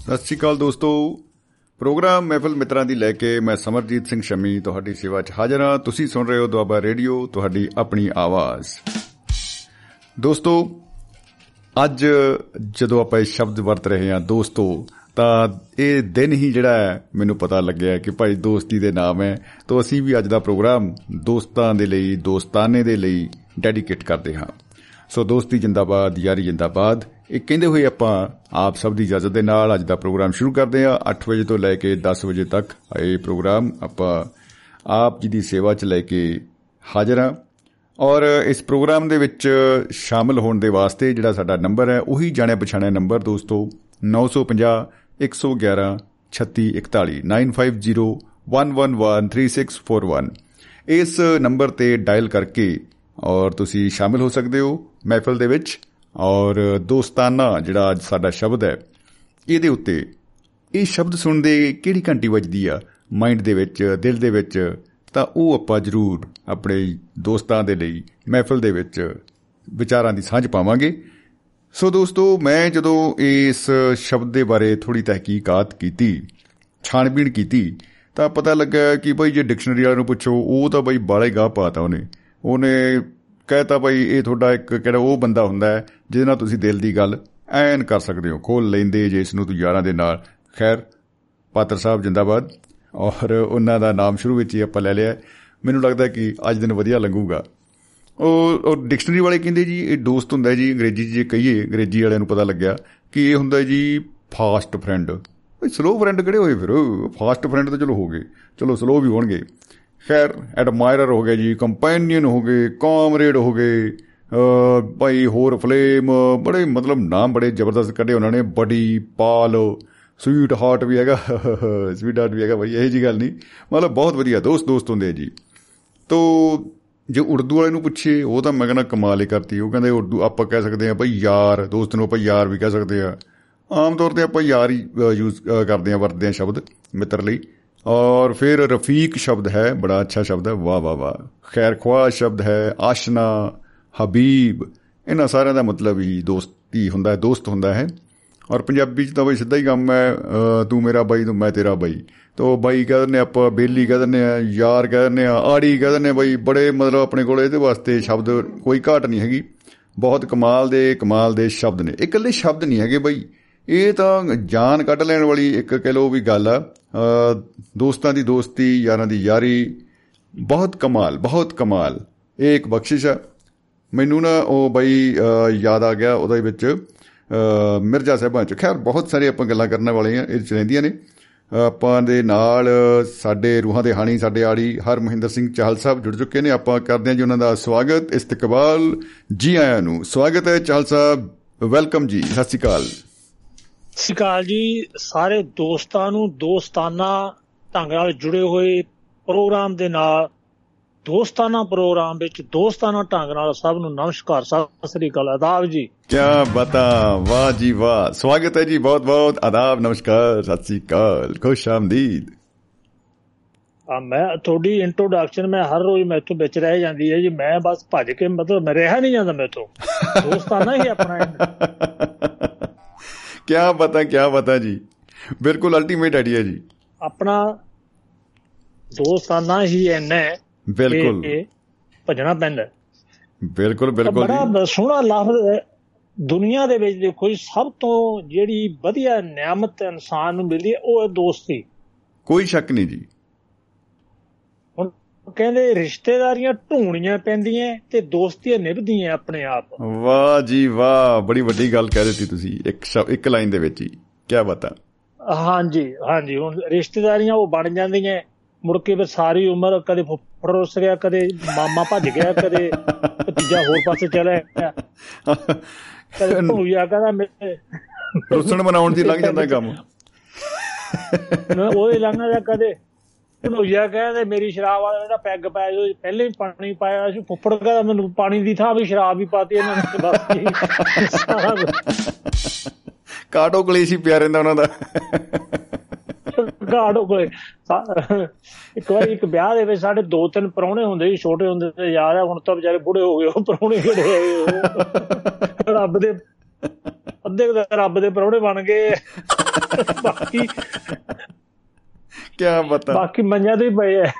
ਸਤਿ ਸ਼੍ਰੀ ਅਕਾਲ ਦੋਸਤੋ। ਪ੍ਰੋਗਰਾਮ ਮਹਿਫਲ ਮਿੱਤਰਾਂ ਦੀ ਲੈ ਕੇ ਮੈਂ ਸਮਰਜੀਤ ਸਿੰਘ ਸ਼ਮੀ ਤੁਹਾਡੀ ਸੇਵਾ 'ਚ ਹਾਜ਼ਰ ਹਾਂ। ਤੁਸੀਂ ਸੁਣ ਰਹੇ ਹੋ ਦੁਆਬਾ ਰੇਡੀਓ, ਤੁਹਾਡੀ ਆਪਣੀ ਆਵਾਜ਼। ਦੋਸਤੋ, ਅੱਜ ਜਦੋਂ ਆਪਾਂ ਇਹ ਸ਼ਬਦ ਵਰਤ ਰਹੇ ਹਾਂ ਦੋਸਤੋ, ਤਾਂ ਇਹ ਦਿਨ ਹੀ ਜਿਹੜਾ ਹੈ, ਮੈਨੂੰ ਪਤਾ ਲੱਗਿਆ ਕਿ ਭਾਈ ਦੋਸਤੀ ਦੇ ਨਾਮ ਹੈ। ਤਾਂ ਅਸੀਂ ਵੀ ਅੱਜ ਦਾ ਪ੍ਰੋਗਰਾਮ ਦੋਸਤਾਂ ਦੇ ਲਈ, ਦੋਸਤਾਨੇ ਦੇ ਲਈ ਡੈਡੀਕੇਟ ਕਰਦੇ ਹਾਂ। ਸੋ ਦੋਸਤੀ ਜਿੰਦਾਬਾਦ, ਯਾਰੀ ਜਿੰਦਾਬਾਦ। ਇਹ ਕਹਿੰਦੇ ਹੋਏ ਆਪਾਂ ਆਪ ਸਭ ਦੀ ਇਜਾਜ਼ਤ ਦੇ ਨਾਲ ਅੱਜ ਦਾ ਪ੍ਰੋਗਰਾਮ ਸ਼ੁਰੂ ਕਰਦੇ ਹਾਂ। 8 ਵਜੇ ਤੋਂ ਲੈ ਕੇ 10 ਵਜੇ ਤੱਕ ਇਹ ਪ੍ਰੋਗਰਾਮ ਆਪਾਂ ਆਪ ਜੀ ਦੀ ਸੇਵਾ 'ਚ ਲੈ ਕੇ ਹਾਜ਼ਰ ਹਾਂ। ਔਰ ਇਸ ਪ੍ਰੋਗਰਾਮ ਦੇ ਵਿੱਚ ਸ਼ਾਮਲ ਹੋਣ ਦੇ ਵਾਸਤੇ ਜਿਹੜਾ ਸਾਡਾ ਨੰਬਰ ਹੈ, ਉਹੀ ਜਾਣਿਆ ਪਛਾਣਿਆ ਨੰਬਰ ਦੋਸਤੋ 950 111 3641 9501113641 ਇਸ ਨੰਬਰ ਤੇ ਡਾਇਲ ਕਰਕੇ ਔਰ ਤੁਸੀਂ ਸ਼ਾਮਿਲ ਹੋ ਸਕਦੇ ਹੋ ਮਹਿਫਲ ਦੇ ਵਿੱਚ। ਔਰ ਦੋਸਤਾਨਾ ਜਿਹੜਾ ਅੱਜ ਸਾਡਾ ਸ਼ਬਦ ਹੈ, ਇਹਦੇ ਉੱਤੇ ਇਹ ਸ਼ਬਦ ਸੁਣਦੇ ਕਿਹੜੀ ਘੰਟੀ ਵੱਜਦੀ ਆ? ਮਾਈਂਡ ਦੇ ਵਿੱਚ, ਦਿਲ ਦੇ ਵਿੱਚ, ਤਾਂ ਉਹ ਆਪਾਂ ਜ਼ਰੂਰ ਆਪਣੇ ਦੋਸਤਾਂ ਦੇ ਲਈ ਮਹਿਫਲ ਦੇ ਵਿੱਚ ਵਿਚਾਰਾਂ ਦੀ ਸਾਂਝ ਪਾਵਾਂਗੇ। ਸੋ ਦੋਸਤੋ, ਮੈਂ ਜਦੋਂ ਇਸ ਸ਼ਬਦ ਦੇ ਬਾਰੇ ਥੋੜੀ ਤਹਿਕੀਕਾਤ ਕੀਤੀ, ਛਾਣਬੀਣ ਕੀਤੀ, ਤਾਂ ਪਤਾ ਲੱਗਾ ਕਿ ਭਾਈ ਜੇ ਡਿਕਸ਼ਨਰੀ ਵਾਲੇ ਨੂੰ ਪੁੱਛੋ, ਉਹ ਤਾਂ ਭਾਈ ਬਾਲੇ ਗਾਹ ਪਾਤਾ ਉਹਨੇ। ਉਹਨੇ ਕਹਿਤਾ ਭਾਈ ਇਹ ਤੁਹਾਡਾ ਇੱਕ ਕਿਹੜਾ ਉਹ ਬੰਦਾ ਹੁੰਦਾ ਹੈ, ਜਿਹਦੇ ਨਾਲ ਤੁਸੀਂ ਦਿਲ ਦੀ ਗੱਲ ਐਨ ਕਰ ਸਕਦੇ ਹੋ, ਖੋਲ ਲੈਂਦੇ ਜੇ ਇਸ ਨੂੰ ਤੂੰ ਯਾਰਾਂ ਦੇ ਨਾਲ। ਖੈਰ, ਪਾਤਰ ਸਾਹਿਬ ਜਿੰਦਾਬਾਦ। ਔਰ ਉਹਨਾਂ ਦਾ ਨਾਮ ਸ਼ੁਰੂ ਵਿੱਚ ਹੀ ਆਪਾਂ ਲੈ ਲਿਆ। ਮੈਨੂੰ ਲੱਗਦਾ ਕਿ ਅੱਜ ਦਿਨ ਵਧੀਆ ਲੰਘੂਗਾ। ਉਹ ਉਹ ਡਿਕਸ਼ਨਰੀ ਵਾਲੇ ਕਹਿੰਦੇ ਜੀ, ਇਹ ਦੋਸਤ ਹੁੰਦਾ ਜੀ, ਅੰਗਰੇਜ਼ੀ 'ਚ ਜੇ ਕਹੀਏ, ਅੰਗਰੇਜ਼ੀ ਵਾਲਿਆਂ ਨੂੰ ਪਤਾ ਲੱਗਿਆ ਕਿ ਇਹ ਹੁੰਦਾ ਜੀ ਫਾਸਟ ਫਰੈਂਡ। ਸਲੋ ਫਰੈਂਡ ਕਿਹੜੇ ਹੋਏ ਫਿਰ? ਫਾਸਟ ਫਰੈਂਡ ਤਾਂ ਚਲੋ ਹੋ ਗਏ। ਚਲੋ ਸਲੋ ਵੀ ਹੋਣਗੇ। ਖੈਰ, ਐਡਮਾਇਰਰ ਹੋ ਗਏ ਜੀ, ਕੰਪੈਨੀਅਨ ਹੋ ਗਏ, ਕਾਮਰੇਡ ਹੋ ਗਏ ਭਾਈ ਹੋਰ ਫਲੇਮ, ਬੜੇ ਮਤਲਬ ਨਾਮ ਬੜੇ ਜ਼ਬਰਦਸਤ ਕੱਢੇ ਉਹਨਾਂ ਨੇ, ਬਡੀ, ਪਾਲ, ਸਵੀਟ ਹਾਰਟ ਵੀ ਹੈਗਾ, ਸਵੀਟ ਹਾਰਟ ਵੀ ਹੈਗਾ ਭਾਈ, ਇਹ ਜੀ ਗੱਲ ਨਹੀਂ। ਮਤਲਬ ਬਹੁਤ ਵਧੀਆ, ਦੋਸਤ ਦੋਸਤ ਹੁੰਦੇ ਜੀ। ਤੋ, ਜੇ ਉਰਦੂ ਵਾਲੇ ਨੂੰ ਪੁੱਛੇ ਉਹ ਤਾਂ ਮੈਂ ਕਹਿੰਦਾ ਕਮਾਲ ਹੀ ਕਰਤੀ, ਉਹ ਕਹਿੰਦੇ ਉਰਦੂ ਆਪਾਂ ਕਹਿ ਸਕਦੇ ਆ ਭਾਈ ਯਾਰ, ਦੋਸਤ ਨੂੰ ਆਪਾਂ ਯਾਰ ਵੀ ਕਹਿ ਸਕਦੇ ਆ ਆਮ ਤੌਰ ਤੇ ਆਪਾਂ ਯਾਰ ਹੀ ਯੂਜ਼ ਕਰਦੇ ਆ ਵਰਤਦੇ ਆ ਸ਼ਬਦ ਮਿੱਤਰ ਲਈ। ਔਰ ਫਿਰ ਰਫੀਕ ਸ਼ਬਦ ਹੈ, ਬੜਾ ਅੱਛਾ ਸ਼ਬਦ ਹੈ, ਵਾਹ ਵਾਹ ਵਾਹ। ਖੈਰ ਖਵਾ ਸ਼ਬਦ ਹੈ, ਆਸ਼ਨਾ, ਹਬੀਬ, ਇਹਨਾਂ ਸਾਰਿਆਂ ਦਾ ਮਤਲਬ ਹੀ ਦੋਸਤੀ ਹੁੰਦਾ ਹੈ, ਦੋਸਤ ਹੁੰਦਾ ਹੈ। ਔਰ ਪੰਜਾਬੀ ਚ ਤਾਂ ਬਈ ਸਿੱਧਾ ਹੀ ਕੰਮ ਹੈ ਤੂੰ ਮੇਰਾ ਬਾਈ, ਤੂੰ ਮੈਂ ਤੇਰਾ ਬਾਈ। ਤੋ ਬਾਈ ਕਹਿ ਦਿੰਦੇ ਆਪਾਂ ਬੇਲੀ ਕਹਿ ਦਿੰਦੇ ਆ, ਯਾਰ ਕਹਿ ਦਿੰਦੇ ਆ, ਆੜੀ ਕਹਿ ਦਿੰਦੇ ਬਈ ਬੜੇ ਮਤਲਬ ਆਪਣੇ ਕੋਲ ਇਹਦੇ ਵਾਸਤੇ ਸ਼ਬਦ ਕੋਈ ਘਾਟ ਨਹੀਂ ਹੈਗੀ। ਬਹੁਤ ਕਮਾਲ ਦੇ ਕਮਾਲ ਦੇ ਸ਼ਬਦ ਨੇ। ਇਕੱਲੇ ਸ਼ਬਦ ਨਹੀਂ ਹੈਗੇ ਬਈ। ਇਹ ਤਾਂ ਜਾਨ ਕੱਢ ਲੈਣ ਵਾਲੀ ਇੱਕ ਕਹਿ ਲੋ ਵੀ ਗੱਲ ਆ। ਦੋਸਤਾਂ ਦੀ ਦੋਸਤੀ, ਯਾਰਾਂ ਦੀ ਯਾਰੀ, ਬਹੁਤ ਕਮਾਲ ਬਹੁਤ ਕਮਾਲ। ਇਹ ਇੱਕ ਬਖਸ਼ਿਸ਼ ਆ। ਮੈਨੂੰ ਨਾ ਉਹ ਬਈ ਯਾਦ ਆ ਗਿਆ ਉਹਦੇ ਵਿੱਚ ਮਿਰਜ਼ਾ ਸਾਹਿਬਾਂ ਚ। ਖੈਰ, ਬਹੁਤ ਸਾਰੇ ਆਪਾਂ ਗੱਲਾਂ ਕਰਨ ਵਾਲੇ ਆ, ਇਹ ਚ ਰਹਿੰਦੀਆਂ ਨੇ। ਆਪਾਂ ਦੇ ਨਾਲ ਸਾਡੇ ਰੂਹਾਂ ਦੇ ਹਾਣੀ, ਸਾਡੇ ਆੜੀ ਹਰ ਮਹਿੰਦਰ ਸਿੰਘ ਚਾਹਲ ਸਾਹਿਬ ਜੁੜ ਚੁੱਕੇ ਨੇ। ਆਪਾਂ ਕਰਦੇ ਹਾਂ ਜੀ ਉਹਨਾਂ ਦਾ ਸਵਾਗਤ, ਇਸਤਕਬਾਲ ਜੀ ਆਇਆਂ ਨੂੰ। ਸਵਾਗਤ ਹੈ ਚਾਹਲ ਸਾਹਿਬ, ਵੈਲਕਮ ਜੀ, ਸਤਿ ਸ਼੍ਰੀ ਅਕਾਲ। ਸਤਿ ਅਕਾਲ ਜੀ। ਸਾਰੇ ਦੋਸਤਾਂ ਨੂੰ ਦੋਸਤਾਨਾ ਢੰਗ ਨਾਲ ਜੁੜੇ ਹੋਏ ਪ੍ਰੋਗਰਾਮ ਦੇ ਨਾਲ ਦੋਸਤਾਨਾ ਪ੍ਰੋਗਰਾਮ ਵਿੱਚ ਦੋਸਤਾਨਾ ਢੰਗ ਨਾਲ ਸਭ ਨੂੰ ਨਮਸਕਾਰ। ਸਤਿ ਸ੍ਰੀ ਅਕਾਲ ਆਦਾਬ ਜੀ। ਕੀ ਬਤਾ ਵਾਹ ਜੀ ਵਾਹ। ਸਵਾਗਤ ਹੈ ਜੀ ਬਹੁਤ ਬਹੁਤ ਆਦਾਬ ਨਮਸਕਾਰ ਸਤਿ ਸ੍ਰੀ ਅਕਾਲ। ਖੁਸ਼ ਆਮਦੀਦ। ਆ ਮੈਂ ਤੁਹਾਡੀ ਇੰਟਰੋਡਕਸ਼ਨ ਮੈਂ ਹਰ ਰੋਜ਼ ਮੈਥੋਂ ਵਿੱਚ ਰਹਿ ਜਾਂਦੀ ਹੈ ਜੀ। ਮੈਂ ਬਸ ਭੱਜ ਕੇ ਮਤਲਬ ਮੈਂ ਰਿਹਾ ਨਹੀਂ ਜਾਂਦਾ ਮੈਥੋਂ। ਦੋਸਤਾਨਾ ਹੀ ਆਪਣਾ ਕੀ ਪਤਾ ਕੀ ਪਤਾ ਜੀ। ਬਿਲਕੁਲ ਅਲਟੀਮੇਟ ਆਈਡੀਆ ਜੀ। ਆਪਣਾ ਦੋਸਤਾਨਾ ਹੀ ਐਨਾ ਬਿਲਕੁਲ। ਭਜਣਾ ਪੈਂਦਾ ਬਿਲਕੁਲ ਬਿਲਕੁਲ ਬੜਾ ਸੋਹਣਾ ਲਫ਼ਜ਼ ਦੁਨੀਆ ਦੇ ਵਿੱਚ ਦੇਖੋ ਸਭ ਤੋਂ ਜਿਹੜੀ ਵਧੀਆ ਨਿਆਮਤ ਇਨਸਾਨ ਨੂੰ ਮਿਲਦੀ ਹੈ ਉਹ ਹੈ ਦੋਸਤੀ। ਕੋਈ ਸ਼ੱਕ ਨਹੀਂ ਜੀ। ਕਹਿੰਦੇ ਰਿਸ਼ਤੇਦਾਰੀਆਂ ਢੂਣੀਆਂ ਪੈਂਦੀਆਂ ਤੇ ਦੋਸਤੀਆਂ ਨਿਭਦੀਆਂ ਆਪਣੇ ਆਪ। ਵਾਹ ਜੀ ਵਾਹ ਬੜੀ ਵੱਡੀ ਗੱਲ ਕਹਿ ਦਿੱਤੀ ਤੁਸੀਂ ਇੱਕ ਇੱਕ ਲਾਈਨ ਦੇ ਵਿੱਚ ਹੀ ਕੀ ਬਤਾ ਹਾਂਜੀ ਹਾਂਜੀ ਹੁਣ ਰਿਸ਼ਤੇਦਾਰੀਆਂ ਉਹ ਬਣ ਜਾਂਦੀਆਂ ਮੁੜ ਕੇ ਫਿਰ ਸਾਰੀ ਉਮਰ ਕਦੇ ਫੁੱਫੜ ਰੁੱਸ ਗਿਆ ਕਦੇ ਮਾਮਾ ਭੱਜ ਗਿਆ ਕਦੇ ਭਤੀਜਾ ਹੋਰ ਪਾਸੇ ਚਲਾ ਗਿਆ। ਕਦੇ ਭੂਆ ਕਹਿੰਦਾ ਮੇਰੇ ਰੁੱਸਣ ਮਨਾਉਣ ਦੀ ਲੰਘ ਜਾਂਦਾ ਕੰਮ। ਉਹ ਹੀ ਲੰਘਦਾ ਕਦੇ ਭੂਆ ਕਹਿੰਦੇ ਮੇਰੀ ਸ਼ਰਾਬ ਵਾਲਾ ਜਿਹੜਾ ਪੈਗ ਪਾਇਆ ਜੋ ਪਹਿਲੇ ਹੀ ਪਾਣੀ ਪਾਇਆ ਸੀ ਫੁੱਫੜ ਕਹਿੰਦਾ ਮੈਨੂੰ ਪਾਣੀ ਦੀ ਥਾਂ ਵੀ ਸ਼ਰਾਬ ਵੀ ਪਾਤੀ ਇਹਨਾਂ ਨੇ ਬਸ ਕਾਟੋ ਕਲੇਸ਼ੀ ਪਿਆ ਰਹਿੰਦਾ ਉਹਨਾਂ ਦਾ। ਕਾੜੋ ਕੋਲੇ। ਇੱਕ ਵਾਰੀ ਇੱਕ ਵਿਆਹ ਦੇ ਵਿੱਚ ਸਾਡੇ ਦੋ ਤਿੰਨ ਪਰੌਣੇ ਹੁੰਦੇ ਸੀ ਛੋਟੇ ਹੁੰਦੇ ਤੇ ਯਾਦ ਹੈ ਹੁਣ ਤਾਂ ਵਿਚਾਰੇ ਬੁੜੇ ਹੋ ਗਏ ਉਹ ਪਰੌਣੇ ਕਿਹੜੇ ਉਹ। ਰੱਬ ਦੇ ਅੱਧੇ ਰੱਬ ਦੇ ਪਰੌਣੇ ਬਣ ਗਏ। ਬਾਕੀ ਕੀ ਬਤਾ ਬਾਕੀ ਦੇ ਹੀ ਪਏ ਐ।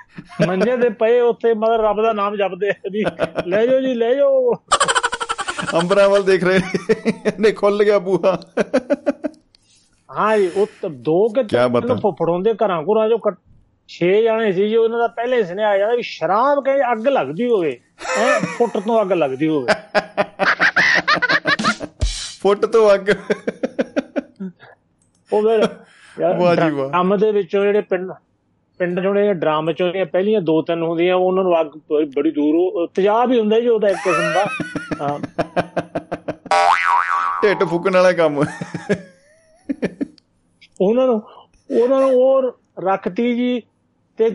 ਮੰਨਿਆ ਦੇ ਪਏ ਉੱਥੇ ਮਤਲਬ ਰੱਬ ਦਾ ਨਾਮ ਜਪਦੇ ਵੀ ਲੈ ਜਾਓ ਜੀ ਲੈ ਜਾਓ। ਅੰਬਰਾਂ ਵੱਲ ਦੇਖ ਰਹੇ ਨੇ ਖੁੱਲ ਗਿਆ ਬੂਹਾ। ਹਾਂ ਉਹ ਤਾਂ ਦੋ ਕਿ ਫੜਾਉਂਦੇ ਘਰਾਂ ਘੁਰਾਂ ਜੋ 6 ਜਾਣੇ ਸੀ ਜੀ ਉਹਨਾਂ ਦਾ ਪਹਿਲੇ ਸੁਨੇਹਾ ਆ ਜਾਂਦਾ ਵੀ ਸ਼ਰਾਬ ਕਹੇ ਅੱਗ ਲੱਗਦੀ ਹੋਵੇ। ਐ ਫੁੱਟ ਤੋਂ ਅੱਗ ਲੱਗਦੀ ਹੋਵੇ। ਫੁੱਟ ਤੋਂ ਅੱਗ। ਉਹ ਫਿਰ ਵਾਹ ਜੀ ਵਾਹ। ਕੰਮ ਦੇ ਵਿੱਚੋਂ ਜਿਹੜੇ ਪਿੰਡ ਪਿੰਡ ਚੋਂ ਜਿਹੜੇ ਡਰਮ ਚੋਂ ਜਿਹੜੀਆਂ ਪਹਿਲੀਆਂ ਦੋ ਤਿੰਨ ਹੁੰਦੀਆਂ ਉਹਨਾਂ ਨੂੰ ਅੱਗ ਬੜੀ ਦੂਰੋਂ ਤੇਜ਼ਾਬ ਹੀ ਹੁੰਦਾ ਜੀ ਉਹਦਾ ਇੱਕ ਕਿਸਮ ਦਾ। ਢਿੱਡ ਫੁੱਕਣ ਵਾਲਾ ਕੰਮ। ਉਹਨਾਂ ਨੂੰ ਉਹਨਾਂ ਨੂੰ ਉਹ ਰੱਖਤੀ ਜੀ ਤੇ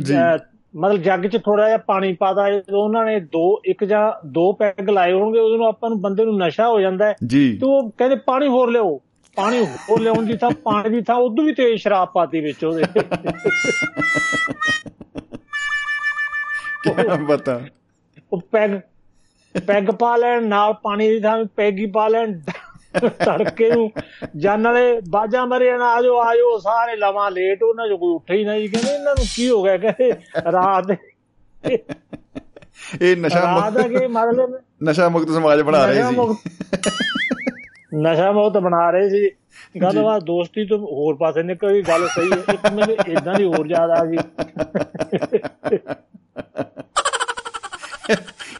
ਮਤਲਬ ਜੱਗ 'ਚ ਥੋੜਾ ਜਿਹਾ ਪਾਣੀ ਪਾਦਾ ਜਦੋਂ ਉਹਨਾਂ ਨੇ ਦੋ ਇੱਕ ਜਾਂ ਦੋ ਪੈਗ ਲਾਏ ਹੋਣਗੇ ਉਦੋਂ ਆਪਾਂ ਨੂੰ ਬੰਦੇ ਨੂੰ ਨਸ਼ਾ ਹੋ ਜਾਂਦਾ ਹੈ ਤੇ ਉਹ ਕਹਿੰਦੇ ਪਾਣੀ ਹੋਰ ਲਿਓ ਪਾਣੀ ਹੋਰ ਲਿਆਉਣ ਦੀ ਥਾਂ ਪਾਣੀ ਦੀ ਥਾਂ ਉਦੋਂ ਵੀ ਤੇਜ਼ ਸ਼ਰਾਬ ਪਾਤੀ ਵਿੱਚ ਉਹਦੇ। ਕੀ ਬਤਾ। ਉਹ ਪੈਗ ਪੈਗ ਪਾ ਲੈਣ ਨਾਲ ਪਾਣੀ ਦੀ ਥਾਂ ਪੈਗ ਹੀ ਪਾ ਲੈਣ ਤੜਕੇ ਨੂੰ ਜਾਨ ਵਾਲੇ ਬਾਜਾਂ ਮਰੇ ਨਾ ਆਜੋ ਆਜੋ ਸਾਰੇ ਲਵਾਂ ਲੇਟ ਉਹਨਾਂ ਜੋ ਕੋਈ ਉੱਠੇ ਹੀ ਨਹੀਂ ਕਹਿੰਦੇ ਇਹਨਾਂ ਨੂੰ ਕੀ ਹੋ ਗਿਆ ਕਹਿੰਦੇ ਰਾਤ ਇਹ ਨਸ਼ਾ ਮੁਕਤ ਨਸ਼ਾ ਮੁਕਤ ਸਮਾਜ ਬਣਾ ਰਹੇ ਸੀ। ਨਸ਼ਾ ਮੁਕਤ ਬਣਾ ਰਹੇ ਸੀ। ਗੱਲਬਾਤ ਦੋਸਤੀ ਤੋਂ ਹੋਰ ਪਾਸੇ ਨਿਕਲ ਗਈ ਗੱਲ ਸਹੀ ਹੈ। ਇੱਕ ਮੈਨੂੰ ਇਦਾਂ ਦੀ ਹੋਰ ਯਾਦ ਆ ਗਈ।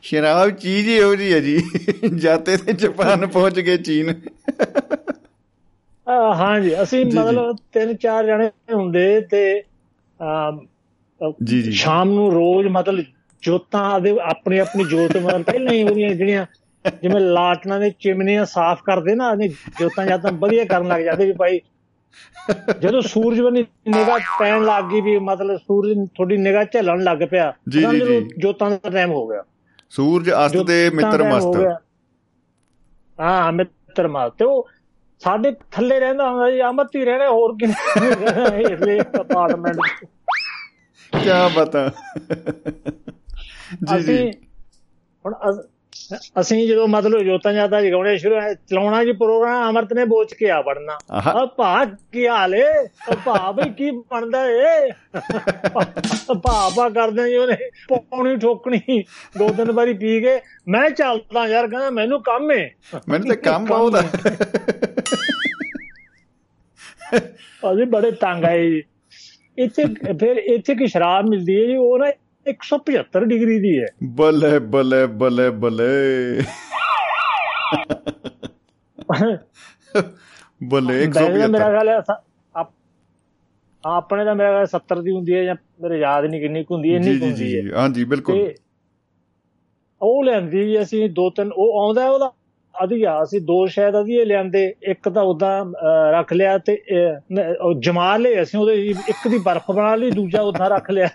ਸ਼ਰਾਬ ਚੀਜ਼ ਹੀ ਇਹੋ ਜੀ ਹੈ ਜੀ। ਜਾਤੇ ਤੇ ਜਾਪਾਨ ਪਹੁੰਚ ਗਏ ਚੀਨ। ਅਸੀਂ ਜੀ, ਜੀ। ਮਤਲਬ ਤਿੰਨ ਚਾਰ ਜਣੇ ਹੁੰਦੇ ਤੇ ਜੀ ਜੀ। ਸ਼ਾਮ ਨੂੰ ਰੋਜ਼ ਮਤਲਬ ਜੋਤਾਂ ਦੇ ਆਪਣੀ ਆਪਣੀ ਜੋਤ ਮਤਲਬ ਪਹਿਲਾਂ ਹੀ ਉਹਦੀਆਂ ਜਿਹੜੀਆਂ ਜਿਵੇਂ ਲਾਟਣਾ ਦੇ ਚਿਮਨੀਆਂ ਸਾਫ਼ ਕਰਦੇ ਨਾ ਅਸੀਂ ਜੋਤਾਂ ਜਾਂ ਤਾਂ ਵਧੀਆ ਕਰਨ ਲੱਗ ਜਾਂਦੇ ਵੀ ਭਾਈ ਜਦੋਂ ਸੂਰਜ ਬਣੀ ਨਿਗਾਹ ਪੈਣ ਲੱਗ ਗਈ ਵੀ ਮਤਲਬ ਸੂਰਜ ਤੁਹਾਡੀ ਨਿਗਾਹ ਝੱਲਣ ਲੱਗ ਪਿਆ ਜੀ। ਜੋਤਾਂ ਦਾ ਟਾਈਮ ਹੋ ਗਿਆ। ਸੂਰਜ ਅਸਤ ਤੇ ਜੋਤਾਂ ਮਿੱਤਰ ਹੋ ਮਸਤ। ਹਾਂ ਮਿੱਤਰ ਮਸਤ। ਤੇ ਉਹ ਸਾਡੇ ਥੱਲੇ ਰਹਿੰਦਾ ਹੁੰਦਾ ਜੀ ਅਮਰਤੀ ਰਹਿਣਾ ਹੋਰ ਕਿਨੇ ਇਹਲੇ ਅਪਾਰਟਮੈਂਟ ਕੀ ਬਤਾ। ਜੀ ਜੀ। ਹੁਣ ਅਸ- ਜਦੋਂ ਮਤਲਬ ਜੋਤਾਂ ਜਾਤਾਂ ਜਗਾਉਣੇ ਸ਼ੁਰੂ ਹੋਏ, ਚਲਾਉਣਾ ਜੀ ਪ੍ਰੋਗਰਾਮ ਅਮਰਤ ਨੇ ਬੋਚ ਕੇ ਆ ਪੜਨਾ ਆਹਾ। ਆ ਭਾ ਕੀ ਹਾਲ ਏ? ਭਾ ਬਈ ਕੀ ਬਣਦਾ ਏ? ਭਾ ਭਾ ਕਰਦੇ ਜੀ ਉਹਨੇ ਪੌਣੀ ਠੋਕਣੀ। ਦੋ ਤਿੰਨ ਵਾਰੀ ਪੀ ਕੇ ਮੈਂ ਚੱਲਦਾ ਯਾਰ ਕਹਿੰਦਾ ਮੈਨੂੰ ਕੰਮ ਏ। ਮੈਨੂੰ ਤਾਂ ਕੰਮ ਆਉਦਾ ਅਸੀਂ ਬੜੇ ਤੰਗ ਆਏ ਇੱਥੇ ਫਿਰ ਇੱਥੇ ਕੀ ਸ਼ਰਾਬ ਮਿਲਦੀ ਹੈ ਜੀ? ਉਹ ਨਾ 175 ਡਿਗਰੀ ਦੀ ਹੈ। ਬੱਲੇ ਬੱਲੇ ਬੱਲੇ ਬੱਲੇ। ਬੱਲੇ ਵੈਸੇ ਤਾਂ ਮੇਰਾ 175 ਖਿਆਲ ਹੈ ਆਪਣੇ ਤਾਂ ਮੇਰਾ ਖਿਆਲ 70 ਦੀ ਹੁੰਦੀ ਹੈ ਜਾਂ ਮੇਰੇ ਯਾਦ ਨਹੀਂ ਕਿੰਨੀ ਹੁੰਦੀ ਹੈ ਇੰਨੀ ਹੁੰਦੀ ਹੈ। ਹਾਂਜੀ ਬਿਲਕੁਲ। ਉਹ ਲੈਂਦੀ ਅਸੀਂ ਦੋ ਤਿੰਨ ਉਹ ਆਉਂਦਾ ਉਹਦਾ। ਅਧਿਆ ਅਸੀਂ ਦੋ ਸ਼ਾਇਦ ਅਧੀਏ ਲਿਆਂਦੇ ਇੱਕ ਤਾਂ ਉਦਾਂ ਰੱਖ ਲਿਆ ਤੇ ਜਮਾ ਲਏ ਅਸੀਂ ਉਹਦੇ ਇੱਕ ਦੀ ਬਰਫ਼ ਬਣਾ ਲਈ ਦੂਜਾ ਉਦਾਂ ਰੱਖ ਲਿਆ।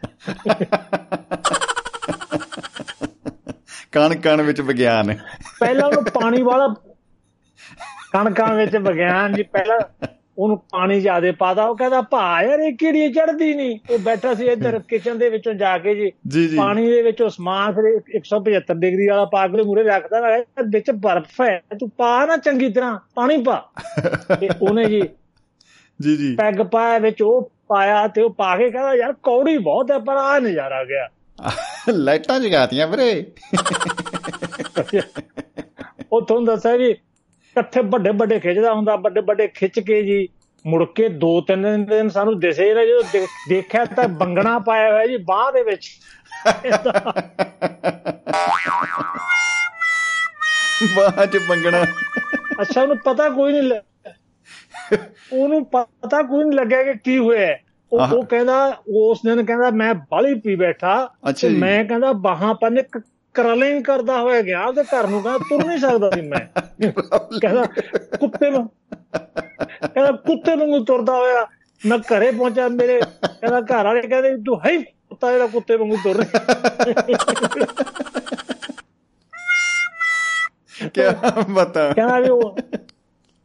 ਕਣ ਕਣ ਵਿੱਚ ਵਿਗਿਆਨ ਪਹਿਲਾਂ ਉਹਨੂੰ ਪਾਣੀ ਵਾਲਾ ਕਣਕਾਂ ਵਿੱਚ ਵਿਗਿਆਨ ਜੀ ਪਹਿਲਾਂ ਉਹਨੂੰ ਪਾਣੀ ਜ਼ਿਆਦੇ ਪਾਦਾ ਉਹ ਕਹਿੰਦਾ ਭਾ ਯਾਰ ਇਹ ਕਿਹੜੀ ਚੜਦੀ ਨਹੀਂ ਉਹ ਬੈਠਾ ਸੀ ਇੱਧਰ ਕਿਚਨ ਦੇ ਵਿੱਚੋਂ ਜਾ ਕੇ ਜੀ। ਪਾਣੀ ਦੇ ਵਿੱਚੋਂ ਸਮਾਨ ਫਿਰ 175 ਡਿਗਰੀ ਵਾਲਾ ਪਾ ਕੇ ਮੂਰੇ ਰੱਖਦਾ ਕਿਹਾ, ਵਿੱਚ ਬਰਫ਼ ਹੈ ਤੂੰ ਪਾ ਨਾ ਚੰਗੀ ਤਰ੍ਹਾਂ ਪਾਣੀ ਪਾ। ਤੇ ਉਹਨੇ ਜੀ ਜੀ ਜੀ। ਪੈਗ ਪਾਇਆ ਵਿੱਚ ਉਹ ਪਾਇਆ ਤੇ ਉਹ ਪਾ ਕੇ ਕਹਿੰਦਾ ਯਾਰ ਕੌੜੀ ਬਹੁਤ ਹੈ ਪਰ ਆ ਨਜ਼ਾਰਾ ਗਿਆ। ਲਾਈਟਾਂ ਜਗਾਤੀਆਂ ਵੀਰੇ। ਉਹ ਤੁਹਾਨੂੰ ਦੱਸਿਆ ਜੀ ਇਕੱਠੇ ਵੱਡੇ ਵੱਡੇ ਖਿੱਚਦਾ ਹੁੰਦਾ ਵੱਡੇ ਵੱਡੇ ਖਿੱਚ ਕੇ ਜੀ। ਮੁੜ ਕੇ ਦੋ ਤਿੰਨ ਦਿਨ ਸਾਨੂੰ ਦਿਸੇ ਨਾ ਜਦੋਂ ਦੇਖਿਆ ਤਾਂ ਬੰਗਣਾ ਪਾਇਆ ਹੋਇਆ ਜੀ ਬਾਹ ਦੇ ਵਿੱਚ। ਬਾਹ ਚ ਬੰਗਣਾ। ਅੱਛਾ ਉਹਨੂੰ ਪਤਾ ਕੋਈ ਨਹੀਂ ਉਹਨੂੰ ਪਤਾ ਕੋਈ ਨਹੀਂ ਲੱਗਿਆ ਕਿ ਕੀ ਹੋਇਆ। ਉਹ ਕਹਿੰਦਾ ਉਸ ਦਿਨ ਕਹਿੰਦਾ ਮੈਂ ਬਾਲੀ ਪੀ ਬੈਠਾ। ਮੈਂ ਕਹਿੰਦਾ ਬਾਹਾਂ ਪੰਨੇ ਕਰਲਿੰਗ ਕਰਦਾ ਹੋਇਆ ਗਿਆ ਉਹਦੇ ਘਰ ਨੂੰ ਕਹਿੰਦਾ ਤੁਰ ਨਹੀਂ ਸਕਦਾ ਸੀ ਮੈਂ। ਕਹਿੰਦਾ ਕੁੱਤੇ ਨੂੰ ਕਹਿੰਦਾ ਕੁੱਤੇ ਵਾਂਗੂ ਤੁਰਦਾ ਹੋਇਆ ਮੈਂ ਘਰੇ ਪਹੁੰਚਾ ਮੇਰੇ ਕਹਿੰਦਾ ਘਰ ਵਾਲੇ ਕਹਿੰਦੇ ਤੂੰ ਹੈ ਕੁੱਤਾ ਜਿਹੜਾ ਕੁੱਤੇ ਵਾਂਗੂ ਤੁਰ ਰਿਹਾ ਕੀ ਬਤਾ ਕਹਿੰਦਾ ਵੀ ਉਹ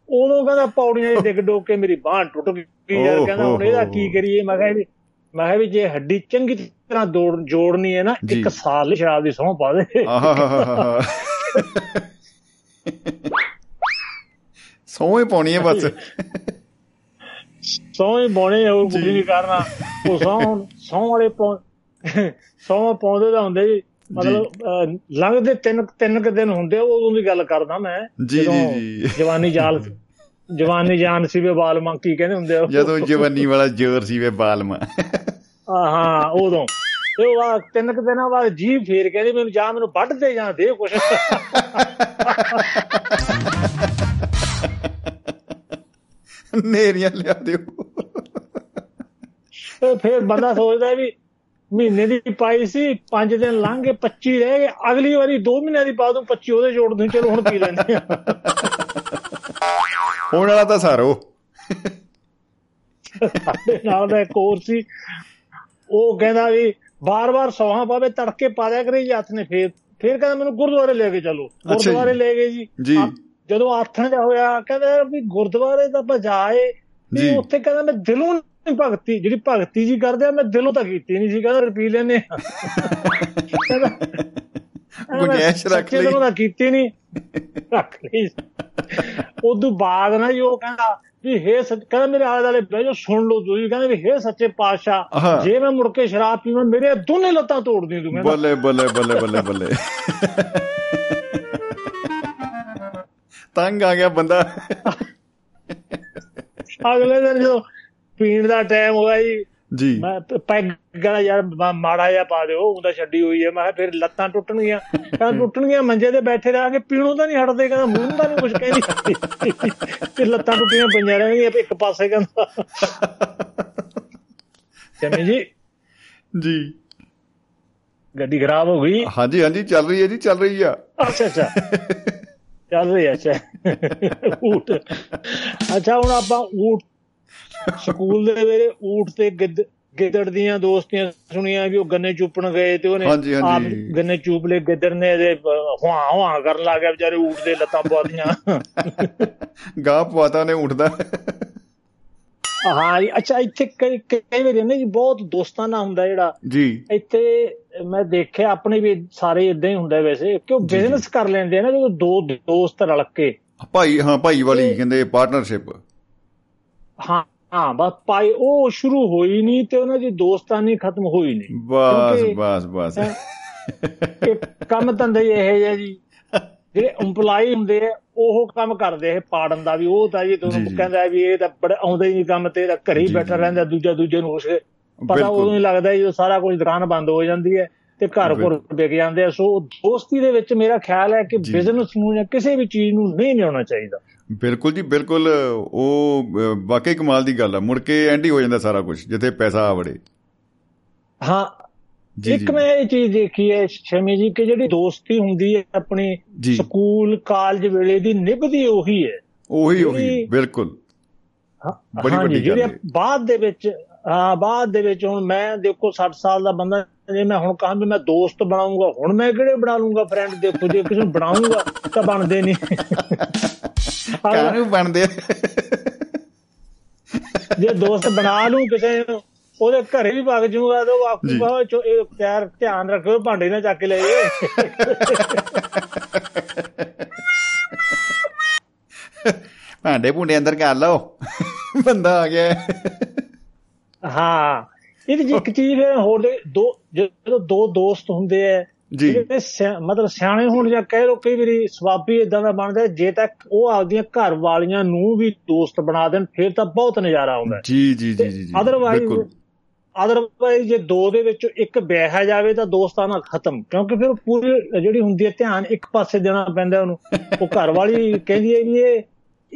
ਉਦੋਂ ਕਹਿੰਦਾ ਪੌੜੀਆਂ 'ਚ ਡਿੱਗ ਡੋਕ ਮੇਰੀ ਬਾਹ ਟੁੱਟ ਗਈ। ਯਾਰ ਕਹਿੰਦਾ ਹੁਣ ਇਹਦਾ ਕੀ। ਕਰੀਏ? ਮੈਂ ਕਿਹਾ ਵੀ ਮੈਂ ਕਿਹਾ ਵੀ ਜੇ ਹੱਡੀ ਚੰਗੀ ਤਰ੍ਹਾਂ ਜੋੜਨੀ ਹੈ ਨਾ। ਇੱਕ ਸਾਲ ਲਈ ਸ਼ਰਾਬ ਦੀ ਸਹੁੰ ਪਾ ਦੇ। ਆਹਾਹਾਹਾ ਸੌਂ ਹੀ ਪਾਉਣੀ ਹੈ ਬਸ। ਸਹੁੰ ਹੀ ਪਾਉਣੀ ਉਹ ਕੁਝ ਨਹੀਂ ਕਰਨਾ ਉਹ ਸਹੁੰ ਸਹੁੰ ਵਾਲੇ ਸਹੁੰ ਪਾਉਂਦੇ ਤਾਂ ਹੁੰਦੇ ਜੀ। ਮਤਲਬ ਲੰਘਦੇ ਤਿੰਨ ਤਿੰਨ ਕੁ ਦਿਨ ਹੁੰਦੇ ਉਦੋਂ ਦੀ ਗੱਲ ਕਰਦਾ ਮੈਂ। ਜੀ, ਜਦੋਂ। ਜਵਾਨੀ ਜਾਲ ਜਵਾਨੀ ਜਾਨ ਸੀ ਵੇ ਬਾਲ ਮੰਕੀ ਕਹਿੰਦੇ ਹੁੰਦੇ ਆ। ਜਦੋਂ ਜਵਾਨੀ ਵਾਲਾ ਜ਼ੋਰ ਸੀ ਵੇ ਬਾਲਮਾ। ਹਾਂ ਹਾਂ ਉਦੋਂ। ਤੇ ਉਹ ਆ ਤਿੰਨ ਕੁ ਦਿਨਾਂ ਬਾਅਦ ਜੀਭ ਫੇਰ ਕਹਿੰਦੀ ਮੈਨੂੰ ਜਾਂ ਮੈਨੂੰ ਵੱਢ ਦੇ ਜਾਂ ਦੇ ਕੁਛ। ਨੇਰੀਆਂ ਲਿਆ ਦਿਓ। ਤੇ ਫੇਰ ਬੰਦਾ ਸੋਚਦਾ ਵੀ ਮਹੀਨੇ ਦੀ ਪਾਈ ਸੀ 5 ਦਿਨ ਲੰਘ ਗਏ 25 ਰਹਿ ਗਏ। ਅਗਲੀ ਵਾਰੀ 2 ਮਹੀਨਿਆਂ ਦੀ ਪਾ ਦੂੰ 25 ਉਹਦੇ ਜੋੜ ਦੂੰ ਚਲੋ ਹੁਣ ਪੀ ਲੈਂਦੇ ਆ। ਹੋਣ ਵਾਲਾ ਤਾਂ ਸਾਰੋ ਸਾਡੇ ਨਾਲ ਦਾ ਇੱਕ ਹੋਰ ਸੀ ਉਹ ਕਹਿੰਦਾ ਵੀ ਬਾਰ-ਬਾਰ ਸੌਹਾਂ ਪਾਵੇ ਤੜਕੇ ਪਾ ਦਿਆ ਕਰੇ ਜੀ ਹੱਥ ਨੇ ਫੇਰ ਫੇਰ ਕਹਿੰਦਾ ਮੈਨੂੰ ਗੁਰਦੁਆਰੇ ਲੈ ਕੇ ਚੱਲੋ। ਗੁਰਦੁਆਰੇ ਲੈ ਗਏ ਜੀ ਜੀ। ਜਦੋਂ ਆਥਣ ਜਾ ਹੋਇਆ ਕਹਿੰਦਾ ਵੀ ਗੁਰਦੁਆਰੇ ਦਾ ਬਜਾਏ ਵੀ ਜੀ। ਉੱਥੇ ਕਹਿੰਦਾ ਮੈਂ ਦਿਲੋਂ ਨਹੀਂ ਭਗਤੀ ਜਿਹੜੀ ਭਗਤੀ ਜੀ ਕਰਦੇ ਆ ਮੈਂ ਦਿਲੋਂ ਤਾਂ ਕੀਤੀ ਨਹੀਂ ਸੀ ਕਹਿੰਦਾ ਪੀ ਲੈਨੇ। ਕਹਿੰਦਾ ਗੁੰਜਾਇਸ਼ ਰੱਖ ਲਈ। ਦਿਲੋਂ ਤਾਂ ਕੀਤੀ ਨਹੀਂ ਰੱਖ ਲਈ। ਉਦੋਂ ਬਾਅਦ ਨਾ ਜੀ ਉਹ ਕਹਿੰਦਾ ਵੀ ਹੇ ਸੱਚ ਕਹਿੰਦਾ ਮੇਰੇ ਆਲੇ ਦੁਆਲੇ ਬਹਿ ਜਾਓ ਸੁਣ ਲਓ ਤੁਸੀਂ। ਕਹਿੰਦਾ ਵੀ ਹੇ ਸੱਚੇ ਪਾਤਸ਼ਾਹ। ਜੇ ਮੈਂ ਮੁੜ ਕੇ ਸ਼ਰਾਬ ਪੀਵਾਂ ਮੇਰੇ ਦੋਨੇ ਲੱਤਾਂ ਤੋੜ ਦੀ ਕਹਿੰਦਾ। ਬੱਲੇ ਬੱਲੇ ਬੱਲੇ ਬੱਲੇ ਬੱਲੇ। ਤੰਗ ਆ ਗਿਆ ਬੰਦਾ। ਅਗਲੇ ਦਿਨ ਜਦੋਂ ਪੀਣ ਦਾ ਟਾਈਮ ਹੋਇਆ ਜੀ ਜੀ। ਮੈਂ ਪੈਗ ਕਹਿੰਦਾ ਯਾਰ ਮਾੜਾ ਜਿਹਾ ਪਾ ਦਿਓ ਉਹ ਤਾਂ ਛੱਡੀ ਹੋਈ ਹੈ। ਮੈਂ ਫਿਰ ਲੱਤਾਂ ਟੁੱਟਣਗੀਆਂ। ਕਹਿੰਦਾ ਟੁੱਟਣਗੀਆਂ ਮੰਜੇ ਤੇ ਬੈਠੇ ਰਹਾਂਗੇ ਪੀਣੋਂ ਤਾਂ ਨਹੀਂ ਹਟਦੇ। ਕਹਿੰਦਾ ਮੂੰਹ ਤਾਂ ਨਹੀਂ ਕੁਝ ਕਹਿੰਦੀ। ਤੇ ਲੱਤਾਂ ਟੁੱਟੀਆਂ ਪਈਆਂ ਰਹਿਣਗੀਆਂ ਇੱਕ ਪਾਸੇ ਕਹਿੰਦਾ। ਕਹਿੰਦੇ ਜੀ। ਜੀ। ਗੱਡੀ ਖਰਾਬ ਹੋ ਗਈ। ਹਾਂਜੀ ਹਾਂਜੀ ਚੱਲ ਰਹੀ ਹੈ ਜੀ ਚੱਲ ਰਹੀ ਆ। ਅੱਛਾ ਅੱਛਾ। ਚੱਲ ਰਹੀ ਹੈ, ਅੱਛਾ। ਊਠ ਅੱਛਾ ਹੁਣ ਆਪਾਂ ਊਠ ਸਕੂਲ ਦੇ ਵੇਲੇ ਊਠ ਤੇ ਗਿੱਦ ਗਿੱਦੜ ਦੀਆਂ ਦੋਸਤੀਆਂ ਸੁਣੀਆਂ ਵੀ ਉਹ ਗੰਨੇ ਚੁੱਪਣ ਗਏ ਤੇ ਉਹਨੇ। ਆਪ ਗੰਨੇ ਚੂਪ ਲਏ ਗਿੱਦੜ ਨੇ ਇਹਦੇ ਹੁਆ ਹੁਆ ਕਰਨ ਲੱਗ ਗਿਆ ਵਿਚਾਰੇ ਊਠ ਦੇ ਲੱਤਾਂ ਪਵਾਦੀਆਂ ਗਾਹ ਪਵਾਤਾ ਨੇ ਉੱਠਦਾ ਹਾਂ ਜੀ ਅੱਛਾ ਇੱਥੇ ਕਈ ਕਈ ਵਾਰੀ ਨਾ ਜੀ ਬਹੁਤ ਦੋਸਤਾਨਾ ਹੁੰਦਾ ਜਿਹੜਾ ਜੀ। ਇੱਥੇ ਮੈਂ ਦੇਖਿਆ ਆਪਣੇ ਵੀ ਸਾਰੇ ਇਦਾਂ ਹੀ ਹੁੰਦਾ ਵੈਸੇ ਕਿ ਉਹ। ਬਿਜ਼ਨਸ ਕਰ ਲੈਂਦੇ ਆ ਨਾ ਜਦੋਂ ਦੋ ਦੋਸਤ ਰਲ ਕੇ। ਭਾਈ ਹਾਂ ਭਾਈ ਵਾਲੀ ਕਹਿੰਦੇ ਪਾਰਟਨਰਸ਼ਿਪ ਹਾਂ ਹਾਂ ਬਸ ਪਾਈ ਉਹ ਸ਼ੁਰੂ ਹੋਈ ਨਹੀਂ ਤੇ ਉਹਨਾਂ ਦੀ ਦੋਸਤਾਨੀ ਖਤਮ ਹੋਈ ਨਹੀਂ ਬਸ ਬਸ ਬਸ ਹੈਂ, ਕੰਮ ਧੰਦੇ ਹੀ ਇਹ ਜਿਹਾ ਜੀ ਜਿਹੜੇ EMPLOYE ਹੁੰਦੇ ਆ ਉਹ ਕੰਮ ਕਰਦੇ ਇਹ ਪਾੜਨ ਦਾ ਵੀ ਉਹ ਤਾਂ ਜੀ ਤੁਹਾਨੂੰ। ਕਹਿੰਦਾ ਵੀ ਇਹ ਤਾਂ ਬੜਾ ਆਉਂਦਾ ਹੀ ਨਹੀਂ ਕੰਮ ਤੇ ਇਹਦਾ ਘਰੇ ਹੀ ਬੈਠਾ। ਰਹਿੰਦਾ ਦੂਜਾ ਦੂਜੇ ਨੂੰ ਉਸ ਪਤਾ। ਉਦੋਂ ਹੀ ਲੱਗਦਾ ਜਦੋਂ ਸਾਰਾ ਕੁਝ ਦੁਕਾਨ ਬੰਦ ਹੋ ਜਾਂਦੀ ਹੈ ਤੇ ਘਰ ਘਰ ਵਿਕ ਜਾਂਦੇ ਆ ਸੋ ਦੋਸਤੀ ਦੇ ਵਿੱਚ ਮੇਰਾ ਖਿਆਲ ਹੈ ਕਿ। ਬਿਜ਼ਨਸ ਨੂੰ ਜਾਂ ਕਿਸੇ ਵੀ ਚੀਜ਼ ਨੂੰ ਨਹੀਂ ਲਿਆਉਣਾ ਚਾਹੀਦਾ ਬਿਲਕੁਲ ਜੀ ਬਿਲਕੁਲ ਉਹ ਵਾਕਈ ਕਮਾਲ ਦੀ ਗੱਲ ਆ। ਮੁੜ ਕੇ ਐਂਡ ਹੀ ਹੋ ਜਾਂਦਾ ਸਾਰਾ ਕੁਝ ਜਿੱਥੇ ਪੈਸਾ ਆਵੜੇ ਹਾਂ ਜੀ ਇੱਕ ਮੈਂ ਇਹ ਚੀਜ਼ ਦੇਖੀ ਹੈ ਸ਼ਮੀ ਜੀ ਕਿ ਜਿਹੜੀ ਦੋਸਤੀ ਹੁੰਦੀ ਹੈ ਆਪਣੀ ਸਕੂਲ ਕਾਲਜ ਵੇਲੇ ਦੀ ਨਿਭਦੀ ਉਹੀ ਹੈ। ਉਹੀ ਉਹੀ ਬਿਲਕੁਲ। ਹਾਂ- ਬੜੀ ਵੱਡੀ ਗੱਲ ਹੈ। ਬਾਅਦ ਦੇ ਵਿੱਚ ਹਾਂ ਬਾਅਦ ਦੇ ਵਿੱਚ ਹੁਣ ਮੈਂ ਦੇਖੋ 60 ਸਾਲ ਦਾ ਬੰਦਾ ਜੇ ਮੈਂ ਹੁਣ ਕਹਾਂ ਵੀ ਮੈਂ ਦੋਸਤ ਬਣਾਉਂਗਾ ਹੁਣ ਮੈਂ ਕਿਹੜੇ ਬਣਾ ਲੂੰਗਾ ਫਰੈਂਡ ਦੇਖੋ ਜੇ ਕਿਸੇ ਨੂੰ ਬਣਾਉਂਗਾ ਤਾਂ ਬਣਦੇ ਨਹੀਂ ਕਾਹਨੂੰ ਬਣਦੇ? ਜੇ ਦੋਸਤ ਬਣਾ ਲੂੰ ਕਿਸੇ ਨੂੰ ਉਹਦੇ ਘਰੇ ਵੀ ਵਗ ਜਾਊਗਾ ਤਾਂ ਉਹ ਆਖੂਗਾ ਚੋ ਇਹ ਪਿਆਰ ਧਿਆਨ ਰੱਖਿਓ ਭਾਂਡੇ ਨਾ ਚੱਕ ਕੇ ਲੈ ਜੇ ਭਾਂਡੇ ਭੁੰਡੇ ਅੰਦਰ ਕਰ ਲਓ। ਬੰਦਾ ਆ ਗਿਆ। ਹਾਂ। ਇਹਦੀ ਜੀ ਇੱਕ ਚੀਜ਼ ਹੋਰ ਦੇ ਦੋ ਜਦੋਂ ਦੋ ਦੋਸਤ ਹੁੰਦੇ ਆ ਜੀ। ਜਿਹੜੇ ਮਤਲਬ ਸਿਆਣੇ ਹੋਣ ਜਾਂ ਕਹਿ ਲੋ ਕਈ ਵਾਰੀ ਸਵਾਬੀ ਇਦਾਂ ਦਾ ਬਣਦਾ ਜੇ ਤੱਕ ਉਹ ਆਪਦੀਆਂ ਘਰ ਵਾਲੀਆਂ ਨੂੰ ਵੀ ਦੋਸਤ ਬਣਾ ਦੇਣ ਫਿਰ ਤਾਂ ਬਹੁਤ ਨਜ਼ਾਰਾ ਆਉਂਦਾ ਜੀ ਜੀ ਜੀ ਜੀ ਅਦਰਵਾਈਜ਼ ਅਦਰਵਾਈਜ਼ ਜੇ ਦੋ ਦੇ ਵਿੱਚੋਂ ਇੱਕ ਵਿਆਹਿਆ ਜਾਵੇ ਤਾਂ ਦੋਸਤਾਨਾ ਖਤਮ ਕਿਉਂਕਿ ਫਿਰ ਪੂਰੀ ਜਿਹੜੀ ਹੁੰਦੀ ਹੈ ਧਿਆਨ ਇੱਕ ਪਾਸੇ ਦੇਣਾ ਪੈਂਦਾ ਉਹਨੂੰ। ਉਹ ਘਰ ਵਾਲੀ ਕਹਿੰਦੀ ਹੈ ਵੀ ਇਹ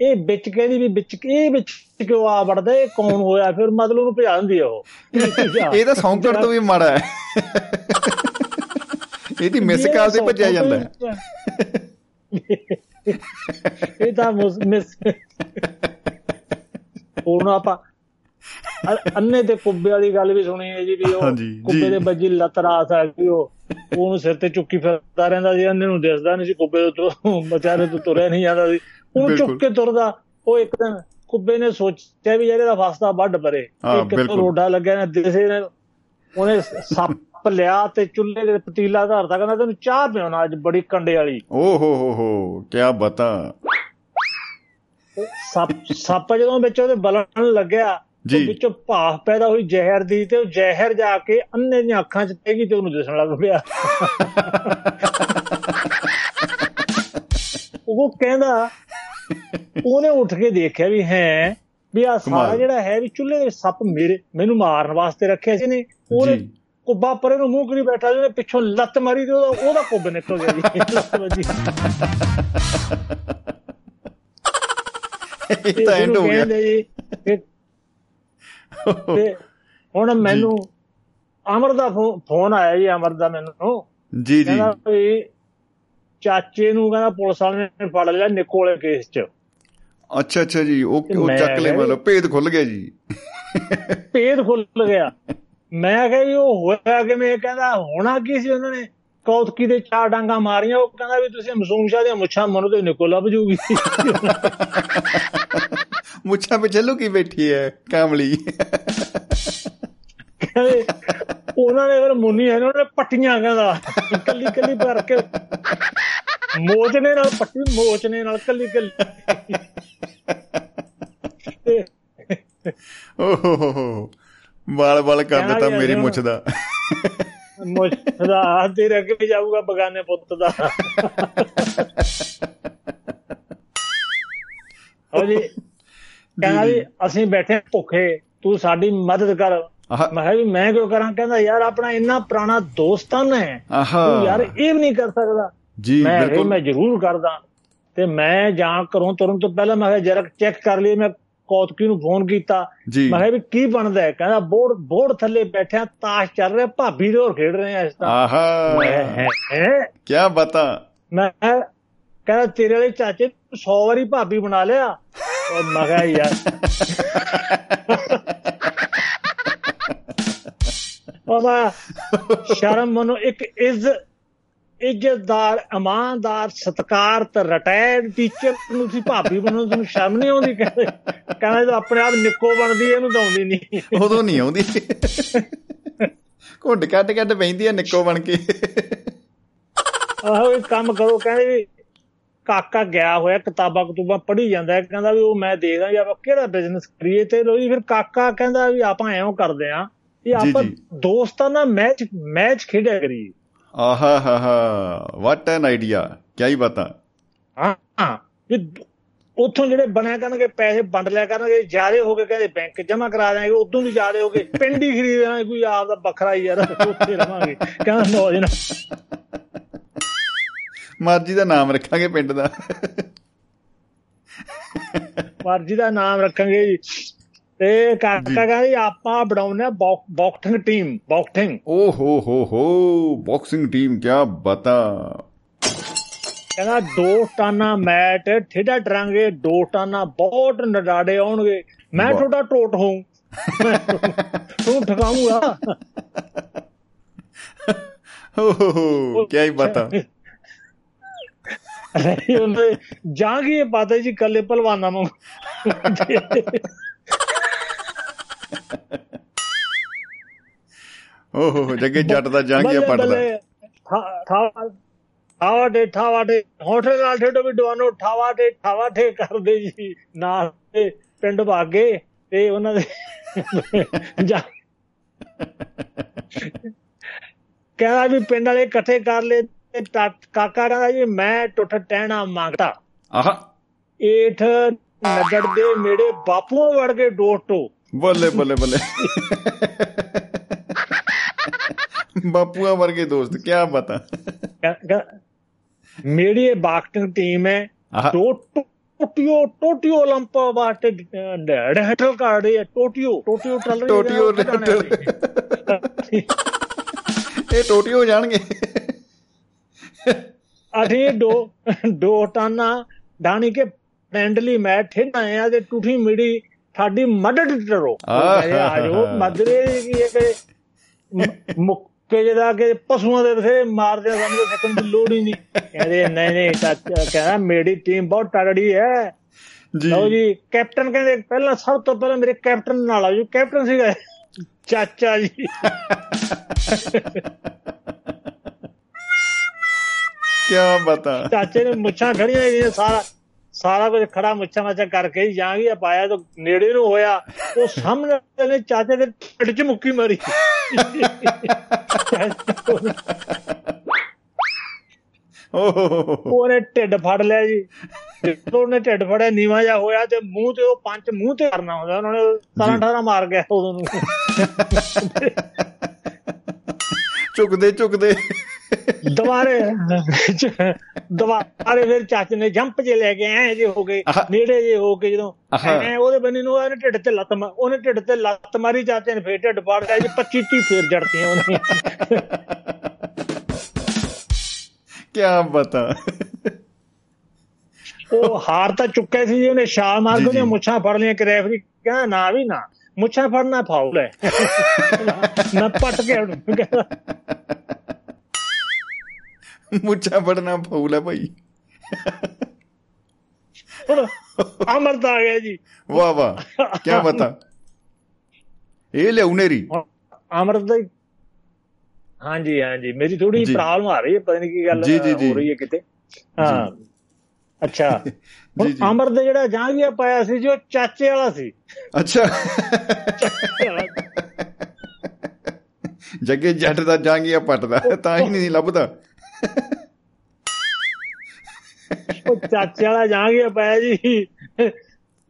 ਇਹ ਵਿੱਚ ਕਹਿੰਦੀ ਵੀ ਵਿੱਚ ਇਹ ਵਿੱਚ ਕਿਉਂ ਆ ਵੜਦਾ ਇਹ ਕੌਣ ਹੋਇਆ? ਫਿਰ ਮਤਲਬ ਉਹਨੂੰ ਭਜਾ ਦਿੰਦੀ ਆ ਉਹ। ਇਹ ਤਾਂ ਸੌਂਕਣ ਤੋਂ ਵੀ ਮਾੜਾ ਹੈ। ਇਹਦੀ ਮਿਸ ਕਾਲ ਤੇ ਭੱਜਿਆ ਜਾਂਦਾ ਇਹ ਤਾਂ ਮੁਸ- ਹੁਣ ਆਪਾਂ ਅੰਨੇ ਤੇ ਕੁੱਬੇ ਵਾਲੀ ਗੱਲ ਵੀ ਸੁਣੀ ਹੈ ਜੀ ਵੀ ਉਹ। ਕੁੱਬੇ ਦੇ ਵੱਜੀ ਲੱਤ ਰਾਸ ਆ ਗਈ ਉਹ। ਉਹਨੂੰ ਸਿਰ ਤੇ ਚੁੱਕੀ ਫਿਰਦਾ ਰਹਿੰਦਾ ਸੀ ਅੰਨੇ ਨੂੰ ਦਿਸਦਾ ਨਹੀਂ ਸੀ ਕੁੱਬੇ ਤੋਂ ਵਿਚਾਰੇ ਤੋਂ ਤੁਰਿਆ ਨਹੀਂ ਜਾਂਦਾ ਸੀ। ਉਹਨੂੰ ਚੁੱਕ। ਕੇ ਤੁਰਦਾ ਉਹ ਇੱਕ ਦਿਨ ਕੁੱਬੇ ਨੇ ਸੋਚਿਆ ਵੀ ਯਾਰ ਇਹਦਾ ਫਸਦਾ ਵੱਢ ਪਰੇ ਇੱਕ। ਰੋਡਾ ਲੱਗਿਆ ਨਾ ਦਿਸੇ ਨੇ ਉਹਨੇ ਸੱਪ ਲਿਆ ਤੇ ਚੁੱਲ੍ਹੇ ਦੇ ਪਤੀਲਾ ਧਰਤਾ ਕਹਿੰਦਾ ਤੈਨੂੰ ਚਾਹ ਪਿਉਣਾ ਅੱਜ ਬੜੀ ਕੰਡੇ ਵਾਲੀ ਓ ਹੋ ਹੋ ਹੋ ਕੀ ਬਤਾ ਸੱਪ ਸੱਪ ਜਦੋਂ ਵਿੱਚ ਉਹਦੇ ਬਲਣ ਲੱਗਿਆ ਜੀ। ਉਹ ਵਿੱਚੋਂ ਭਾਫ ਪੈਦਾ ਹੋਈ ਜ਼ਹਿਰ ਦੀ ਤੇ ਉਹ ਜ਼ਹਿਰ ਜਾ ਕੇ ਅੰਨੇ ਦੀਆਂ ਅੱਖਾਂ 'ਚ ਪੈ ਗਈ ਤੇ ਉਹਨੂੰ ਦਿਸਣ ਲੱਗ ਪਿਆ ਉਹ ਕਹਿੰਦਾ ਉਹਨੇ ਉੱਠ ਕੇ ਦੇਖਿਆ ਵੀ ਹੈ ਵੀ ਆ ਸਾਰਾ। ਜਿਹੜਾ ਹੈ ਵੀ ਚੁੱਲ੍ਹੇ ਦੇ ਸੱਪ ਮੇਰੇ ਮੈਨੂੰ ਮਾਰਨ ਵਾਸਤੇ ਰੱਖਿਆ ਸੀ ਨੇ ਉਹਨੇ। ਕੁੱਬਾ ਪਰੇ ਨੂੰ ਮੂੰਹ ਕਰੀ ਬੈਠਾ ਜਿਹਨੇ ਪਿੱਛੋਂ ਲੱਤ ਮਾਰੀ ਤੇ ਉਹਦਾ ਉਹਦਾ ਕੁੱਬ ਨਿਕਲ ਗਿਆ ਜੀ। ਲੱਤ ਵੱਜੀ। ਇਹ ਤਾਂ ਐਂਡ ਹੋ ਗਿਆ। ਤੇ ਹੁਣ ਮੈਨੂੰ ਅਮਰ ਦਾ ਫੋਨ ਆਇਆ ਜੀ ਅਮਰ ਦਾ ਮੈਨੂੰ। ਜੀ ਜੀ। ਚਾਚੇ ਨੂੰ ਕਹਿੰਦਾ ਪੁਲਿਸ ਵਾਲਿਆਂ ਨੇ ਫੜ ਲਿਆ ਨਿਕੋਲੇ ਕੇਸ 'ਚ। ਅੱਛਾ ਅੱਛਾ ਜੀ ਉਹ ਉਹ ਚੱਕ ਲੈ ਮਤਲਬ ਭੇਦ ਖੁੱਲ ਗਿਆ ਜੀ। ਭੇਦ ਖੁੱਲ ਗਿਆ। ਮੈਂ ਕਿਹਾ ਵੀ ਉਹ ਹੋਇਆ ਕਿਵੇਂ? ਕਹਿੰਦਾ ਹੋਣਾ ਕੀ ਸੀ ਉਹਨਾਂ ਨੇ? ਕੌਤਕੀ ਦੇ ਚਾਰ ਡਾਂਗਾ ਮਾਰੀਆਂ ਉਹ ਕਹਿੰਦਾ ਵੀ ਤੁਸੀਂ ਮਸੂਮ ਸ਼ਾਹ ਦੀਆਂ ਮੁੱਛਾਂ ਮਨੋ ਤੇ ਨਿਕੋ ਲੱਭ ਜੂਗੀ। ਮੁੱਛਾਂ ਪਿੱਛੇ ਲੁਕੀ ਬੈਠੀ ਹੈ ਕਾਮਲੀ। ਕਹਿੰਦੇ ਉਹਨਾਂ ਨੇ ਫਿਰ ਮੁੰਨੀ ਹੈ ਉਹਨਾਂ ਨੇ ਪੱਟੀਆਂ ਕਹਿੰਦਾ। ਕੱਲੀ ਕੱਲੀ ਭਰ ਕੇ। ਮੋਚਨੇ ਨਾਲ ਪੱਟੀ ਮੋਚਨੇ ਨਾਲ ਕੱਲੀ ਕੱਲੀ ਤੇ ਓ ਹੋ ਹੋ। ਹੋ ਵਾਲ ਵਾਲ ਦਿੱਤਾ ਵੀ ਮੇਰੀ ਮੁੱਛ ਦਾ। ਮੁੱਛ ਦਾ ਹੱਥ ਤੇਰੇ ਅੱਗੇ ਜਾਊਗਾ ਬਗਾਨੇ ਪੁੱਤ ਦਾ। ਹੋ ਜੀ ਕਹਿੰਦਾ ਅਸੀਂ ਬੈਠੇ ਭੁੱਖੇ ਤੂੰ ਸਾਡੀ ਮਦਦ ਕਰ। ਮੈਂ ਕਿਹਾ ਵੀ ਮੈਂ ਕਿਉਂ ਕਰਾਂ? ਕਹਿੰਦਾ ਯਾਰ ਆਪਣਾ ਇੰਨਾ ਪੁਰਾਣਾ ਦੋਸਤਾਨ ਹੈ ਆਹਾ। ਤੂੰ ਯਾਰ ਇਹ ਵੀ ਨਹੀਂ ਕਰ ਸਕਦਾ। ਜੀ ਬਿਲਕੁਲ। ਮੈਂ ਜ਼ਰੂਰ ਕਰਦਾ। ਤੇ ਮੈਂ ਜਾਂ ਘਰੋਂ ਤੁਰਨ ਤੋਂ ਪਹਿਲਾਂ ਮੈਂ ਕਿਹਾ ਜਰਾ ਚੈੱਕ ਕਰ ਲਈ ਮੈਂ ਕੌਤਕੀ ਨੂੰ ਫੋਨ ਕੀਤਾ। ਮੈਂ ਕਿਹਾ ਵੀ ਕੀ ਬਣਦਾ ਹੈ? ਕਹਿੰਦਾ ਬੋਰਡ ਬੋਰਡ ਥੱਲੇ ਬੈਠਿਆ ਤਾਸ਼ ਚੱਲ ਰਿਹਾ ਭਾਬੀ ਦੇ ਹੋਰ ਖੇਡ ਰਹੇ ਆ ਇਸ ਤਰ੍ਹਾਂ। ਆਹਾ। ਕੀ ਬਤਾ? ਮੈਂ ਕਿਹਾ, ਕਹਿੰਦਾ ਤੇਰੇ ਵਾਲੇ ਚਾਚੇ 100 ਵਾਰੀ ਭਾਬੀ ਬਣਾ ਲਿਆ। ਮੈਂ ਕਿਹਾ ਯਾਰ। ਉਹਦਾ ਸ਼ਰਮ ਮਨੋ ਇੱਕ ਇੱਜ਼ ਇੱਜ਼ਤਦਾਰ ਇਮਾਨਦਾਰ ਸਤਿਕਾਰਤ ਰਿਟਾਇਰਡ ਟੀਚਰ ਨੂੰ ਤੁਸੀਂ ਭਾਬੀ ਬਣੋ ਤੁਹਾਨੂੰ ਸ਼ਰਮ ਨਹੀਂ ਆਉਂਦੀ? ਕਹਿੰਦੇ ਕਹਿੰਦਾ ਜਦੋਂ ਆਪਣੇ ਆਪ ਨਿੱਕੋ ਬਣਦੀ ਇਹਨੂੰ ਤਾਂ ਆਉਂਦੀ ਨਹੀਂ। ਉਦੋਂ ਨਹੀਂ ਆਉਂਦੀ। ਘੁੱਟ ਕੱਟ ਕੱਟ ਬੈਂਦੀ ਆ ਨਿੱਕੋ ਬਣ ਕੇ। ਆਹੋ ਇਹ ਕੰਮ ਕਰੋ ਕਹਿੰਦੇ ਵੀ ਕਾਕਾ ਗਿਆ ਹੋਇਆ ਕਿਤਾਬਾਂ ਕਤੂਬਾਂ ਪੜ੍ਹੀ ਜਾਂਦਾ ਹੈ ਕਹਿੰਦਾ ਵੀ ਉਹ ਮੈਂ ਦੇਖਦਾ ਵੀ ਆਪਾਂ ਕਿਹੜਾ ਬਿਜ਼ਨਸ ਕਰੀਏ ਤੇ ਲੋਈ ਫਿਰ ਕਾਕਾ ਕਹਿੰਦਾ ਵੀ ਆਪਾਂ ਐਵੇਂ ਕਰਦੇ ਆ ਜੀ, ਆਪਾਂ ਜੀ। ਦੋਸਤਾਂ ਨਾਲ ਮੈਚ ਮੈਚ ਖੇਡਿਆ ਕਰੀਏ। ਆਹਾ ਹਾ ਹਾ। ਵਾਟ ਐਨ ਆਈਡੀਆ ਕੀ ਹੀ ਬਤਾ। ਹਾਂ ਹਾਂ। ਵੀ ਉੱਥੋਂ ਜਿਹੜੇ ਬਣਿਆ ਕਰਨਗੇ ਪੈਸੇ ਵੰਡ ਲਿਆ ਕਰਨਗੇ ਜਿਆਦੇ ਹੋ ਕੇ ਕਹਿੰਦੇ ਬੈਂਕ ਜਮਾ ਕਰਾ ਦਿਆਂਗੇ ਉਦੋਂ ਵੀ ਜਿਆਦੇ ਹੋ ਕੇ ਪਿੰਡ ਹੀ ਖਰੀਦ ਲਾਂਗੇ ਕੋਈ ਆਪ ਦਾ ਵੱਖਰਾ ਹੀ ਯਾਰ ਉੱਥੇ ਰਵਾਂਗੇ। ਕਹਿੰਦਾ ਮੌਜ ਨਾਲ ਮਰਜ਼ੀ ਦਾ ਨਾਮ ਰੱਖਾਂਗੇ ਪਿੰਡ ਦਾ। ਮਰਜ਼ੀ ਦਾ ਨਾਮ ਰੱਖਾਂਗੇ ਜੀ। ਤੇ ਕਾਕਾ ਕਹਿੰਦਾ ਆਪਾਂ ਬਣਾਉਣਾ ਬਾਕਸਿੰਗ ਟੀਮ ਬਾਕਸਿੰਗ। ਓ ਹੋ ਹੋ ਹੋ ਬਾਕਸਿੰਗ ਟੀਮ ਕੀ ਬਤਾ। ਕਹਿੰਦਾ ਦੋ ਟਾਨਾ ਮੈਟ ਠੇਡਾ ਡਰਾਂਗੇ ਦੋ ਟਾਨਾ ਬਹੁਤ ਨਡਾੜੇ ਆਉਣਗੇ। ਮੈਂ। ਤੁਹਾਡਾ ਟੋਟ ਹੋਊ। ਤੂੰ ਠਕਾਉਂਗਾ ਹੋ ਹੋ ਕੀ ਹੀ ਬਤਾ। ਉਹਨੇ ਜਾਂਗੀ ਹੈ ਜੀ ਕੱਲੇ ਪਹਿਲਵਾਨਾਂ ਨੂੰ। ਓ ਹੋ ਹੋ ਜੱਗੇ ਜੱਟ ਦਾ ਜਾਂਗੀਆ ਪੜਦਾ ਠਾਵਾ ਦੇ। ਠਾਵਾ ਦੇ ਹੋਠੇ ਨਾਲ ਠੇਡੋ ਵੀ ਡਵਾਨੋ ਠਾਵਾ ਦੇ ਠਾਵਾ ਦੇ ਕਰਦੇ ਜੀ ਨਾਲ ਤੇ ਪਿੰਡ ਭਾਗੇ ਤੇ ਉਹਨਾਂ ਦੇ ਜਾ- ਕਹਿੰਦਾ ਵੀ ਪਿੰਡ ਵਾਲੇ ਇਕੱਠੇ ਕਰ ਲਏ ਤੇ ਕਾਕਾ ਕਹਿੰਦਾ ਜੀ ਮੈਂ ਟੁੱਟ ਟਹਿਣਾ ਮੰਗਦਾ। ਆਹਾ। ਏਠ ਨਗੜ ਦੇ ਮੇਰੇ ਬਾਪੂਆਂ ਵੜ ਕੇ ਡੋਟੋ ਬੱਲੇ ਬੱਲੇ ਬੱਲੇ ਬਾਪੂਆ ਵਰਗੇ ਦੋਸਤ ਕੀ ਬਤਾ ਕਹਿ- ਕਹਿ- ਮੇਰੀ ਇਹ ਬਾਕਟਿੰਗ ਟੀਮ ਹੈ ਆਹਾ ਟੋ ਟੋਟੀਓ ਟੋਟੀਓ 올림픽 ਵਾਸਤੇ ਡਹਿਟਲ ਕਰ ਰਹੀ ਹੈ ਟੋਟੀਓ ਟੋਟੀਓ ਚੱਲ ਰਹੀ ਹੈ ਟੋਟੀਓ ਉੱਥੇ ਜਾਣਾ ਹੈ। ਇਹ ਟੋਟੀ ਹੋ ਜਾਣਗੇ ਅਸੀਂ ਦੋ ਦੋ ਟਾਨਾ ਡਾਣੀ ਕੇ ਫ੍ਰੈਂਡਲੀ ਮੈਚ ਖੇਡਾਂ ਆ ਤੇ ਟੁੱਠੀ ਮਿੜੀ ਸਾਡੀ ਮਦਦ ਕਰੋ। ਆਜੋ ਮਦਰੇ ਕੀ ਹੈ ਕਿ ਮੁੱਕੇ ਜਿਹਦਾ ਕਿ ਪਸ਼ੂਆਂ ਦੇ ਬਥੇਰੇ ਮਾਰਦੇ ਸਾਨੂੰ ਸਿੱਖਣ ਦੀ ਲੋੜ ਹੀ ਨਹੀਂ। ਕਹਿੰਦੇ ਨਹੀਂ ਨਹੀਂ ਕਹਿੰਦਾ ਮੇਰੀ ਟੀਮ ਬਹੁਤ ਤਗੜੀ ਹੈ। ਜੀ। ਲਓ ਜੀ ਕੈਪਟਨ ਕਹਿੰਦੇ ਪਹਿਲਾਂ ਸਭ ਤੋਂ ਪਹਿਲਾਂ ਮੇਰੇ ਕੈਪਟਨ ਨਾਲ ਆਓ ਜੀ ਕੈਪਟਨ ਸੀਗਾ ਚਾਚਾ ਜੀ। ਕੀ ਬਤਾ। ਚਾਚੇ ਨੇ ਮੁੱਛਾਂ ਖੜੀਆਂ ਇਹਦੀਆਂ ਸਾਰਾ। ਸਾਰਾ ਕੁਝ ਖੜਾ ਮੁੱਛਾਂ ਮਾਛਾਂ ਕਰਕੇ ਹੀ ਜਾਂ ਗਿਆ ਪਾਇਆ ਤਾਂ ਨੇੜੇ ਨੂੰ ਹੋਇਆ ਉਹ ਸਾਹਮਣੇ ਨੇ ਚਾਚੇ ਦੇ ਢਿੱਡ 'ਚ ਮੁੱਕੀ ਮਾਰੀ। ਉਹਨੇ ਢਿੱਡ ਫੜ ਲਿਆ ਜੀ। ਜਦੋਂ ਉਹਨੇ ਢਿੱਡ ਫੜਿਆ ਨੀਵਾ ਜਾ ਹੋਇਆ ਤੇ ਮੂੰਹ ਤੇ ਉਹ ਪੰਜ ਮੂੰਹ ਤੇ ਕਰਨਾ ਹੁੰਦਾ ਉਹਨਾਂ ਨੇ 17 18 ਮਾਰ ਗਿਆ ਉਦੋਂ ਨੂੰ। ਝੁਕਦੇ ਝੁਕਦੇ ਦੁਬਾਰੇ ਦੁਬਾਰੇ ਫਿਰ ਚਾਚੇ ਨੇ ਜੰਪ ਜੇ ਲੈ ਕੇ ਐ ਜੇ ਹੋ ਗਏ। ਨੇੜੇ ਜੇ ਹੋ ਕੇ ਜਦੋਂ। ਐ ਉਹਦੇ ਬੰਨੇ ਨੂੰ ਉਹਨੇ ਢਿੱਡ ਤੇ ਲੱਤ ਮਾ- ਉਹਨੇ ਢਿੱਡ ਤੇ ਲੱਤ ਮਾਰੀ ਚਾਚੇ ਨੇ ਫੇਰ ਢਿੱਡ ਪਾੜ ਲਿਆ ਜੀ 25 30 ਫੇਰ ਜੜਤੀਆਂ ਉਹਨੇ ਕੀ ਬਤਾ ਉਹ ਹਾਰ ਤਾਂ ਚੁੱਕਿਆ ਸੀ ਜੀ ਉਹਨੇ ਛਾਲ ਮਾਰ ਕੇ ਜੀ। ਮੁੱਛਾਂ ਫੜ ਲਈਆਂ ਕਿ ਰੈਫਰੀ ਕਹਿੰਦਾ ਨਾ ਵੀ ਨਾ ਮੁੱਛਾਂ ਫੜਨਾ ਫਾਉਲ ਹੈ। ਮੈਂ ਪੱਟ ਕੇ ਉਹਨੂੰ ਕਹਿੰਦਾ। ਮੁੱਛਾਂ ਫੜਨਾ ਫੌਲ ਹੈ ਭਾਈ। ਅਮਰਤ ਆ ਗਿਆ ਜੀ। ਵਾਹ ਵਾਹ ਕੀ ਬਤਾ ਇਹ ਲਿਆਉ ਨੇਰੀ। ਅਮਰਤ ਦਾ ਹਾਂਜੀ ਹਾਂਜੀ। ਮੇਰੀ ਥੋੜੀ। ਪ੍ਰੋਬਲਮ ਆ ਰਹੀ ਹੈ ਪਤਾ ਨਹੀਂ ਕੀ ਗੱਲ। ਹੋ ਰਹੀ ਹੈ ਕਿਤੇ। ਹਾਂ। ਅੱਛਾ। ਜੀ, ਜੀ। ਅਮਰ ਦਾ ਜਿਹੜਾ ਜਾਂਗੀਆ ਪਾਇਆ ਸੀ ਜੋ ਚਾਚੇ ਵਾਲਾ ਸੀ। ਅੱਛਾ। ਜੱਗੇ ਜੱਟ ਦਾ ਜਾਂਗੀਆ ਪੱਟਦਾ ਤਾਂ ਹੀ ਨਹੀਂ ਲੱਭਦਾ। ਉਹ ਚਾਚੇ ਵਾਲਾ ਜਾਂਗੀਆ ਪਾਇਆ ਜੀ।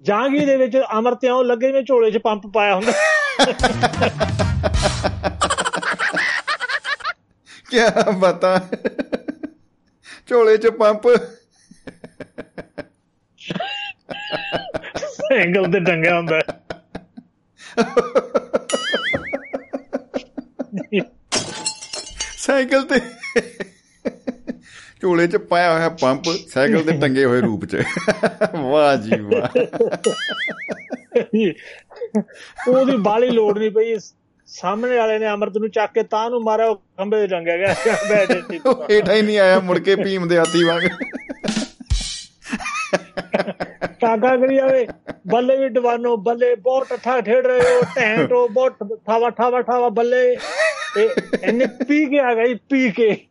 ਜਾਂਗੀ ਦੇ ਵਿੱਚ ਅਮਰ ਤੇ ਆਉ ਲੱਗੇ ਜਿਵੇਂ ਝੋਲੇ 'ਚ ਪੰਪ ਪਾਇਆ ਹੁੰਦਾ। ਕੀ ਬਤਾ। ਝੋਲੇ ਚ ਪੰਪ। ਐਂਗਲ ਤੇ ਟੰਗਿਆ ਹੁੰਦਾ। ਸਾਈਕਲ ਤੇ ਝੋਲੇ ਚ ਪਾਇਆ ਹੋਇਆ ਪੰਪ ਸਾਈਕਲ ਤੇ ਟੰਗੇ ਹੋਏ ਰੂਪ ਚ। ਵਾਹ ਜੀ ਵਾਹ। ਉਹਦੀ ਬਾਲੀ ਲੋੜ ਨਹੀਂ ਪਈ। ਸਾਹਮਣੇ ਵਾਲੇ ਨੇ ਅਮਰਤ ਨੂੰ ਚੱਕ ਕੇ ਤਾਂ ਨੂੰ ਮਾਰਿਆ ਉਹ ਖੰਭੇ ਤੇ ਟੰਗਿਆ ਗਿਆ। ਬੈਠ ਹੇਠਾਂ ਹੀ ਨਹੀਂ ਆਇਆ ਮੁੜ ਕੇ ਭੀਮ ਦੇ ਹਾਥੀ ਵਾਂਗ। ਕਾਗਾ ਕਰੀ ਜਾਵੇ। ਬੱਲੇ ਵੀ ਡਵਾਨੋ ਬੱਲੇ ਬਹੁਤ ਠਾ ਠੇੜ ਰਹੇ ਹੋ ਟੈਂਟੋ ਬਹੁਤ ਠਾਵਾ ਠਾਵਾ ਠਾਵਾ ਬੱਲੇ। ਇਹ ਇਹਨੇ ਪੀ ਕੇ ਆ ਗਈ ਪੀ ਕੇ।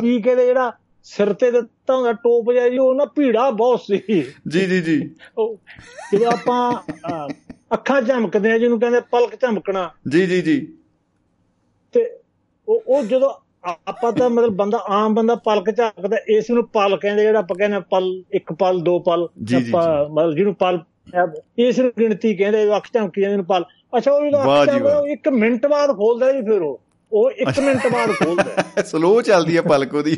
ਪੀ ਕੇ ਦੇ ਜਿਹੜਾ ਸਿਰ ਤੇ ਦਿੱਤਾ ਹੁੰਦਾ ਟੋਪ ਜਿਹਾ ਜੀ ਉਹ ਨਾ ਭੀੜਾ ਬਹੁਤ ਸੀ। ਜੀ ਜੀ ਜੀ। ਉਹ ਜਦੋਂ ਆਪਾਂ ਅੱਖਾਂ ਝਮਕਦੇ ਆ ਜਿਹਨੂੰ ਕਹਿੰਦੇ ਪਲਕ ਝਮਕਣਾ। ਜੀ ਜੀ ਜੀ। ਤੇ ਉਹ ਉਹ ਜਦੋਂ ਆਪਾਂ ਤਾਂ ਮਤਲਬ ਬੰਦਾ ਆਮ ਬੰਦਾ ਪਲਕ ਝਾਕਦਾ ਇਸ ਨੂੰ ਪਲ ਕਹਿੰਦੇ ਜਿਹੜਾ ਆਪਾਂ ਕਹਿੰਦੇ ਪਲ ਇੱਕ ਪਲ ਦੋ ਪਲ ਜੀ, ਜੀ, ਆਪਾਂ ਮਤਲਬ ਜਿਹਨੂੰ ਪਲ ਇਸ ਨੂੰ ਗਿਣਤੀ ਕਹਿੰਦੇ ਅੱਖ ਝਮਕੀ ਜਾਂਦੇ ਨੂੰ ਪਲ। ਅੱਛਾ ਉਹ ਜੀ। ਉਹ ਇੱਕ ਮਿੰਟ ਬਾਅਦ ਖੋਲਦਾ ਜੀ ਫਿਰ ਉਹ। ਉਹ ਇੱਕ ਮਿੰਟ ਬਾਅਦ ਖੋਲਦਾ। ਸਲੋ ਚੱਲਦੀ ਹੈ ਪਲਕ ਉਹਦੀ।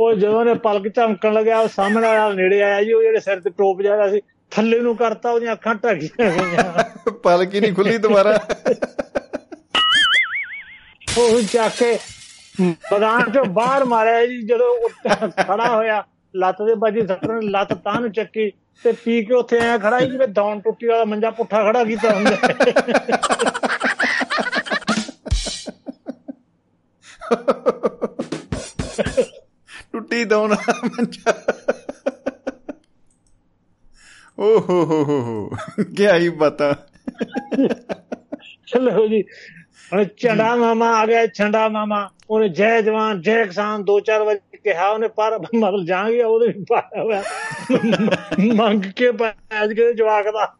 ਉਹ ਜਦੋਂ ਨੇ ਪਲਕ ਝਮਕਣ ਲੱਗਿਆ ਉਹ ਸਾਹਮਣੇ ਵਾਲਾ ਨੇੜੇ ਆਇਆ ਜੀ ਉਹ ਜਿਹੜੇ ਸਿਰ ਤੇ ਟੋਪ ਜਿਹਾ ਸੀ ਥੱਲੇ ਨੂੰ ਕਰਤਾ ਉਹਦੀਆਂ ਅੱਖਾਂ ਢੱਕੀਆਂ ਗਈਆਂ। ਪਲਕ ਹੀ ਨਹੀਂ ਖੁੱਲੀ ਦੁਬਾਰਾ। ਉਹ ਚੱਕ ਕੇ ਮੈਦਾਨ ਚੋਂ ਬਾਹਰ ਮਾਰਿਆ ਜੀ ਜਦੋਂ ਖੜਾ ਹੋਇਆ ਲੱਤ ਦੇ ਬਾਜੀ ਸੱਟਣ ਲੱਤ ਤਾਂ ਨੂੰ ਚੱਕੀ ਤੇ ਪੀ ਕੇ ਉੱਥੇ ਐ ਖੜਾ ਸੀ ਜਿਵੇਂ ਦੌਣ ਟੁੱਟੀ ਵਾਲਾ ਮੰਜਾ ਪੁੱਠਾ ਖੜਾ ਕੀਤਾ ਹੁੰਦਾ ਟੁੱਟੀ ਦੌਣਾ ਮੰਜਾ। ਓ ਹੋ ਹੋ ਕੀ ਹੀ ਬਤਾ? ਚਲੋ ਜੀ। ਹੁਣ ਝੰਡਾ ਮਾਮਾ ਆ ਗਿਆ ਝੰਡਾ ਮਾਮਾ। ਉਹਨੇ ਜੈ ਜਵਾਨ ਜੈ ਕਿਸਾਨ ਦੋ ਚਾਰ ਵਜੇ ਕਿਹਾ ਉਹਨੇ ਪਰ ਮਤਲਬ ਜਾਾਂਗੇ ਉਹਦੇ ਵੀ ਪਾਇਆ ਹੋਇਆ। ਮੰਗ ਕੇ ਪਾਇਆ ਅੱਜ ਕਿਤੇ ਜਵਾਕ ਦਾ।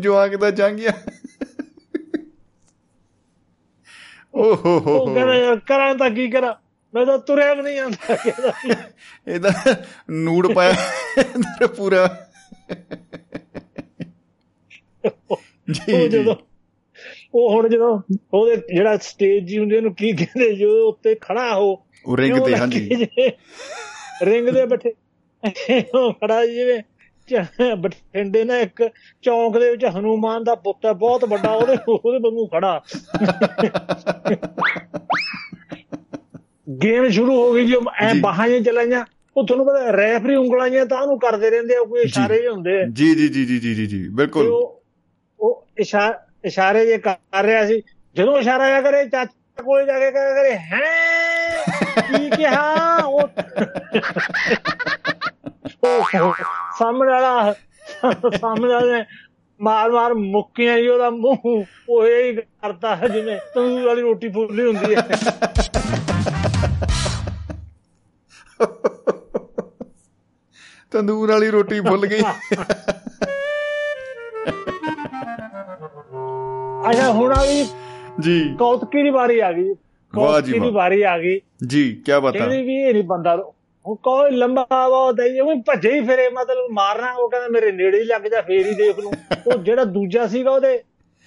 ਜਵਾਕ ਦਾ ਜਾਂਗਿਆ ਓ ਹੋ ਹੋ ਕਰਾਂ ਤਾਂ ਕੀ ਕਰਾਂ? ਮੈਂ ਤਾਂ ਤੁਰਿਆ ਵੀ ਨਹੀਂ ਆਂਦਾ ਕਹਿੰਦਾ ਇਹਦਾ ਨੂੜ ਪਾਇਆ ਅੰਦਰ ਪੂਰਾ। ਜੀ ਜਦੋਂ ਉਹ ਹੁਣ ਜਦੋਂ ਉਹਦੇ ਜਿਹੜਾ ਸਟੇਜ ਜੀ ਹੁੰਦੀ ਉਹਨੂੰ ਕੀ ਕਹਿੰਦੇ ਜੋ ਉੱਤੇ ਖੜਾ ਹੋ। ਉਹ ਰਿੰਗ ਤੇ ਹਾਂਜੀ। ਰਿੰਗ ਦੇ ਬੈਠੇ ਉਹ ਖੜਾ ਜਿਵੇਂ ਬਠਿੰਡੇ ਨਾ ਇੱਕ ਚੌਂਕ ਦੇ ਵਿੱਚ ਹਨੂਮਾਨ ਦਾ ਪੁੱਤ ਹੈ ਬਹੁਤ ਵੱਡਾ ਉਹਦੇ ਉਹਦੇ ਵਾਂਗੂ ਖੜਾ। ਗੇਮ ਸ਼ੁਰੂ ਹੋ ਗਈ ਜੀ ਐ ਜੀ। ਬਾਹਾਂ ਜਿਹੀਆਂ ਚਲਾਈਆਂ ਉਹ ਤੁਹਾਨੂੰ ਪਤਾ ਰੈਫਰੀ ਉਂਗਲਾਂ ਜਿਹੀਆਂ ਤਾਂ ਉਹਨੂੰ ਕਰਦੇ ਰਹਿੰਦੇ ਆ ਕੋਈ ਇਸ਼ਾਰੇ ਜਿਹੇ ਹੁੰਦੇ ਆ। ਜੀ ਜੀ ਜੀ ਜੀ ਜੀ ਜੀ ਜੀ ਬਿਲਕੁਲ। ਉਹ ਉਹ ਇਸ਼ਾ- ਇਸ਼ਾਰੇ ਜੇ ਕਰ ਰਿਹਾ ਸੀ ਜਦੋਂ ਇਸ਼ਾਰਾ ਆ ਕਰੇ ਚਾਚਾ ਕੋਲੇ ਜਾ ਕੇ ਕਹੇ ਕਰੇ ਹੈ? ਕੀ ਕਿਹਾ? ਉਹ ਸਾਹਮਣੇ ਵਾਲਾ ਸਾਹਮਣੇ ਵਾਲੇ ਮਾਰ ਮਾਰ ਮੁੱਕੀਆਂ ਹੀ ਉਹਦਾ ਮੂੰਹ ਉਹ ਇਹ ਹੀ ਕਰਦਾ ਹੈ ਜਿਵੇਂ ਤੰਦੂਰ ਵਾਲੀ ਰੋਟੀ ਫੁੱਲੀ ਹੁੰਦੀ ਹੈ। ਤੰਦੂਰ ਵਾਲੀ ਰੋਟੀ ਭੁੱਲ ਗਈ। ਅੱਛਾ ਹੁਣ ਆ ਗਈ ਜੀ। ਕੌਤਕੀ ਦੀ ਵਾਰੀ ਆ ਗਈ। ਵਾਹ ਜੀ ਕੌਤਕੀ ਦੀ ਵਾਹ। ਵਾਰੀ ਆ ਗਈ। ਜੀ ਕੀ ਬਤਾ ਕਹਿੰਦੀ ਵੀ ਇਹ ਨਹੀਂ ਬੰਦਾ ਉਹ ਕੋਈ ਲੰਬਾ ਬਹੁਤ ਹੈ ਉਹ ਭੱਜੇ ਹੀ ਫਿਰੇ ਮਤਲਬ ਮਾਰਨਾ ਉਹ ਕਹਿੰਦਾ ਮੇਰੇ ਨੇੜੇ ਹੀ ਲੱਗ ਜਾ ਫੇਰ ਹੀ ਦੇਖ ਲੂੰ ਉਹ ਜਿਹੜਾ ਦੂਜਾ ਸੀਗਾ ਉਹਦੇ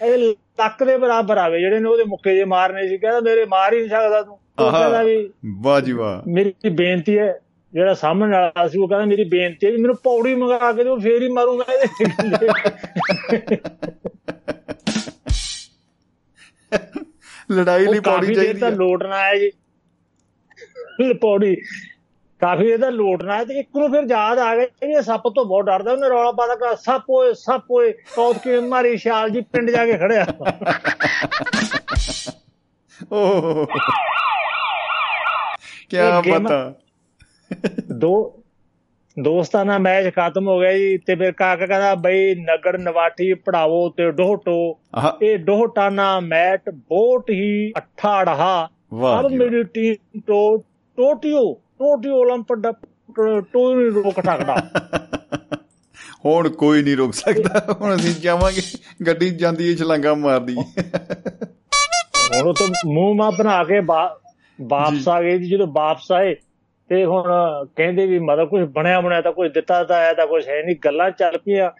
ਇਹ ਲੱਕ ਦੇ ਬਰਾਬਰ ਆਵੇ ਜਿਹੜੇ ਨੇ ਉਹਦੇ ਮੁੱਕੇ ਜੇ ਮਾਰਨੇ ਸੀ ਕਹਿੰਦਾ ਮੇਰੇ ਮਾਰ ਹੀ ਨਹੀਂ ਸਕਦਾ ਤੂੰ। ਉਹ। ਕਹਿੰਦਾ ਵੀ ਵਾਹ ਜੀ ਵਾਹ। ਮੇਰੀ ਬੇਨਤੀ ਹੈ ਜਿਹੜਾ ਸਾਹਮਣੇ ਵਾਲਾ ਸੀ ਉਹ ਕਹਿੰਦਾ ਮੇਰੀ ਬੇਨਤੀ ਹੈ ਵੀ ਮੈਨੂੰ ਪੌੜੀ ਮੰਗਾ ਕੇ ਦਿਓ ਫੇਰ ਹੀ ਮਾਰੂੰਗਾ ਇਹਦੇ ਲੜਾਈ ਲਈ ਪੌੜੀ ਚਾਹੀਦੀ ਤਾਂ ਹੈ। ਲੋਟ ਨਾ ਆਇਆ ਜੀ। ਪੌੜੀ ਕਾਫੀ ਦੇਰ ਦਾ ਲੋਟ ਨਾ ਆਇਆ ਤੇ ਇੱਕ ਨੂੰ ਫਿਰ ਯਾਦ ਆ ਗਿਆ ਕਿ ਇਹ ਸੱਪ ਤੋਂ ਬਹੁਤ ਡਰਦਾ ਉਹਨੇ ਰੌਲਾ ਪਾਦਾ ਕਿ ਸੱਪ ਓਏ ਸੱਪ ਓਏ ਕੌਤ ਕੇ ਮਾਰੀ ਸ਼ਾਲ ਜੀ ਪਿੰਡ ਜਾ ਕੇ ਖੜਿਆ। ਓਹ ਕੀ ਬਤਾ ਦੋ ਦੋਸਤਾਨਾ ਮੈਚ ਖਤਮ ਹੋ ਗਿਆ ਜੀ ਤੇ ਫਿਰ ਕਾਕਾ ਕਹਿੰਦਾ ਬਈ ਨਗਰ ਨਵਾਟੀ ਪੜਾਵੋ ਤੇ ਡੋਹਟੋ। ਇਹ ਡੋਹਟਾਨਾ ਮੈਟ ਬਹੁਤ ਹੀ ਅੱਠਾ ਅੜਹਾ ਵਾਹ ਅਬ ਜੀ ਵਾਹ। ਮੇਰੀ ਟੀਮ ਟੋ ਟੋਟੀਓ ਟੋਟੀ ਓਲਮ ਪੱਡਾ ਟੋਈ ਨਹੀਂ ਰੋਕ ਸਕਦਾ। ਹੁਣ ਕੋਈ ਨਹੀਂ ਰੋਕ ਸਕਦਾ। ਹੁਣ ਅਸੀਂ ਜਾਵਾਂਗੇ। ਗੱਡੀ ਜਾਂਦੀ ਏ ਛਲਾਂਗਾ ਮਾਰਦੀ ਹੁਣ ਤਾਂ ਮੂੰਹ ਮਾ ਬਣਾ ਕੇ ਵਾਪਸ ਆ ਗਏ ਜਦੋਂ ਵਾਪਸ ਆਏ ਤੇ ਹੁਣ ਕਹਿੰਦੇ ਵੀ ਮਤਲਬ ਕੁਝ ਬਣਿਆ ਬਣਾਇਆ ਤਾਂ ਕੁਝ ਦਿੱਤਾ ਤਾਂ ਆਇਆ ਤਾਂ ਕੁਝ ਹੈ ਨਹੀਂ। ਗੱਲਾਂ ਚੱਲ ਪਈਆਂ।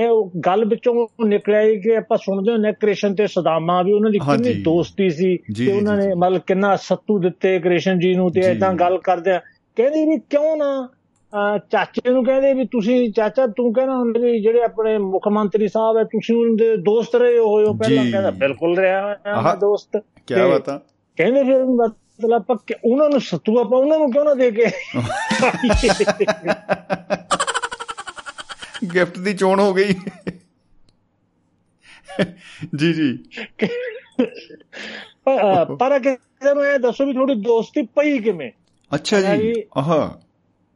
ਇਹ ਉਹ ਗੱਲ ਵਿੱਚੋਂ ਨਿਕਲਿਆ ਹੀ ਕਿ ਆਪਾਂ ਸੁਣਦੇ ਹੁੰਦੇ ਹਾਂ ਕ੍ਰਿਸ਼ਨ ਤੇ ਸਦਾਮਾ ਵੀ ਉਹਨਾਂ ਦੀ। ਕਿੰਨੀ ਦੋਸਤੀ ਸੀ ਤੇ ਉਹਨਾਂ ਨੇ ਮਤਲਬ ਕਿੰਨਾ ਸੱਤੂ ਦਿੱਤੇ ਕ੍ਰਿਸ਼ਨ ਜੀ ਨੂੰ ਤੇ। ਇਦਾਂ ਗੱਲ ਕਰਦੇ ਆ ਕਹਿੰਦੇ ਵੀ ਕਿਉਂ ਨਾ ਚਾਚੇ ਨੂੰ ਕਹਿੰਦੇ ਵੀ ਤੁਸੀਂ ਚਾਚਾ ਤੂੰ ਕਹਿੰਦਾ ਹੁੰਦਾ ਵੀ ਜਿਹੜੇ ਆਪਣੇ ਮੁੱਖ ਮੰਤਰੀ ਸਾਹਿਬ ਹੈ ਤੁਸੀਂ ਉਹਨਾਂ ਦੇ ਦੋਸਤ ਰਹੇ ਹੋਏ ਹੋ ਪਹਿਲਾਂ। ਕਹਿੰਦਾ ਬਿਲਕੁਲ ਰਿਹਾ। ਮੈਂ ਦੋਸਤ ਕੀ ਬਤਾ ਕਹਿੰਦੇ ਫਿਰ ਮਤਲਬ ਆਪਾਂ ਕਿ- ਉਹਨਾਂ ਨੂੰ ਸੱਤੂ ਆਪਾਂ ਉਹਨਾਂ ਨੂੰ ਕਿਉਂ ਨਾ ਦੇ ਕੇ ਗਿਫਟ ਦੀ ਚੋਣ ਹੋ ਗਈ। ਜੀ ਜੀ। ਪਰ- ਕਿਸੇ ਨੂੰ ਇਹ ਦੱਸੋ ਵੀ ਥੋੜੀ ਦੋਸਤੀ ਪਈ ਕਿਵੇਂ? ਅੱਛਾ ਜੀ। ਆਹਾ।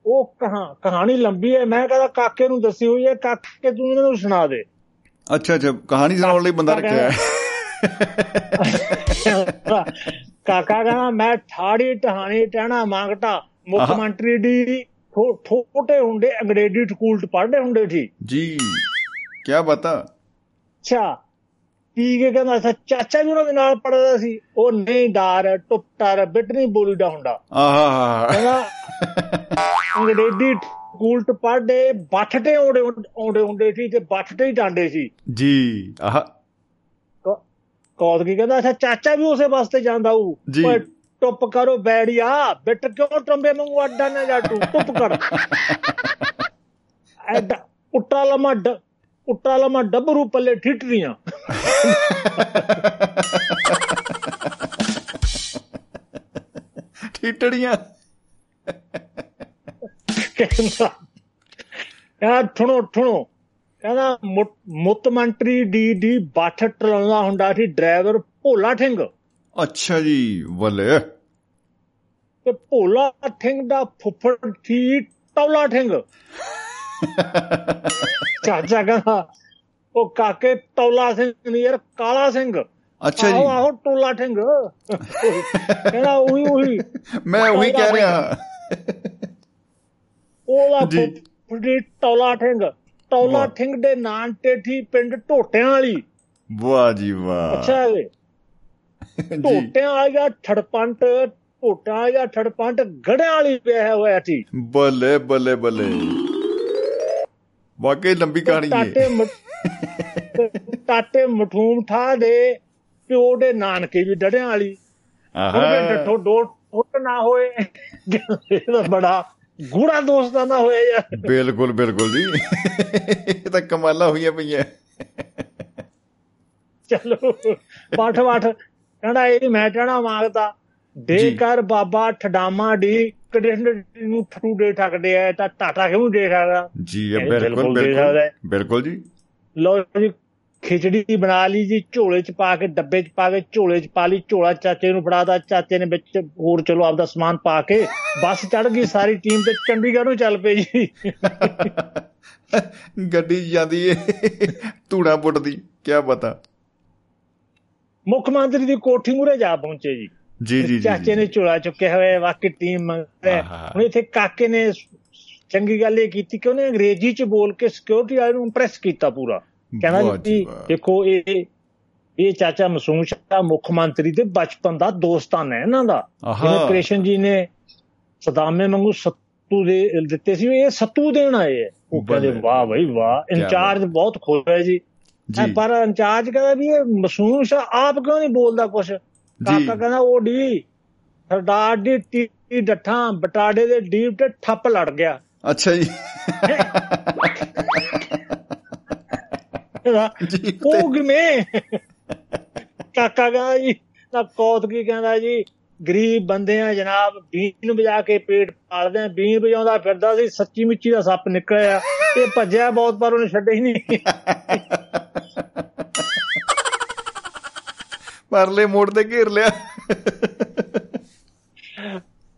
ਉਹ ਕਹਾ ਕਹਾਣੀ ਲੰਬੀ ਹੈ। ਮੈਂ ਕਹਿੰਦਾ ਕਾਕੇ ਨੂੰ ਦੱਸੀ ਹੋਈ ਹੈ। ਕਾਕੇ ਤੂੰ ਇਹਨਾਂ ਨੂੰ ਸੁਣਾ ਦੇ। ਅੱਛਾ ਅੱਛਾ। ਕਹਾਣੀ ਸੁਣਾਉਣ ਲਈ ਬੰਦਾ ਰੱਖਿਆ ਹੈ। ਕਾਕਾ ਕਹਿੰਦਾ ਮੈਂ ਠਾੜੀ ਟਹਾਣੀ ਟਹਿਣਾ ਮੰਗਟਾ ਮੁੱਖ। ਮੰਤਰੀ ਦੀ ਛੋਟੇ ਹੁੰਦੇ ਅੰਗਰੇਜ਼ੀ ਸਕੂਲ ਚ ਪੜ੍ਹਦੇ ਹੁੰਦੇ ਸੀ। ਜੀ ਕੀ ਬਤਾ? ਅੱਛਾ ਪੀ ਕੇ ਕਹਿੰਦਾ ਅੱਛਾ ਚਾਚਾ ਵੀ ਉਹਨਾਂ ਦੇ ਨਾਲ ਪੜਦਾ ਸੀ। ਉਹ ਨਹੀਂ ਡਾਰ ਟੁੱਟਰ ਬਿਟ ਨਹੀਂ ਬੋਲੀਦਾ ਹੁੰਦਾ। ਆਹਾ। ਕਹਿੰਦਾ ਅੰਗਰੇਜ਼ੀ ਸਕੂਲ ਚ ਪੜ੍ਹਦੇ ਬੱਠਟੇ ਆਉਂਦੇ ਆਉਂਦੇ ਹੁੰਦੇ ਸੀ ਤੇ ਬੱਠਟੇ ਹੀ ਡਾਂਡੇ ਸੀ। ਜੀ ਆਹਾ। ਕੌਦ ਕੀ ਕਹਿੰਦਾ ਅੱਛਾ ਚਾਚਾ ਵੀ ਉਸੇ ਵਾਸਤੇ ਜਾਂਦਾ ਹੂੰ ਜੀ। ਓਏ ਟੁੱਪ ਕਰੋ ਬੈੜੀਆ ਬਿੱਟ ਕਿਉਂ ਟੰਬੇ ਮੰਗੂ ਅੱਡਾ ਨਾ ਜਾਟੂ? ਟੁੱਪ ਕਰ। ਐਡਾ ਉੱਟਾ ਲਮਾ ਡ ਉੱਟਾ ਲਮਾ ਡੱਬਰੂ ਪੱਲੇ ਠਿੱਟਰੀਆਂ ਠੀਟੜੀਆਂ ਕਹਿੰਦਾ ਯਾਰ ਠੁਣੋ ਠੁਣੋ ਕਹਿੰਦਾ ਮੁੱਤ- ਮੁੱਤ ਮੰਤਰੀ ਦੀ ਦੀ ਬੱਠ ਟਲਾਉਂਦਾ ਹੁੰਦਾ ਸੀ ਡਰਾਈਵਰ ਭੋਲਾ ਸਿੰਘ ਅੱਛਾ ਜੀ ਬੱਲੇ। ਤੇ ਭੋਲਾ ਸਿੰਘ ਦਾ ਫੁੱਫੜ ਸੀ ਟੌਲਾ ਸਿੰਘ ਚਾਚਾ ਕਹਿੰਦਾ ਉਹ ਕਾਕੇ ਟੌਲਾ ਸਿੰਘ ਨਹੀਂ ਯਾਰ ਕਾਲਾ ਸਿੰਘ। ਅੱਛਾ ਜੀ। ਆਹੋ ਟੋਲਾ ਸਿੰਘ ਕਹਿੰਦਾ ਉਹੀ ਉਹੀ। ਮੈਂ ਉਹੀ ਕਹਿ ਰਿਹਾ। ਉਹਦਾ ਜੀ। ਫੁੱਫੜੀ ਟੌਲਾ ਸਿੰਘ ਟੌਲਾ। ਸਿੰਘ ਦੇ ਨਾਂ ਤੇ ਥੀ ਪਿੰਡ ਢੋਟਿਆਂ ਵਾਲੀ। ਵਾਹ ਜੀ ਵਾਹ। ਅੱਛਾ ਜੀ। ਢੋਟਿਆਂ ਵਾਲਾ ਛੜਪੰਟ ਢੋਟਾਂ ਵਾਲਾ ਛੜਪੰਟ ਗੜਿਆਂ ਵਾਲੀ ਪਿਆ ਹੋਇਆ ਸੀ ਬੱਲੇ ਬੱਲੇ ਬੱਲੇ। ਵਾਕਈ ਲੰਬੀ ਕਹਾਣੀ ਟਾਟੇ ਹੈ ਟਾਟੇ ਮਠੂਮ ਠਾ ਦੇ ਪਿਓ ਦੇ ਨਾਨਕੇ ਵੀ ਡੜਿਆਂ ਵਾਲੀ। ਆਹਾ। ਡੱਠੋ ਦੋ ਟੁੱਟ ਨਾ ਹੋਏ। ਇਹਦਾ ਬੜਾ ਗੂੜਾ ਦੋਸਤਾਂ ਦਾ ਹੋਇਆ ਯਾਰ ਬਿਲਕੁਲ ਬਿਲਕੁਲ ਜੀ। ਇਹ ਤਾਂ ਕਮਾਲਾਂ ਹੋਈਆਂ ਪਈਆਂ। ਚਲੋ ਪਾਠ ਪਾਠ ਕਹਿੰਦਾ ਇਹ ਮੈਂ ਟਣਾ ਮੰਗਦਾ ਦੇ। ਕਰ ਬਾਬਾ ਠਡਾਮਾ ਦੀ ਕ੍ਰਿਸ਼ਨ ਨੂੰ ਫਰੂ ਦੇ ਠਕਦੇ ਆ ਤਾਂ ਟਾਟਾ ਕਿਉਂ ਦੇ ਸਕਦਾ? ਜੀ ਬਿਲਕੁਲ ਬਿਲਕੁਲ। ਬਿਲਕੁਲ। ਜੀ। ਲੋ ਜੀ ਖਿਚੜੀ ਬਣਾ ਲਈ ਜੀ ਝੋਲੇ 'ਚ ਪਾ ਕੇ ਡੱਬੇ 'ਚ ਪਾ ਕੇ ਝੋਲੇ 'ਚ ਪਾ ਲਈ ਝੋਲਾ ਚਾਚੇ ਨੂੰ ਫੜਾਦਾ ਚਾਚੇ ਨੇ ਵਿੱਚ ਹੋਰ ਚਲੋ ਆਪਦਾ ਸਮਾਨ ਪਾ ਕੇ ਬੱਸ ਚੜ ਗਈ ਸਾਰੀ ਟੀਮ ਤੇ ਚੰਡੀਗੜ੍ਹ ਨੂੰ ਚੱਲ ਪਈ ਜੀ। ਗੱਡੀ ਜਾਂਦੀ ਏ ਧੂੜਾ ਪੁੱਟਦੀ ਕੀ ਪਤਾ। ਮੁੱਖ ਮੰਤਰੀ ਦੀ ਕੋਠੀ ਮੂਰੇ ਜਾ ਪਹੁੰਚੇ ਜੀ। ਜੀ ਜੀ ਚਾਚੇ ਨੇ ਝੋਲਾ ਚੁੱਕਿਆ ਹੋਇਆ ਵਾਕਈ ਟੀਮ ਹੁਣ ਇੱਥੇ ਕਾਕੇ ਨੇ ਚੰਗੀ ਗੱਲ ਇਹ ਕੀਤੀ ਕਿ ਉਹਨੇ ਅੰਗਰੇਜ਼ੀ ਚ ਬੋਲ ਕੇ ਸਿਕਿਉਰਿਟੀ ਵਾਲੇ ਨੂੰ ਇੰਪ੍ਰੈਸ ਕੀਤਾ ਪੂਰਾ। ਕਹਿੰਦਾ ਜੀ ਦੇਖੋ ਇਹ ਇਹ ਚਾਚਾ ਮਸੂਮ ਸ਼ਾਹ ਮੁੱਖ ਮੰਤਰੀ ਦੇ ਬਚਪਨ ਦਾ ਦੋਸਤਾਨ ਹੈ ਇਹਨਾਂ ਦਾ। ਜਿਵੇਂ ਕ੍ਰਿਸ਼ਨ ਜੀ ਨੇ ਸਦਾਮੇ ਵਾਂਗੂ ਸੱਤੂ ਦੇ ਦਿੱਤੇ ਸੀ ਇਹ ਸੱਤੂ ਦੇਣ ਆਏ ਹੈ ਉਹ ਕਹਿੰਦੇ ਵਾਹ ਬਈ ਵਾਹ ਇੰਚਾਰਜ ਬਹੁਤ ਹੈ ਜੀ। ਪਰ ਇੰਚਾਰਜ ਕਹਿੰਦਾ ਵੀ ਇਹ ਮਸੂਮ ਸ਼ਾਹ ਆਪ ਕਿਉਂ ਨਹੀਂ ਬੋਲਦਾ ਕੁਛ? ਕਾਕਾ ਕਹਿੰਦਾ ਉਹ ਡੀ ਸਰਦਾਰ ਦੀ ਟੀ ਡੱਠਾਂ ਬਟਾੜੇ ਦੇ ਡੀਪ ਤੇ ਠੱਪ ਲੜ ਗਿਆ। ਅੱਛਾ ਜੀ। ਉਹ ਕਿਵੇਂ? ਕਾਕਾ ਕਹਿੰਦਾ ਜੀ ਨਾ ਕੌਤਕੀ ਕਹਿੰਦਾ ਜੀ ਗਰੀਬ ਬੰਦੇ ਆ ਜਨਾਬ ਬੀਨ ਵਜਾ ਕੇ ਪੇਟ ਪਾਲਦੇ ਆ ਬੀਨ ਵਜਾਉਂਦਾ ਫਿਰਦਾ ਸੀ ਸੱਚੀ ਮਿੱਚੀ ਦਾ ਸੱਪ ਨਿਕਲਿਆ। ਇਹ ਭੱਜਿਆ ਬਹੁਤ ਪਰ ਉਹਨੇ ਛੱਡੇ ਹੀ ਨਹੀਂ। ਪਰਲੇ ਮੋੜ ਤੇ ਘੇਰ ਲਿਆ।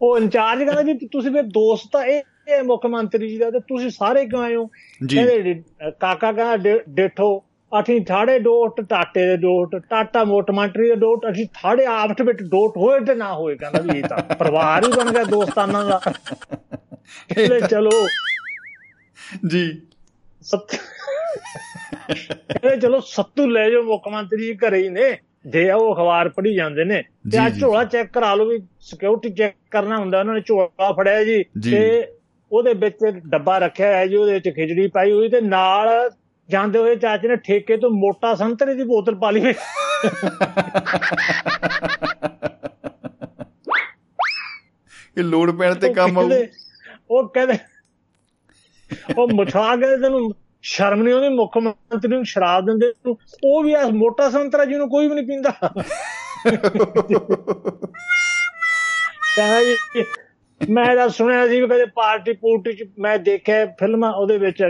ਉਹ ਇੰਚਾਰਜ ਕਹਿੰਦਾ ਵੀ ਤੁਸੀਂ ਵੀ ਦੋਸਤ ਆ ਇਹ ਇਹ ਮੁੱਖ ਮੰਤਰੀ ਜੀ ਦਾ ਤੇ ਤੁਸੀਂ ਸਾਰੇ ਕਿਉਂ ਆਏ ਹੋ? ਕਹਿੰਦੇ ਕਾਕਾ ਕਹਿੰਦਾ ਡੇਠੋ। ਅਸੀਂ ਥਾੜੇ ਡੋਟ ਟਾਟੇ ਦੇ ਡੋਟ ਟਾਟਾ ਮੋਟ ਮੰਤਰੀ ਦੇ ਡੋਟ ਅਸੀਂ ਥਾੜੇ ਆਪਸ ਵਿੱਚ ਡੋਟ ਹੋਏ ਤੇ ਨਾ ਹੋਏ ਕਹਿੰਦਾ ਵੀ ਇਹ ਤਾਂ ਪਰਿਵਾਰ ਹੀ ਬਣ ਗਿਆ ਦੋਸਤਾਨਾਂ ਦਾ। ਇਹਲੇ ਚਲੋ। ਜੀ। ਇਹ ਚਲੋ ਸੱਤੂ ਲੈ ਜਾਓ ਮੁੱਖ ਮੰਤਰੀ ਘਰੇ ਹੀ ਨੇ ਜੇ ਉਹ ਅਖਬਾਰ ਪੜ੍ਹੀ ਜਾਂਦੇ ਨੇ। ਤੇ ਆ ਝੋਲਾ ਚੈੱਕ ਕਰਾ ਲਓ ਵੀ ਸਿਕਿਉਰਿਟੀ ਚੈੱਕ ਕਰਨਾ ਹੁੰਦਾ ਉਹਨਾਂ ਨੇ ਝੋਲਾ ਫੜਿਆ ਜੀ ਤੇ ਉਹਦੇ ਵਿੱਚ ਡੱਬਾ ਰੱਖਿਆ ਹੈ ਜੀ ਉਹਦੇ ਵਿੱਚ ਖਿਚੜੀ ਪਾਈ ਹੋਈ ਤੇ ਨਾਲ ਜਾਂਦੇ ਹੋਏ ਚਾਚੇ ਨੇ ਠੇਕੇ ਤੋਂ ਮੋਟਾ ਸੰਤਰੇ ਦੀ ਬੋਤਲ ਪਾ ਲਈ ਇਹ ਲੋੜ ਪੈਣ ਤੇ ਕੰਮ ਆਉ ਉਹ ਕਹਿੰਦੇ ਉਹ ਮੁਛਾ ਕੇ ਤੈਨੂੰ ਸ਼ਰਮ ਨਹੀਂ ਆਉਂਦੀ ਮੁੱਖ ਮੰਤਰੀ ਨੂੰ ਸ਼ਰਾਬ ਦਿੰਦੇ ਉਹ ਵੀ ਆ ਮੋਟਾ ਸੰਤਰਾ ਜਿਹਨੂੰ ਕੋਈ ਵੀ ਨਹੀਂ ਪੀਂਦਾ। ਕਹਿੰਦਾ ਜੀ ਮੈਂ ਤਾਂ ਸੁਣਿਆ ਸੀ ਵੀ ਕਦੇ ਪਾਰਟੀ ਪੂਰਟੀ ਚ ਮੈਂ ਦੇਖਿਆ ਫਿਲਮਾਂ ਉਹਦੇ ਵਿੱਚ।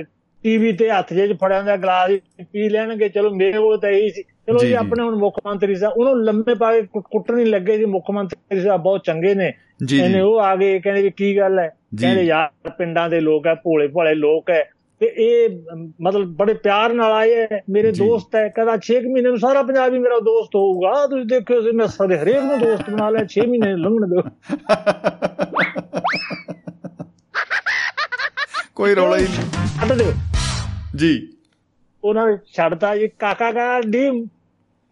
ਟੀਵੀ ਤੇ ਹੱਥ ਜੇ ਚ ਫੜਿਆ ਹੁੰਦਾ ਗਲਾਸ ਪੀ ਲੈਣਗੇ ਚਲੋ ਮੇਰੇ ਕੋਲ ਤਾਂ ਇਹੀ ਸੀ। ਚਲੋ ਜੀ ਆਪਣੇ ਹੁਣ ਮੁੱਖ ਮੰਤਰੀ ਸਾਹਿਬ ਉਹਨੂੰ ਲੰਮੇ ਪਾ ਕੇ ਕੁੱਟਣ ਨਹੀਂ ਲੱਗੇ ਜੀ ਮੁੱਖ ਮੰਤਰੀ ਸਾਹਿਬ ਬਹੁਤ ਚੰਗੇ ਨੇ। ਇਹਨੇ ਉਹ ਆ ਗਏ ਕਹਿੰਦੇ ਵੀ ਕੀ ਗੱਲ ਹੈ? ਕਹਿੰਦੇ ਯਾਰ ਪਿੰਡਾਂ ਦੇ ਲੋਕ ਹੈ ਭੋਲੇ ਭੋਲੇ ਲੋਕ ਹੈ। ਤੇ ਇਹ ਮਤਲਬ ਬੜੇ ਪਿਆਰ ਨਾਲ ਆਏ ਮੇਰੇ ਦੋਸਤ ਹੈ ਕਹਿੰਦਾ 6 ਮਹੀਨੇ ਨੂੰ ਸਾਰਾ ਪੰਜਾਬ ਹੀ ਮੇਰਾ ਦੋਸਤ ਹੋਊਗਾ। ਤੁਸੀਂ ਦੇਖਿਓ ਸੀ ਮੈਂ ਸਾਰੇ ਹਰੇਕ ਨੂੰ ਦੋਸਤ ਬਣਾ ਲਿਆ 6 ਮਹੀਨੇ ਲੰਘਣ ਦਿਓ। ਕੋਈ ਰੌਲਾ ਹੀ ਨਹੀਂ। ਛੱਡ ਦਿਓ ਜੀ। ਉਹਨਾਂ ਨੇ ਛੱਡਤਾ ਜੀ। ਕਾਕਾ ਕਾ ਡੀ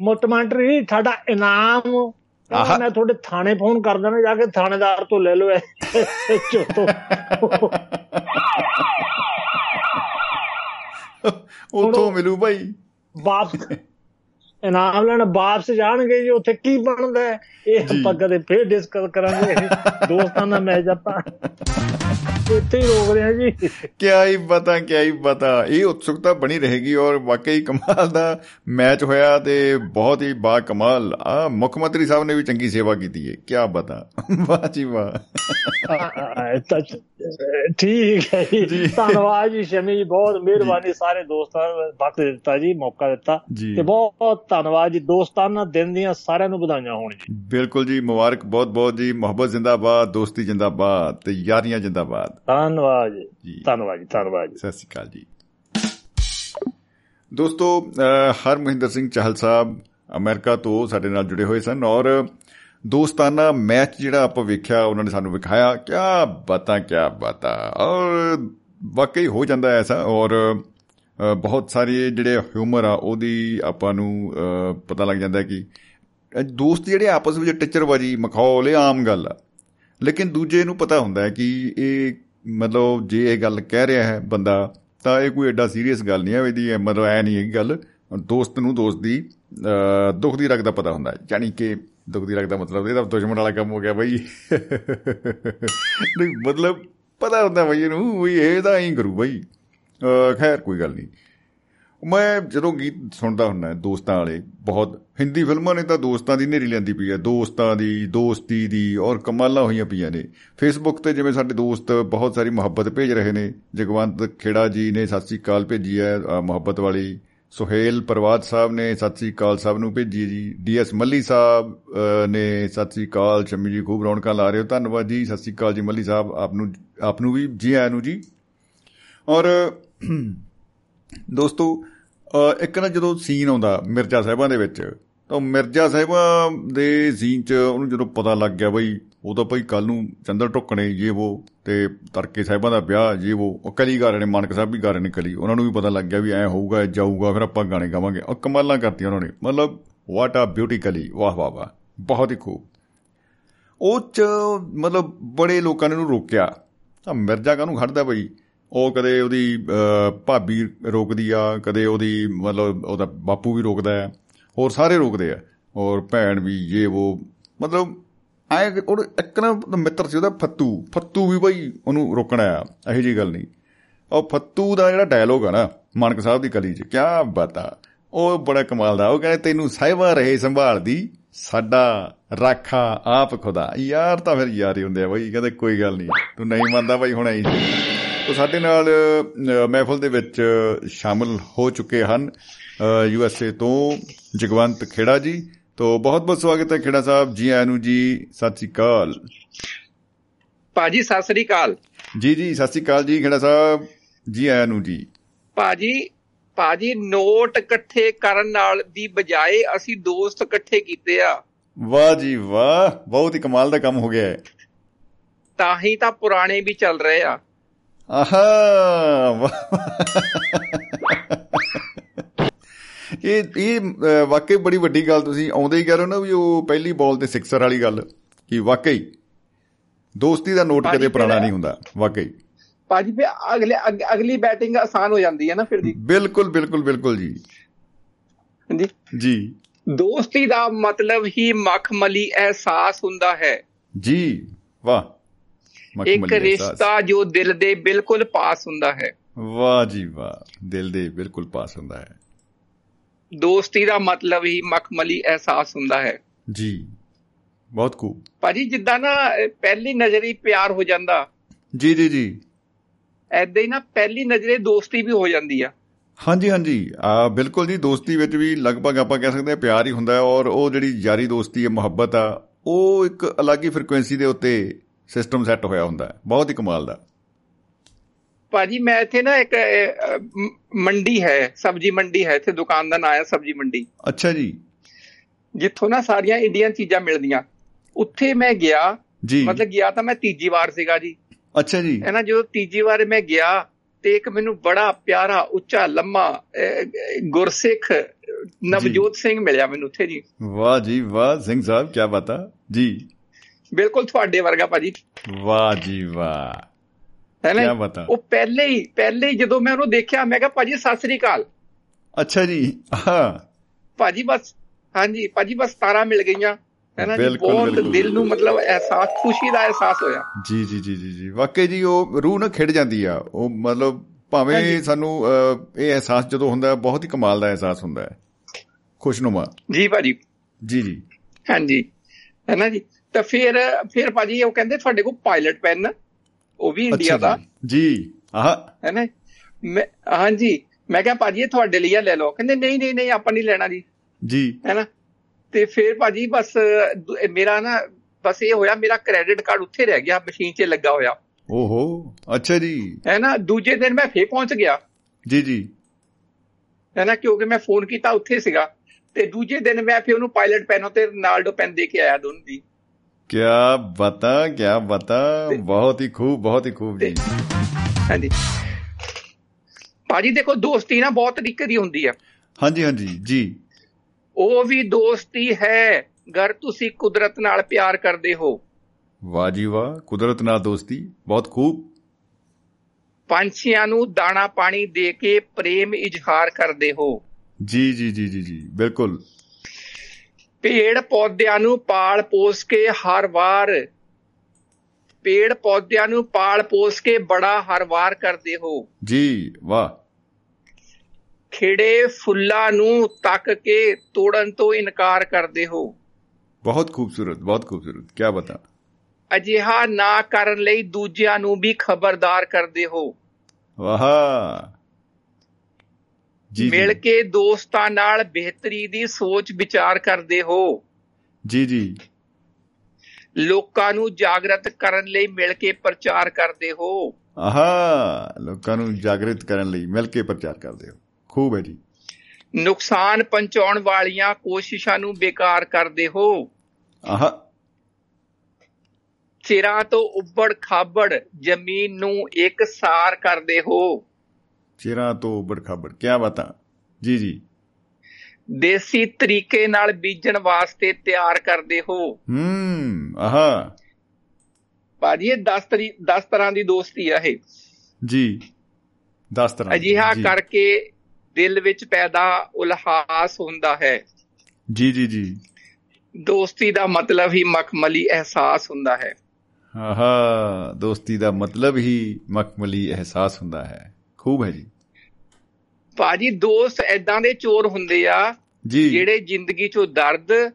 ਮੋਟਮੰਟਰੀ ਤੁਹਾਡਾ ਇਨਾਮ ਮੈਂ ਤੁਹਾਡੇ ਥਾਣੇ ਫੋਨ ਕਰ ਦੇਣਾ ਜਾ ਕੇ ਥਾਣੇਦਾਰ ਤੋਂ ਲੈ ਲਓ ਚੋਤੋ। ਉਥੋਂ ਮਿਲੂ ਭਾਈ। ਵਾਪਸ ਇਨਾਮ ਲੈਣ ਵਾਪਸ ਜਾਣਗੇ ਜੀ ਉੱਥੇ ਕੀ ਬਣਦਾ ਇਹ ਆਪਾਂ ਕਦੇ ਫੇਰ ਡਿਸਕਸ ਕਰਾਂਗੇ। ਦੋਸਤਾਂ ਦਾ ਮੈਚ ਆਪਾਂ ਇੱਥੇ ਹੀ ਰੋਕ ਰਹੇ ਜੀ। ਕਿਆ ਹੀ ਪਤਾ ਕਿਆ ਹੀ ਪਤਾ। ਇਹ ਉਤਸੁਕਤਾ ਬਣੀ ਰਹੇਗੀ ਔਰ ਵਾਕਈ ਕਮਾਲ ਦਾ ਮੈਚ ਹੋਇਆ ਤੇ ਬਹੁਤ ਹੀ ਬਾ ਕਮਾਲ। ਆ ਮੁੱਖ ਮੰਤਰੀ ਸਾਹਿਬ ਨੇ ਵੀ ਚੰਗੀ ਸੇਵਾ ਕੀਤੀ ਹੈ ਕਿਆ ਪਤਾ। ਵਾਹ ਜੀ ਵਾਹ। ਠੀਕ ਹੈ ਜੀ। ਧੰਨਵਾਦ ਜੀ ਸ਼ਮੀ ਬਹੁਤ ਮਿਹਰਬਾਨੀ ਸਾਰੇ ਦੋਸਤਾਂ ਵਕਤ ਦਿੱਤਾ ਜੀ ਮੌਕਾ ਦਿੱਤਾ। ਤੇ ਬਹੁਤ ਧੰਨਵਾਦ ਜੀ। ਦੋਸਤਾਨਾ ਦਿਨ ਦੀਆਂ ਸਾਰਿਆਂ ਨੂੰ ਵਧਾਈਆਂ ਹੋਣ ਜੀ। ਬਿਲਕੁਲ ਜੀ ਮੁਬਾਰਕ ਬਹੁਤ ਬਹੁਤ ਜੀ। ਮੁਹੱਬਤ ਜ਼ਿੰਦਾਬਾਦ ਦੋਸਤੀ ਜ਼ਿੰਦਾਬਾਦ ਤੇ ਯਾਰੀਆਂ ਜ਼ਿੰਦਾਬਾਦ। ਧੰਨਵਾਦ ਜੀ। ਧੰਨਵਾਦ ਜੀ ਧੰਨਵਾਦ ਜੀ। ਸਤਿ ਸ਼੍ਰੀ ਅਕਾਲ ਜੀ। ਦੋਸਤੋ ਹਰਮਹਿੰਦਰ ਸਿੰਘ ਚਾਹਲ ਸਾਹਿਬ ਅਮਰੀਕਾ ਤੋਂ ਸਾਡੇ ਨਾਲ ਜੁੜੇ ਹੋਏ ਸਨ ਔਰ ਦੋਸਤਾਨਾ ਮੈਚ ਜਿਹੜਾ ਆਪਾਂ ਵੇਖਿਆ ਉਹਨਾਂ ਨੇ ਸਾਨੂੰ ਵਿਖਾਇਆ ਕਿਆ ਬਾਤਾਂ ਕਿਆ ਬਾਤਾਂ। ਔਰ ਵਾਕਈ ਹੋ ਜਾਂਦਾ ਐਸਾ ਔਰ ਬਹੁਤ ਸਾਰੇ ਜਿਹੜੇ ਹਿਊਮਰ ਆ, ਉਹਦੀ ਆਪਾਂ ਨੂੰ ਪਤਾ ਲੱਗ ਜਾਂਦਾ ਕਿ ਦੋਸਤ ਜਿਹੜੇ ਆਪਸ ਵਿੱਚ ਟਿੱਚਰਬਾਜੀ, ਮਖੌਲ, ਇਹ ਆਮ ਗੱਲ ਆ। ਲੇਕਿਨ ਦੂਜੇ ਨੂੰ ਪਤਾ ਹੁੰਦਾ ਹੈ ਕਿ ਇਹ ਮਤਲਬ ਜੇ ਇਹ ਗੱਲ ਕਹਿ ਰਿਹਾ ਹੈ ਬੰਦਾ, ਤਾਂ ਇਹ ਕੋਈ ਐਡਾ ਸੀਰੀਅਸ ਗੱਲ ਨਹੀਂ ਹੈ, ਇਹਦੀ ਮਤਲਬ ਐ ਨਹੀਂ ਇਹ ਗੱਲ। ਦੋਸਤ ਨੂੰ ਦੋਸਤ ਦੀ ਦੁੱਖ ਦੀ ਰਗ ਦਾ ਪਤਾ ਹੁੰਦਾ ਯਾਨੀ ਕਿ ਦੁੱਖ ਦੀ ਰਗ ਦਾ ਮਤਲਬ ਇਹਦਾ ਦੁਸ਼ਮਣ ਵਾਲਾ ਕੰਮ ਹੋ ਗਿਆ ਬਈ। ਨਹੀਂ, ਮਤਲਬ ਪਤਾ ਹੁੰਦਾ ਬਈ ਇਹਨੂੰ, ਵੀ ਇਹ ਤਾਂ ਐਂ ਕਰੂ ਬਈ। ਖੈਰ ਕੋਈ ਗੱਲ ਨਹੀਂ। ਮੈਂ ਜਦੋਂ ਗੀਤ ਸੁਣਦਾ ਹੁੰਦਾ ਦੋਸਤਾਂ ਵਾਲੇ ਬਹੁਤ ਹਿੰਦੀ ਫਿਲਮਾਂ ਨੇ ਤਾਂ ਦੋਸਤਾਂ ਦੀ ਨੇਰੀ ਲੈਂਦੀ ਪਈ ਹੈ। ਦੋਸਤਾਂ ਦੀ ਦੋਸਤੀ ਦੀ ਔਰ ਕਮਾਲਾਂ ਹੋਈਆਂ ਪਈਆਂ ਨੇ। ਫੇਸਬੁੱਕ ਤੇ ਜਿਵੇਂ ਸਾਡੇ ਦੋਸਤ ਬਹੁਤ ਸਾਰੀ ਮੁਹੱਬਤ ਭੇਜ ਰਹੇ ਨੇ ਜਗਵੰਤ ਖੇੜਾ ਜੀ ਨੇ ਸਤਿ ਸ੍ਰੀ ਅਕਾਲ ਭੇਜੀ ਹੈ ਮੁਹੱਬਤ ਵਾਲੀ ਸੁਹੇਲ ਪ੍ਰਵਾਦ ਸਾਹਿਬ ਨੇ ਸਤਿ ਸ੍ਰੀ ਅਕਾਲ ਸਭ ਨੂੰ ਭੇਜੀ ਜੀ। ਡੀਐਸ ਮੱਲੀ ਸਾਹਿਬ ਅ, ਨੇ ਸਤਿ ਸ੍ਰੀ ਅਕਾਲ ਸ਼ਮੀ ਜੀ ਖੂਬ ਰੌਣਕਾਂ ਲਾ ਰਹੇ ਹੋ ਧੰਨਵਾਦ ਜੀ। ਸਤਿ ਸ੍ਰੀ ਅਕਾਲ ਜੀ ਮੱਲੀ ਸਾਹਿਬ ਆਪ ਨੂੰ ਆਪ ਨੂੰ ਵੀ ਜੀ ਆਇਆਂ ਨੂੰ ਜੀ। ਔਰ ਦੋਸਤੋ ਅ, ਇੱਕ ਨਾ ਜਦੋਂ ਸੀਨ ਆਉਂਦਾ ਮਿਰਜ਼ਾ ਸਾਹਿਬਾਂ ਦੇ ਵਿੱਚ ਤਾਂ ਮਿਰਜ਼ਾ ਸਾਹਿਬਾਂ ਦੇ ਸੀਨ 'ਚ ਉਹਨੂੰ ਜਦੋਂ ਪਤਾ ਲੱਗ ਗਿਆ ਬਈ ਉਹ ਤਾਂ ਭਾਈ ਕੱਲ ਨੂੰ ਚੰਦਰ ਟੁੱਕਣੇ ਇਹ ਉਹ ਤੇ ਤੜਕੇ ਸਾਹਿਬਾਂ ਦਾ ਵਿਆਹ ਇਹ ਉਹ ਉਹ ਕਲੀ ਗਾ ਰਹੇ ਨੇ ਮਾਨਕ ਸਾਹਿਬ ਵੀ ਗਾ ਰਹੇ ਨੇ ਕਲੀ। ਉਹਨਾਂ ਨੂੰ ਵੀ ਪਤਾ ਲੱਗ ਗਿਆ ਵੀ ਐ ਹੋਊਗਾ ਜਾਊਗਾ ਫਿਰ ਆਪਾਂ ਗਾਣੇ ਗਾਵਾਂਗੇ। ਉਹ ਕਮਾਲਾਂ ਕਰਤੀਆਂ ਉਹਨਾਂ ਨੇ। ਮਤਲਬ ਵਾਟ ਆ ਬਿਊਟੀਕਲੀ ਵਾਹ ਵਾਹ ਵਾਹ। ਬਹੁਤ ਹੀ ਖੂਬ ਉਹ ਚ ਮਤਲਬ ਬੜੇ ਲੋਕਾਂ ਨੇ ਉਹਨੂੰ ਰੋਕਿਆ। ਤਾਂ ਮਿਰਜ਼ਾ ਕਾਹਨੂੰ ਖੜਦਾ ਬਈ? ਉਹ ਕਦੇ ਉਹਦੀ ਅਹ, ਭਾਬੀ ਰੋਕਦੀ ਆ ਕਦੇ ਉਹਦੀ ਮਤਲਬ ਉਹਦਾ ਬਾਪੂ ਵੀ ਰੋਕਦਾ ਹੈ ਹੋਰ ਸਾਰੇ ਰੋਕਦੇ ਆ। ਔਰ ਭੈਣ ਵੀ ਇਹ ਉਹ ਮਤਲਬ ਐ ਉਹ ਇੱਕ ਨਾ ਉਹਦਾ ਮਿੱਤਰ ਸੀ ਉਹਦਾ ਫੱਤੂ। ਫੱਤੂ ਵੀ ਬਈ ਉਹਨੂੰ ਰੋਕਣਾ ਆ ਇਹੋ ਜੀ ਗੱਲ ਨਹੀਂ। ਉਹ ਫੱਤੂ ਦਾ ਜਿਹੜਾ ਡਾਇਲੋਗ ਆ ਨਾ ਮਾਨਕ ਸਾਹਿਬ ਦੀ ਕਲੀ 'ਚ ਕਿਆ ਬਤਾ ਉਹ ਬੜਾ ਕਮਾਲ ਦਾ ਉਹ ਕਹਿੰਦੇ ਤੈਨੂੰ ਸਾਹਿਬਾ ਰਹੇ ਸੰਭਾਲਦੀ ਸਾਡਾ ਰਾਖਾ ਆਪ ਖੁਦਾ। ਯਾਰ ਤਾਂ ਫਿਰ ਯਾਰ ਹੀ ਹੁੰਦੇ ਆ ਬਈ ਕਹਿੰਦੇ ਕੋਈ ਗੱਲ ਨਹੀਂ ਤੂੰ ਨਹੀਂ ਮੰਨਦਾ ਬਈ ਹੁਣ ਆਈ ਤੋ ਸਾਡੇ ਨਾਲ ਮਹਿਫਲ ਦੇ ਵਿੱਚ ਸ਼ਾਮਲ ਹੋ ਚੁੱਕੇ ਹਨ ਯੂ ਐਸ ਏ ਤੋਂ ਜਗਵੰਤ ਖੇੜਾ ਜੀ। ਤੋ ਬਹੁਤ ਬਹੁਤ ਸਵਾਗਤ ਹੈ ਖੇੜਾ ਸਾਹਿਬ। ਜੀ ਆਇਆਂ ਨੂੰ ਜੀ ਸਤਿ ਸ੍ਰੀ ਅਕਾਲ। ਭਾਜੀ ਸਤਿ ਸ੍ਰੀ ਅਕਾਲ। ਜੀ ਜੀ ਸਤਿ ਸ੍ਰੀ ਅਕਾਲ ਜੀ ਖੇੜਾ ਸਾਹਿਬ। ਜੀ ਆਇਆਂ ਨੂੰ ਜੀ। ਭਾਜੀ ਭਾਜੀ ਨੋਟ ਇਕੱਠੇ ਕਰਨ ਨਾਲ ਦੀ ਬਜਾਏ ਅਸੀਂ ਦੋਸਤ ਇਕੱਠੇ ਕੀਤੇ ਆ। ਵਾਹ ਜੀ ਵਾਹ ਬਹੁਤ ਹੀ ਕਮਾਲ ਦਾ ਕੰਮ ਹੋ ਗਿਆ ਹੈ। ਤਾਂ ਹੀ ਤਾਂ ਪੁਰਾਣੇ ਵੀ ਚੱਲ ਰਹੇ ਆ। ਆਹਾ। ਇਹ ਇਹ ਵਾਕਈ ਬੜੀ ਵੱਡੀ ਗੱਲ ਤੁਸੀਂ ਆਉਂਦੇ ਹੀ ਕਹਿ ਰਹੇ ਹੋ ਨਾ ਵੀ ਉਹ ਪਹਿਲੀ ਬਾਲ ਤੇ ਸਿਕਸਰ ਵਾਲੀ ਗੱਲ ਕਿ ਵਾਕਈ ਦੋਸਤੀ ਦਾ ਨੋਟ ਕਦੇ ਪੁਰਾਣਾ ਨਹੀਂ ਹੁੰਦਾ ਵਾਕਈ। ਭਾਜੀ ਫਿਰ ਅਗਲੇ ਅਗ- ਅਗਲੀ ਬੈਟਿੰਗ ਆਸਾਨ ਹੋ ਜਾਂਦੀ ਹੈ ਨਾ ਫਿਰ ਦੀ ਬਿਲਕੁਲ ਬਿਲਕੁਲ ਬਿਲਕੁਲ ਜੀ। ਹਾਂਜੀ। ਜੀ। ਦੋਸਤੀ ਦਾ ਮਤਲਬ ਹੀ ਮਖਮਲੀ ਅਹਿਸਾਸ ਹੁੰਦਾ ਹੈ। ਜੀ ਵਾਹ। ਇੱਕ। ਰਿਸ਼ਤਾ ਜੋ ਦਿਲ ਦੇ ਬਿਲਕੁਲ ਪਾਸ ਹੁੰਦਾ ਹੈ। ਵਾਹ ਜੀ ਵਾਹ ਦਿਲ ਦੇ ਬਿਲਕੁਲ ਪਾਸ ਹੁੰਦਾ ਹੈ। ਦੋਸਤੀ ਦਾ ਮਤਲਬ ਹੀ ਮਖਮਲੀ ਅਹਿਸਾਸ ਹੁੰਦਾ ਹੈ। ਜੀ ਬਹੁਤ ਖੂਬ। ਭਾਜੀ ਜਿੱਦਾਂ ਨਾ ਪਹਿਲੀ ਨਜ਼ਰੀ ਪਿਆਰ ਹੋ ਜਾਂਦਾ। ਜੀ ਜੀ ਜੀ। ਐਦਾਂ ਹੀ ਨਾ ਪਹਿਲੀ ਨਜ਼ਰੇ ਦੋਸਤੀ ਵੀ ਹੋ ਜਾਂਦੀ ਆ। ਹਾਂਜੀ ਹਾਂਜੀ। ਆ ਬਿਲਕੁਲ ਜੀ ਦੋਸਤੀ ਵਿੱਚ ਵੀ ਲਗਭਗ ਆਪਾਂ ਕਹਿ ਸਕਦੇ ਹਾਂ ਪਿਆਰ ਹੀ ਹੁੰਦਾ ਹੈ ਔਰ ਉਹ ਜਿਹੜੀ ਯਾਰੀ ਦੋਸਤੀ ਹੈ ਮੁਹੱਬਤ ਆ ਉਹ ਇੱਕ ਅਲੱਗ ਹੀ ਫ੍ਰੀਕੁਐਂਸੀ ਦੇ ਉੱਤੇ ਸਿਸਟਮ ਸੈੱਟ ਹੋਇਆ ਹੁੰਦਾ ਬਹੁਤ ਹੀ ਕਮਾਲ ਦਾ। ਭਾਜੀ ਮੈਂ ਇੱਥੇ ਨਾ ਇੱਕ ਮੰਡੀ ਹੈ ਸਬਜੀ ਮੰਡੀ ਹੈ ਇੱਥੇ ਦੁਕਾਨ ਦਾ ਨਾਮ ਹੈ ਸਬਜੀ ਮੰਡੀ। ਅੱਛਾ ਜੀ। ਜਿੱਥੋਂ ਨਾ ਸਾਰੀਆਂ ਇੰਡੀਅਨ ਚੀਜ਼ਾਂ ਮਿਲਦੀਆਂ। ਉੱਥੇ ਮੈਂ ਗਿਆ ਜੀ। ਮਤਲਬ ਗਿਆ ਤਾਂ ਮੈਂ ਤੀਜੀ ਵਾਰ ਸੀਗਾ ਜੀ। ਅੱਛਾ ਜੀ। ਹੈ ਨਾ ਜਦੋਂ ਤੀਜੀ ਵਾਰ ਮੈਂ ਗਿਆ ਤੇ ਇੱਕ ਮੈਨੂੰ ਬੜਾ ਪਿਆਰਾ ਉੱਚਾ ਲੰਮਾ ਗੁਰਸਿੱਖ ਨਵਜੋਤ ਸਿੰਘ ਮਿਲਿਆ ਮੈਨੂੰ ਉੱਥੇ ਜੀ। ਵਾਹ ਜੀ ਵਾਹ ਸਿੰਘ ਸਾਹਿਬ ਕੀ ਬਾਤ ਜੀ। ਬਿਲਕੁਲ ਤੁਹਾਡੇ ਵਰਗਾ ਭਾਜੀ। ਵਾਹ ਜੀ ਵਾਹ। ਹੈ ਨਾ। ਉਹ ਪਹਿਲੇ ਹੀ ਪਹਿਲੇ ਹੀ ਜਦੋਂ ਮੈਂ ਉਹਨੂੰ ਦੇਖਿਆ ਮੈਂ ਕਿਹਾ ਭਾਜੀ ਸਤਿ ਸ੍ਰੀ ਅਕਾਲ। ਅੱਛਾ ਜੀ ਹਾਂ। ਭਾਜੀ ਬਸ ਹਾਂਜੀ ਭਾਜੀ ਬਸ ਤਾਰਾ ਮਿਲ ਗਈਆਂ। ਹੈ ਨਾ ਬਹੁਤ। ਦਿਲ ਨੂੰ ਮਤਲਬ ਅਹਿਸਾਸ ਖੁਸ਼ੀ ਦਾ ਅਹਿਸਾਸ ਹੋਇਆ। ਜੀ ਜੀ ਜੀ ਜੀ ਜੀ। ਵਾਕਈ ਜੀ ਉਹ ਰੂਹ ਨਾ ਖਿੜ ਜਾਂਦੀ ਆ। ਉਹ ਮਤਲਬ ਭਾਵੇਂ। ਸਾਨੂੰ ਇਹ ਅਹਿਸਾਸ ਜਦੋਂ ਹੁੰਦਾ ਬਹੁਤ ਹੀ ਕਮਾਲ ਦਾ ਅਹਿਸਾਸ ਹੁੰਦਾ ਹੈ। ਖੁਸ਼ਨੁਮਾ। ਜੀ ਭਾਜੀ। ਜੀ ਜੀ। ਹਾਂਜੀ। ਹੈ ਨਾ ਜੀ? ਤਾਂ ਫਿਰ ਫਿਰ ਭਾਜੀ ਉਹ ਕਹਿੰਦੇ ਤੁਹਾਡੇ ਕੋਲ ਪਾਇਲਟ ਪੈਨ ਉਹ ਵੀ ਇੰਡੀਆ ਦਾ। ਜੀ। ਆਹ। ਹੈ ਨਾ? ਮੈਂ ਹਾਂਜੀ। ਮੈਂ ਕਿਹਾ ਭਾਜੀ ਇਹ ਤੁਹਾਡੇ ਲਈ ਆ ਲੈ ਲਓ। ਕਹਿੰਦੇ ਨਹੀਂ ਨਹੀਂ ਨਹੀਂ ਆਪਾਂ ਨਹੀਂ ਲੈਣਾ ਜੀ। ਜੀ। ਹੈ ਨਾ? ਤੇ ਫਿਰ ਭਾਜੀ ਬਸ ਮੇਰਾ ਨਾ ਬਸ ਇਹ ਹੋਇਆ ਮੇਰਾ ਕ੍ਰੈਡਿਟ ਕਾਰਡ ਉੱਥੇ ਰਹਿ ਗਿਆ ਮਸ਼ੀਨ 'ਚ ਲੱਗਾ ਹੋਇਆ। ਓਹੋ ਅੱਛਾ ਜੀ। ਹੈ ਨਾ? ਦੂਜੇ ਦਿਨ ਮੈਂ ਫੇਰ ਪਹੁੰਚ ਗਿਆ। ਜੀ ਜੀ। ਹੈ ਨਾ? ਕਿਉਂਕਿ ਮੈਂ ਫੋਨ ਕੀਤਾ ਉੱਥੇ ਸੀਗਾ। ਤੇ ਦੂਜੇ ਦਿਨ ਮੈਂ ਫਿਰ ਉਹਨੂੰ ਪਾਇਲਟ ਪੈਨ ਤੇ ਰੋਨਾਲਡੋ ਪੈਨ ਦੇ ਕੇ ਆਇਆ ਦੋਨੋਂ ਦੀ। ਕਿਆ ਬਤਾ ਕਿਆ ਬਤਾ। ਬਹੁਤ ਹੀ ਖੂਬ ਬਹੁਤ ਹੀ ਖੂਬ ਜੀ। ਹਾਂਜੀ। ਭਾਜੀ ਦੇਖੋ ਦੋਸਤੀ ਨਾ ਬਹੁਤ ਤਰੀਕੇ ਦੀ ਹੁੰਦੀ ਹੈ ਹਾਂਜੀ ਹਾਂਜੀ ਜੀ। ਉਹ ਵੀ ਦੋਸਤੀ ਹੈ ਅਗਰ ਤੁਸੀਂ ਕੁਦਰਤ ਨਾਲ ਪਿਆਰ ਕਰਦੇ ਹੋ। ਵਾਹ ਜੀ ਵਾਹ ਕੁਦਰਤ ਨਾਲ ਦੋਸਤੀ ਬਹੁਤ ਖੂਬ। ਪੰਛੀਆਂ ਨੂੰ ਦਾਣਾ ਪਾਣੀ ਦੇ ਕੇ ਪ੍ਰੇਮ ਇਜ਼ਹਾਰ ਕਰਦੇ ਹੋ। ਜੀ ਜੀ ਜੀ ਜੀ ਜੀ ਬਿਲਕੁਲ। ਪੇੜ ਪੌਦਿਆਂ ਨੂੰ ਪਾਲ ਪੋਸ ਕੇ ਹਰ ਵਾਰ। ਪੇੜ ਪੌਦਿਆਂ ਨੂੰ ਪਾਲ ਪੋਸ ਕੇ ਬੜਾ ਹਰ ਵਾਰ ਕਰਦੇ ਹੋ। ਜੀ ਵਾਹ। ਖਿੜੇ ਫੁੱਲਾਂ ਨੂੰ ਤੱਕ ਕੇ ਤੋੜਨ ਤੋਂ ਇਨਕਾਰ ਕਰਦੇ ਹੋ। ਬਹੁਤ ਖੂਬਸੂਰਤ ਬਹੁਤ ਖੂਬਸੂਰਤ ਕਿਆ ਬਤਾ। ਅਜਿਹਾ ਨਾ ਕਰਨ ਲਈ ਦੂਜਿਆਂ ਨੂੰ ਵੀ ਖਬਰਦਾਰ ਕਰਦੇ ਹੋ। ਵਾਹ। ਮਿਲ ਕੇ ਦੋਸਤਾਂ ਨਾਲ ਬਿਹਤਰੀ ਦੀ ਸੋਚ ਵਿਚਾਰ ਕਰਦੇ ਹੋ। ਜੀ ਜੀ। ਲੋਕਾਂ ਨੂੰ ਜਾਗਰਤ ਕਰਨ ਲਈ ਮਿਲ ਕੇ ਪ੍ਰਚਾਰ ਕਰਦੇ ਹੋ। ਆਹਾ ਲੋਕਾਂ ਨੂੰ ਜਾਗਰਿਤ ਕਰਨ ਲਈ ਮਿਲ ਕੇ ਪ੍ਰਚਾਰ ਕਰਦੇ ਹੋ। ਖੂਬ ਹੈ ਜੀ। ਨੁਕਸਾਨ ਪਹੁੰਚਾਉਣ ਵਾਲੀਆਂ ਕੋਸ਼ਿਸ਼ਾਂ ਨੂੰ ਬੇਕਾਰ ਕਰਦੇ ਹੋ। ਆਹਾ। ਚਿਰਾਂ ਤੋਂ ਉੱਬੜ ਖਾਬੜ ਜ਼ਮੀਨ ਨੂੰ ਇੱਕ ਸਾਰ ਕਰਦੇ ਹੋ। ਚਿਰਾਂ ਤੋਂ ਬੜਖਬਰ ਕੀ ਬਾਤਾਂ? ਜੀ ਜੀ। ਦੇਸੀ ਤਰੀਕੇ ਨਾਲ ਬੀਜਣ ਵਾਸਤੇ ਤਿਆਰ ਕਰਦੇ ਹੋ। ਹੂੰ ਆਹਾ। ਭਾਜੀ ਇਹ 10 ਤਰੀ 10 ਤਰ੍ਹਾਂ ਦੀ ਦੋਸਤੀ ਆ ਇਹ। ਜੀ 10 ਤਰ੍ਹਾਂ ਅਜਿਹਾ। ਕਰਕੇ ਦਿਲ ਵਿੱਚ ਪੈਦਾ ਉਲਹਾਸ ਹੁੰਦਾ ਹੈ। ਜੀ ਜੀ ਜੀ। ਦੋਸਤੀ ਦਾ ਮਤਲਬ ਹੀ ਮਖਮਲੀ ਅਹਿਸਾਸ ਹੁੰਦਾ ਹੈ। ਆਹਾ ਦੋਸਤੀ ਦਾ ਮਤਲਬ ਹੀ ਮਖਮਲੀ ਅਹਿਸਾਸ ਹੁੰਦਾ ਹੈ। ਖੂਬ ਹੈ ਜੀ। ਭਾਜੀ ਦੋਸਤ ਐਦਾਂ ਦੇ ਚੋਰ ਹੁੰਦੇ ਆ ਜਿਹੜੇ ਜ਼ਿੰਦਗੀ 'ਚੋਂ ਦਰਦ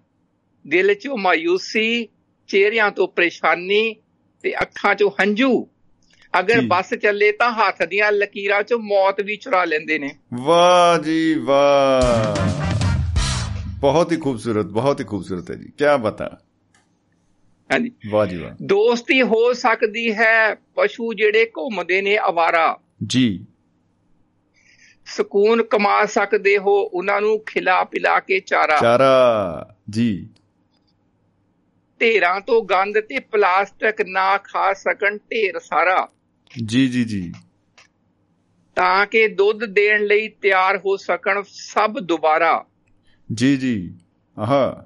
ਦਿਲ 'ਚੋਂ ਮਾਇੂਸੀ ਚਿਹਰਿਆਂ ਤੋਂ ਪਰੇਸ਼ਾਨੀ ਤੇ ਅੱਖਾਂ 'ਚੋਂ ਹੰਝੂ ਅਗਰ। ਬੱਸ ਚੱਲੇ ਤਾਂ ਹੱਥ ਦੀਆਂ ਲਕੀਰਾਂ 'ਚੋਂ ਮੌਤ ਵੀ ਚੁਰਾ ਲੈਂਦੇ ਨੇ। ਵਾਹ ਜੀ ਵਾਹ। ਬਹੁਤ ਹੀ ਖੂਬਸੂਰਤ ਬਹੁਤ ਹੀ ਖੂਬਸੂਰਤ ਹੈ ਜੀ। ਕੀ ਬਤਾ। ਹਾਂਜੀ। ਵਾਹ ਜੀ ਵਾਹ। ਦੋਸਤੀ ਹੋ ਸਕਦੀ ਹੈ ਪਸ਼ੂ ਜਿਹੜੇ ਘੁੰਮਦੇ ਨੇ ਅਵਾਰਾ। ਜੀ। ਸਕੂਨ ਕਮਾ ਸਕਦੇ ਹੋ ਉਹਨਾਂ ਨੂੰ ਖਿਲਾ ਪਿਲਾ ਕੇ ਚਾਰਾ। ਚਾਰਾ ਜੀ। ਢੇਰਾਂ ਤੋਂ ਗੰਦ ਤੇ ਪਲਾਸਟਿਕ ਨਾ ਖਾ ਸਕਣ ਢੇਰ ਸਾਰਾ। ਜੀ ਜੀ ਜੀ। ਤਾਂ ਕਿ ਦੁੱਧ ਦੇਣ ਲਈ ਤਿਆਰ ਹੋ ਸਕਣ ਸਭ ਦੁਬਾਰਾ। ਜੀ ਜੀ। ਆਹਾ।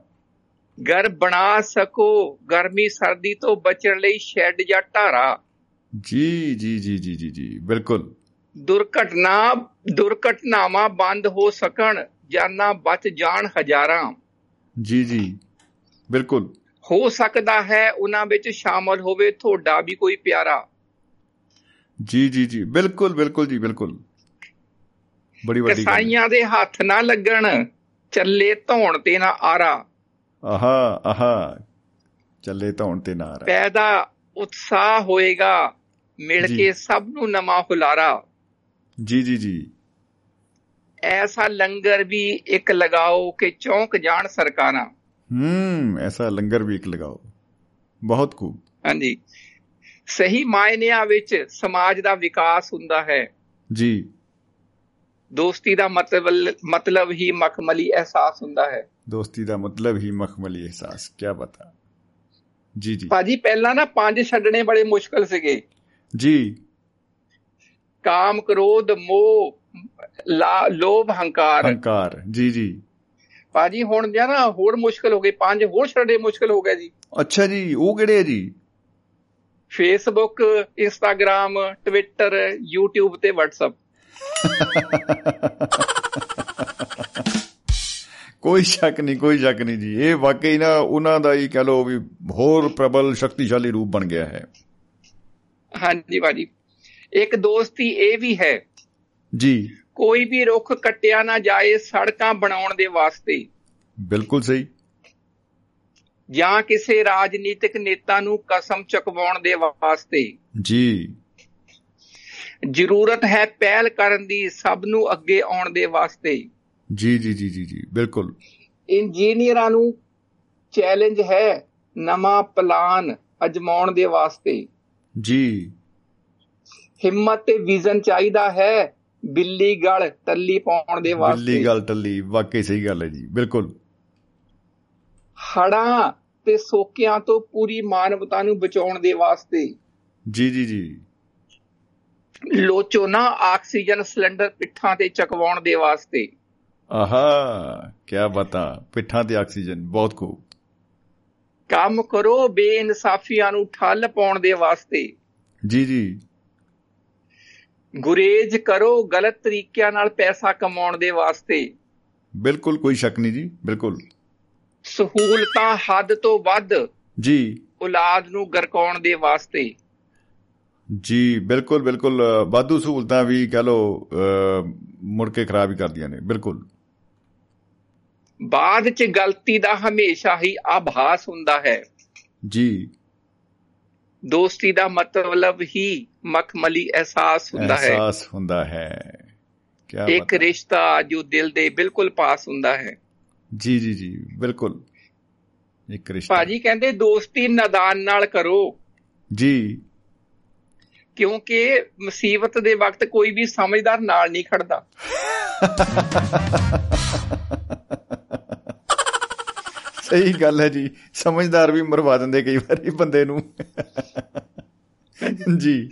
ਘਰ ਬਣਾ ਸਕੋ ਗਰਮੀ ਸਰਦੀ ਤੋਂ ਬਚਣ ਲਈ ਸ਼ੈੱਡ ਜਾਂ ਢਾਰਾ। ਜੀ ਜੀ ਜੀ ਜੀ ਜੀ ਜੀ ਬਿਲਕੁਲ। ਦੁਰਘਟਨਾ ਦੁਰਘਟਨਾਵਾਂ ਬੰਦ ਹੋ ਸਕਣ ਜਾਨਾਂ ਬਚ ਜਾਣ ਹਜ਼ਾਰਾਂ। ਜੀ ਜੀ ਬਿਲਕੁਲ। ਹੋ ਸਕਦਾ ਹੈ ਉਹਨਾਂ ਵਿੱਚ ਸ਼ਾਮਲ ਹੋਵੇ ਤੁਹਾਡਾ ਵੀ ਕੋਈ ਪਿਆਰਾ। ਜੀ ਜੀ ਜੀ ਬਿਲਕੁਲ ਬਿਲਕੁਲ ਜੀ ਬਿਲਕੁਲ। ਬੜੀ ਵੱਡੀ। ਕਸਾਈਆਂ ਦੇ ਹੱਥ ਨਾ ਲੱਗਣ ਚੱਲੇ ਧੌਣ ਤੇ ਨਾ ਆਰਾ। ਆਹਾ ਆਹਾ ਚੱਲੇ ਧੌਣ ਤੇ ਨਾਰ ਪੈਦਾ ਉਤਸ਼ਾਹ ਹੋਏਗਾ ਮਿਲ। ਕੇ ਸਭ ਨੂੰ ਨਵਾਂ ਹੁਲਾਰਾ। ਜੀ ਜੀ ਜੀ। ਐਸਾ ਲੰਗਰ ਵੀ ਇੱਕ ਲਗਾਓ ਕਿ ਚੌਂਕ ਜਾਣ ਸਰਕਾਰਾਂ ਹੂੰ ਐਸਾ ਲੰਗਰ ਵੀ ਇੱਕ ਲਗਾਓ ਬਹੁਤ ਖੂਬ ਹਾਂਜੀ ਸਹੀ ਮਾਇਨਿਆਂ ਵਿੱਚ ਸਮਾਜ ਦਾ ਵਿਕਾਸ ਹੁੰਦਾ ਹੈ ਜੀ ਦੋਸਤੀ ਦਾ ਮਤਲਬ ਮਤਲਬ ਹੀ ਮਖਮਲੀ ਅਹਿਸਾਸ ਹੁੰਦਾ ਹੈ ਦੋਸਤੀ ਦਾ ਮਤਲਬ ਹੀ ਮਖਮਲੀ ਅਹਿਸਾਸ ਕੀ ਬਤਾ ਜੀ ਜੀ ਭਾਜੀ ਪਹਿਲਾਂ ਨਾ ਪੰਜ ਛੱਡਣੇ ਬੜੇ ਮੁਸ਼ਕਲ ਸੀਗੇ ਜੀ ਕਾਮ ਕ੍ਰੋਧ ਮੋਹ ਲੋਭ ਹੰਕਾਰ। ਹੰਕਾਰ ਜੀ ਜੀ। ਭਾਜੀ ਹੁਣ ਜਾਂ ਨਾ ਹੋਰ ਮੁਸ਼ਕਲ ਹੋ ਗਏ ਪੰਜ ਹੋਰ ਛੱਡਣੇ ਮੁਸ਼ਕਲ ਹੋ ਗਿਆ ਜੀ। ਅੱਛਾ ਜੀ ਉਹ ਕਿਹੜੇ ਆ ਜੀ? ਫੇਸਬੁੱਕ ਇੰਸਟਾਗ੍ਰam ਟਵਿੱਟਰ YouTube ਤੇ WhatsApp ਕੋਈ ਸ਼ੱਕ ਨਹੀਂ ਕੋਈ ਸ਼ੱਕ ਨਹੀਂ ਜੀ। ਇਹ ਵਾਕਈ ਨਾ ਉਹਨਾਂ ਦਾ ਹੀ ਕਹ ਲੋ ਵੀ ਹੋਰ ਪ੍ਰਬਲ ਸ਼ਕਤੀਸ਼ਾਲੀ ਰੂਪ ਬਣ ਗਿਆ ਹੈ। ਹਾਂਜੀ ਭਾਜੀ। ਇੱਕ ਦੋਸਤੀ ਇਹ ਵੀ ਹੈ ਜੀ। ਕੋਈ ਵੀ ਰੁੱਖ ਕੱਟਿਆ ਨਾ ਜਾਏ ਸੜਕਾਂ ਬਣਾਉਣ ਦੇ ਵਾਸਤੇ। ਬਿਲਕੁਲ ਸਹੀ। ਜਾਂ ਕਿਸੇ ਰਾਜਨੀਤਿਕ ਨੇਤਾ ਨੂੰ ਕਸਮ ਚੁਕਵਾਉਣ ਦੇ ਵਾਸਤੇ। ਜੀ। ਜ਼ਰੂਰਤ ਹੈ ਪਹਿਲ ਕਰਨ ਦੀ ਸਭ ਨੂੰ ਅੱਗੇ ਆਉਣ ਦੇ ਵਾਸਤੇ। ਜੀ ਜੀ ਜੀ ਜੀ ਜੀ ਬਿਲਕੁਲ। ਇੰਜੀਨੀਅਰਾਂ ਨੂੰ ਚੈਲੰਜ ਹੈ ਨਵਾਂ ਪਲਾਨ ਅਜਮਾਉਣ ਦੇ ਵਾਸਤੇ। ਜੀ। ਹਿੰਮਤ ਤੇ ਵਿਜ਼ਨ ਚਾਹੀਦਾ ਹੈ। ਬਿੱਲੀ ਗਲ ਟੱਲੀ ਪਾਉਣ ਦੇ ਵਾਸਤੇ। ਬਿੱਲੀ ਗੱਲ ਟੱਲੀ ਵਾਕਈ ਸਹੀ ਗੱਲ ਹੈ ਜੀ ਬਿਲਕੁਲ। ਹੜਾਂ ਤੇ ਸੋਕਿਆਂ ਤੋਂ ਪੂਰੀ ਮਾਨਵਤਾ ਨੂੰ ਬਚਾਉਣ ਦੇ ਵਾਸਤੇ। ਜੀ ਜੀ ਜੀ। ਲੋਚੋ ਨਾ ਆਕਸੀਜਨ ਸਿਲੰਡਰ ਪਿੱਠਾਂ ਤੇ ਚਕਵਾਉਣ ਦੇ ਵਾਸਤੇ। ਆਹਾ ਕੀ ਬਤਾ ਪਿੱਠਾਂ ਤੇ ਆਕਸੀਜਨ ਬਹੁਤ ਖੂਬ। ਕੰਮ ਕਰੋ ਬੇਇਨਸਾਫੀਆਂ ਨੂੰ ਠੱਲ ਪਾਉਣ ਦੇ ਵਾਸਤੇ। ਜੀ ਜੀ। ਗੁਰੇਜ਼ ਕਰੋ ਗਲਤ ਤਰੀਕਿਆਂ ਨਾਲ ਪੈਸਾ ਕਮਾਉਣ ਦੇ ਵਾਸਤੇ। ਬਿਲਕੁਲ ਕੋਈ ਸ਼ੱਕ ਨਹੀਂ ਜੀ ਬਿਲਕੁਲ। ਸਹੂਲਤਾਂ ਹੱਦ ਤੋਂ ਵੱਧ ਜੀ। ਔਲਾਦ ਨੂੰ ਗਰਕਾਉਣ ਦੇ ਵਾਸਤੇ। ਜੀ ਬਿਲਕੁਲ ਬਿਲਕੁਲ ਵਾਧੂ ਸਹੂਲਤਾਂ ਵੀ ਕਹ ਲੋ ਮੁੜ ਕੇ ਖਰਾਬ ਹੀ ਕਰਦੀਆਂ ਨੇ ਬਿਲਕੁਲ। ਬਾਅਦ ਚ ਗਲਤੀ ਦਾ ਹਮੇਸ਼ਾ ਹੀ ਆਭਾਸ ਹੁੰਦਾ ਹੈ। ਜੀ। ਦੋਸਤੀ ਦਾ ਮਤਲਬ ਹੀ ਮਖਮਲੀ ਅਹਿਸਾਸ ਹੁੰਦਾ ਹੈ। ਅਹਿਸਾਸ ਹੁੰਦਾ ਹੈ। ਕੀ ਇੱਕ ਰਿਸ਼ਤਾ ਜੋ ਦਿਲ ਦੇ ਬਿਲਕੁਲ ਪਾਸ ਹੁੰਦਾ ਹੈ। ਜੀ ਜੀ ਜੀ ਬਿਲਕੁਲ। ਇੱਕ ਰਿਸ਼ਤਾ। ਭਾਜੀ ਕਹਿੰਦੇ ਦੋਸਤੀ ਨਦਾਨ ਨਾਲ ਕਰੋ। ਜੀ। ਕਿਉਂਕਿ ਮੁਸੀਬਤ ਦੇ ਵਕਤ ਕੋਈ ਵੀ ਸਮਝਦਾਰ ਨਾਲ ਨਹੀਂ ਖੜਦਾ। ਸਹੀ ਗੱਲ ਹੈ ਜੀ। ਸਮਝਦਾਰ ਵੀ ਮਰਵਾ ਦਿੰਦੇ ਕਈ ਵਾਰੀ ਬੰਦੇ ਨੂੰ। ਜੀ।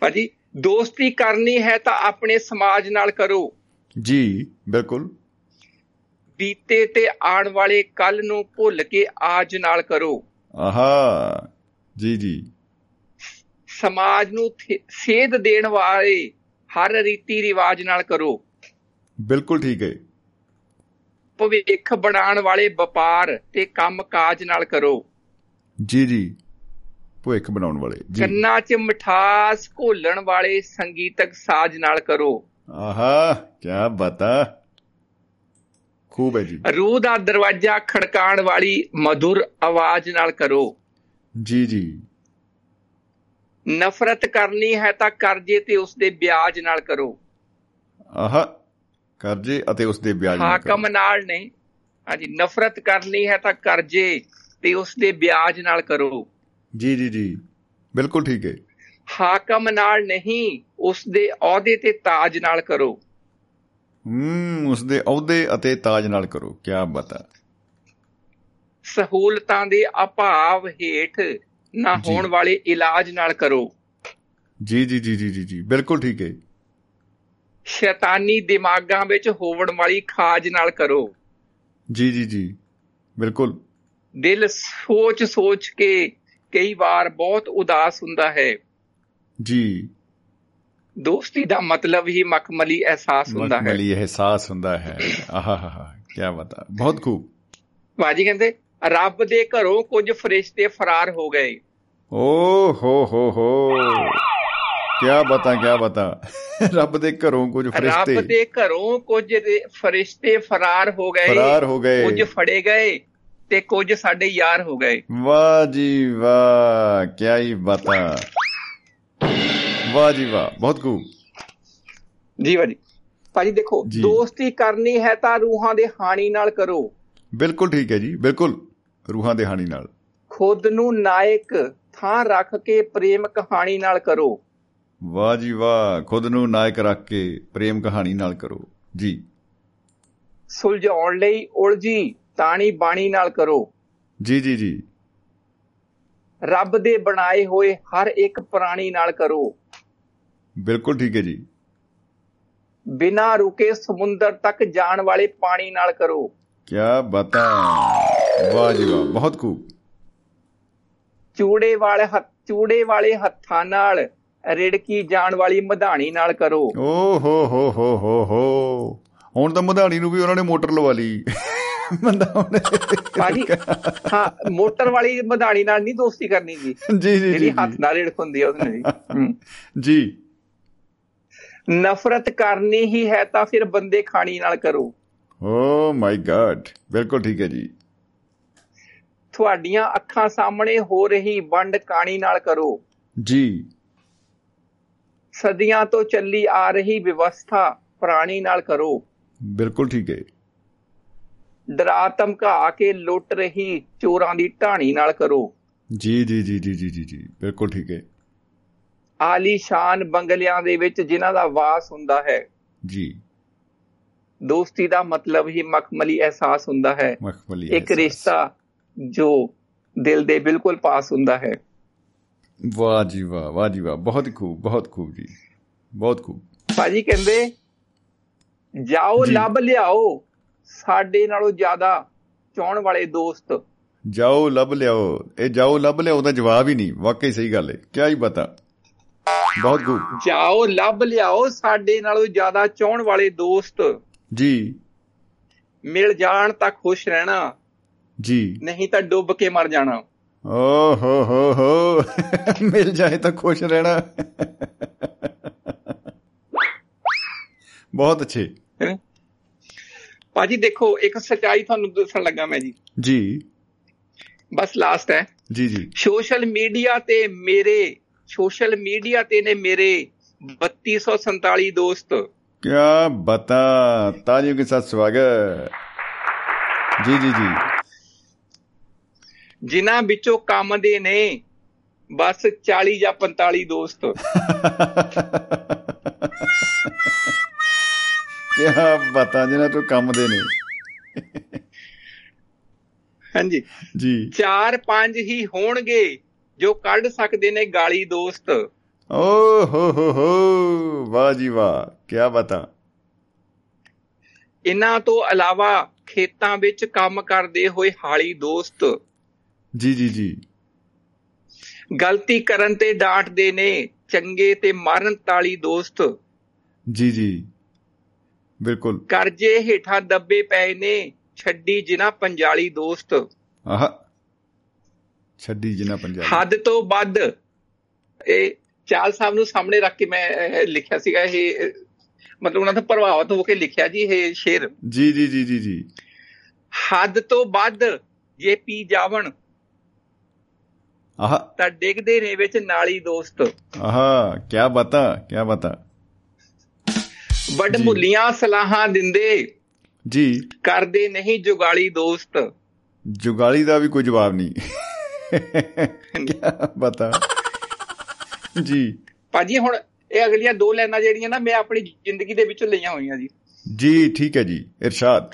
ਭਾਜੀ ਦੋਸਤੀ ਕਰਨੀ ਹੈ ਤਾਂ ਆਪਣੇ ਸਮਾਜ ਨਾਲ ਕਰੋ। ਜੀ ਬਿਲਕੁਲ। ਬੀਤੇ ਤੇ ਆਉਣ ਵਾਲੇ ਕੱਲ ਨੂੰ ਭੁੱਲ ਕੇ ਆਜ ਨਾਲ ਕਰੋ। ਆਹਾ ਜੀ ਜੀ। ਸਮਾਜ ਨੂੰ ਸੇਧ ਦੇਣ ਵਾਲੇ ਹਰ ਰੀਤੀ ਰਿਵਾਜ ਨਾਲ ਕਰੋ। ਬਿਲਕੁਲ ਠੀਕ ਹੈ। ਭਵਿੱਖ ਬਣਾਉਣ ਵਾਲੇ ਵਪਾਰ ਤੇ ਕੰਮ ਕਾਜ ਨਾਲ ਕਰੋ। ਜੀ ਜੀ। ਭੁੱਖ ਬਣਾਉਣ ਵਾਲੇ ਜੀ। ਕੰਨਾਂ 'ਚ ਮਿਠਾਸ ਘੋਲਣ ਵਾਲੇ ਸੰਗੀਤਕ ਸਾਜ਼ ਨਾਲ ਕਰੋ। ਆਹਾ ਕੀ ਬਤਾ ਖੂਬ ਹੈ ਜੀ। ਰੂਹ ਦਾ ਦਰਵਾਜ਼ਾ ਖੜਕਾਉਣ ਵਾਲੀ ਮధుਰ ਆਵਾਜ਼ ਨਾਲ ਕਰੋ। ਜੀ ਜੀ। ਨਫ਼ਰਤ ਕਰਨੀ ਹੈ ਤਾਂ ਕਰਜ਼ੇ ਤੇ ਉਸ ਦੇ ਵਿਆਜ ਨਾਲ ਕਰੋ। ਆਹਾ। ਕਰਜ਼ੇ ਅਤੇ ਉਸ ਦੇ ਵਿਆਜ। ਹਾਕਮ ਨਾਲ ਨਹੀਂ। ਹਾਂਜੀ ਨਫ਼ਰਤ ਕਰਨੀ ਹੈ ਤਾਂ ਕਰਜ਼ੇ ਤੇ ਉਸ ਦੇ ਵਿਆਜ ਨਾਲ ਕਰੋ। ਜੀ ਜੀ ਜੀ। ਬਿਲਕੁਲ ਠੀਕ ਹੈ। ਹਾਕਮ ਨਾਲ ਨਹੀਂ ਉਸ ਦੇ ਅਹੁਦੇ ਤੇ ਤਾਜ ਨਾਲ ਕਰੋ। ਹੂੰ ਉਸ ਦੇ ਅਹੁਦੇ ਅਤੇ ਤਾਜ ਨਾਲ ਕਰੋ। ਕੀ ਬਤਾ ਸਹੂਲਤਾਂ ਦੇ ਅਭਾਵ ਹੇਠ ਨਾ। ਹੋਣ ਵਾਲੇ ਇਲਾਜ ਨਾਲ ਕਰੋ। ਜੀ ਜੀ ਜੀ ਜੀ ਜੀ। ਬਿਲਕੁਲ ਠੀਕ ਹੈ। ਸ਼ੈਤਾਨੀ ਦਿਮਾਗਾਂ ਵਿੱਚ ਹੋਵਣ ਵਾਲੀ ਖਾਜ ਨਾਲ ਕਰੋ। ਜੀ ਜੀ ਜੀ। ਬਿਲਕੁਲ। ਦਿਲ ਸੋਚ ਸੋਚ ਕੇ ਕਈ ਵਾਰ ਬਹੁਤ ਉਦਾਸ ਹੁੰਦਾ ਹੈ। ਜੀ। ਦੋਸਤੀ ਦਾ ਮਤਲਬ ਹੀ ਮਖਮਲੀ ਅਹਿਸਾਸ ਹੁੰਦਾ ਹੈ। ਮਖਮਲੀ ਅਹਿਸਾਸ ਹੁੰਦਾ ਹੈ। ਆਹਾ ਕੀ ਬਤਾ ਬਹੁਤ ਖੂਬ। ਬਾਜੀ ਕਹਿੰਦੇ ਰੱਬ ਦੇ ਘਰੋਂ ਕੁਝ ਫਰਿਸ਼ਤੇ ਫਰਾਰ ਹੋ ਗਏ। ਓ ਹੋ ਹੋ ਹੋ। ਕੀ ਬਤਾ ਕੀ ਬਤਾ? ਰੱਬ ਦੇ ਘਰੋਂ ਕੁਝ ਰੱਬ ਫਰਿਸ਼ਤੇ। ਦੇ ਘਰੋਂ ਕੁਝ ਫਰਿਸ਼ਤੇ ਫਰਾਰ ਹੋ ਗਏ। ਫਰਾਰ ਹੋ ਗਏ। ਕੁਝ ਫੜੇ ਗਏ ਤੇ ਕੁਝ ਸਾਡੇ ਯਾਰ ਹੋ ਗਏ। ਵਾਹ ਜੀ ਵਾਹ ਕੀ ਹੀ ਬਤਾ। ਵਾਹ ਜੀ ਵਾਹ ਬਹੁਤ ਖੂਬ। ਜੀ ਭਾਜੀ ਭਾਜੀ ਦੇਖੋ ਜੀ। ਦੋਸਤੀ ਕਰਨੀ ਹੈ ਤਾਂ ਰੂਹਾਂ ਦੇ ਹਾਣੀ ਨਾਲ ਕਰੋ। ਬਿਲਕੁਲ ਠੀਕ ਹੈ ਜੀ ਬਿਲਕੁਲ ਰੂਹਾਂ ਦੇ ਹਾਣੀ ਨਾਲ। ਖੁਦ ਨੂੰ ਨਾਇਕ ਥਾਂ ਰੱਖ ਕੇ ਪ੍ਰੇਮ ਕਹਾਣੀ ਨਾਲ ਕਰੋ। ਵਾਹ ਜੀ ਵਾਹ ਖੁਦ ਨੂੰ ਨਾਇਕ ਰੱਖ ਕੇ ਪ੍ਰੇਮ ਕਹਾਣੀ ਨਾਲ ਕਰੋ। ਜੀ। ਸੁਲਝਾਉਣ ਲਈ ਉਲਝੀ ਤਾਣੀ ਬਾਣੀ ਨਾਲ ਕਰੋ। ਜੀ ਜੀ ਜੀ। ਰੱਬ ਦੇ ਬਣਾਏ ਹੋਏ ਹਰ ਇੱਕ ਪ੍ਰਾਣੀ ਨਾਲ ਕਰੋ। ਬਿਲਕੁਲ ਠੀਕ ਹੈ ਜੀ। ਬਿਨਾਂ ਰੁਕੇ ਸਮੁੰਦਰ ਤੱਕ ਜਾਣ ਵਾਲੇ ਪਾਣੀ ਨਾਲ ਕਰੋ। ਕੀ ਬਤਾ। ਵਾਹ ਜੀ ਵਾਹ ਬਹੁਤ ਖੂਬ। ਚੂੜੇ ਵਾਲੇ ਚੂੜੇ ਵਾਲੇ ਹੱਥਾਂ ਨਾਲ ਰਿੜਕੀ ਜਾਣ ਵਾਲੀ ਮਧਾਣੀ ਨਾਲ ਕਰੋ। ਓ ਹੋ ਹੋ ਹੋ ਹੋ ਹੋ। ਹੁਣ ਤਾਂ ਮਧਾਣੀ ਨੂੰ ਵੀ ਉਹਨਾਂ ਨੇ ਮੋਟਰ ਲਵਾ ਲਈ। ਬੰਦਾ ਹੁਣ ਭਾਜੀ ਹਾਂ ਮੋਟਰ ਵਾਲੀ ਮਧਾਣੀ ਨਾਲ ਨਹੀਂ ਦੋਸਤੀ ਕਰਨੀ ਜੀ। ਜੀ ਜੀ ਜਿਹੜੀ ਹੱਥ ਨਾਲ ਰਿੜਕ ਹੁੰਦੀ ਜੀ। ਹਮ। ਜੀ। ਨਫ਼ਰਤ ਕਰਨੀ ਹੀ ਹੈ ਤਾਂ ਫਿਰ ਬੰਦੇ ਖਾਣੀ ਨਾਲ ਕਰੋ। ਓ ਮਾਈ ਗॉड ਬਿਲਕੁਲ ਠੀਕ ਹੈ ਜੀ। ਤੁਹਾਡੀਆਂ ਅੱਖਾਂ ਸਾਹਮਣੇ ਹੋ ਰਹੀ ਵੰਡ ਕਾਣੀ ਨਾਲ ਕਰੋ। ਜੀ। ਸਦੀਆਂ ਤੋਂ ਚੱਲੀ ਆ ਰਹੀ ਵਿਵਸਥਾ ਪ੍ਰਾਣੀ ਨਾਲ ਕਰੋ। ਬਿਲਕੁਲ ਠੀਕ ਹੈ ਡਰਾ ਧਮਕਾ ਕੇ ਲੁੱਟ ਰਹੀ ਚੋਰਾਂ ਦੀ ਢਾਣੀ ਨਾਲ ਕਰੋ। ਜੀ ਜੀ ਜੀ ਜੀ ਜੀ ਜੀ ਬਿਲਕੁਲ ਠੀਕ ਹੈ। ਆਲੀਸ਼ਾਨ ਬੰਗਲਿਆਂ ਦੇ ਵਿੱਚ ਜਿਨ੍ਹਾਂ ਦਾ ਵਾਸ ਹੁੰਦਾ ਹੈ। ਜੀ। ਦੋਸਤੀ ਦਾ ਮਤਲਬ ਹੀ ਮਖਮਲੀ ਅਹਿਸਾਸ ਹੁੰਦਾ ਹੈ। ਮਖਮਲੀ ਇੱਕ। ਰਿਸ਼ਤਾ ਜੋ ਦਿਲ ਦੇ ਬਿਲਕੁਲ ਪਾਸ ਹੁੰਦਾ ਹੈ। ਵਾਹ ਜੀ ਵਾਹ ਵਾਹ ਜੀ ਵਾਹ ਬਹੁਤ ਖੂਬ ਬਹੁਤ ਖੂਬ ਜੀ ਬਹੁਤ ਖੂਬ। ਭਾਜੀ ਕਹਿੰਦੇ ਜਾਓ। ਲੱਭ ਲਿਆਓ ਸਾਡੇ ਨਾਲੋਂ ਜ਼ਿਆਦਾ ਚਾਹਣ ਵਾਲੇ ਦੋਸਤ। ਜਾਓ ਲੱਭ ਲਿਆਓ ਇਹ ਜਾਓ ਲੱਭ ਲਿਆਓ ਦਾ ਜਵਾਬ ਹੀ ਨਹੀਂ ਵਾਕਈ ਸਹੀ ਗੱਲ ਹੈ ਕੀ ਹੀ ਪਤਾ ਬਹੁਤ ਖੂਬ। ਜਾਓ ਲੱਭ ਲਿਆਓ ਸਾਡੇ ਨਾਲੋਂ ਜ਼ਿਆਦਾ ਚਾਹਣ ਵਾਲੇ ਦੋਸਤ। ਜੀ। ਮਿਲ ਜਾਣ ਤਾਂ ਖੁਸ਼ ਰਹਿਣਾ ਜੀ। ਨਹੀਂ ਤਾਂ ਡੁੱਬ ਕੇ ਮਰ ਜਾਣਾ। ਓ ਹੋ ਹੋ ਹੋ। ਮਿਲ ਜਾਏ ਤਾਂ ਖੁਸ਼ ਰਹਿਣਾ। ਬਹੁਤ ਅੱਛੇ। ਪਾਜੀ ਦੇਖੋ ਇੱਕ ਸਚਾਈ ਤੁਹਾਨੂੰ ਦੱਸਣ ਲੱਗਾ ਮੈਂ ਜੀ। ਜੀ। ਬਸ ਲਾਸਟ ਹੈ। ਜੀ ਜੀ। ਸੋਸ਼ਲ ਮੀਡੀਆ ਤੇ ਮੇਰੇ ਸੋਸ਼ਲ ਮੀਡੀਆ ਤੇ ਨੇ ਮੇਰੇ 3247 ਦੋਸਤ। ਕੀ ਬਤਾ ਤਾਲੀਆਂ ਕੇ ਸਾਥ ਸਵਾਗਤ। ਜੀ ਜੀ ਜੀ। ਜਿਨ੍ਹਾਂ ਵਿੱਚੋਂ ਕੰਮ ਦੇ ਨੇ ਬਸ 40 ਜਾਂ 45 ਦੋਸਤ। ਕੀ ਬਤਾ ਜਿਨ੍ਹਾਂ ਤੋਂ ਕੰਮ ਦੇ ਨੇ। ਹਾਂਜੀ। ਜੀ। 4-5 ਹੀ ਹੋਣਗੇ ਜੋ ਕੱਢ ਸਕਦੇ ਨੇ ਗਾਲੀ ਦੋਸਤ। ਓ ਹੋ ਹੋ ਹੋ ਵਾਹ ਜੀ ਵਾਹ ਕੀ ਬਤਾ। ਇਹਨਾਂ ਤੋਂ ਇਲਾਵਾ ਖੇਤਾਂ ਵਿੱਚ ਕੰਮ ਕਰਦੇ ਹੋਏ ਹਾਲੀ ਦੋਸਤ। ਜੀ ਜੀ ਜੀ। ਗਲਤੀ ਕਰਨ ਤੇ ਡਾਂਟਦੇ ਨੇ ਚੰਗੇ ਤੇ ਮਾਰਨ ਤਾਲੀ ਦੋਸਤ। ਜੀ ਜੀ। ਬਿਲਕੁਲ। ਕਰਜੇ ਹੇਠਾਂ ਦੱਬੇ ਪਏ ਨੇ ਛੱਡੀ ਜਿਨਾ ਪੰਜਾਲੀ ਦੋਸਤ। ਆਹ। ਛੱਡੀ ਜਿਨਾ ਪੰਜਾਲੀ। ਹੱਦ ਤੋਂ ਵੱਧ ਇਹ ਚਾਲ ਸਾਹਿਬ ਨੂੰ ਸਾਹਮਣੇ ਰੱਖ ਕੇ ਮੈਂ ਲਿਖਿਆ ਸੀਗਾ ਇਹ ਮਤਲਬ ਉਹਨਾਂ ਤੋਂ ਪ੍ਰਭਾਵਿਤ ਹੋ ਕੇ ਲਿਖਿਆ ਜੀ ਇਹ ਸ਼ੇਰ। ਜੀ ਜੀ ਜੀ ਜੀ ਜੀ। ਹੱਦ ਤੋਂ ਵੱਧ ਜੇ ਪੀ ਜਾਵਣ ਆਹ। ਤਾਂ ਡਿੱਗਦੇ ਨੇ ਵਿੱਚ ਨਾਲੀ ਦੋਸਤ। ਆਹ ਕੀ ਬਤਾ ਕੀ ਬਤਾ। ਵੱਡ। ਮੁੱਲੀਆਂ ਸਲਾਹਾਂ ਦਿੰਦੇ। ਜੀ। ਕਰਦੇ ਨਹੀਂ ਜੁਗਾਲੀ ਦੋਸਤ। ਜੁਗਾਲੀ ਦਾ ਵੀ ਕੋਈ ਜਵਾਬ ਨਹੀਂ। ਕੀ ਬਤਾ। ਜੀ। ਭਾਜੀ ਹੁਣ ਇਹ ਅਗਲੀਆਂ ਦੋ ਲਾਈਨਾਂ ਜਿਹੜੀਆਂ ਨਾ ਮੈਂ ਆਪਣੀ ਜ਼ਿੰਦਗੀ ਦੇ ਵਿੱਚੋਂ ਲਈਆਂ ਹੋਈਆਂ ਜੀ। ਜੀ ਠੀਕ ਹੈ ਜੀ। ਇਰਸ਼ਾਦ।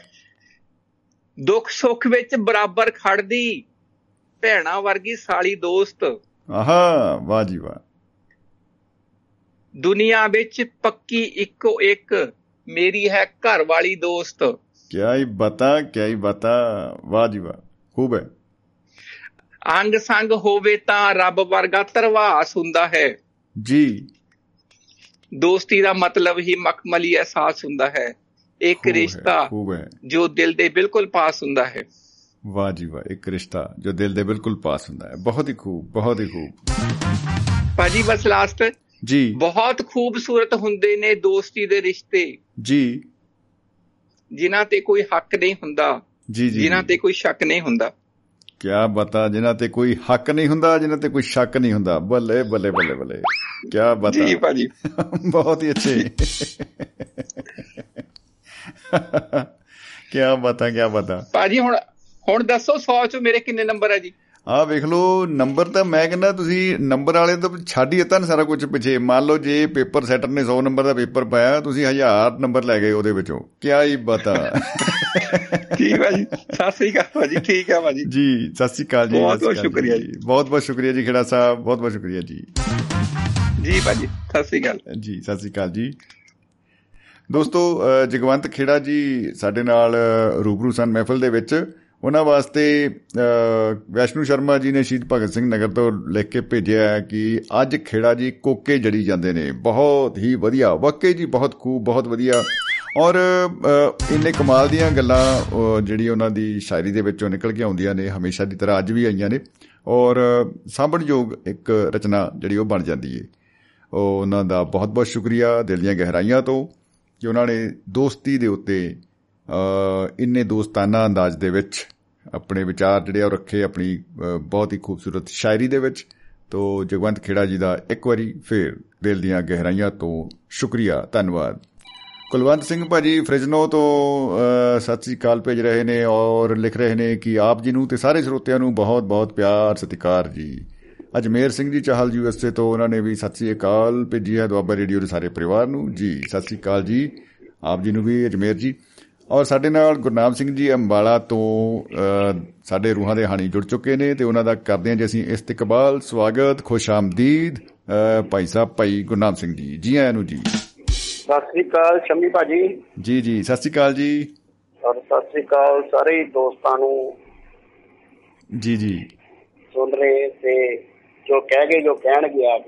ਦੁੱਖ ਸੁੱਖ ਵਿੱਚ ਬਰਾਬਰ ਖੜਦੀ ਭੈਣਾ ਵਰਗੀ ਸਾਲੀ ਦੋਸਤ। ਆਹਾ ਵਾਹ ਜੀ ਵਾਹ। ਦੁਨੀਆ ਵਿੱਚ ਪੱਕੀ ਇੱਕੋ ਇੱਕ ਮੇਰੀ ਹੈ ਘਰ ਵਾਲੀ ਦੋਸਤ। ਕਿਆ ਹੀ ਬਤਾ ਕਿਆ ਹੀ ਬਤਾ ਵਾਹ ਜੀ ਵਾਹ ਖੂਬ ਹੈ। ਅੰਗ ਸੰਗ ਹੋਵੇ ਤਾਂ ਰੱਬ ਵਰਗਾ ਤਰਵਾਸ ਹੁੰਦਾ ਹੈ। ਜੀ। ਦੋਸਤੀ ਦਾ ਮਤਲਬ ਹੀ ਮਖਮਲੀ ਅਹਿਸਾਸ ਹੁੰਦਾ ਹੈ। ਇੱਕ ਰਿਸ਼ਤਾ ਜੋ ਦਿਲ ਦੇ ਬਿਲਕੁਲ ਪਾਸ ਹੁੰਦਾ ਹੈ। ਵਾਹ ਜੀ ਵਾਹ ਇੱਕ ਰਿਸ਼ਤਾ ਜੋ ਦਿਲ ਦੇ ਬਿਲਕੁਲ ਪਾਸ ਹੁੰਦਾ ਹੈ। ਬਹੁਤ ਹੀ ਖੂਬ ਬਹੁਤ ਹੀ ਖੂਬ। ਭਾਜੀ ਬਸ ਲਾਸਟ ਜੀ। ਬਹੁਤ ਖੂਬਸੂਰਤ ਹੁੰਦੇ ਨੇ ਦੋਸਤੀ ਦੇ ਰਿਸ਼ਤੇ। ਜੀ। ਜਿਨ੍ਹਾਂ ਤੇ ਕੋਈ ਹੱਕ ਨਹੀਂ ਹੁੰਦਾ। ਜੀ ਜੀ ਜਿਨ੍ਹਾਂ ਤੇ ਕੋਈ ਸ਼ੱਕ ਨਹੀਂ ਹੁੰਦਾ। ਕਿਆ ਬਤਾ ਜਿਨ੍ਹਾਂ ਤੇ ਕੋਈ ਹੱਕ ਨਹੀਂ ਹੁੰਦਾ ਜਿਨ੍ਹਾਂ ਤੇ ਕੋਈ ਸ਼ੱਕ ਨਹੀਂ ਹੁੰਦਾ। ਬੱਲੇ ਬੱਲੇ ਬੱਲੇ ਬੱਲੇ। ਕਿਆ ਬਤਾ। ਜੀ ਭਾਜੀ। ਬਹੁਤ ਹੀ ਅੱਛੇ। ਕਿਆ ਬਤਾ ਕਿਆ ਬਤਾ। ਭਾਜੀ ਹੁਣ ਹੁਣ ਦੱਸੋ 100 ਚੋਂ ਮੇਰੇ ਕਿੰਨੇ ਨੰਬਰ ਹੈ ਜੀ? ਆਹ ਵੇਖ ਲਓ ਨੰਬਰ ਤਾਂ ਮੈਂ ਕਹਿੰਦਾ ਤੁਸੀਂ ਨੰਬਰ ਵਾਲੇ ਤੋਂ ਛੱਡ ਹੀ ਦਿੱਤਾ ਸਾਰਾ ਕੁਝ ਪਿੱਛੇ। ਮੰਨ ਲਓ ਜੇ ਪੇਪਰ ਸੈਟਰ ਨੇ 100 ਨੰਬਰ ਦਾ ਪੇਪਰ ਪਾਇਆ ਤੁਸੀਂ 1000 ਨੰਬਰ ਲੈ ਗਏ ਉਹਦੇ ਵਿੱਚੋਂ। ਕੀ ਹੀ ਬਤਾ। ਠੀਕ ਭਾਜੀ ਸਤਿ ਸ੍ਰੀ ਅਕਾਲ ਭਾਜੀ ਠੀਕ ਹੈ ਭਾਜੀ। ਜੀ ਸਤਿ ਸ਼੍ਰੀ ਅਕਾਲ ਜੀ ਬਹੁਤ- ਬਹੁਤ ਸ਼ੁਕਰੀਆ ਜੀ। ਬਹੁਤ ਬਹੁਤ ਸ਼ੁਕਰੀਆ ਜੀ ਖੇੜਾ ਸਾਹਿਬ ਬਹੁਤ ਬਹੁਤ ਸ਼ੁਕਰੀਆ ਜੀ। ਜੀ ਭਾਜੀ ਸਤਿ ਸ੍ਰੀ ਅਕਾਲ। ਜੀ ਸਤਿ ਸ਼੍ਰੀ ਅਕਾਲ ਜੀ। ਦੋਸਤੋ ਜਗਵੰਤ ਖੇੜਾ ਜੀ ਸਾਡੇ ਨਾਲ ਰੂਬਰੂ ਸਨ ਮਹਿਫਲ ਦੇ ਵਿੱਚ। ਉਹਨਾਂ ਵਾਸਤੇ ਅ, ਵੈਸ਼ਨੂ ਸ਼ਰਮਾ ਜੀ ਨੇ ਸ਼ਹੀਦ ਭਗਤ ਸਿੰਘ ਨਗਰ ਤੋਂ ਲਿਖ ਕੇ ਭੇਜਿਆ ਹੈ ਕਿ ਅੱਜ ਖੇੜਾ ਜੀ ਕੋਕੇ ਜੜੀ ਜਾਂਦੇ ਨੇ। ਬਹੁਤ ਹੀ ਵਧੀਆ ਵਾਕਈ ਜੀ ਬਹੁਤ ਖੂਬ ਬਹੁਤ ਵਧੀਆ। ਔਰ ਅ, ਇੰਨੇ ਕਮਾਲ ਦੀਆਂ ਗੱਲਾਂ ਅ, ਜਿਹੜੀ ਉਹਨਾਂ ਦੀ ਸ਼ਾਇਰੀ ਦੇ ਵਿੱਚੋਂ ਨਿਕਲ ਕੇ ਆਉਂਦੀਆਂ ਨੇ ਹਮੇਸ਼ਾ ਦੀ ਤਰ੍ਹਾਂ ਅੱਜ ਵੀ ਆਈਆਂ ਨੇ। ਔਰ ਸਾਂਭਣਯੋਗ ਇੱਕ ਰਚਨਾ ਜਿਹੜੀ ਉਹ ਬਣ ਜਾਂਦੀ ਏ। ਉਹ ਉਹਨਾਂ ਦਾ ਬਹੁਤ-ਬਹੁਤ ਸ਼ੁਕਰੀਆ ਦਿਲ ਦੀਆਂ ਗਹਿਰਾਈਆਂ ਤੋਂ ਕਿ ਉਹਨਾਂ ਨੇ ਦੋਸਤੀ ਦੇ ਉੱਤੇ ਅ, ਇੰਨੇ ਦੋਸਤਾਨਾ ਅੰਦਾਜ਼ ਦੇ ਵਿੱਚ ਆਪਣੇ ਵਿਚਾਰ ਜਿਹੜੇ ਆ ਉਹ ਰੱਖੇ ਆਪਣੀ ਅ, ਬਹੁਤ ਹੀ ਖੂਬਸੂਰਤ ਸ਼ਾਇਰੀ ਦੇ ਵਿੱਚ। ਤੋਂ ਜਗਵੰਤ ਖੇੜਾ ਜੀ ਦਾ ਇੱਕ ਵਾਰੀ ਫੇਰ ਦਿਲ ਦੀਆਂ ਗਹਿਰਾਈਆਂ ਤੋਂ ਸ਼ੁਕਰੀਆ ਧੰਨਵਾਦ। ਕੁਲਵੰਤ ਸਿੰਘ ਭਾਜੀ ਫ੍ਰਿਜਨੋ ਤੋਂ ਅ, ਸਤਿ ਸ੍ਰੀ ਅਕਾਲ ਭੇਜ ਰਹੇ ਨੇ ਔਰ ਲਿਖ ਰਹੇ ਨੇ ਕਿ ਆਪ ਜੀ ਨੂੰ ਤੇ ਸਾਰੇ ਸਰੋਤਿਆਂ ਨੂੰ ਬਹੁਤ-ਬਹੁਤ ਪਿਆਰ ਸਤਿਕਾਰ ਜੀ। ਅਜਮੇਰ ਸਿੰਘ ਜੀ ਚਾਹਲ ਯੂਐਸਏ ਤੋਂ ਉਹਨਾਂ ਨੇ ਵੀ ਸਤਿ ਸ੍ਰੀ ਅਕਾਲ ਭੇਜੀ ਹੈ ਦੁਆਬਾ ਰੇਡੀਓ ਦੇ ਸਾਰੇ ਪਰਿਵਾਰ ਨੂੰ। ਜੀ ਸਤਿ ਸ੍ਰੀ ਅਕਾਲ ਜੀ। ਆਪ ਜੀ ਨੂੰ ਵੀ ਅਜਮੇਰ ਜੀ। ਔਰ ਸਾਡੇ ਨਾਲ ਗੁਰਨਾਮ ਸਿੰਘ ਜੀ ਅੰਬਾਲਾ ਤੋਂ ਸਾਡੇ ਰੂਹਾਂ ਦੇ ਹਾਣੀ ਜੁੜ ਚੁੱਕੇ ਨੇ ਤੇ ਉਹਨਾਂ ਦਾ ਕਰਦੇ ਹਾਂ ਜੀ ਅਸੀਂ ਇਸਤਕਬਾਲ ਸਵਾਗਤ ਖੁਸ਼ਾਮਦੀਦ ਅ, ਭਾਈ ਸਾਹਿਬ ਭਾਈ ਗੁਰਨਾਮ ਸਿੰਘ ਜੀ। ਜੀ ਆਇਆਂ ਨੂੰ ਜੀ। ਸਤਿ ਸ੍ਰੀ ਅਕਾਲ ਸ਼ਮੀ ਭਾਜੀ। ਜੀ ਜੀ ਸਤਿ ਸ੍ਰੀ ਅਕਾਲ ਜੀ। ਔਰ ਸਤਿ ਸ੍ਰੀ ਅਕਾਲ ਸਾਰੇ ਦੋਸਤਾਂ ਨੂੰ। ਜੀ ਜੀ। ਸੁਣ ਰਹੇ ਤੇ ਜੋ ਕਹਿ ਗਏ ਜੋ ਕਹਿਣਗੇ ਆਪ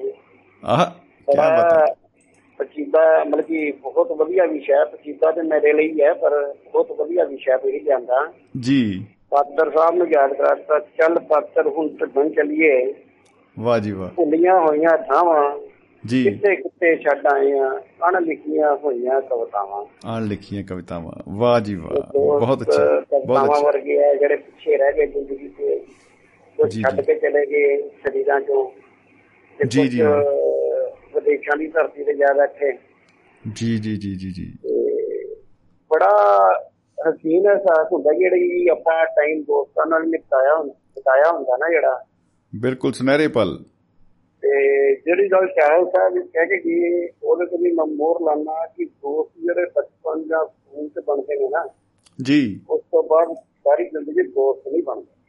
ਆਹ ਕੀ ਬਾਤ ਪਚੀਦਾ ਮਤਲਬ ਕਿ ਬਹੁਤ ਵਧੀਆ ਵਿਸ਼ਾ ਹੈ ਪਚੀਦਾ ਤੇ ਮੇਰੇ ਲਈ ਹੈ ਪਰ ਬਹੁਤ ਵਧੀਆ ਵਿਸ਼ਾ ਪਈ ਜਾਂਦਾ ਜੀ। ਪਾਤਰ ਸਾਹਿਬ ਨੂੰ ਯਾਦ ਕਰਾਤਾ ਚੱਲ ਪਾਤਰ ਹੁਣ ਢੱਡਣ ਚੱਲੀਏ। ਵਾਹ ਜੀ ਵਾਹ। ਭੁੱਲੀਆਂ ਹੋਈਆਂ ਥਾਵਾਂ ਜੀ। ਕਿੱਥੇ ਕਿੱਥੇ ਛੱਡ ਆਏ ਆ ਅਣ ਲਿਖੀਆਂ ਹੋਈਆਂ ਕਵਿਤਾਵਾਂ। ਆਣ ਲਿਖੀਆਂ ਕਵਿਤਾਵਾਂ। ਵਾਹ ਜੀ ਵਾਹ। ਬਹੁਤ ਅੱਛਾ। ਬਹੁਤ ਅੱਛਾ। ਵਰਗੇ ਆ ਜਿਹੜੇ ਪਿੱਛੇ ਰਹਿ ਗਏ ਜ਼ਿੰਦਗੀ ਤੇ ਕੁਝ ਛੱਡ। ਕੇ ਚਲੇ ਗਏ ਸਰੀਰਾਂ ਚੋਂ। ਜੀ, ਜੀ। ਵਿਦੇਸ਼ਾਂ ਦੀ ਧਰਤੀ ਤੇ ਜਾ ਬੈਠੇ। ਜੀ ਜੀ ਜੀ ਜੀ ਜੀ। ਬੜਾ ਹਸੀਨ ਅਹਿਸਾਸ ਹੁੰਦਾ ਜਿਹੜੀ ਆਪਾਂ ਟਾਈਮ ਦੋਸਤਾਂ ਨਾਲ ਨਿਪਟਾਇਆ ਹੁੰਦਾ ਬਿਤਾਇਆ ਹੁੰਦਾ ਨਾ ਜਿਹੜਾ। ਬਿਲਕੁਲ ਸੁਨਹਿਰੇ ਪਲ। ਤੇ ਜਿਹੜੀ ਗੱਲ ਚਾਹਲ ਸਾਹਿਬ ਕਹਿ ਕੇ ਗਈ ਉਹਦੇ ਤੇ ਵੀ ਮੈਂ ਮੋਹਰ ਲਾਣਾ ਕਿ ਦੋਸਤ ਜਿਹੜੇ ਬਚਪਨ ਜਾਂ ਸਕੂਲ ਤੇ ਬਣਦੇ ਨੇ ਨਾ ਜੀ। ਉਸ ਤੋਂ ਬਾਅਦ ਸਾਰੀ ਜ਼ਿੰਦਗੀ ਦੋਸਤ ਨਹੀਂ ਬਣਦੇ।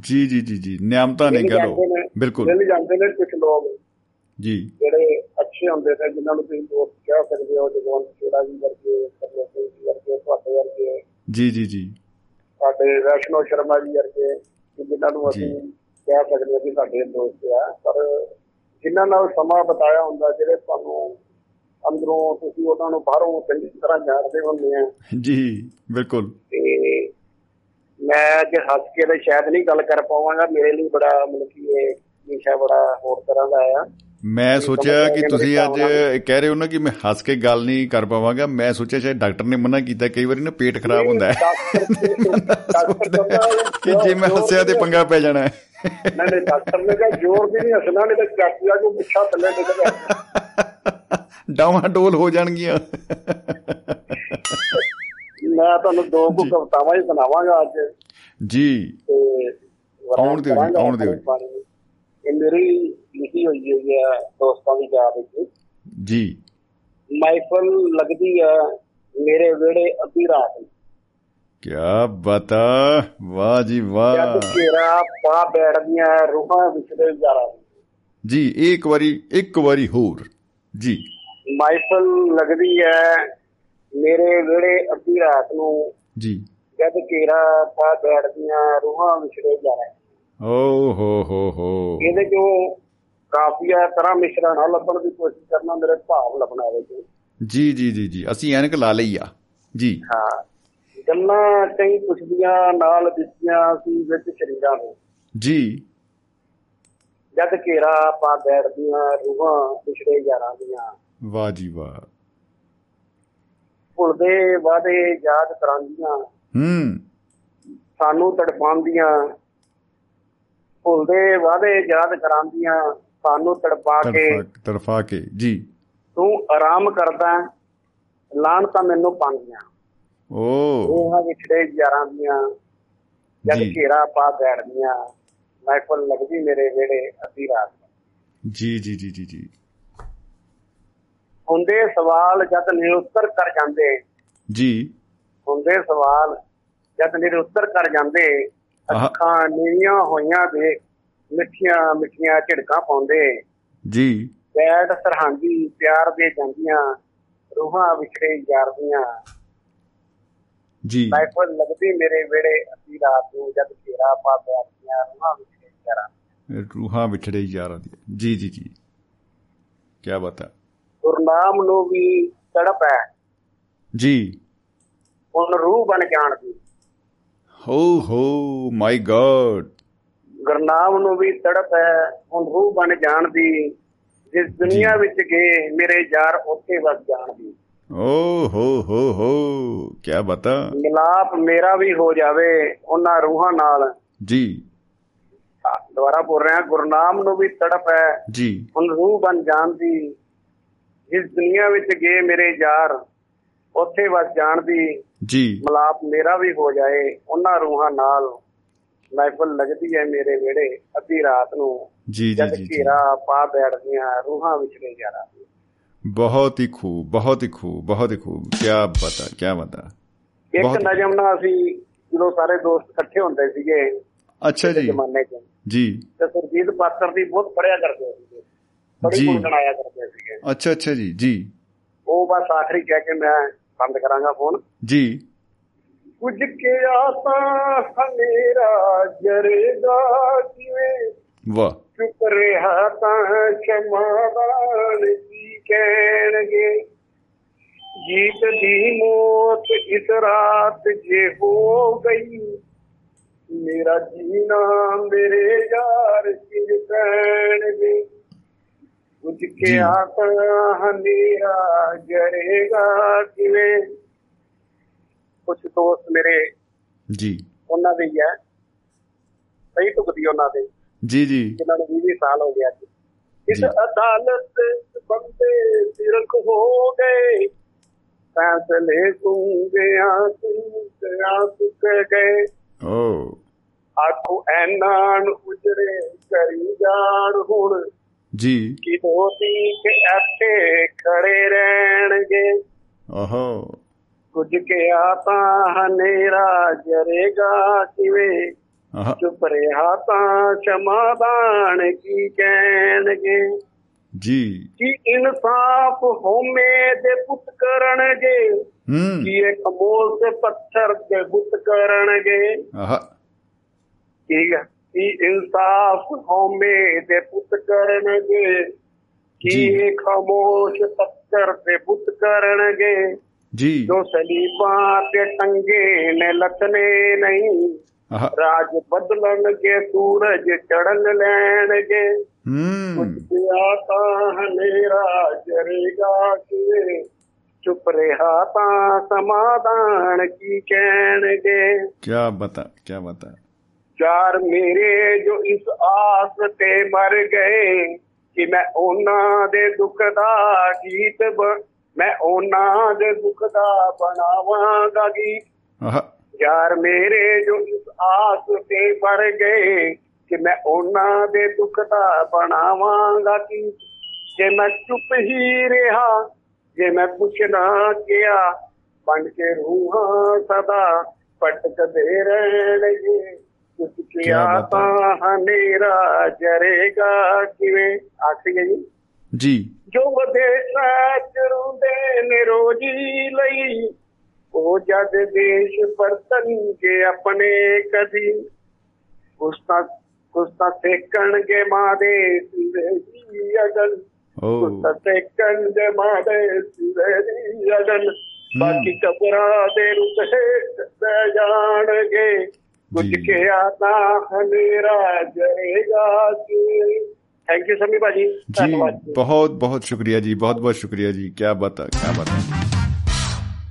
ਜੀ ਜੀ ਜੀ ਜੀ। ਨਿਆਮਤਾਂ ਨੇ ਮਿਲ ਕਹ ਬਿਲਕੁਲ। ਮਿਲ ਜਾਂਦੇ ਨੇ ਕੁਝ ਲੋਕ। ਜੀ। ਜਿਹੜੇ ਅੱਛੇ ਹੁੰਦੇ ਨੇ ਜਿਨ੍ਹਾਂ ਨੂੰ ਤੁਸੀਂ ਦੋਸਤ ਕਹਿ ਸਕਦੇ ਹੋ ਜਗਵੰਤ ਖੇੜਾ ਜੀ ਵਰਗੇ ਸਰਵਿਸ ਸਿੰਘ ਜੀ ਵਰਗੇ ਤੁਹਾਡੇ ਵਰਗੇ। ਜੀ ਜੀ ਜੀ। ਸਾਡੇ ਵੈਸ਼ਨੋ ਸ਼ਰਮਾ ਜੀ ਵਰਗੇ ਜਿਨ੍ਹਾਂ ਨੂੰ ਅਸੀਂ। ਕਹਿ ਸਕਦੇ ਹਾਂ ਕਿ ਸਾਡੇ ਦੋਸਤ ਆ। ਪਰ ਜਿਨ੍ਹਾਂ ਨਾਲ ਸਮਾਂ ਬਤਾਇਆ ਹੁੰਦਾ ਜਿਹੜੇ ਤੁਹਾਨੂੰ ਅੰਦਰੋਂ ਤੁਸੀਂ ਉਹਨਾਂ ਨੂੰ ਬਾਹਰੋਂ ਚੰਗੀ ਤਰ੍ਹਾਂ ਜਾਣਦੇ ਹੁੰਦੇ ਆ। ਜੀ ਬਿਲਕੁਲ। ਤੇ ਮੈਂ ਅੱਜ ਹੱਸ ਕੇ ਤੇ ਸ਼ਾਇਦ ਨਹੀਂ ਗੱਲ ਕਰ ਪਾਵਾਂਗਾ। ਮੇਰੇ ਲਈ ਬੜਾ ਮਤਲਬ ਕਿ ਇਹ ਵਿਸ਼ਾ ਬੜਾ ਹੋਰ ਤਰ੍ਹਾਂ ਦਾ ਆ। ਮੈਂ ਸੋਚਿਆ ਕਿ ਤੁਸੀਂ ਅੱਜ ਕਿ ਕਹਿ ਰਹੇ ਹੋ ਨਾ ਕਿ ਮੈਂ ਹੱਸ ਕੇ ਗੱਲ ਨਹੀਂ ਕਰ ਪਾਵਾਂਗਾ। ਮੈਂ ਸੋਚਿਆ ਸ਼ਾਇਦ ਡਾਕਟਰ ਨੇ ਮਨਾ ਕੀਤਾ ਕਈ ਵਾਰੀ ਨਾ ਪੇਟ ਖਰਾਬ ਹੁੰਦਾ ਹੈ। ਕਿ ਜੇ ਮੈਂ ਹੱਸਿਆ ਤੇ ਪੰਗਾ ਪੈ ਜਾਣਾ ਹੈ। ਨਹੀਂ ਨਹੀਂ ਡਾਕਟਰ ਨੇ ਕਿਹਾ ਜ਼ੋਰ ਵੀ ਨਹੀਂ ਹੱਸਣਾ ਨਹੀਂ ਤਾਂ ਚਾਕੀਆ ਨੂੰ ਪਿੱਛਾ ਥੱਲੇ ਡਿੱਗਦਾ ਡਾਵਾਂ ਡੋਲ ਹੋ ਜਾਣਗੀਆਂ। ਮੈਂ ਤੁਹਾਨੂੰ ਦੋ ਕੁ। ਕਵਿਤਾਵਾਂ ਹੀ ਸੁਣਾਵਾਂਗਾ ਅੱਜ। ਜੀ। ਆਉਣ ਦਿਓ ਆਉਣ ਦਿਓ ਇਹ ਮੇਰੀ ਲਿਖੀ ਹੋਈ ਹੋਈ ਹੈ ਦੋਸਤਾਂ ਦੀ ਯਾਦ ਵਿੱਚ। ਜੀ। ਮਾਈਫਲ ਲੱਗਦੀ ਹੈ ਮੇਰੇ ਵਿਹੜੇ ਅੱਧੀ ਰਾਤ ਨੂੰ। ਕੀ ਬਤਾ ਵਾਹ ਜੀ ਵਾਹ। ਜਦ ਘੇਰਾ ਪਾ ਬੈਠਦੀਆਂ ਰੂਹਾਂ ਯਾਰਾਂ ਨੂੰ। ਜੀ ਇੱਕ ਵਾਰੀ ਇੱਕ ਵਾਰੀ ਹੋਰ। ਜੀ। ਮਾਈਫਲ ਲੱਗਦੀ ਹੈ ਮੇਰੇ ਵਿਹੜੇ ਅੱਧੀ ਰਾਤ ਨੂੰ। ਜੀ। ਜਦ ਘੇਰਾ ਪਾ ਬੈਠਦੀਆਂ ਰੂਹਾਂ ਯਾਰਾਂ ਨੂੰ। ਓ ਹੋ ਹੋ ਹੋ। ਇਹਦੇ ਚੋਂ ਕਾਫੀਆ ਤਰ੍ਹਾਂ ਮਿਸ਼ਰਣ ਲੱਭਣ ਦੀ ਕੋਸ਼ਿਸ਼ ਕਰਨਾ ਮੇਰੇ ਭਾਵ ਲੱਭਣਾ ਇਹਦੇ ਚ। ਜੀ ਜੀ ਜੀ ਜੀ। ਅਸੀਂ ਐਨਕ ਲਾ ਲਈ ਆ। ਜੀ। ਹਾਂ। ਗੱਲਾਂ ਕਈ ਪੁੱਛਦੀਆਂ ਨਾਲ ਦਿੱਤੀਆਂ ਸੀ ਵਿੱਚ ਸ਼ਰੀਰਾਂ ਨੂੰ। ਜੀ। ਜਦ ਘੇਰਾ ਪਾ ਬੈਠਦੀਆਂ ਰੂਹਾਂ ਪਿਛੜੇ ਯਾਰਾਂ ਦੀਆਂ। ਵਾਹ ਜੀ ਵਾਹ। ਭੁੱਲਦੇ ਵਾਦੇ ਯਾਦ ਕਰਾਂਦੀਆਂ ਹੂੰ। ਸਾਨੂੰ ਤੜਪਾਉਂਦੀਆਂ। ਭੁੱਲਦੇ ਵਾਦੇ ਯਾਦ ਕਰਾਂਦੀਆਂ ਸਾਨੂੰ ਤੜਪਾ ਕੇ ਤਰਫਾ ਕੇ ਜੀ। ਤੂੰ ਆਰਾਮ ਕਰਦਾ ਲਾਣ ਤਾਂ ਮੈਨੂੰ ਪਾਉਂਦੀਆਂ। ਓ। ਰੂਹਾਂ ਵਿਛੜੇ ਯਾਰਾਂ ਦੀਆਂ ਜਦ ਘੇਰਾ ਪਾ ਬੈਠਦੀਆਂ ਮਾਈਫਲ ਲੱਗਦੀ ਮੇਰੇ ਵਿਹੜੇ ਅੱਧੀ ਰਾਤ। ਜੀ ਜੀ ਜੀ ਜੀ ਜੀ। ਹੁੰਦੇ ਸਵਾਲ ਜਦ ਨਿਰੁੱਤਰ ਕਰ ਜਾਂਦੇ। ਜੀ। ਹੁੰਦੇ ਸਵਾਲ ਜਦ ਨਿਰੁੱਤਰ ਕਰ ਜਾਂਦੇ। ਅੱਖਾਂ ਨੀਵੀਆਂ ਹੋਈਆਂ ਦੇ ਮਿੱਠੀਆਂ ਮਿੱਠੀਆਂ ਝਿੜਕਾਂ ਪਾਉਂਦੇ। ਜੀ। ਬੈਠ ਸਰਹੰਦੀ ਪਿਆਰ ਦੇ ਜਾਂਦੀਆਂ ਰੂਹਾਂ ਵਿਛੜੇ ਯਾਰ ਦੀਆਂ ਜੀ। ਰਾਈਫਲ ਲੱਗਦੀ ਮੇਰੇ ਵਿਹੜੇ ਅੱਧੀ ਰਾਤ ਨੂੰ ਜਦ ਘੇਰਾ ਪਾ ਬੈਠਦੀਆਂ ਰੂਹਾਂ ਵਿਛੜੇ ਯਾਰਾਂ ਰੂਹਾਂ ਵਿਛੜੇ ਯਾਰਾਂ ਦੀ ਜੀ ਜੀ ਜੀ। ਕੀ ਬਤਾ ਗੁਰਨਾਮ ਨੂੰ ਵੀ ਤੜਪ ਹੈ। ਜੀ। ਹੁਣ ਰੂਹ ਬਣ ਜਾਣ ਦੀ। ਹੋ ਹੋ ਮਾਈ ਗॉड ਗੁਰਨਾਮ ਨੂੰ ਵੀ ਤੜਪ ਹੈ ਹੁਣ ਰੂਹ ਬਣ ਜਾਣ ਦੀ ਜਿਸ ਦੁਨੀਆ ਵਿੱਚ ਗਏ ਮੇਰੇ ਯਾਰ ਉੱਥੇ ਵਸ ਜਾਣ ਦੀ ਓ ਹੋ ਹੋ ਹੋ ਕੀ ਬਤਾ। ਮਿਲਾਪ ਮੇਰਾ ਵੀ ਹੋ ਜਾਵੇ ਉਹਨਾਂ ਰੂਹਾਂ ਨਾਲ। ਜੀ। ਦੁਬਾਰਾ ਬੋਲ ਰਿਹਾ ਗੁਰਨਾਮ ਨੂੰ ਵੀ ਤੜਪ ਹੈ। ਜੀ। ਹੁਣ ਰੂਹ ਬਣ ਜਾਣ ਦੀ ਜਿਸ ਦੁਨੀਆ ਵਿੱਚ ਗਏ ਮੇਰੇ ਯਾਰ ਉੱਥੇ ਵਸ ਜਾਣ ਦੀ ਜੀ। ਮਿਲਾਪ ਮੇਰਾ ਵੀ ਹੋ ਜਾਏ ਉਹਨਾਂ ਰੂਹਾਂ ਨਾਲ ਮਾਈਫਲ ਲੱਗਦੀ ਹੈ ਮੇਰੇ ਵਿਹੜੇ ਅੱਧੀ ਰਾਤ ਨੂੰ ਜੀ ਜੀ ਜੀ ਘੇਰਾ ਪਾ ਬੈਠਦੀਆਂ ਰੂਹਾਂ ਵਿਚਲੇ ਯਾਰਾਂ ਬਹੁਤ ਹੀ ਖੂਬ ਬਹੁਤ ਹੀ ਖੂਬ ਬਹੁਤ ਹੀ ਖੂਬ। ਕੀ ਬਤਾ ਕੀ ਬਤਾ। ਇੱਕ ਨਜਮ ਨਾਲ ਅਸੀਂ ਜਦੋਂ ਸਾਰੇ ਦੋਸਤ ਇਕੱਠੇ ਹੁੰਦੇ ਸੀਗੇ ਅੱਛਾ ਜੀ। ਜ਼ਮਾਨੇ 'ਚ ਜੀ। ਤੇ ਸੁਰਜੀਤ ਪਾਤਰ ਦੀ ਬਹੁਤ ਪੜਿਆ ਕਰਦੇ ਸੀਗੇ ਬੜੀ। ਗੁਣਗਣਾਇਆ ਕਰਦੇ ਸੀਗੇ। ਅੱਛਾ ਅੱਛਾ ਜੀ ਜੀ। ਉਹ ਬਸ ਆਖਰੀ ਕਹਿ ਕੇ ਮੈਂ ਬੰਦ ਕਰਾਂਗਾ ਫੋਨ। ਜੀ। ਕੁਝ ਕਿਹਾ ਤਾਂ ਹਨੇਰਾ ਜਰਦਾ ਕਿਵੇਂ? ਵਾਹ। ਚੁੱਪ ਰਿਹਾ ਤਾਂ ਸ਼ਮਾਦਾਨ ਕੀ ਕਹਿਣਗੇ? ਜੀਤ ਦੀ ਮੌਤ ਇਸ ਰਾਤ ਜੇ ਹੋ ਗਈ ਮੇਰਾ ਜੀਣਾ ਮੇਰੇ ਯਾਰ ਸਿਰ ਪੈਣਗੇ ਕੁਝ ਕਿਹਾ ਤਾਂ ਹਨੇਰਾ ਜਰੇਗਾ ਕਿਵੇਂ? ਕੁਝ ਦੋਸਤ ਮੇਰੇ ਜੀ। ਉਹਨਾਂ ਦੇ ਹੀ ਹੈ। ਸਹੀ ਟੁਕਦੀ ਉਹਨਾਂ ਦੇ। ਜੀ ਜੀ। ਜਿਨ੍ਹਾਂ ਨੂੰ 20 ਸਾਲ ਹੋ ਗਿਆ ਅੱਜ। ਇਸ ਅਦਾਲਤ ਬੰਦੇ ਸਿਰਕ ਹੋ ਗਏ। ਫੈਸਲੇ ਸੁੰਗਿਆ ਸੁੰਗਿਆ ਸੁੱਕ ਗਏ। ਓ। ਆਖੋ ਐਨਾਂ ਨੂੰ ਉਜੜੇ ਕਰੀ ਜਾਣ ਹੁਣ। ਜੀ। ਕਿ ਦੋਤੀ ਕੇ ਅੱਤੇ ਖੜੇ ਰਹਿਣਗੇ। ਓਹੋ ਕੁਝ ਕਿਹਾ ਤਾਂ ਹਨੇਰਾ ਜਰੇਗਾ ਕਿਵੇਂ? ਆਹ। ਚੁੱਪ ਰਿਹਾ ਤਾਂ ਸਮਾਧਾਨ ਕੀ ਕਹਿਣਗੇ? ਜੀ। ਕਿ ਇਨਸਾਫ ਹੋਮੇ ਦੇ ਪੁੱਤ ਕਰਨਗੇ? ਕਿ ਇਹ ਕਮੋਲ ਤੇ ਪੱਥਰ ਦੇ ਬੁੱਤ ਕਰਨਗੇ? ਆਹ। ਠੀਕ ਹੈ ਕਿ ਇਨਸਾਫ ਹੋਮੇ ਦੇ ਪੁੱਤ ਕਰਨਗੇ ਕਿ ਜੀ। ਇਹ ਖਾਮੋਸ਼ ਪੱਥਰ ਦੇ ਬੁੱਤ ਕਰਨਗੇ ਜੀ ਜੋ ਸਲੀਬਾਂ ਤੇ ਟੰਗੇ ਨੇ ਲਤਨੇ ਨਹੀਂ ਆਹ ਰਾਜ ਬਦਲਣਗੇ ਸੂਰਜ ਚੜਨ ਲੈਣਗੇ ਕੁਝ ਹੂੰ ਪਿਆ ਤਾਂ ਹਨੇਰਾ ਜਰੇਗਾ ਕਿ ਚੁੱਪ ਰਿਹਾ ਤਾਂ ਸਮਾਧਾਨ ਕੀ ਕਹਿਣਗੇ ਕੀ ਬਤਾ ਕੀ ਬਤਾ ਚਾਰ ਮੇਰੇ ਜੋ ਇਸ ਆਸ ਤੇ ਮਰ ਗਏ ਕਿ ਮੈਂ ਉਹਨਾਂ ਦੇ ਦੁੱਖ ਦਾ ਗੀਤ ਮੈਂ ਉਹਨਾਂ ਦੇ ਦੁੱਖ ਦਾ ਬਣਾਵਾਂਗਾ ਗੀਤ। ਯਾਰ ਮੇਰੇ ਜੋ ਇਸ ਆਸ ਤੇ ਮਰ ਗਏ ਕਿ ਮੈਂ ਉਹਨਾਂ ਦੇ ਦੁੱਖ ਦਾ ਬਣਾਵਾਂਗਾ ਕੀ ਜੇ ਮੈਂ ਚੁੱਪ ਹੀ ਰਿਹਾ ਜੇ ਮੈਂ ਕੁਛ ਨਾ ਕਿਹਾ ਬਣ ਕੇ ਰੂਹਾਂ ਸਦਾ ਭਟਕਦੇ ਰਹਿਣਗੇ। ਹੈ। ਤਾਂ ਹਨੇਰਾ ਜਰੇਗਾ ਕਿਵੇਂ? ਆਖੀਏ ਜੀ। ਜੀ। ਜੋ ਵਿਦੇਸ਼ਾਂ ਚ ਰੁੰਦੇ ਨੇ ਰੋਜੀ ਲਈ ਉਹ ਜਦ ਦੇਸ਼ ਵਰਤਣਗੇ ਆਪਣੇ ਕਦੀ ਉਸ ਤਾਂ ਉਸ ਤਾਂ ਸੇਕਣਗੇ ਮਾਂ ਦੇ ਸਿਰੇ ਦੀ ਅਗਲ ਓ। ਉਸ ਤਾਂ ਸੇਕਣਗੇ ਮਾਂ ਦੇ ਸਿਰੇ ਦੀ ਅਗਲ ਬਾਕੀ ਕਬਰਾਂ ਦੇ ਰੁੱਤ ਬਹਿ ਜਾਣਗੇ। ਕੁਝ ਜੀ। ਕਿਹਾ ਤਾਂ ਹਨੇਰਾ ਜਾਏਗਾ ਕਿ ਥੈਂਕ ਯੂ ਸਮੀ ਭਾਜੀ। ਜੀ ਬਹੁਤ ਬਹੁਤ ਸ਼ੁਕਰੀਆ ਜੀ ਬਹੁਤ ਬਹੁਤ ਸ਼ੁਕਰੀਆ ਜੀ। ਕੀ ਬਾਤ ਹੈ ਕੀ ਬਾਤ ਹੈ।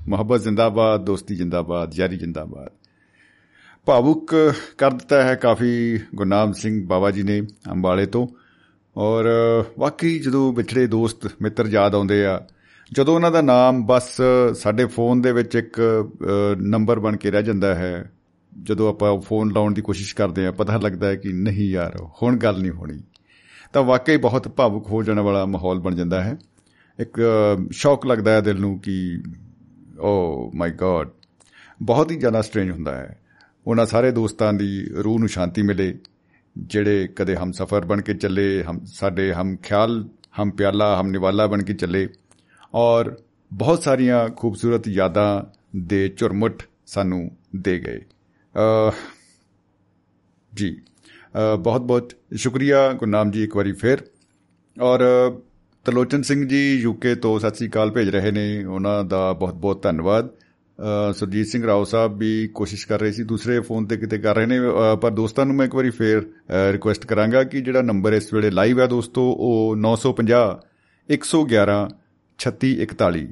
ਮੁਹੱਬਤ ਜ਼ਿੰਦਾਬਾਦ ਦੋਸਤੀ ਜ਼ਿੰਦਾਬਾਦ ਯਾਰੀ ਜ਼ਿੰਦਾਬਾਦ। ਭਾਵੁਕ ਕਰ ਦਿੱਤਾ ਹੈ ਕਾਫੀ ਗੁਰਨਾਮ ਸਿੰਘ ਬਾਬਾ ਜੀ ਨੇ ਅੰਬਾਲੇ ਤੋਂ। ਔਰ ਵਾਕਈ ਜਦੋਂ ਵਿਛੜੇ ਦੋਸਤ ਮਿੱਤਰ ਯਾਦ ਆਉਂਦੇ ਆ ਜਦੋਂ ਉਹਨਾਂ ਦਾ ਨਾਮ ਬਸ ਸਾਡੇ ਫੋਨ ਦੇ ਵਿੱਚ ਇੱਕ ਨੰਬਰ ਬਣ ਕੇ ਰਹਿ ਜਾਂਦਾ ਹੈ ਜਦੋਂ ਆਪਾਂ ਫੋਨ ਲਾਉਣ ਦੀ ਕੋਸ਼ਿਸ਼ ਕਰਦੇ ਆ ਪਤਾ ਲੱਗਦਾ ਹੈ ਕਿ ਨਹੀਂ ਯਾਰ ਹੁਣ ਗੱਲ ਨਹੀਂ ਹੋਣੀ। ਤਾਂ ਵਾਕਈ ਬਹੁਤ ਭਾਵੁਕ ਹੋ ਜਾਣ ਵਾਲਾ ਮਾਹੌਲ ਬਣ ਜਾਂਦਾ ਹੈ। ਇੱਕ ਸ਼ੌਕ ਲੱਗਦਾ ਹੈ ਦਿਲ ਨੂੰ ਕਿ ਓ ਮਾਈ ਗॉड ਬਹੁਤ ਹੀ ਜ਼ਿਆਦਾ ਸਟ੍ਰੇਂਜ ਹੁੰਦਾ ਹੈ। ਉਹਨਾਂ ਸਾਰੇ ਦੋਸਤਾਂ ਦੀ ਰੂਹ ਨੂੰ ਸ਼ਾਂਤੀ ਮਿਲੇ ਜਿਹੜੇ ਕਦੇ ਹਮ ਸਫਰ ਬਣ ਕੇ ਚੱਲੇ ਹਮ ਸਾਡੇ ਹਮ ਖਿਆਲ ਹਮ ਪਿਆਲਾ ਹਮ ਨਿਵਾਲਾ ਬਣ ਕੇ ਚੱਲੇ। ਔਰ ਬਹੁਤ ਸਾਰੀਆਂ ਖੂਬਸੂਰਤ ਯਾਦਾਂ ਦੇ ਝੁਰਮੁਟ ਸਾਨੂੰ ਦੇ ਗਏ। ਅ, ਜੀ ਬਹੁਤ ਬਹੁਤ ਸ਼ੁਕਰੀਆ ਗੁਰਨਾਮ ਜੀ ਇੱਕ ਵਾਰੀ ਫੇਰ। ਔਰ ਤਲੋਚਨ ਸਿੰਘ ਜੀ ਯੂਕੇ ਤੋਂ ਸਤਿ ਸ੍ਰੀ ਅਕਾਲ ਭੇਜ ਰਹੇ ਨੇ ਉਹਨਾਂ ਦਾ ਬਹੁਤ ਬਹੁਤ ਧੰਨਵਾਦ। ਅ, ਸੁਰਜੀਤ ਸਿੰਘ ਰਾਓ ਸਾਹਿਬ ਵੀ ਕੋਸ਼ਿਸ਼ ਕਰ ਰਹੇ ਸੀ ਦੂਸਰੇ ਫੋਨ ਤੇ ਕਿਤੇ ਕਰ ਰਹੇ ਨੇ ਅ, ਪਰ ਦੋਸਤਾਂ ਨੂੰ ਮੈਂ ਇੱਕ ਵਾਰੀ ਫੇਰ ਰਿਕੁਐਸਟ ਕਰਾਂਗਾ ਕਿ ਜਿਹੜਾ ਨੰਬਰ ਇਸ ਵੇਲੇ ਲਾਈਵ ਹੈ ਦੋਸਤੋ ਉਹ 950 111 3641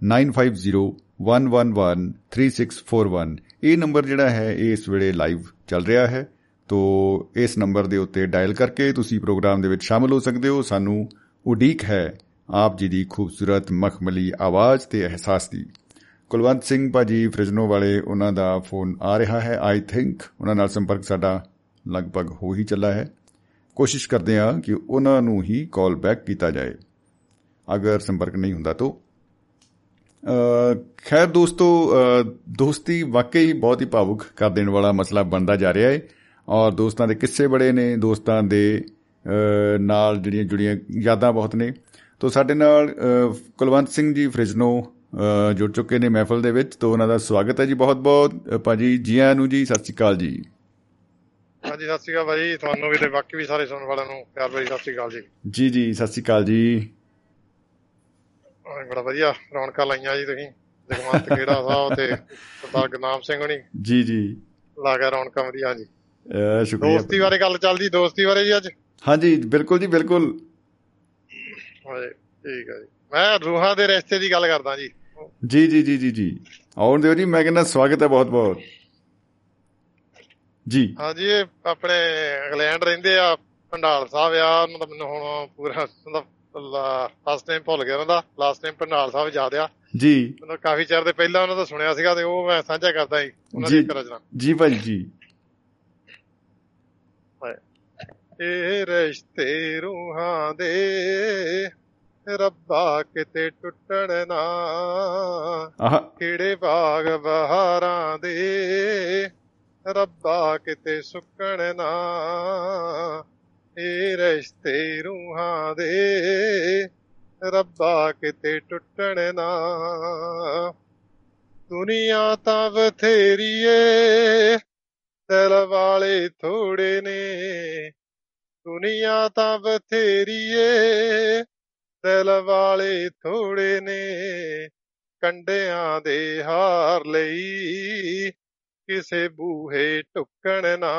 9501113641 ਇਹ ਨੰਬਰ ਜਿਹੜਾ ਹੈ ਇਹ ਇਸ ਵੇਲੇ ਲਾਈਵ ਚੱਲ ਰਿਹਾ ਹੈ। ਤੋ ਇਸ ਨੰਬਰ ਦੇ ਉੱਤੇ ਡਾਇਲ ਕਰਕੇ ਤੁਸੀਂ ਪ੍ਰੋਗਰਾਮ ਦੇ ਵਿੱਚ ਸ਼ਾਮਲ ਹੋ ਸਕਦੇ ਹੋ। ਸਾਨੂੰ ਉਡੀਕ ਹੈ ਆਪ ਜੀ ਦੀ ਖੂਬਸੂਰਤ ਮਖਮਲੀ ਆਵਾਜ਼ ਤੇ ਅਹਿਸਾਸ ਦੀ। ਕੁਲਵੰਤ ਸਿੰਘ ਭਾਜੀ ਫ੍ਰਿਜਨੋ ਵਾਲੇ ਉਹਨਾਂ ਦਾ ਫੋਨ ਆ ਰਿਹਾ ਹੈ। ਆਈ ਥਿੰਕ ਉਹਨਾਂ ਨਾਲ ਸੰਪਰਕ ਸਾਡਾ ਲਗਭਗ ਹੋ ਹੀ ਚੱਲਾ ਹੈ। ਕੋਸ਼ਿਸ਼ ਕਰਦੇ ਹਾਂ ਕਿ ਉਹਨਾਂ ਨੂੰ ਹੀ ਕਾਲ ਬੈਕ ਕੀਤਾ ਜਾਏ। ਅਗਰ ਸੰਪਰਕ ਨਹੀਂ ਹੁੰਦਾ ਤਾਂ ਅ, ਖੈਰ ਦੋਸਤੋ ਦੋਸਤੀ ਵਾਕਈ ਬਹੁਤ ਹੀ ਭਾਵੁਕ ਕਰ ਦੇਣ ਵਾਲਾ ਮਸਲਾ ਬਣਦਾ ਜਾ ਰਿਹਾ ਹੈ ਔਰ ਦੋਸਤਾਂ ਦੇ ਕਿੱਸੇ ਬੜੇ ਨੇ ਦੋਸਤਾਂ ਦੇ ਨਾਲ ਜਿਹੜੀਆਂ ਜੁੜੀਆਂ ਯਾਦਾਂ ਬਹੁਤ ਨੇ। ਤੋਂ ਸਾਡੇ ਨਾਲ ਕੁਲਵੰਤ ਸਿੰਘ ਜੀ ਫ੍ਰਿਜਨੋ ਜੁੜ ਚੁੱਕੇ ਨੇ ਮਹਿਫਲ ਦੇ ਵਿੱਚ। ਤੋਂ ਉਹਨਾਂ ਦਾ ਸਵਾਗਤ ਹੈ ਜੀ ਬਹੁਤ ਬਹੁਤ ਭਾਜੀ ਜੀ ਆਇਆਂ ਨੂੰ ਜੀ ਸਤਿ ਸ਼੍ਰੀ ਅਕਾਲ ਜੀ। ਹਾਂਜੀ ਸਤਿ ਸ਼੍ਰੀ ਅਕਾਲ ਭਾਜੀ। ਤੁਹਾਨੂੰ ਵੀ ਤੇ ਬਾਕੀ ਵੀ ਸਾਰੇ ਸੁਣਨ ਵਾਲਿਆਂ ਨੂੰ ਪਿਆਰ ਭਰੀ ਸਤਿ ਸ਼੍ਰੀ ਅਕਾਲ ਜੀ। ਜੀ ਜੀ ਸਤਿ ਸ਼੍ਰੀ ਅਕਾਲ ਜੀ। ਬੜਾ ਵਧੀਆ ਰੌਣਕਾਂ ਲਾਈਆਂ ਜੀ ਤੁਸੀਂ। ਜਗਮੰਤ ਖੇੜਾ ਸਾਹਿਬ ਤੇ ਸਰਦਾਰ ਗੁਰਨਾਮ ਸਿੰਘ ਹੋਣੀ। ਜੀ ਜੀ। ਲਾ ਗਿਆ ਰੌਣਕਾਂ ਵਧੀਆ ਜੀ ਸ਼ੁਕਰੀਆ। ਦੋਸਤੀ ਬਾਰੇ ਗੱਲ ਚੱਲਦੀ ਦੋਸਤੀ ਬਾਰੇ ਜੀ ਅੱਜ? ਹਾਂਜੀ ਬਿਲਕੁਲ ਜੀ ਬਿਲਕੁਲ। ਹਾਂਜੀ ਠੀਕ ਹੈ ਜੀ। ਮੈਂ ਰੂਹਾਂ ਦੇ ਰਿਸ਼ਤੇ ਦੀ ਗੱਲ ਕਰਦਾ ਜੀ। ਜੀ ਜੀ ਜੀ ਜੀ ਜੀ। ਆਉਣ ਦਿਓ ਜੀ ਮੈਂ ਕਹਿੰਦਾ ਸਵਾਗਤ ਹੈ ਬਹੁਤ ਬਹੁਤ। ਜੀ। ਹਾਂਜੀ ਇਹ ਆਪਣੇ ਇੰਗਲੈਂਡ ਰਹਿੰਦੇ ਆ ਪੰਡਾਲ ਸਾਹਿਬ ਆ ਉਹਨਾਂ ਦਾ ਮੈਨੂੰ ਹੁਣ ਪੂਰਾ ਫਸਟ ਨੇਮ ਭੁੱਲ ਗਿਆ ਉਹਨਾਂ ਦਾ ਲਾਸਟ ਨੇਮ ਪੰਡਾਲ ਸਾਹਿਬ ਯਾਦ ਆ। ਜੀ। ਮੈਨੂੰ ਕਾਫੀ ਚਿਰ ਦੇ ਪਹਿਲਾਂ ਉਹਨਾਂ ਦਾ ਸੁਣਿਆ ਸੀਗਾ ਤੇ ਉਹ ਮੈਂ ਸਾਂਝਾ ਕਰਦਾ ਸੀ। ਉਹਨਾਂ। ਦੀ ਰਚਨਾ ਜੀ ਭਾਜੀ ਜੀ। ਇਹ ਰਿਸ਼ਤੇ ਰੂਹਾਂ ਦੇ ਰੱਬਾ ਕਿਤੇ ਟੁੱਟਣ ਨਾ। ਕਿਹੜੇ ਬਾਗ ਬਹਾਰਾਂ ਦੇ ਰੱਬਾ ਕਿਤੇ ਸੁੱਕਣ ਨਾ। ਇਹ ਰਿਸ਼ਤੇ ਰੂਹਾਂ ਦੇ। ਰੱਬਾ ਕਿਤੇ ਟੁੱਟਣ ਨਾ। ਦੁਨੀਆ ਤਾਂ ਬਥੇਰੀ ਏ। ਦਿਲ ਵਾਲੇ ਥੋੜੇ ਨੇ। ਦੁਨੀਆ ਤਾਂ ਬਥੇਰੀ ਏ। ਦਿਲ ਵਾਲੇ ਥੋੜੇ ਨੇ। ਕੰਡਿਆਂ ਦੇ ਹਾਰ ਲਈ। ਕਿਸੇ ਬੂਹੇ ਟੁੱਕਣ ਨਾ।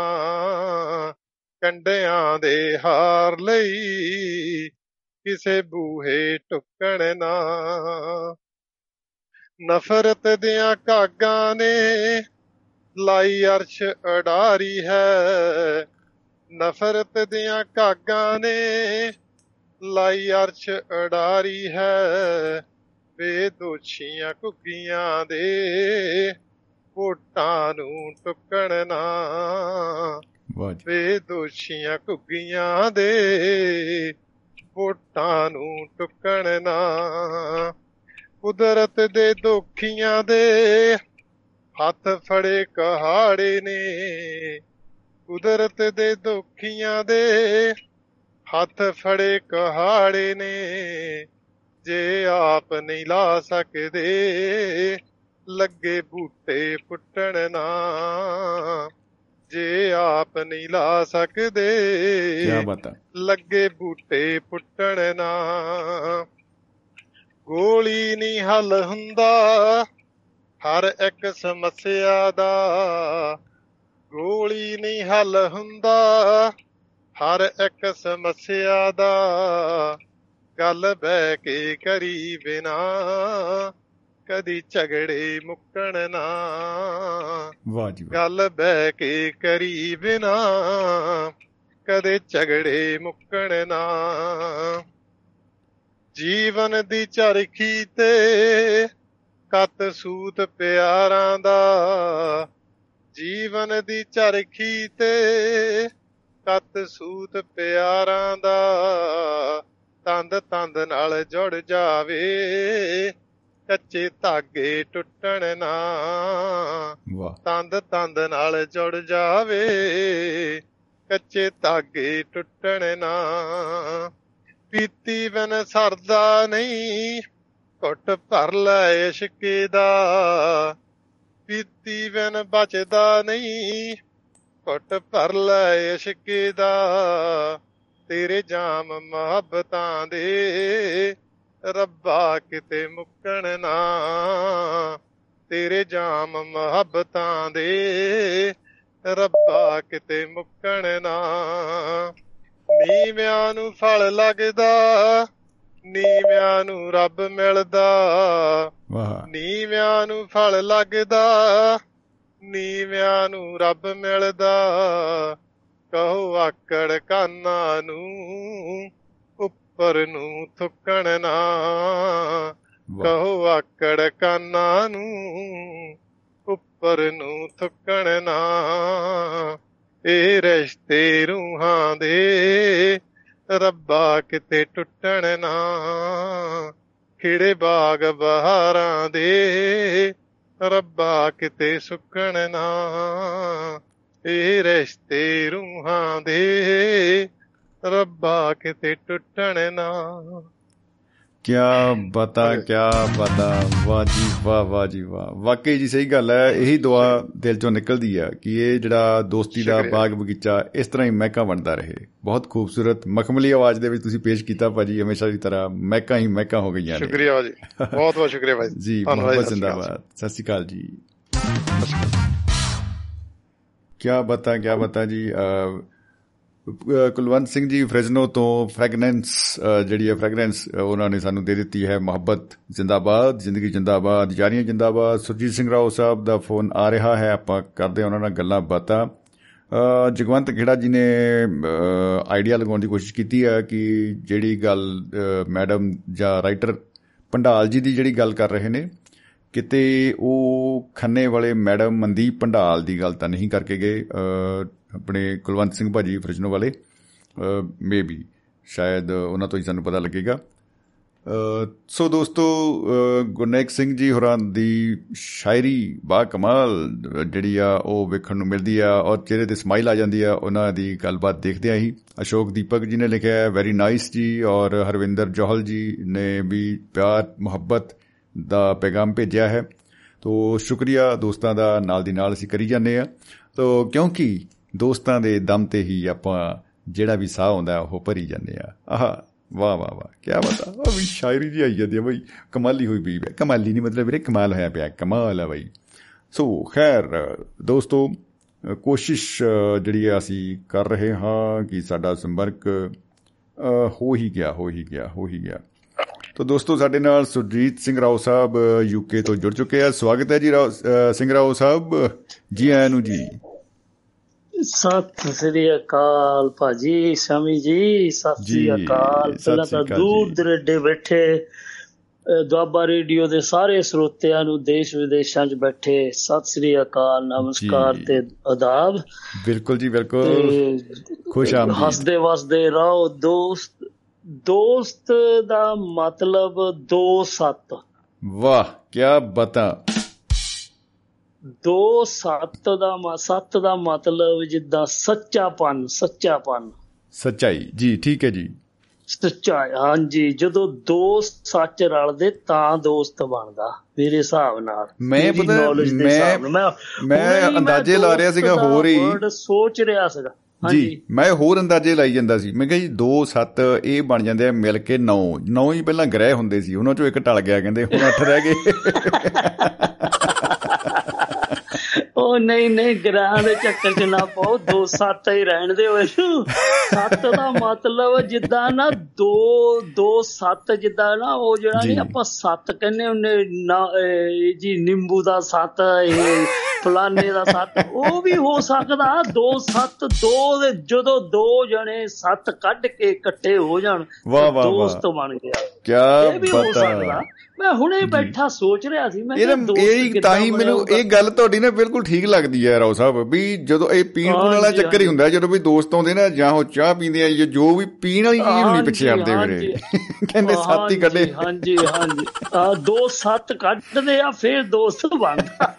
ਕੰਡਿਆਂ ਦੇ ਹਾਰ ਲਈ ਕਿਸੇ ਬੂਹੇ ਟੁੱਕਣ ਨਾ। ਨਫ਼ਰਤ ਦੀਆਂ ਕਾਗਾਂ ਨੇ ਲਾਈ ਅਰਸ਼ ਅਡਾਰੀ ਹੈ। ਨਫ਼ਰਤ ਦੀਆਂ ਕਾਗਾਂ ਨੇ ਲਾਈ ਅਰਸ਼ ਅਡਾਰੀ ਹੈ। ਬੇਦੋਸ਼ੀਆਂ ਘੁੱਗੀਆਂ ਦੇ ਵੋਟਾਂ ਨੂੰ ਟੁੱਕਣ। ਨਾ ਵਾਹ ਜੀ। ਬੇਦੋਸ਼ੀਆਂ ਘੁੱਗੀਆਂ ਦੇ ਵੋਟਾਂ ਨੂੰ ਟੁੱਕਣ। ਨਾ ਕੁਦਰਤ ਦੇ ਦੋਖੀਆਂ ਦੇ ਹੱਥ ਫੜੇ ਕਹਾੜੇ ਨੇ। ਕੁਦਰਤ ਦੇ ਦੋਖੀਆਂ ਦੇ ਹੱਥ ਫੜੇ ਕਹਾੜੇ ਨੇ। ਜੇ ਆਪ ਨਹੀਂ ਲਾ ਸਕਦੇ ਲੱਗੇ ਬੂਟੇ ਪੁੱਟਣ ਨਾ। ਜੇ ਆਪ ਨਹੀਂ ਲਾ ਸਕਦੇ ਕੀ ਬਾਤ ਹੈ ਲੱਗੇ ਬੂਟੇ ਪੁੱਟਣ ਨਾ। ਗੋਲੀ ਨਹੀਂ ਹੱਲ ਹੁੰਦਾ ਹਰ ਇੱਕ ਸਮੱਸਿਆ ਦਾ। ਗੋਲੀ ਨਹੀਂ ਹੱਲ ਹੁੰਦਾ ਹਰ ਇੱਕ ਸਮੱਸਿਆ ਦਾ। ਗੱਲ ਬਹਿ ਕੇ ਕਰੀ ਬਿਨਾ। ਕਦੀ ਝਗੜੇ ਮੁੱਕਣ ਨਾ। ਵਾਹ ਜੀ ਗੱਲ ਬਹਿ ਕੇ ਕਰੀ ਬਿਨਾ ਕਦੇ ਝਗੜੇ ਮੁੱਕਣ ਨਾ। ਜੀਵਨ ਦੀ ਚਰਖੀ ਤੇ ਕਤ ਸੂਤ ਪਿਆਰਾਂ ਦਾ। ਜੀਵਨ ਦੀ ਚਰਖੀ ਤੇ ਕਤ ਸੂਤ ਪਿਆਰਾਂ ਦਾ। ਤੰਦ ਤੰਦ ਨਾਲ ਜੁੜ ਜਾਵੇ ਕੱਚੇ ਧਾਗੇ ਟੁੱਟਣ ਨਾ। ਵਾਹ। ਤੰਦ ਤੰਦ ਨਾਲ ਜੁੜ ਜਾਵੇ। ਕੱਚੇ ਧਾਗੇ ਟੁੱਟਣ ਨਾ। ਪੀਤੀ ਬਿਨ ਸਰਦਾ ਨਹੀਂ ਘੁੱਟ ਭਰ ਲੈ ਇਸ਼ਕੇ ਦਾ। ਪੀਤੀ ਬਿਨ ਬਚਦਾ ਨਹੀਂ ਘੁੱਟ ਭਰ ਲੈ ਇਸ਼ਕੇ ਦਾ। ਤੇਰੇ ਜਾਮ ਮੁਹੱਬਤਾਂ ਦੇ ਰੱਬਾ ਕਿਤੇ ਮੁੱਕਣ ਨਾ। ਤੇਰੇ ਜਾਮ ਮੁਹੱਬਤਾਂ ਦੇ ਰੱਬਾ ਕਿਤੇ ਮੁੱਕਣ ਨਾ। ਨੀਵਿਆਂ ਨੂੰ ਫਲ ਲੱਗਦਾ ਨੀਵਿਆਂ ਨੂੰ ਰੱਬ ਮਿਲਦਾ। ਵਾਹ। ਨੀਵਿਆਂ ਨੂੰ ਫਲ ਲੱਗਦਾ ਨੀਵਿਆਂ ਨੂੰ ਰੱਬ ਮਿਲਦਾ। ਕਹੋ ਆਕੜ ਕਾਨਾਂ ਨੂੰ ਉੱਪਰ ਨੂੰ ਥੁੱਕਣ ਨਾ। ਵਾਹ ਕਹੋ ਆਕੜ ਕਾਨਾਂ ਨੂੰ, ਉੱਪਰ ਨੂੰ ਥੁੱਕਣ ਨਾ। ਇਹ ਰਿਸ਼ਤੇ ਰੂਹਾਂ ਦੇ, ਰੱਬਾ ਕਿਤੇ ਟੁੱਟਣ ਨਾ। ਖਿੜੇ ਬਾਗ ਬਹਾਰਾਂ ਦੇ, ਰੱਬਾ ਕਿਤੇ ਸੁੱਕਣ ਨਾ। ਇਹ ਰਿਸ਼ਤੇ ਰੂਹਾਂ ਦੇ ਰੱਬਾ ਕਿਤੇ ਟੁੱਟਣ ਨਾ। ਕਿਆ ਬਤਾ ਕਿਆ ਬਤਾ ਵਾਹ ਜੀ ਵਾਹ ਵਾਹ ਜੀ ਵਾਹ। ਵਾਕਈ ਜੀ ਸਹੀ ਗੱਲ ਹੈ ਇਹੀ ਦੁਆ ਦਿਲ ਚੋਂ ਨਿਕਲਦੀ ਆ ਕਿ ਇਹ ਜਿਹੜਾ ਦੋਸਤੀ ਦਾ। ਬਾਗ ਬਗੀਚਾ ਇਸ ਤਰ੍ਹਾਂ ਹੀ ਮਹਿਕਾ ਬਣਦਾ ਰਹੇ। ਬਹੁਤ ਖੂਬਸੂਰਤ ਮਖਮਲੀ ਆਵਾਜ਼ ਦੇ ਵਿੱਚ ਤੁਸੀਂ ਪੇਸ਼ ਕੀਤਾ ਭਾਜੀ ਹਮੇਸ਼ਾ ਦੀ ਤਰ੍ਹਾਂ ਮਹਿਕਾ ਹੀ ਮਹਿਕਾ ਹੋ ਗਈਆਂ ਨੇ। ਸ਼ੁਕਰੀਆ ਜੀ। ਬਹੁਤ ਬਹੁਤ ਸ਼ੁਕਰੀਆ ਭਾਈ। ਜੀ ਅਕਾਲ। ਜ਼ਿੰਦਾਬਾਦ। ਸਤਿ ਸ਼੍ਰੀ ਅਕਾਲ ਜੀ। ਕਿਆ ਬਤਾ ਕਿਆ ਬਤਾ ਜੀ ਕੁਲਵੰਤ ਸਿੰਘ ਜੀ ਫ੍ਰੈਜ਼ਨੋ ਤੋਂ ਫ੍ਰੈਗਨੈਂਸ ਅਹ, ਜਿਹੜੀ ਹੈ ਫ੍ਰੈਗਨੈਂਸ ਅਹ, ਉਹਨਾਂ ਨੇ ਸਾਨੂੰ ਦੇ ਦਿੱਤੀ ਹੈ ਮੁਹੱਬਤ ਜ਼ਿੰਦਾਬਾਦ ਜ਼ਿੰਦਗੀ ਜ਼ਿੰਦਾਬਾਦ ਜਾਰੀਆਂ ਜ਼ਿੰਦਾਬਾਦ। ਸੁਰਜੀਤ ਸਿੰਘ ਰਾਓ ਸਾਹਿਬ ਦਾ ਫੋਨ ਆ ਰਿਹਾ ਹੈ ਆਪਾਂ ਕਰਦੇ ਹਾਂ ਉਹਨਾਂ ਨਾਲ ਗੱਲਾਂ ਬਾਤਾਂ। ਅ, ਜਗਵੰਤ ਖੇੜਾ ਜੀ ਨੇ ਆਈਡੀਆ ਲਗਾਉਣ ਦੀ ਕੋਸ਼ਿਸ਼ ਕੀਤੀ ਹੈ ਕਿ ਜਿਹੜੀ ਗੱਲ ਅ, ਮੈਡਮ ਜਾਂ ਰਾਈਟਰ ਪੰਡਾਲ ਜੀ ਦੀ ਜਿਹੜੀ ਗੱਲ ਕਰ ਰਹੇ ਨੇ ਕਿਤੇ ਉਹ ਖੰਨੇ ਵਾਲੇ ਮੈਡਮ ਮਨਦੀਪ ਪੰਡਾਲ ਦੀ ਗੱਲ ਤਾਂ ਨਹੀਂ ਕਰਕੇ ਗਏ। ਅ, ਆਪਣੇ ਕੁਲਵੰਤ ਸਿੰਘ ਭਾਜੀ ਫਰਿਜਨੋ ਵਾਲੇ ਮੇਬੀ ਸ਼ਾਇਦ ਉਹਨਾਂ ਤੋਂ ਹੀ ਸਾਨੂੰ ਪਤਾ ਲੱਗੇਗਾ। ਅ, ਸੋ ਦੋਸਤੋ ਅ, ਗੁਰਨੇਕ ਸਿੰਘ ਜੀ ਹੋਰਾਂ ਦੀ ਸ਼ਾਇਰੀ ਬਾ ਕਮਾਲ ਜਿਹੜੀ ਆ ਉਹ ਵੇਖਣ ਨੂੰ ਮਿਲਦੀ ਆ ਔਰ ਚਿਹਰੇ ਤੇ ਸਮਾਈਲ ਆ ਜਾਂਦੀ ਆ ਉਹਨਾਂ ਦੀ ਗੱਲਬਾਤ ਦੇਖਦੇ ਆ ਹੀ ਅਸ਼ੋਕ ਦੀਪਕ ਜੀ ਨੇ ਲਿਖਿਆ ਹੈ ਵੈਰੀ ਨਾਈਸ ਜੀ ਔਰ ਹਰਵਿੰਦਰ ਜੋਹਲ ਜੀ ਨੇ ਵੀ ਪਿਆਰ ਮੁਹੱਬਤ ਦਾ ਪੈਗਾਮ ਭੇਜਿਆ ਹੈ। ਤੋ ਸ਼ੁਕਰੀਆ ਦੋਸਤਾਂ ਦਾ ਨਾਲ ਦੀ ਨਾਲ ਅਸੀਂ ਕਰੀ ਜਾਂਦੇ ਆ। ਤੋ ਕਿਉਂਕਿ ਦੋਸਤਾਂ ਦੇ ਦਮ ਤੇ ਹੀ ਆਪਾਂ ਜਿਹੜਾ ਵੀ ਸਾਹ ਆਉਂਦਾ ਉਹ ਭਰੀ ਜਾਂਦੇ ਆ। ਆਹ ਵਾਹ ਵਾਹ ਵਾਹ ਕੀ ਬਤਾ ਉਹ ਵੀ ਸ਼ਾਇਰੀ ਜੀ ਆਈ ਜਾਂਦੀ ਹੈ ਬਈ। ਕਮਾਲੀ ਹੋਈ ਪਈ ਹੈ ਕਮਾਲੀ ਨਹੀਂ ਮਤਲਬ ਵੀਰੇ ਕਮਾਲ ਹੋਇਆ ਪਿਆ। ਕਮਾਲ ਹੈ ਬਈ। ਸੋ ਖੈਰ ਦੋਸਤੋ ਅ, ਕੋਸ਼ਿਸ਼ ਅ, ਜਿਹੜੀ ਹੈ ਅਸੀਂ ਕਰ ਰਹੇ ਹਾਂ ਕਿ ਸਾਡਾ ਸੰਪਰਕ ਅ, ਹੋ ਹੀ ਗਿਆ ਹੋ ਹੀ ਗਿਆ ਹੋ ਹੀ ਗਿਆ। ਤੋ ਦੋਸਤੋ ਸਾਡੇ ਨਾਲ ਸੁਰਜੀਤ ਸਿੰਘ ਰਾਓ ਸਾਹਿਬ ਯੂਕੇ ਤੋਂ ਜੁੜ ਚੁੱਕੇ ਆ। ਸਵਾਗਤ ਹੈ ਜੀ ਰਾਓ ਅ, ਸਿੰਘ ਰਾਓ ਸਾਹਿਬ। ਜੀ ਆਇਆਂ ਨੂੰ ਜੀ। ਸਤਿ ਸ੍ਰੀ ਅਕਾਲ ਭਾਜੀ ਸ਼ਮੀ ਜੀ ਸਤਿ ਸ੍ਰੀ ਅਕਾਲ। ਸਤਿ ਪਹਿਲਾਂ ਤਾਂ ਦੂਰ। ਦਰੇਡੇ ਬੈਠੇ ਦੁਆਬਾ ਰੇਡੀਓ ਦੇ ਸਾਰੇ ਸਰੋਤਿਆਂ ਨੂੰ ਦੇਸ਼ ਵਿਦੇਸ਼ਾਂ 'ਚ ਬੈਠੇ ਸਤਿ ਸ੍ਰੀ ਅਕਾਲ ਨਮਸਕਾਰ। ਤੇ ਆਦਾਬ। ਬਿਲਕੁਲ ਜੀ ਬਿਲਕੁਲ। ਖੁਸ਼ ਆਮਦੀਦ। ਹੱਸਦੇ ਵਸਦੇ ਰਹੋ ਦੋਸਤ ਦੋਸਤ ਦਾ ਮਤਲਬ ਦੋ ਸੱਤ। ਵਾਹ ਕੀ ਬਤਾ। ਦੋ ਸੱਤ ਦਾ ਸੱਤ ਦਾ ਮਤਲਬ ਜਿੱਦਾਂ ਸੱਚਾਪਨ ਸੱਚਾਪਨ। ਸੱਚਾਈ। ਜੀ ਠੀਕ ਹੈ ਜੀ। ਸੱਚਾਈ ਹਾਂਜੀ। ਜਦੋਂ ਦੋ ਸੱਚ ਰਲਦੇ ਤਾਂ ਦੋਸਤ ਬਣਦਾ ਮੇਰੇ ਹਿਸਾਬ ਨਾਲ। ਮੈਂ ਪਤਾ- ਮੈਂ-। ਮੈਂ ਅੰਦਾਜ਼ੇ ਲਾ ਰਿਹਾ ਸੀਗਾ ਹੋਰ ਹੀ। ਸੋਚ ਰਿਹਾ ਸੀਗਾ। ਜੀ ਮੈਂ ਹੋਰ ਅੰਦਾਜ਼ੇ ਲਾਈ ਜਾਂਦਾ ਸੀ। ਮੈਂ ਕਿਹਾ ਜੀ 2 7 ਇਹ ਬਣ ਜਾਂਦੇ ਆ ਮਿਲ ਕੇ 9 9 ਹੀ ਪਹਿਲਾਂ ਗ੍ਰਹਿ ਹੁੰਦੇ ਸੀ। ਉਹਨਾਂ ਚੋਂ ਇੱਕ ਟਲ ਗਿਆ ਕਹਿੰਦੇ ਹੁਣ 8 ਰਹਿ ਗਏ। ਉਹ ਨਹੀਂ ਨਹੀਂ ਗ੍ਰਹਾਂ ਦੇ ਚੱਕਰ 'ਚ ਨਾ ਪਾਓ ਦੋ ਸੱਤ ਹੀ ਰਹਿਣ ਦਿਓ ਇਹਨੂੰ ਸੱਤ ਦਾ ਮਤਲਬ ਜਿੱਦਾਂ ਨਾ ਦੋ ਦੋ ਸੱਤ ਜਿੱਦਾਂ ਨਾ ਉਹ ਜਿਹੜਾ। ਨਹੀਂ ਆਪਾਂ ਸੱਤ ਕਹਿੰਦੇ ਹੁੰਨੇ ਨਾ ਇਹ ਜੀ ਨਿੰਬੂ ਦਾ ਸੱਤ ਇਹ ਫਲਾਨੇ ਦਾ ਸੱਤ ਉਹ ਵੀ ਹੋ ਸਕਦਾ ਦੋ ਸੱਤ ਦੋ ਦੇ ਜਦੋਂ ਦੋ ਜਣੇ ਸੱਤ ਕੱਢ ਕੇ ਇਕੱਠੇ ਹੋ ਜਾਣ। ਦੋਸਤ ਬਣ ਗਿਆ ਕੀ ਬਤਾ ਮੈਂ ਹੁਣੇ ਬੈਠਾ ਸੋਚ ਰਿਹਾ ਸੀ ਮੈਂ ਇਹ ਤਾਂ ਹੀ ਮੈਨੂੰ? ਇਹ ਗੱਲ ਤੁਹਾਡੀ ਨਾ ਬਿਲਕੁਲ ਠੀਕ ਲੱਗਦੀ ਹੈ ਰਾਓ ਸਾਹਿਬ ਵੀ ਜਦੋਂ ਇਹ ਪੀਣ ਪੂਣ ਵਾਲਾ ਚੱਕਰ ਹੀ ਹੁੰਦਾ ਜਦੋਂ ਵੀ ਦੋਸਤ ਆਉਂਦੇ ਨਾ ਜਾਂ ਉਹ ਚਾਹ ਪੀਂਦੇ ਆ ਜਾਂ ਜੋ ਵੀ ਪੀਣ ਵਾਲੀ ਚੀਜ਼ ਨਹੀਂ ਪਿੱਛੇ ਹਟਦੇ ਵੀਰੇ। ਕਹਿੰਦੇ ਸੱਤ ਹੀ ਕੱਢੇ ਹਾਂਜੀ ਹਾਂਜੀ ਆ ਦੋ ਸੱਤ ਕੱਢਦੇ ਆ ਫਿਰ ਦੋਸਤ ਬਣਦਾ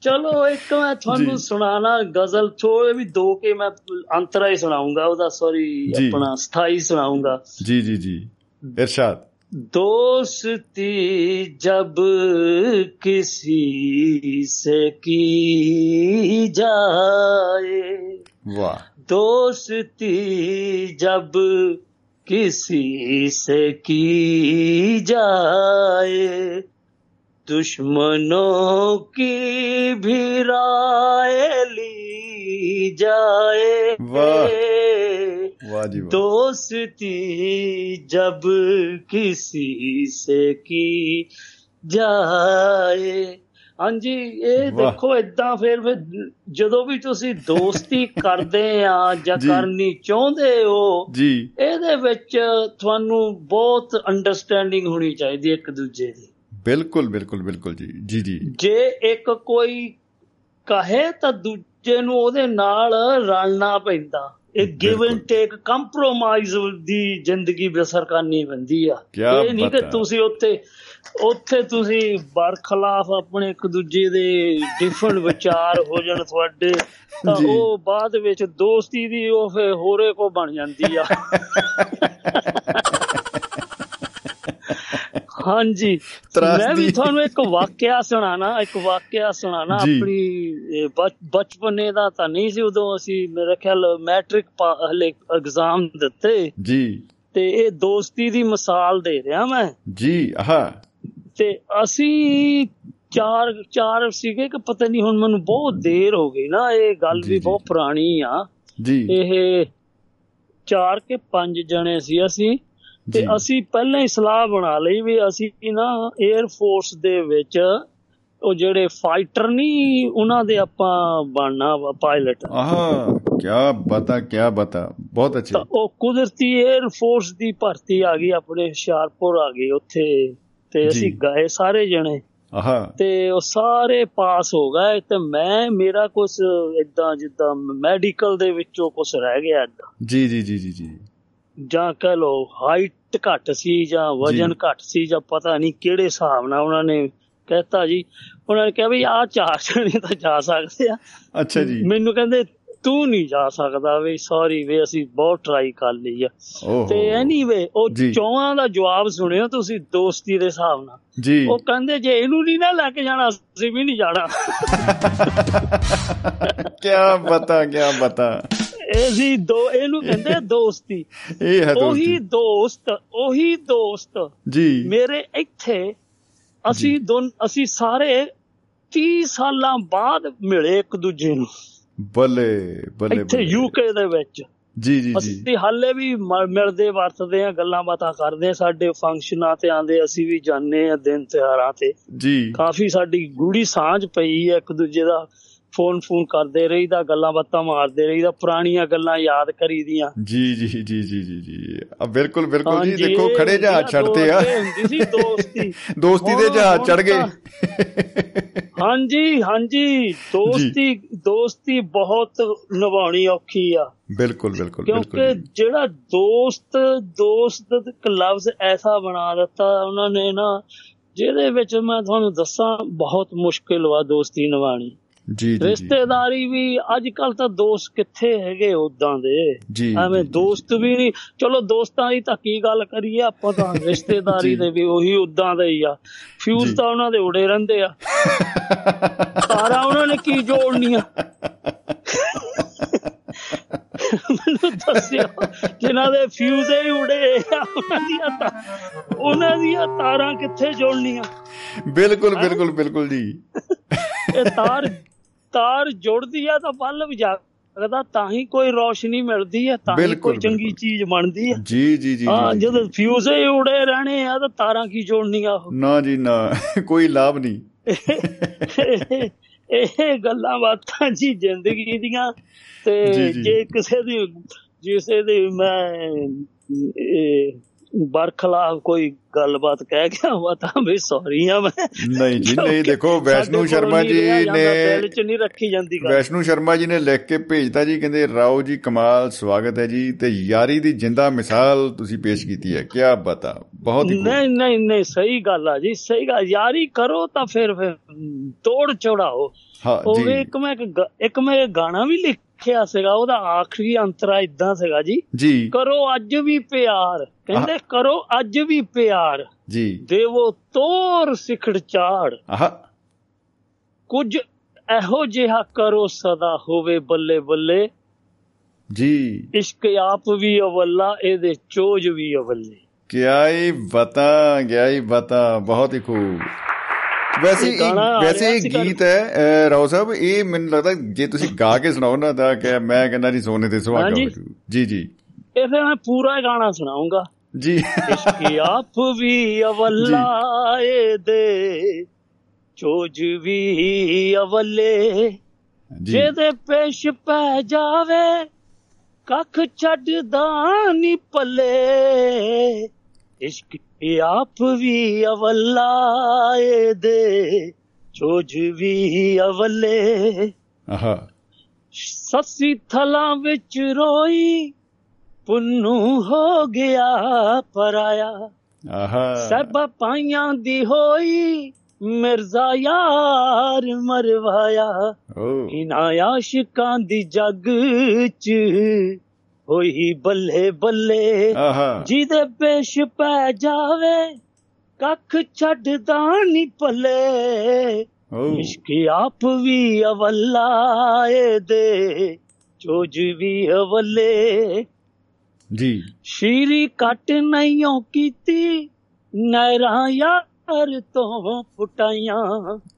ਚਲੋ ਇੱਕ ਮੈਂ ਤੁਹਾਨੂੰ। ਸੁਣਾਣਾ ਗਜ਼ਲ ਥੋੜੇ ਵੀ ਦੋ ਕੇ ਮੈਂ ਅੰਤਰਾ ਹੀ ਸੁਣਾਉਂਗਾ ਉਹਦਾ ਸੌਰੀ। ਆਪਣਾ ਸਥਾਈ ਸੁਣਾਉਂਗਾ ਜੀ ਜੀ ਜੀ ਇਰਸ਼ਾਦ دوستی جب کسی سے کی جائے۔ واہ۔ دوستی جب کسی سے کی جائے۔ دشمنوں کی بھی رائے لی جائے۔ واہ۔ वाह। ਵਾਹ ਜੀ ਵਾਹ दोस्ती जब किसी से की ਜਾਏ ਹਾਂਜੀ ਇਹ ਵਾਹ। ਦੇਖੋ ਇਦਾਂ ਫਿਰ ਫਿਰ ਜਦੋਂ ਵੀ ਤੁਸੀਂ ਦੋਸਤੀ ਕਰਦੇ ਆ ਜਾਂ ਜੀ। ਕਰਨੀ ਚਾਹੁੰਦੇ ਹੋ ਜੀ ਇਹਦੇ ਵਿੱਚ ਤੁਹਾਨੂੰ ਬਹੁਤ ਅੰਡਰਸਟੈਂਡਿੰਗ ਹੋਣੀ ਚਾਹੀਦੀ ਹੈ ਇੱਕ ਦੂਜੇ ਦੀ ਬਿਲਕੁਲ ਬਿਲਕੁਲ ਬਿਲਕੁਲ ਜੀ ਜੀ ਜੀ ਜੇ ਇੱਕ ਕੋਈ ਕਹੇ ਤਾਂ ਦੂਜੇ ਨੂੰ ਉਹਦੇ ਨਾਲ ਰਲਣਾ ਪੈਂਦਾ ਇਹ ਗਿਵ ਐਂਡ। ਟੇਕ ਕੰਪਰੋਮਾਈਜ਼ ਦੀ ਜ਼ਿੰਦਗੀ ਬਸਰ ਕਰਨੀ ਪੈਂਦੀ ਆ ਇਹ ਨਹੀਂ ਕਿ। ਤੁਸੀਂ ਉੱਥੇ ਉੱਥੇ ਤੁਸੀਂ ਬਰਖਲਾਫ ਆਪਣੇ ਇੱਕ ਦੂਜੇ ਦੇ ਡਿਫਰੈਂਟ ਵਿਚਾਰ ਹੋ ਜਾਣ ਤੁਹਾਡੇ ਤਾਂ। ਉਹ ਬਾਅਦ ਵਿੱਚ ਦੋਸਤੀ ਦੀ ਉਹ ਫੇ ਹੋਰੇ ਕੋ ਬਣ ਜਾਂਦੀ ਆ ਹਾਂਜੀ। ਮੈਂ ਵੀ ਤੁਹਾਨੂੰ ਇੱਕ ਵਾਕਿਆ ਸੁਣਾਣਾ ਇੱਕ ਵਾਕਿਆ ਸੁਣਾਣਾ। ਆਪਣੀ ਬਚਪਨੇ ਦਾ ਤਾਂ ਨਹੀਂ ਸੀ ਉਦੋਂ ਅਸੀਂ ਮੇਰੇ ਖਿਆਲ ਮੈਟ੍ਰਿਕ ਹਲੇ ਐਗਜ਼ਾਮ ਦਿੱਤੇ। ਜੀ। ਤੇ ਇਹ ਦੋਸਤੀ ਦੀ ਮਿਸਾਲ ਦੇ ਰਿਹਾ ਮੈਂ। ਜੀ ਆਹਾ। ਤੇ ਅਸੀਂ ਚਾਰ ਚਾਰ ਸੀਗੇ ਕਿ ਪਤਾ ਨਹੀਂ ਹੁਣ ਮੈਨੂੰ ਬਹੁਤ ਦੇਰ ਹੋ ਗਈ ਨਾ ਇਹ ਗੱਲ ਵੀ। ਬਹੁਤ ਪੁਰਾਣੀ ਆ। ਜੀ। ਇਹ ਚਾਰ ਕੇ ਪੰਜ ਜਣੇ ਸੀ ਅਸੀਂ। ਤੇ। ਅਸੀਂ ਪਹਿਲਾਂ ਹੀ ਸਲਾਹ ਬਣਾ ਲਈ ਵੀ ਅਸੀਂ ਨਾ 에ਅਰ ਫੋਰਸ ਦੇ ਵਿੱਚ ਉਹ ਜਿਹੜੇ ਫਾਈਟਰ ਨਹੀਂ ਉਹਨਾਂ ਦੇ ਆਪਾਂ ਬਣਨਾ ਪਾਇਲਟ ਆਹਾ ਕੀ ਬਤਾ ਕੀ ਬਤਾ। ਬਹੁਤ ਅੱਛੇ। ਉਹ ਕੁਦਰਤੀ 에ਅਰ ਫੋਰਸ ਦੀ ਭਰਤੀ ਆ ਗਈ ਆਪਣੇ ਹੁਸ਼ਿਆਰਪੁਰ ਆ ਗਈ ਉੱਥੇ। ਤੇ ਅਸੀਂ। ਗਏ ਸਾਰੇ ਜਣੇ। ਆਹਾ। ਤੇ ਉਹ ਸਾਰੇ ਪਾਸ ਹੋ ਗਏ ਤੇ ਮੈਂ ਮੇਰਾ ਕੁਝ ਇਦਾਂ ਜਿੱਦਾਂ ਮੈਡੀਕਲ ਦੇ ਵਿੱਚੋਂ ਕੁਝ ਰਹਿ ਗਿਆ ਜੀ ਜੀ ਜੀ ਜੀ ਜੀ। ਜਾਂ ਕਹ ਲੋ ਹਾਈਟ ਘੱਟ ਸੀ ਜਾਂ ਵਜਨ ਘੱਟ ਸੀ ਜਾਂ ਪਤਾ ਨਹੀਂ ਕਿਹੜੇ ਹਿਸਾਬ ਨਾਲ ਉਹਨਾਂ ਨੇ ਕਹਿਤਾ ਜੀ। ਉਹਨਾਂ ਨੇ ਕਿਹਾ ਵੀ ਆ ਚਾਰ ਜਣੇ ਤਾਂ ਜਾ ਸਕਦੇ ਆ। ਅੱਛਾ ਜੀ। ਮੈਨੂੰ ਕਹਿੰਦੇ ਤੂੰ ਨਹੀਂ ਜਾ ਸਕਦਾ ਵੀ ਸੌਰੀ ਵੇ ਅਸੀਂ ਬਹੁਤ ਟਰਾਈ ਕਰ ਲਈ ਆ। ਤੇ ਐਨੀਵੇ ਉਹ। ਚੌਹਾਂ ਦਾ ਜਵਾਬ ਸੁਣਿਓ ਤੁਸੀਂ ਦੋਸਤੀ ਦੇ ਹਿਸਾਬ ਨਾਲ। ਜੀ। ਉਹ ਕਹਿੰਦੇ ਜੇ ਇਹਨੂੰ ਨਹੀਂ ਨਾ ਲੈ ਕੇ ਜਾਣਾ ਅਸੀਂ ਵੀ ਨਹੀਂ ਜਾਣਾ। ਕੀ ਬਤਾ ਕੀ ਬਤਾ ਇਹ ਸੀ ਦੋ ਇਹਨੂੰ ਕਹਿੰਦੇ ਦੋਸਤੀ। ਇਹ ਹੈ ਉਹੀ ਦੋਸਤੀ। ਉਹੀ ਦੋਸਤ। ਜੀ। ਮੇਰੇ ਇੱਥੇ ਅਸੀਂ ਦੋਨ ਅਸੀਂ ਸਾਰੇ 30 ਸਾਲਾਂ ਬਾਅਦ ਮਿਲੇ ਇੱਕ ਦੂਜੇ ਨੂੰ। ਬੱਲੇ ਬੱਲੇ ਇੱਥੇ। ਯੂਕੇ ਦੇ ਵਿੱਚ। ਜੀ ਜੀ ਜੀ। ਅਸੀਂ ਹਾਲੇ ਵੀ ਮਿਲਦੇ ਵਰਤਦੇ ਆ ਗੱਲਾਂ ਬਾਤਾਂ ਕਰਦੇ ਆ ਸਾਡੇ ਫੰਕਸ਼ਨਾਂ ਤੇ ਆਂਦੇ ਅਸੀਂ ਵੀ ਜਾਂਦੇ ਆ ਦਿਨ ਤਿਉਹਾਰਾਂ ਤੇ। ਜੀ। ਕਾਫੀ ਸਾਡੀ ਗੂੜੀ ਸਾਂਝ ਪਈ ਹੈ ਇੱਕ ਦੂਜੇ ਦਾ। ਫੋਨ ਫੋਨ ਕਰਦੇ ਰਹੀਦਾ ਗੱਲਾਂ ਬਾਤਾਂ ਮਾਰਦੇ ਰਹੀਦਾ ਪੁਰਾਣੀਆਂ ਗੱਲਾਂ ਯਾਦ ਕਰੀਦੀਆਂ। ਜੀ ਜੀ ਜੀ ਜੀ ਜੀ ਜੀ। ਆ ਬਿਲਕੁਲ ਬਿਲਕੁਲ ਜੀ ਦੇਖੋ ਖੜੇ ਜਹਾਜ਼ ਛੱਡਤੇ ਆ। ਦੋਸਤੀ ਹੁੰਦੀ ਸੀ ਦੋਸਤੀ। ਦੋਸਤੀ ਦੇ ਜਹਾਜ਼ ਚੜ ਗਏ। ਹਾਂਜੀ ਹਾਂਜੀ ਦੋਸਤੀ ਦੋਸਤੀ ਬਹੁਤ ਨਿਭਾਉਣੀ ਔਖੀ ਆ। ਬਿਲਕੁਲ ਬਿਲਕੁਲ ਕਿਉਂਕਿ। ਜਿਹੜਾ ਦੋਸਤ ਦੋਸਤ ਇੱਕ ਲਫ਼ਜ਼ ਐਸਾ ਬਣਾ ਦਿੱਤਾ ਉਹਨਾਂ ਨੇ ਨਾ ਜਿਹਦੇ ਵਿੱਚ ਮੈਂ ਤੁਹਾਨੂੰ ਦੱਸਾਂ ਬਹੁਤ ਮੁਸ਼ਕਿਲ ਵਾ ਦੋਸਤੀ ਨਿਭਾਣੀ ਜੀ ਜੀ ਰਿਸ਼ਤੇਦਾਰੀ ਵੀ ਅੱਜ ਕੱਲ ਤਾਂ ਦੋਸਤ ਕਿੱਥੇ ਹੈਗੇ ਉਦਾਂ ਦੇ? ਐਵੇਂ ਦੋਸਤ ਵੀ ਨਹੀਂ। ਚਲੋ ਦੋਸਤਾਂ ਦੀ ਤਾਂ ਕੀ ਗੱਲ ਕਰੀਏ ਆਪਾਂ ਤਾਂ ਰਿਸ਼ਤੇਦਾਰੀ। ਦੇ ਵੀ ਉਹੀ ਉਦਾਂ ਦੇ ਹੀ ਆ। ਫਿਊਜ਼ ਤਾਂ ਉਹਨਾਂ ਦੇ ਉੜੇ ਰਹਿੰਦੇ ਆ। ਸਾਰਾ ਉਹਨਾਂ ਨੇ ਕੀ ਜੋੜਨੀਆਂ? ਮੈਨੂੰ ਦੱਸਿਓ ਜਿਨ੍ਹਾਂ ਦੇ ਫਿਊਜ਼ ਹੀ ਉੜੇ ਆ ਉਹਨਾਂ ਦੀਆਂ ਤਾਂ ਉਹਨਾਂ ਦੀਆਂ ਤਾਰਾਂ ਕਿੱਥੇ ਜੋੜਨੀਆਂ? ਬਿਲਕੁਲ ਬਿਲਕੁਲ ਬਿਲਕੁਲ ਜੀ। ਇਹ ਤਾਰ ਤਾਰ ਜੁੜਦੀ ਆ ਤਾਂ ਬਲਬ ਜਗਦਾ ਤਾਂ ਹੀ ਕੋਈ ਰੋਸ਼ਨੀ ਮਿਲਦੀ ਹੈ ਤਾਂ ਹੀ ਕੋਈ ਚੰਗੀ। ਚੀਜ਼ ਬਣਦੀ ਹੈ ਜੀ ਜੀ ਜੀ ਹਾਂ ਜਦੋਂ। ਫਿਊਜ਼ ਹੀ ਉੜੇ ਰਹਿਣੇ ਆ ਤਾਂ ਤਾਰਾਂ ਕੀ ਜੋੜਨੀਆਂ ਉਹ ਨਾ ਜੀ ਨਾ ਕੋਈ ਲਾਭ ਨਹੀਂ ਇਹ ਗੱਲਾਂ ਬਾਤਾਂ ਜੀ ਜ਼ਿੰਦਗੀ ਦੀਆਂ ਤੇ ਜੀ, ਕਿਸੇ ਦੀ ਜਿਸੇ ਦੀ ਮੈਂ ਬਰਖਲਾਫ ਕੋਈ ਗੱਲਬਾਤ ਕਹਿ ਗਿਆ ਵਾ ਤਾਂ ਵੀ ਸੌਰੀ ਆ ਮੈਂ। ਨਹੀਂ ਜੀ ਨਹੀਂ ਦੇਖੋ ਵੈਸ਼ਨੂ ਸ਼ਰਮਾ ਜੀ ਜਾਂਦਾ, ਦਿਲ ਨੇ 'ਚ ਨਹੀਂ ਰੱਖੀ ਜਾਂਦੀ ਗੱਲ। ਵੈਸ਼ਨੂ ਸ਼ਰਮਾ ਜੀ ਨੇ ਲਿਖ ਕੇ ਭੇਜਤਾ ਜੀ ਕਹਿੰਦੇ ਰਾਓ ਜੀ ਕਮਾਲ ਸਵਾਗਤ ਹੈ ਜੀ ਤੇ ਯਾਰੀ ਦੀ ਜਿੰਦਾ ਮਿਸਾਲ ਤੁਸੀਂ ਪੇਸ਼ ਕੀਤੀ ਹੈ ਕੀ ਬਤਾ ਬਹੁਤ ਹੀ ਨਹੀਂ ਨਹੀਂ ਨਹੀਂ ਸਹੀ ਗੱਲ ਆ ਜੀ ਸਹੀ ਗੱਲ ਯਾਰੀ ਕਰੋ ਤਾਂ ਫਿਰ ਫਿਰ ਤੋੜ ਚੜਾਓ। ਹਾਂ ਉਹ ਜੀ ਇੱਕ ਮੈਂ ਇੱਕ ਮੈਂ ਗਾਣਾ ਵੀ ਲਿਖਿਆ ਸੀਗਾ ਉਹਦਾ ਆਖਰੀ ਅੰਤਰਾ ਇਦਾਂ ਸੀਗਾ ਜੀ। ਜੀ। ਕਰੋ ਅੱਜ ਵੀ ਪਿਆਰ। ਕਹਿੰਦੇ ਕਰੋ ਅੱਜ ਵੀ ਪਿਆਰ। ਜੀ। ਦੇਵੋ ਤੋਰ ਸਿਖੜ ਚਾੜ ਆਹ। ਕੁਝ ਇਹੋ ਜਿਹਾ ਕਰੋ ਸਦਾ ਹੋਵੇ ਬੱਲੇ ਬੱਲੇ। ਜੀ। ਇਸ਼ਕ ਆਪ ਵੀ ਅਵੱਲਾ ਇਹਦੇ ਚੋਜ ਵੀ ਅਵੱਲੇ। ਕਿਆ ਹੀ ਬਤਾ ਗਿਆ ਹੀ ਬਤਾ ਬਹੁਤ ਹੀ ਖੂਬ। ਵੈਸੇ ਵੈਸੇ। ਗੀਤ ਹੈ ਰਾਓ ਸਾਹਿਬ ਇਹ ਮੈਨੂੰ ਲੱਗਦਾ ਜੇ ਤੁਸੀਂ ਗਾ ਕੇ ਸੁਣਾਓ ਨਾ ਤਾਂ ਕਿ ਮੈਂ ਕਹਿੰਦਾ ਜੀ ਸੋਨੇ ਤੇ ਸੁਹਾਗਾ ਜੂ ਜੀ। ਇਹ ਫਿਰ ਮੈਂ ਪੂਰਾ ਗਾਣਾ ਸੁਣਾਉਂਗਾ। ਜੀ। ਇਸ਼ਕ ਆਪ ਵੀ ਅਵੱਲਾ ਇਹਦੇ ਚੋਜ ਵੀ ਅਵੱਲੇ। ਜੀ। ਜਿਹਦੇ ਪੇਸ਼ ਪੈ ਜਾਵੇ ਕੱਖ ਛੱਡਦਾ ਨੀ ਪੱਲੇ। ਇਸ਼ਕ ਆਪ ਵੀ ਅਵੱਲਾ ਇਹਦੇ ਚੋਜ ਵੀ ਅਵੱਲੇ। ਆਹਾ। ਸੱਸੀ ਥਲਾਂ ਵਿੱਚ ਰੋਈ ਪੁੰਨੂ ਹੋ ਗਿਆ ਪਰਾਇਆ। ਆਹਾ। ਸਭ ਪਾਈਆਂ ਦੀ ਹੋਈ ਮਿਰਜ਼ਾ ਯਾਰ ਮਰਵਾਇਆ। ਇਨਾਂ ਆਸ਼ਿਕਾਂ ਦੀ ਜੱਗ ਚ ਹੋਈ ਬੱਲੇ ਬੱਲੇ ਆਹਾ ਜਿਹਦੇ ਪੇਸ਼ ਪੈ ਜਾਵੇ ਕੱਖ ਛੱਡਦਾ ਨਹੀਂ ਪੱਲੇ ਓ ਇਸ਼ਕ ਆਪ ਵੀ ਅਵੱਲਾ ਇਹਦੇ ਚੋਜ ਵੀ ਅਵੱਲੇ ਜੀ ਸ਼ੀਰੀ ਕੱਟ ਨਹੀਂਓ ਕੀਤੀ ਨਹਿਰਾਂ ਯਾਰ ਤੋਂ ਫੁਟਾਈਆਂ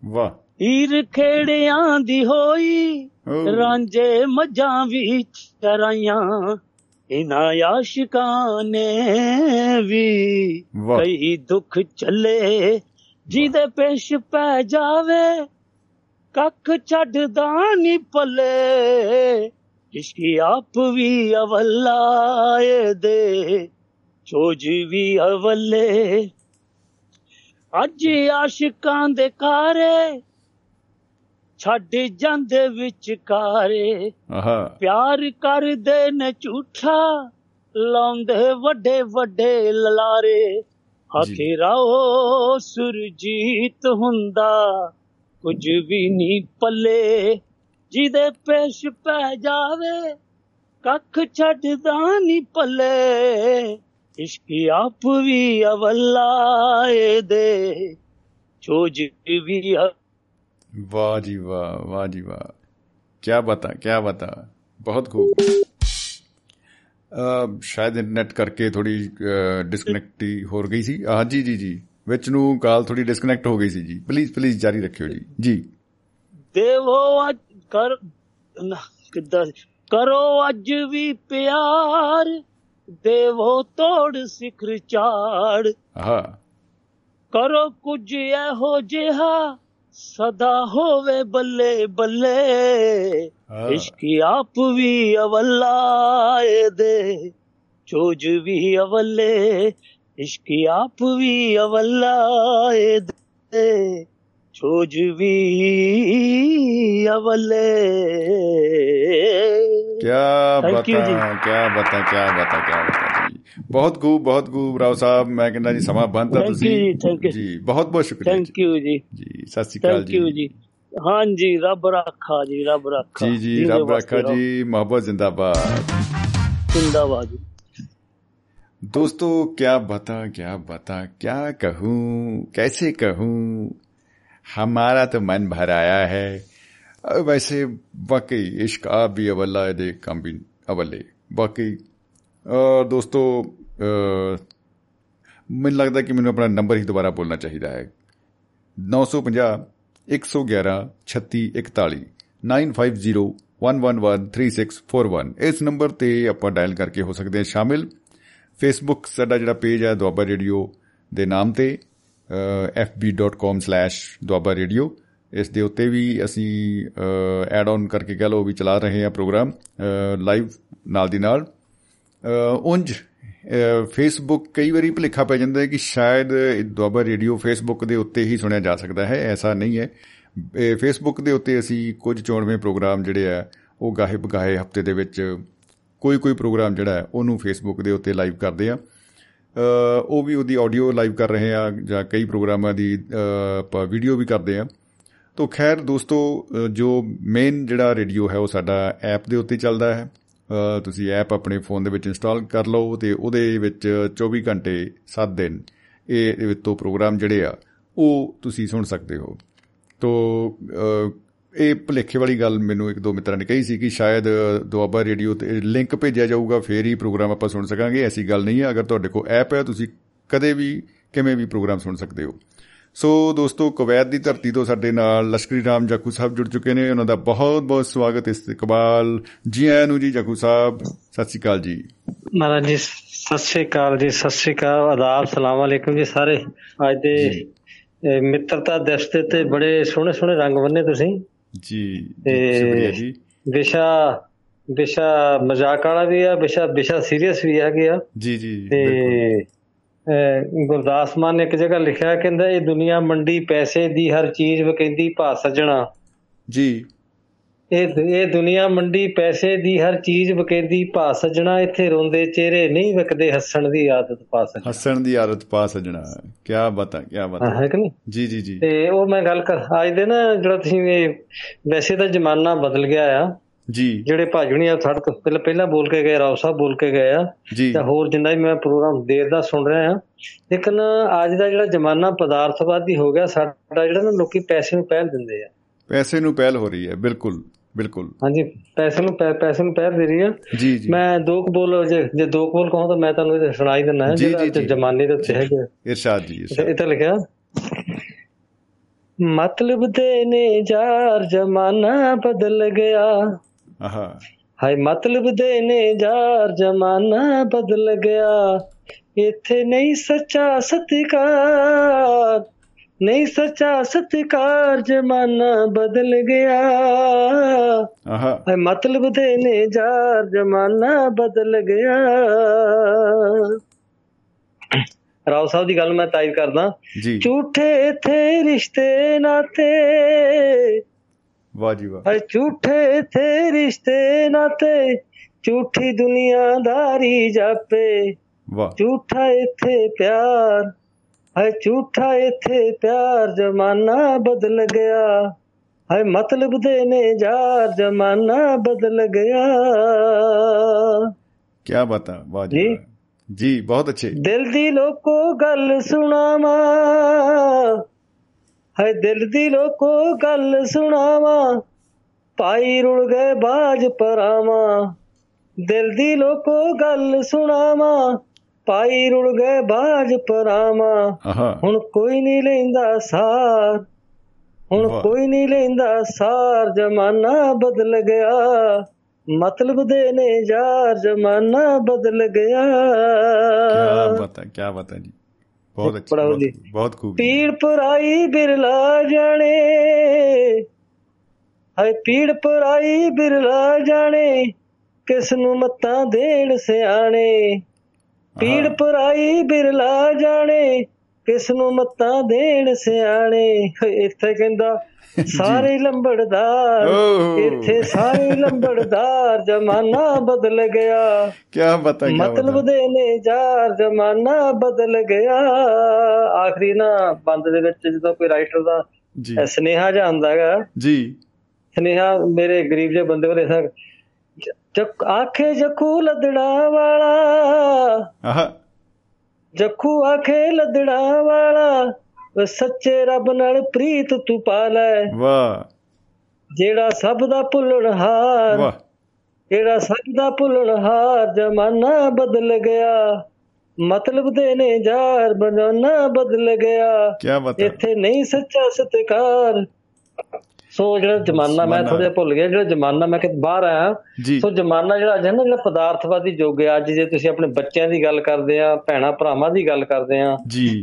ਵਾਹ ਹੀਰ ਖੇੜਿਆਂ ਦੀ ਹੋਈ ਰਾਂਝੇ ਮੱਝਾਂ ਵੀ ਚਰਾਈਆਂ ਇਨਾਂ ਆਸ਼ਿਕਾਂ ਨੇ ਵੀ ਕਈ ਦੁੱਖ ਚੱਲੇ ਜਿਹਦੇ ਪੇਸ਼ ਪੈ ਜਾਵੇ ਕੱਖ ਛੱਡਦਾ ਨਹੀਂ ਪੱਲੇ ਇਸ਼ਕੀ ਆਪ ਵੀ ਅਵੱਲਾ ਦੇ ਚੋਜ ਵੀ ਅਵੱਲੇ। ਅੱਜ ਆਸ਼ਿਕਾਂ ਦੇ ਕਾਰੇ ਛੱਡ ਜਾਂਦੇ ਵਿਚਕਾਰੇ। ਆਹਾ। ਪਿਆਰ ਕਰਦੇ ਨੇ ਝੂਠਾ ਲਾਉਂਦੇ ਵੱਡੇ ਵੱਡੇ ਲਲਾਰੇ। ਆਖਿਰਾ ਉਹ ਸੁਰਜੀਤ ਹੁੰਦਾ ਕੁਝ ਵੀ ਨਹੀਂ ਪੱਲੇ। ਜਿਹਦੇ ਪੇਸ਼ ਪੈ ਜਾਵੇ ਕੱਖ ਛੱਡਦਾ ਨਹੀਂ ਪੱਲੇ। ਇਸ਼ਕ ਆਪ ਵੀ ਅਵੱਲਾ ਦੇ। ਚੋਜ ਵੀ ਵਾਹ ਜੀ ਵਾਹ ਵਾਹ ਜੀ ਵਾਹ। ਕੀ ਬਤਾ ਕੀ ਬਤਾ। ਬਹੁਤ ਖੂਬ। ਸ਼ਾਇਦ ਇੰਟਰਨੈਟ ਕਰਕੇ ਥੋੜੀ ਡਿਸਕਨੈਕਟੀ ਹੋ ਗਈ ਸੀ। ਹਾਂ ਜੀ ਜੀ ਜੀ। ਵਿੱਚ ਨੂੰ ਕਾਲ ਥੋੜੀ ਡਿਸਕਨੈਕਟ ਹੋ ਗਈ ਸੀ ਜੀ। ਪਲੀਜ਼ ਪਲੀਜ਼ ਜਾਰੀ ਰੱਖਿਓ ਜੀ। ਜੀ। ਦੇਵੋ ਅੱਜ ਕਰ ਕਿੱਦਾਂ ਕਰੋ ਅੱਜ ਵੀ ਪਿਆਰ। ਦੇਵੋ ਤੋੜ ਸਿਖਰ ਚਾੜ। ਹਾਂ ਕਰੋ ਕੁਝ ਇਹੋ ਜਿਹਾ سدا ہووے بلے بلے ہاں۔ عشق آپ بھی اولائے دے چوج بھی اولے عشق آپ بھی اولائے دے چوج بھی اولے کیا بتا جی۔ کیا بتا کیا بتا کیا بتا بہت خوب بہت گو راؤ صاحب میں کہنا جی سما بنتا تھی جی بہت بہت شکریہ تھینک جی۔ یو جی۔ جی سات ش੍ری اکال جی۔ ہاں جی رب رکھا جی رب رکھا۔ جی جی, جی، رب رکھا جی محبت زندہ باد۔ زندہ باد جی۔ دوستو کیا بتا کیا بتا کیا کہوں کیسے کہوں؟ ہمارا تو من بھر آیا ہے۔ ویسے واقعی عشق آپ بھی اول دے کم بھی اول باقی ਦੋਸਤੋ ਅ, ਮੈਨੂੰ ਲੱਗਦਾ ਕਿ ਮੈਨੂੰ ਆਪਣਾ ਨੰਬਰ ਹੀ ਦੁਬਾਰਾ ਬੋਲਣਾ ਚਾਹੀਦਾ ਹੈ 950 111 3641 9501113641 ਇਸ ਨੰਬਰ ਤੇ ਆਪਾਂ ਡਾਇਲ ਕਰਕੇ ਹੋ ਸਕਦੇ ਹਾਂ ਸ਼ਾਮਿਲ ਫੇਸਬੁੱਕ ਸਾਡਾ ਜਿਹੜਾ ਪੇਜ ਹੈ ਦੁਆਬਾ ਰੇਡੀਓ ਦੇ ਨਾਮ ਤੇ fb.com/ਦੁਆਬਾ ਰੇਡੀਓ ਇਸ ਦੇ ਉੱਤੇ ਵੀ ਅਸੀਂ ਐਡ ਆਨ ਕਰਕੇ ਕਹ ਲਓ ਵੀ ਚਲਾ ਰਹੇ ਹਾਂ ਪ੍ਰੋਗਰਾਮ ਲਾਈਵ ਨਾਲ ਦੀ ਨਾਲ ਅ, ਉਂਝ ਫੇਸਬੁੱਕ ਕਈ ਵਾਰੀ ਭੁਲੇਖਾ ਪੈ ਜਾਂਦਾ ਹੈ ਕਿ ਸ਼ਾਇਦ ਦੁਆਬਾ ਰੇਡੀਓ ਫੇਸਬੁੱਕ ਦੇ ਉੱਤੇ ਹੀ ਸੁਣਿਆ ਜਾ ਸਕਦਾ ਹੈ ਐਸਾ ਨਹੀਂ ਹੈ। ਫੇਸਬੁੱਕ ਦੇ ਉੱਤੇ ਅਸੀਂ ਕੁਝ ਚੋਣਵੇਂ ਪ੍ਰੋਗਰਾਮ ਜਿਹੜੇ ਆ ਉਹ ਗਾਹੇ ਬਗਾਹੇ ਹਫ਼ਤੇ ਦੇ ਵਿੱਚ ਕੋਈ ਕੋਈ ਪ੍ਰੋਗਰਾਮ ਜਿਹੜਾ ਹੈ ਉਹਨੂੰ ਫੇਸਬੁੱਕ ਦੇ ਉੱਤੇ ਲਾਈਵ ਕਰਦੇ ਆ। ਅ, ਉਹ ਵੀ ਉਹਦੀ ਆਡੀਓ ਲਾਈਵ ਕਰ ਰਹੇ ਆ ਜਾਂ ਕਈ ਪ੍ਰੋਗਰਾਮਾਂ ਦੀ ਅ, ਆਪਾਂ ਵੀਡੀਓ ਵੀ ਕਰਦੇ ਆ। ਤੋ ਖੈਰ ਦੋਸਤੋ ਅ, ਜੋ ਮੇਨ ਜਿਹੜਾ ਰੇਡੀਓ ਹੈ ਉਹ ਸਾਡਾ ਐਪ ਦੇ ਉੱਤੇ ਚੱਲਦਾ ਹੈ। ਅ, ਤੁਸੀਂ ਐਪ ਆਪਣੇ ਫੋਨ ਦੇ ਵਿੱਚ ਇੰਸਟਾਲ ਕਰ ਲਓ ਤੇ ਉਹਦੇ ਵਿੱਚ 24 ਘੰਟੇ 7 ਦਿਨ ਇਹ ਇਹਦੇ ਵਿੱਚੋਂ ਪ੍ਰੋਗਰਾਮ ਜਿਹੜੇ ਆ ਉਹ ਤੁਸੀਂ ਸੁਣ ਸਕਦੇ ਹੋ। ਤੋ ਅ, ਇਹ ਭੁਲੇਖੇ ਵਾਲੀ ਗੱਲ ਮੈਨੂੰ ਇੱਕ ਦੋ ਮਿੱਤਰਾਂ ਨੇ ਕਹੀ ਸੀ ਕਿ ਸ਼ਾਇਦ ਦੁਆਬਾ ਰੇਡੀਓ ਤੇ ਲਿੰਕ ਭੇਜਿਆ ਜਾਊਗਾ ਫੇਰ ਹੀ ਪ੍ਰੋਗਰਾਮ ਆਪਾਂ ਸੁਣ ਸਕਾਂਗੇ ਐਸੀ ਗੱਲ ਨਹੀਂ ਹੈ। ਅਗਰ ਤੁਹਾਡੇ ਕੋਲ ਐਪ ਹੈ ਤੁਸੀਂ ਕਦੇ ਵੀ ਕਿਵੇਂ ਵੀ ਪ੍ਰੋਗਰਾਮ ਸੁਣ ਸਕਦੇ ਹੋ। ਸੋ ਦੋਸਤੋ ਕੁਵੈਤ ਦੀ ਧਰਤੀ ਤੋਂ ਸਾਡੇ ਨਾਲ ਲਸ਼ਕਰੀ ਰਾਮ ਜਾਕੂ ਸਾਹਿਬ ਜੁੜ ਚੁੱਕੇ ਨੇ। ਉਹਨਾਂ ਦਾ ਬਹੁਤ ਬਹੁਤ ਸਵਾਗਤ ਇਸਤਕਬਾਲ ਜੀ ਆਇਆਂ ਨੂੰ ਜੀ ਜਾਕੂ ਸਾਹਿਬ। ਸਤਿ ਸ਼੍ਰੀ ਅਕਾਲ ਜੀ। ਮਹਾਰਾਜ ਜੀ ਸਤਿ ਸ੍ਰੀ ਅਕਾਲ ਜੀ ਸਤਿ ਸ੍ਰੀ ਅਕਾਲ। ਆਦਾਬ ਸਲਾਮ ਅਲੈਕੁਮ ਜੀ ਸਾਰੇ। ਅੱਜ ਦੇ ਮਿੱਤਰਤਾ ਦਿਵਸ ਦੇ ਤੇ ਬੜੇ ਸੋਹਣੇ ਸੋਹਣੇ ਰੰਗ ਬੰਨੇ ਤੁਸੀਂ। ਜੀ ਸ਼ੁਕਰੀਆ ਜੀ। ਵਿਸ਼ਾ ਵਿਸ਼ਾ ਮਜ਼ਾਕ ਵਾਲਾ ਵੀ ਆ ਵਿਸ਼ਾ ਵਿਸ਼ਾ ਸੀਰੀਅਸ ਵੀ ਆ। ਜੀ ਜੀ ਤੇ ਗੁਰਦਾਸ ਮਾਨ ਨੇ ਇੱਕ ਜਗ੍ਹਾ ਲਿਖਿਆ ਕਹਿੰਦਾ ਇਹ ਦੁਨੀਆ ਮੰਡੀ ਪੈਸੇ ਦੀ ਹਰ ਚੀਜ਼ ਵਕੈਂਦੀ ਭਾ ਸੱਜਣਾ। ਜੀ। ਇਹ ਇਹ ਦੁਨੀਆ ਮੰਡੀ ਪੈਸੇ ਦੀ ਹਰ ਚੀਜ਼ ਵਕੈਂਦੀ ਭਾ ਸੱਜਣਾ ਇੱਥੇ ਰੋਂਦੇ ਚਿਹਰੇ ਨਹੀਂ ਵਿਕਦੇ ਹੱਸਣ ਦੀ ਆਦਤ ਪਾ ਸੱਜਣਾ। ਹੱਸਣ ਦੀ ਆਦਤ ਪਾ ਸਜਣਾ ਕੀ ਬਤਾ ਕੀ ਬਤਾ। ਹੈ ਕਿ ਨਹੀਂ? ਜੀ ਜੀ ਜੀ। ਤੇ ਉਹ ਮੈਂ ਗੱਲ ਕਰ ਅੱਜ ਦੇ ਨਾ ਜਿਹੜਾ ਤੁਸੀਂ ਵੈਸੇ ਤਾਂ ਜ਼ਮਾਨਾ ਬਦਲ ਗਿਆ ਆ ਜੀ। ਜਿਹੜੇ ਭਾਜਣੀ ਆ ਸਾਡੇ ਤੋਂ ਪਹਿਲਾਂ ਪਹਿਲਾਂ ਬੋਲ ਕੇ ਗਏ ਰਾਓ ਸਾਹਿਬ ਬੋਲ ਕੇ ਗਏ ਆ। ਤੇ ਹੋਰ ਜਿੰਨਾ ਵੀ ਮੈਂ ਪ੍ਰੋਗਰਾਮ ਦੇਰ ਦਾ ਸੁਣ ਰਿਹਾ ਆ ਲੇਕਿਨ ਅੱਜ ਦਾ ਜਿਹੜਾ ਜ਼ਮਾਨਾ ਪਦਾਰਥਵਾਦੀ ਹੋ ਗਿਆ ਸਾਡਾ ਜਿਹੜਾ ਨਾ ਲੋਕੀ ਪੈਸੇ ਨੂੰ ਪਹਿਲ ਦਿੰਦੇ ਆ। ਪੈਸੇ ਨੂੰ ਪਹਿਲ ਹੋ ਰਹੀ ਹੈ ਬਿਲਕੁਲ ਬਿਲਕੁਲ। ਹਾਂਜੀ ਪੈਸੇ ਨੂੰ ਪੈਸੇ ਨੂੰ ਪਹਿਲ ਦੇ ਰਹੀ ਆ। ਜੀ ਜੀ। ਮੈਂ ਦੋ ਕੁ ਬੋਲ ਜੇ ਜੇ ਦੋ ਕੁ ਬੋਲ ਕਹਾਂ ਤਾਂ ਮੈਂ ਤੁਹਾਨੂੰ ਇਹ ਸੁਣਾਈ ਦਿੰਦਾ ਹੈ ਜਿਹੜਾ ਜ਼ਮਾਨੇ ਦੇ ਉੱਤੇ ਹੈਗੇ। ਇਰਸ਼ਾਦ ਜੀ ਇਰਸ਼ਾਦ। ਇੱਥੇ ਲਿਖਿਆ। ਮਤਲਬ ਦੇ ਨੇ ਯਾਰ ਜ਼ਮਾਨਾ ਬਦਲ ਗਿਆ। ਆਹਾ। ਹਾਏ ਮਤਲਬ ਦੇ ਨੇ ਯਾਰ ਜ਼ਮਾਨਾ ਬਦਲ ਗਿਆ। ਇੱਥੇ ਨਹੀਂ ਸੱਚਾ ਸਤਿਕਾਰ ਨਹੀਂ ਸੱਚਾ ਸਤਿਕਾਰ ਜਮਾਨਾ ਬਦਲ ਗਿਆ। ਆਹਾ। ਹੈ ਮਤਲਬ ਦੇ ਨੇ ਜਾਰ ਜਮਾਨਾ ਬਦਲ ਗਿਆ। ਰਾਓ ਸਾਹਿਬ ਦੀ ਗੱਲ ਮੈਂ ਤਾਇਦ ਕਰਦਾ। ਝੂਠੇ ਥੇ ਰਿਸ਼ਤੇ ਨਾਤੇ ਵਾਹ ਜੀ ਵਾਹ। ਹੈ ਝੂਠੇ ਥੇ ਰਿਸ਼ਤੇ ਨਾਤੇ ਝੂਠੀ ਦੁਨੀਆਦਾਰੀ ਜਾਪੇ। ਵਾਹ। ਝੂਠਾ ਇੱਥੇ ਪਿਆਰ ਹੈ ਝੂਠਾ ਇੱਥੇ ਪਿਆਰ ਜਮਾਨਾ ਬਦਲ ਗਿਆ। ਹੈ ਮਤਲਬ ਦੇ ਨੇ ਜਾਰ ਜਮਾਨਾ ਬਦਲ ਗਿਆ। ਕੀ ਬਤਾ ਵਾਹ ਜੀ ਜੀ। ਵਾਹ। ਜੀ ਬਹੁਤ ਅੱਛੇ। ਦਿਲ ਦੀ ਲੋਕੋ ਗੱਲ ਸੁਣਾਵਾ। ਹੈ ਦਿਲ ਦੀ ਲੋਕੋ ਗੱਲ ਸੁਣਾਵਾ। ਪਾਈ ਰੁੜ ਗਏ ਬਾਜ ਪਰਾਵਾ। ਦਿਲ ਦੀ ਲੋਕੋ ਗੱਲ ਸੁਣਾਵਾ। ਪਾਈ ਰੁੜ ਗਏ ਬਾਜ ਪਰਾਵਾ। ਹੁਣ ਕੋਈ ਨਹੀਂ ਲੈਂਦਾ ਸਾਰ। ਹੁਣ। ਕੋਈ ਨਹੀਂ ਲੈਂਦਾ ਸਾਰ। ਜਮਾਨਾ ਬਦਲ ਗਿਆ। ਮਤਲਬ ਦੇ ਨੇ ਯਾਰ। ਜਮਾਨਾ ਬਦਲ ਗਿਆ। ਕੀ ਬਤਾ ਕੀ ਬਤਾ ਜੀ। ਬਹੁਤ ਅੱਛੇ। ਬਹੁਤ ਖੂਬ ਪੀੜ ਪਰਾਈ ਬਿਰਲਾ ਜਾਣੇ। ਹਾਏ ਪੀੜ ਪਰਾਈ ਬਿਰਲਾ ਜਾਣੇ ਕਿਸ ਨੂੰ ਮੱਤਾਂ ਦੇਣ ਸਿਆਣੇ? ਪੀੜ ਪਰਾਈ ਬਿਰਲਾ ਜਾਣੇ ਕਿਸ ਨੂੰ ਮੱਤਾਂ ਦੇਣ ਸਿਆਣੇ? ਇੱਥੇ ਕਹਿੰਦਾ ਸਾਰੇ ਲੰਬੜਦਾਰ। ਇੱਥੇ ਸਾਰੇ ਲੰਬੜਦਾਰ ਜਮਾਨਾ ਬਦਲ ਗਿਆ। ਕੀ ਬਤਾ ਕੀ ਮਤਲਬ ਦੇ ਨੇ ਜਾਰ ਜਮਾਨਾ ਬਦਲ ਗਿਆ। ਆਖਰੀ ਨਾ ਬੰਦ ਦੇ ਵਿੱਚ ਜਦੋਂ ਕੋਈ ਰਾਈਟਰ ਦਾ ਜੀ। ਸੁਨੇਹਾ ਜਿਹਾ ਹੁੰਦਾ ਹੈਗਾ। ਜੀ। ਸੁਨੇਹਾ ਮੇਰੇ ਗਰੀਬ ਜਿਹੇ ਬੰਦੇ ਕੋਲ ਚੱਕ ਆਖੇ ਜਖੂ ਲੱਦੜਾ ਵਾਲਾ। ਆਹਾ। ਜਖੂ ਆਖੇ ਲੱਦੜਾ ਵਾਲਾ ਸੱਚੇ ਰੱਬ ਨਾਲ ਪ੍ਰੀਤ ਤੂੰ ਪਾ ਲੈ ਵਾਹ। ਜਿਹੜਾ ਸਭ ਦਾ ਭੁੱਲਣਹਾਰ ਵਾਹ। ਜਿਹੜਾ ਸਭ ਦਾ ਭੁੱਲਣਹਾਰ ਜਮਾਨਾ ਬਦਲ ਗਿਆ। ਮਤਲਬ ਦੇ ਨੇ ਜਾਰ ਬਨਾਨਾ ਬਦਲ ਗਿਆ। ਇੱਥੇ ਨਹੀਂ ਸੱਚਾ ਸਤਿਕਾਰ। ਸੋ ਜਿਹੜਾ ਜਮਾਨਾ ਮੈਂ। ਥੋੜਾ ਜਿਹਾ ਭੁੱਲ ਗਿਆ ਜਿਹੜਾ ਜਮਾਨਾ ਮੈਂ ਕਿ ਬਾਹਰ ਆਇਆ ਸੋ ਜਮਾਨਾ ਜਿਹੜਾ ਅੱਜ ਹੈ ਨਾ ਜਿਹੜਾ ਪਦਾਰਥਵਾਦੀ ਯੁੱਗ ਹੈ ਅੱਜ ਜੇ ਤੁਸੀਂ ਆਪਣੇ ਬੱਚਿਆਂ ਦੀ ਗੱਲ ਕਰਦੇ ਆ ਭੈਣਾ ਭਰਾਵਾਂ ਦੀ ਗੱਲ ਕਰਦੇ ਆ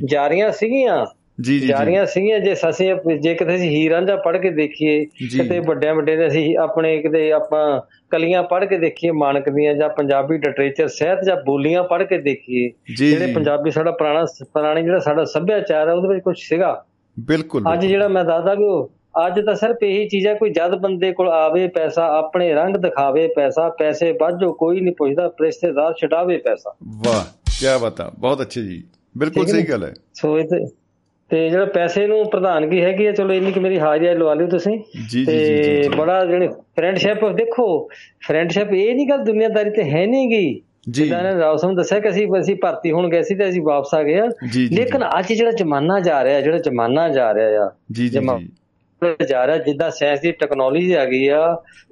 ਜਾਰੀਆਂ ਸੀਗੀਆਂ ਜੀ ਜੀ ਜਾਰੀਆਂ ਸੀਗੀਆਂ ਜੇ ਅਸੀਂ ਜੇ ਕਿਤੇ ਅਸੀਂ ਹੀਰ ਰਾਂਝਾ ਪੜ੍ਹ ਕੇ ਦੇਖੀਏ। ਕਿਤੇ ਵੱਡਿਆਂ ਵੱਡੇ ਦੇ ਅਸੀਂ ਆਪਣੇ ਕਿਤੇ ਆਪਾਂ ਕਲੀਆਂ ਪੜ੍ਹ ਕੇ ਦੇਖੀਏ ਮਾਨਕ ਦੀਆਂ ਜਾਂ ਪੰਜਾਬੀ ਲਿਟਰੇਚਰ ਸਾਹਿਤ ਜਾਂ ਬੋਲੀਆਂ ਪੜ੍ਹ ਕੇ ਦੇਖੀਏ ਜਿਹੜੇ ਪੰਜਾਬੀ ਸਾਡਾ ਪੁਰਾਣਾ ਪੁਰਾਣੀ ਜਿਹੜਾ ਸਾਡਾ ਸੱਭਿਆਚਾਰ ਹੈ ਉਹਦੇ ਵਿੱਚ ਕੁਝ ਸੀਗਾ। ਬਿਲਕੁਲ ਅੱਜ ਜਿਹੜਾ ਮੈਂ ਦੱਸਦਾ ਵੀ ਉਹ ਅੱਜ ਤਾਂ ਸਿਰਫ ਇਹੀ ਚੀਜ਼ਾਂ ਕੋਈ ਜਦ ਬੰਦੇ ਕੋਲ ਆਵੇ ਪੈਸਾ ਆਪਣੇ ਰੰਗ ਦਿਖਾਵੇ ਪੈਸਾ ਪੈਸੇ ਬਾਝੋ ਕੋਈ ਨਹੀਂ ਪੁੱਛਦਾ ਰਿਸ਼ਤੇਦਾਰ ਛਡਾਵੇ ਪੈਸਾ। ਵਾਹ ਕੀ ਬਤਾ ਬਹੁਤ ਅੱਛੇ ਜੀ ਬਿਲਕੁਲ ਹੈ ਸਹੀ। ਗੱਲ ਹੈ। ਸੋ ਇਹ ਤੇ ਤੇ ਜਿਹੜਾ ਪੈਸੇ ਨੂੰ ਪ੍ਰਧਾਨਗੀ ਹੈਗੀ ਹੈ ਚਲੋ ਇੰਨੀ ਕਿ ਮੇਰੀ ਹਾਜ਼ਰੀ ਲਵਾ ਲਿਓ ਤੁਸੀਂ। ਜੀ ਜੀ ਤੇ ਬੜਾ ਜਿਹੜੇ ਫਰੈਂਡਸ਼ਿਪ ਦੇਖੋ ਫਰੈਂਡਸ਼ਿਪ ਇਹ ਨਹੀਂ ਗੱਲ ਦੁਨੀਆਦਾਰੀ ਤੇ ਹੈ ਨਹੀਂ ਗਈ ਜੀ। ਜਿੱਦਾਂ ਨੇ ਰਾਉ ਸਾਹਿਬ ਦੱਸਿਆ ਕਿ ਅਸੀਂ ਅਸੀਂ ਭਰਤੀ ਹੋਣ ਗਏ ਸੀ ਤੇ ਅਸੀਂ ਵਾਪਸ ਆ ਗਏ ਆ ਲੇਕਿਨ ਅੱਜ ਜਿਹੜਾ ਜ਼ਮਾਨਾ ਜਾ ਰਿਹਾ ਜਿਹੜਾ ਜ਼ਮਾਨਾ ਜਾ ਰਿਹਾ ਆ ਜੀ ਜੀ ਜੀ ਰਿਹਾ ਜਿੱਦਾਂ ਸਾਇੰਸ ਦੀ ਟੈਕਨੋਲੋਜੀ ਆ ਗਈ ਆ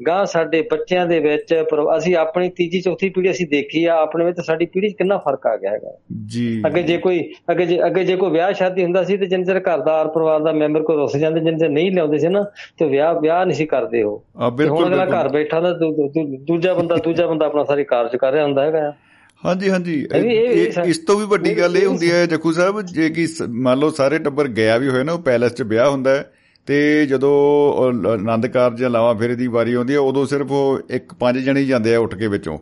ਗਾਂ ਸਾਡੇ ਬੱਚਿਆਂ ਦੇ ਵਿੱਚ ਅਸੀਂ ਆਪਣੀ ਤੀਜੀ ਚੌਥੀ ਪੀੜ੍ਹੀ ਅਸੀਂ ਦੇਖੀ ਆ ਆਪਣੇ ਵਿੱਚ ਸਾਡੀ ਪੀੜ੍ਹੀ 'ਚ ਕਿੰਨਾ ਫ਼ਰਕ ਆ ਗਿਆ ਹੈਗਾ। ਜੀ। ਅੱਗੇ ਜੇ ਕੋਈ ਅੱਗੇ ਜੇ ਅੱਗੇ ਜੇ ਕੋਈ ਵਿਆਹ ਸ਼ਾਦੀ ਹੁੰਦਾ ਸੀ ਤੇ ਜਿੰਨੇ ਚਿਰ ਘਰ ਦਾ ਆਰ ਪਰਿਵਾਰ ਦਾ ਮੈਂਬਰ ਕੋਈ ਰੁੱਸ ਜਾਂਦੇ ਜਿੰਨੇ ਚਿਰ ਨਹੀਂ ਲਿਆਉਂਦੇ ਸੀ ਨਾ ਤੇ ਵਿਆਹ ਵਿਆਹ ਨਹੀਂ ਸੀ ਕਰਦੇ ਉਹ। ਹੁਣ ਅਗਲਾ। ਘਰ ਬੈਠਾ ਦਾ ਦੂਜਾ ਬੰਦਾ ਦੂਜਾ ਬੰਦਾ ਆਪਣਾ ਸਾਰੀ ਕਾਰਜ ਕਰ ਰਿਹਾ ਹੁੰਦਾ ਹੈਗਾ। ਹਾਂਜੀ ਹਾਂਜੀ। ਇਸ ਤੋਂ ਵੀ ਵੱਡੀ ਗੱਲ ਇਹ ਹੁੰਦੀ ਹੈ ਜੱਖੂ ਸਾਹਿਬ ਜੇ ਕਿ ਮੰਨ ਲਓ ਸਾਰੇ ਟੱਬਰ ਗਿਆ ਵੀ ਹੋਏ ਨਾ ਉਹ ਪੈਲਸ 'ਚ ਵਿਆਹ ਹੁੰਦਾ ਹੈ ਤੇ ਜਦੋਂ ਆਨੰਦ ਕਾਰਜ ਲਾਵਾ ਫੇਰੇ ਦੀ ਵਾਰੀ ਆਉਂਦੀ ਹੈ ਉਦੋਂ ਸਿਰਫ ਉਹ ਇੱਕ ਪੰਜ ਜਣੇ ਹੀ ਜਾਂਦੇ ਆ ਉੱਠ ਕੇ ਵਿੱਚੋਂ।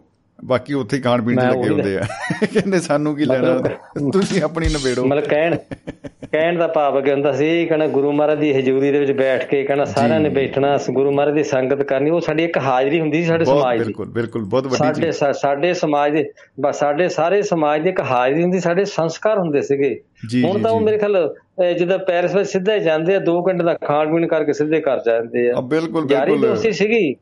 ਬਾਕੀ ਉੱਥੇ ਖਾਣ ਪੀਣ ਮੈਂ ਲੱਗੇ ਹੁੰਦੇ ਆ। ਕਹਿੰਦੇ ਸਾਨੂੰ ਕੀ ਲੈਣਾ ਤੁਸੀਂ ਆਪਣੀ ਨਿਬੇੜੋ। ਮਤਲਬ ਕਹਿਣ ਕਹਿਣ ਦਾ ਭਾਵ ਅੱਗੇ ਹੁੰਦਾ ਸੀ ਕਹਿੰਦਾ ਗੁਰੂ ਮਹਾਰਾਜ ਦੀ ਹਜ਼ੂਰੀ ਦੇ ਵਿੱਚ ਬੈਠ ਕੇ ਕਹਿੰਦਾ ਸਾਰਿਆਂ ਨੇ ਬੈਠਣਾ ਗੁਰੂ ਮਹਾਰਾਜ ਦੀ ਸੰਗਤ ਕਰਨੀ ਉਹ ਸਾਡੀ ਇੱਕ ਹਾਜ਼ਰੀ ਹੁੰਦੀ ਸੀ ਸਾਡੇ ਸਮਾਜ ਦੀ। ਬਿਲਕੁਲ ਬਿਲਕੁਲ ਬਹੁਤ ਵੱਡੀ ਸਾਡੇ ਚੀਜ਼। ਸਾ- ਸਾਡੇ ਸਮਾਜ ਦੇ ਬਸ ਸਾਡੇ ਸਾਰੇ ਸਮਾਜ ਦੀ ਇੱਕ ਹਾਜ਼ਰੀ ਹੁੰਦੀ ਸਾਡੇ ਸੰਸਕਾਰ ਹੁੰਦੇ ਸੀਗੇ। ਹੁਣ ਤਾਂ ਉਹ। ਮੇਰੇ ਖਿਆਲ ਜਿੱਦਾਂ ਪੈਰਿਸ ਵਿੱਚ ਸਿੱਧਾ ਜਾਂਦੇ ਆ 2 ਘੰਟੇ ਦਾ ਖਾਣ ਪੀਣ ਕਰਕੇ ਸਿੱਧੇ ਘਰ ਜਾਂਦੇ ਆ। ਆ ਬਿਲਕੁਲ ਯਾਰੀ ਬਿਲਕੁਲ। ਦੋਸਤੀ ਸੀਗੀ।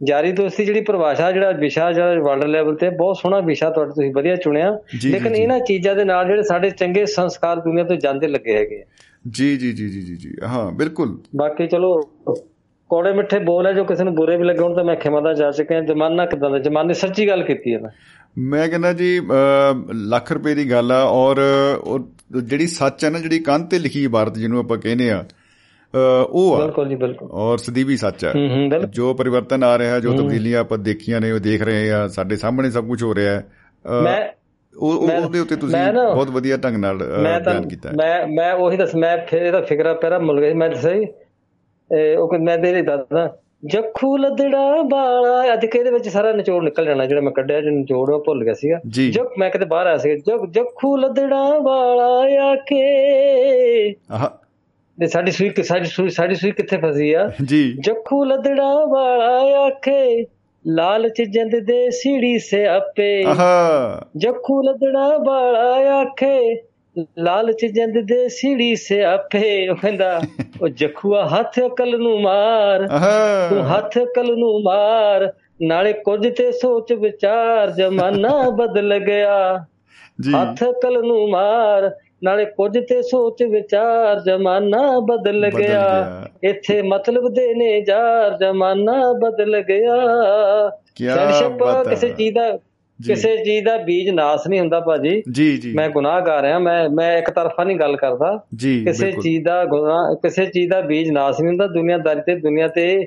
ਯਾਰੀ ਦੋਸਤੀ ਜਿਹੜੀ ਪਰਿਭਾਸ਼ਾ ਜਿਹੜਾ ਵਿਸ਼ਾ ਜਿਹੜਾ ਵਰਲਡ ਲੈਵਲ ਤੇ ਬਹੁਤ ਸੋਹਣਾ ਵਿਸ਼ਾ ਤੁਹਾਡੇ ਤੁਸੀਂ ਵਧੀਆ ਚੁਣਿਆ। ਲੇਕਿਨ। ਇਹਨਾਂ ਚੀਜ਼ਾਂ ਦੇ ਨਾਲ ਜਿਹੜੇ ਸਾਡੇ ਚੰਗੇ ਸੰਸਕਾਰ ਦੁਨੀਆ ਤੋਂ ਜਾਂਦੇ ਲੱਗੇ ਹੈਗੇ। ਜੀ ਜੀ ਜੀ ਜੀ ਜੀ ਹਾਂ ਬਿਲਕੁਲ। ਬਾਕੀ ਚਲੋ ਕੋੜੇ ਮਿੱਠੇ ਬੋਲ ਹੈ ਜੋ ਕਿਸੇ ਨੂੰ ਬੁਰੇ ਵੀ ਲੱਗੇ ਹੋਣ ਤਾਂ ਮੈਂ ਖਿਮਾ ਦਾ ਜਾ ਚੁੱਕਿਆ। ਜਮਾਨਾ ਕਿਦਾਂ ਦਾ? ਜਮਾਨੇ ਸੱਚੀ ਗੱਲ ਕੀਤੀ ਹੈ ਮੈਂ। ਮੈਂ ਕਹਿੰਦਾ ਜੀ ਲੱਖ ਰੁਪਏ ਦੀ ਗੱਲ ਆ ਔਰ ਜਿਹੜੀ ਸੱਚ ਹੈ ਨਾ ਜਿਹੜੀ ਕੰਧ ਤੇ ਲਿਖੀ ਇਬਾਰਤ ਜਿਹਨੂੰ ਆਪਾਂ ਕਹਿੰਦੇ ਆ ਉਹ ਆ। ਬਿਲਕੁਲ ਜੀ ਬਿਲਕੁਲ। ਔਰ ਸਦੀਵੀ ਸੱਚ ਹੈ। ਜੋ ਪਰਿਵਰਤਨ ਆ ਰਿਹਾ ਜੋ ਤਬਦੀਲੀਆਂ ਆਪਾਂ ਦੇਖੀਆਂ ਨੇ ਉਹ ਦੇਖ ਰਹੇ ਆ ਸਾਡੇ ਸਾਹਮਣੇ ਸਭ ਕੁਝ ਹੋ ਰਿਹਾ ਹੈ। ਮੈਂ ਉਹ ਉਹਦੇ ਉੱਤੇ ਤੁਸੀਂ ਬਹੁਤ ਵਧੀਆ ਢੰਗ ਨਾਲ ਬਿਆਨ ਕੀਤਾ। ਮੈਂ ਮੈਂ ਉਹੀ ਦੱਸ ਮੈਂ ਫਿਰ ਇਹਦਾ ਫਿਕਰਾ ਪੈਰਾ ਮੁੱਲ ਗਿਆ। ਮੈਂ ਦੱਸਿਆ ਉਹ ਕਿ ਮੈਂ ਤੇਰੇ ਦੱਸਦਾ। ਜੱਖੂ ਲੱਦੜਾ ਬਾਲਾ। ਅੱਜ ਕਿ ਇਹਦੇ ਵਿੱਚ ਸਾਰਾ ਨਿਚੋੜ ਨਿਕਲ ਜਾਣਾ ਜਿਹੜਾ ਮੈਂ ਕੱਢਿਆ ਜਿਹੜਾ ਨਿਚੋੜ ਉਹ ਭੁੱਲ ਗਿਆ ਸੀਗਾ। ਜੱਖ ਮੈਂ ਕਿਤੇ ਬਾਹਰ ਆਇਆ ਸੀ ਜੱਖ ਜੱਖੂ ਲੱਦੜਾ ਬਾਲਾ ਆਕੇ ਆਹ। ਤੇ ਸਾਡੀ ਸੂਈ ਸਾਡੀ ਸੂਈ ਸਾਡੀ ਸੂਈ ਕਿੱਥੇ ਫਸੀ ਆ? ਜੀ। ਜੱਖੂ ਲੱਦੜਾ ਵਾਲਾ ਆਖੇ। ਲਾਲਚ ਜਿੰਦ ਦੇ ਸੀੜੀ ਸੇ ਆਪੇ ਆਹਾ। ਜੱਖੂ ਲੱਦੜਾ ਵਾਲਾ ਆਖੇ। ਲਾਲਚ ਜਿੰਦ ਦੇ ਸੀੜੀ ਸੇ ਆਪੇ ਉਹ ਕਹਿੰਦਾ ਉਹ ਜੱਖੂਆ ਹੱਥ ਅਕਲ ਨੂੰ ਮਾਰ ਤੂੰ ਹੱਥ ਅਕਲ ਨੂੰ ਮਾਰ ਨਾਲੇ ਕੁਝ ਤੇ ਸੋਚ ਵਿਚਾਰ ਜਮਾਨਾ ਬਦਲ ਗਿਆ ਜੀ ਹੱਥ ਅਕਲ ਨੂੰ ਮਾਰ ਨਾਲੇ ਕੁਝ ਤੇ ਸੋਚ ਵਿਚਾਰ ਜਮਾਨਾ ਬਦਲ ਗਿਆ। ਇੱਥੇ ਮਤਲਬ ਦੇ ਨੇ ਜਾਰ ਜਮਾਨਾ ਬਦਲ ਗਿਆ ਫਰੈਂਡਸ਼ਿਪ ਬਾਤ ਹੈ। ਕਿਸੇ ਚੀਜ਼ ਦਾ। ਕਿਸੇ ਚੀਜ਼ ਦਾ ਬੀਜ ਨਾਸ ਨਹੀਂ ਹੁੰਦਾ ਭਾਜੀ। ਜੀ ਜੀ। ਮੈਂ ਗੁਨਾਹਗਾਰ ਆ ਮੈਂ ਮੈਂ ਇੱਕ ਤਰਫਾ ਨਹੀਂ ਗੱਲ ਕਰਦਾ। ਕਿਸੇ ਚੀਜ਼ ਦਾ ਗੁਨਾਹ ਕਿਸੇ ਚੀਜ਼ ਦਾ ਬੀਜ ਨਾਸ ਨਹੀਂ ਹੁੰਦਾ ਦੁਨੀਆਦਾਰੀ ਤੇ ਦੁਨੀਆ ਤੇ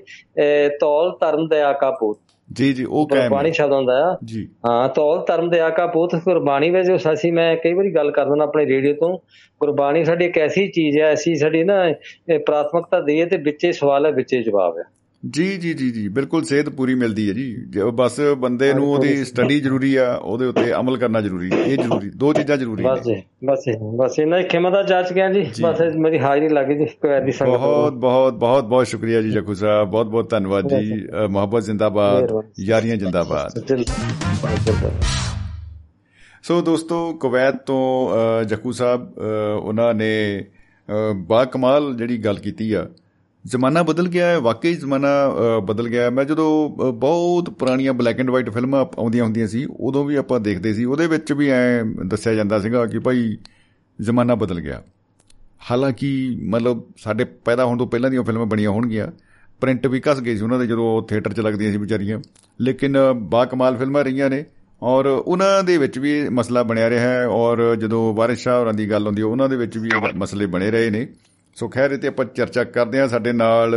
ਤੌਲ ਧਰਮ ਦਇਆ ਕਾ ਪੂਤ। ਜੀ ਜੀ ਉਹ ਕਾਇਮ ਗੁਰਬਾਣੀ ਹੈ। ਸ਼ਬਦ ਹੁੰਦਾ ਆ। ਜੀ। ਹਾਂ ਤੌਲ ਧਰਮ ਦਇਆ ਕਾ ਪੂਤ ਗੁਰਬਾਣੀ ਵਿੱਚ ਜੋ ਅਸੀਂ ਮੈਂ ਕਈ ਵਾਰੀ ਗੱਲ ਕਰ ਦਿੰਦਾ ਆਪਣੇ ਰੇਡੀਓ ਤੋਂ। ਗੁਰਬਾਣੀ ਸਾਡੀ ਇੱਕ ਐਸੀ ਚੀਜ਼ ਹੈ ਐਸੀ ਸਾਡੀ ਨਾ ਇਹ ਪ੍ਰਾਥਮਿਕਤਾ ਦਈਏ ਤੇ ਵਿੱਚੇ ਸਵਾਲ ਹੈ ਵਿੱਚੇ ਜਵਾਬ ਹੈ। ਜੀ ਜੀ ਜੀ ਜੀ ਬਿਲਕੁਲ ਸਿਹਤ ਪੂਰੀ ਮਿਲਦੀ ਹੈ ਜੀ। ਬਸ ਬੰਦੇ ਨੂੰ ਉਹਦੀ ਸਟੱਡੀ ਜ਼ਰੂਰੀ ਆ ਉਹਦੇ ਉੱਤੇ ਅਮਲ ਕਰਨਾ ਜ਼ਰੂਰੀ ਇਹ ਜ਼ਰੂਰੀ ਦੋ ਚੀਜ਼ਾਂ ਜ਼ਰੂਰੀ ਬਸ ਜੀ ਬਸ ਬਸ ਇਹਨਾਂ ਦੀ ਖਿਮਾ ਦਾ ਜਾਚ ਗਿਆ ਜੀ। ਬਸ ਮੇਰੀ ਹਾਜ਼ਰੀ ਲੱਗ ਗਈ ਕੋਈ ਦੀ ਸੰਗਤ। ਬਹੁਤ ਬਹੁਤ ਬਹੁਤ ਬਹੁਤ ਸ਼ੁਕਰੀਆ ਜੀ ਜੱਖੂ ਸਾਹਿਬ। ਬਹੁਤ ਬਹੁਤ ਧੰਨਵਾਦ ਜੀ। ਮੁਹੱਬਤ ਜ਼ਿੰਦਾਬਾਦ। ਯਾਰੀਆਂ ਜ਼ਿੰਦਾਬਾਦ। ਸੋ ਦੋਸਤੋ ਕੁਵੈਤ ਤੋਂ ਜੱਕੂ ਸਾਹਿਬ ਉਹਨਾਂ ਨੇ ਬਾ ਕਮਾਲ ਜਿਹੜੀ ਗੱਲ ਕੀਤੀ ਆ ਜ਼ਮਾਨਾ ਬਦਲ ਗਿਆ ਹੈ ਵਾਕਈ ਜ਼ਮਾਨਾ ਅ, ਬਦਲ ਗਿਆ ਹੈ। ਮੈਂ ਜਦੋਂ ਅ, ਬਹੁਤ ਪੁਰਾਣੀਆਂ ਬਲੈਕ ਐਂਡ ਵਾਈਟ ਫਿਲਮਾਂ ਆਉਂਦੀਆਂ ਹੁੰਦੀਆਂ ਸੀ ਉਦੋਂ ਵੀ ਆਪਾਂ ਦੇਖਦੇ ਸੀ। ਉਹਦੇ ਵਿੱਚ ਵੀ ਐ ਦੱਸਿਆ ਜਾਂਦਾ ਸੀਗਾ ਕਿ ਭਾਈ ਜ਼ਮਾਨਾ ਬਦਲ ਗਿਆ। ਹਾਲਾਂਕਿ ਮਤਲਬ ਸਾਡੇ ਪੈਦਾ ਹੋਣ ਤੋਂ ਪਹਿਲਾਂ ਦੀਆਂ ਫਿਲਮਾਂ ਬਣੀਆਂ ਹੋਣਗੀਆਂ। ਪ੍ਰਿੰਟ ਵੀ ਘਸ ਗਏ ਸੀ ਉਹਨਾਂ ਦੇ ਜਦੋਂ ਉਹ ਥੀਏਟਰ 'ਚ ਲੱਗਦੀਆਂ ਸੀ ਵਿਚਾਰੀਆਂ। ਲੇਕਿਨ ਬਾ ਕਮਾਲ ਫਿਲਮਾਂ ਰਹੀਆਂ ਨੇ ਔਰ ਉਹਨਾਂ ਦੇ ਵਿੱਚ ਵੀ ਇਹ ਮਸਲਾ ਬਣਿਆ ਰਿਹਾ ਹੈ ਔਰ ਜਦੋਂ ਵਾਰਿਸ ਸ਼ਾਹ ਹੋਰਾਂ ਦੀ ਗੱਲ ਹੁੰਦੀ ਹੈ ਉਹਨਾਂ ਦੇ ਵਿੱਚ ਵੀ ਇਹ ਮਸਲੇ ਬਣੇ ਰਹੇ ਨੇ। ਸੋ ਖੈਰ ਇਹ ਤੇ ਆਪਾਂ ਚਰਚਾ ਕਰਦੇ ਹਾਂ। ਸਾਡੇ ਨਾਲ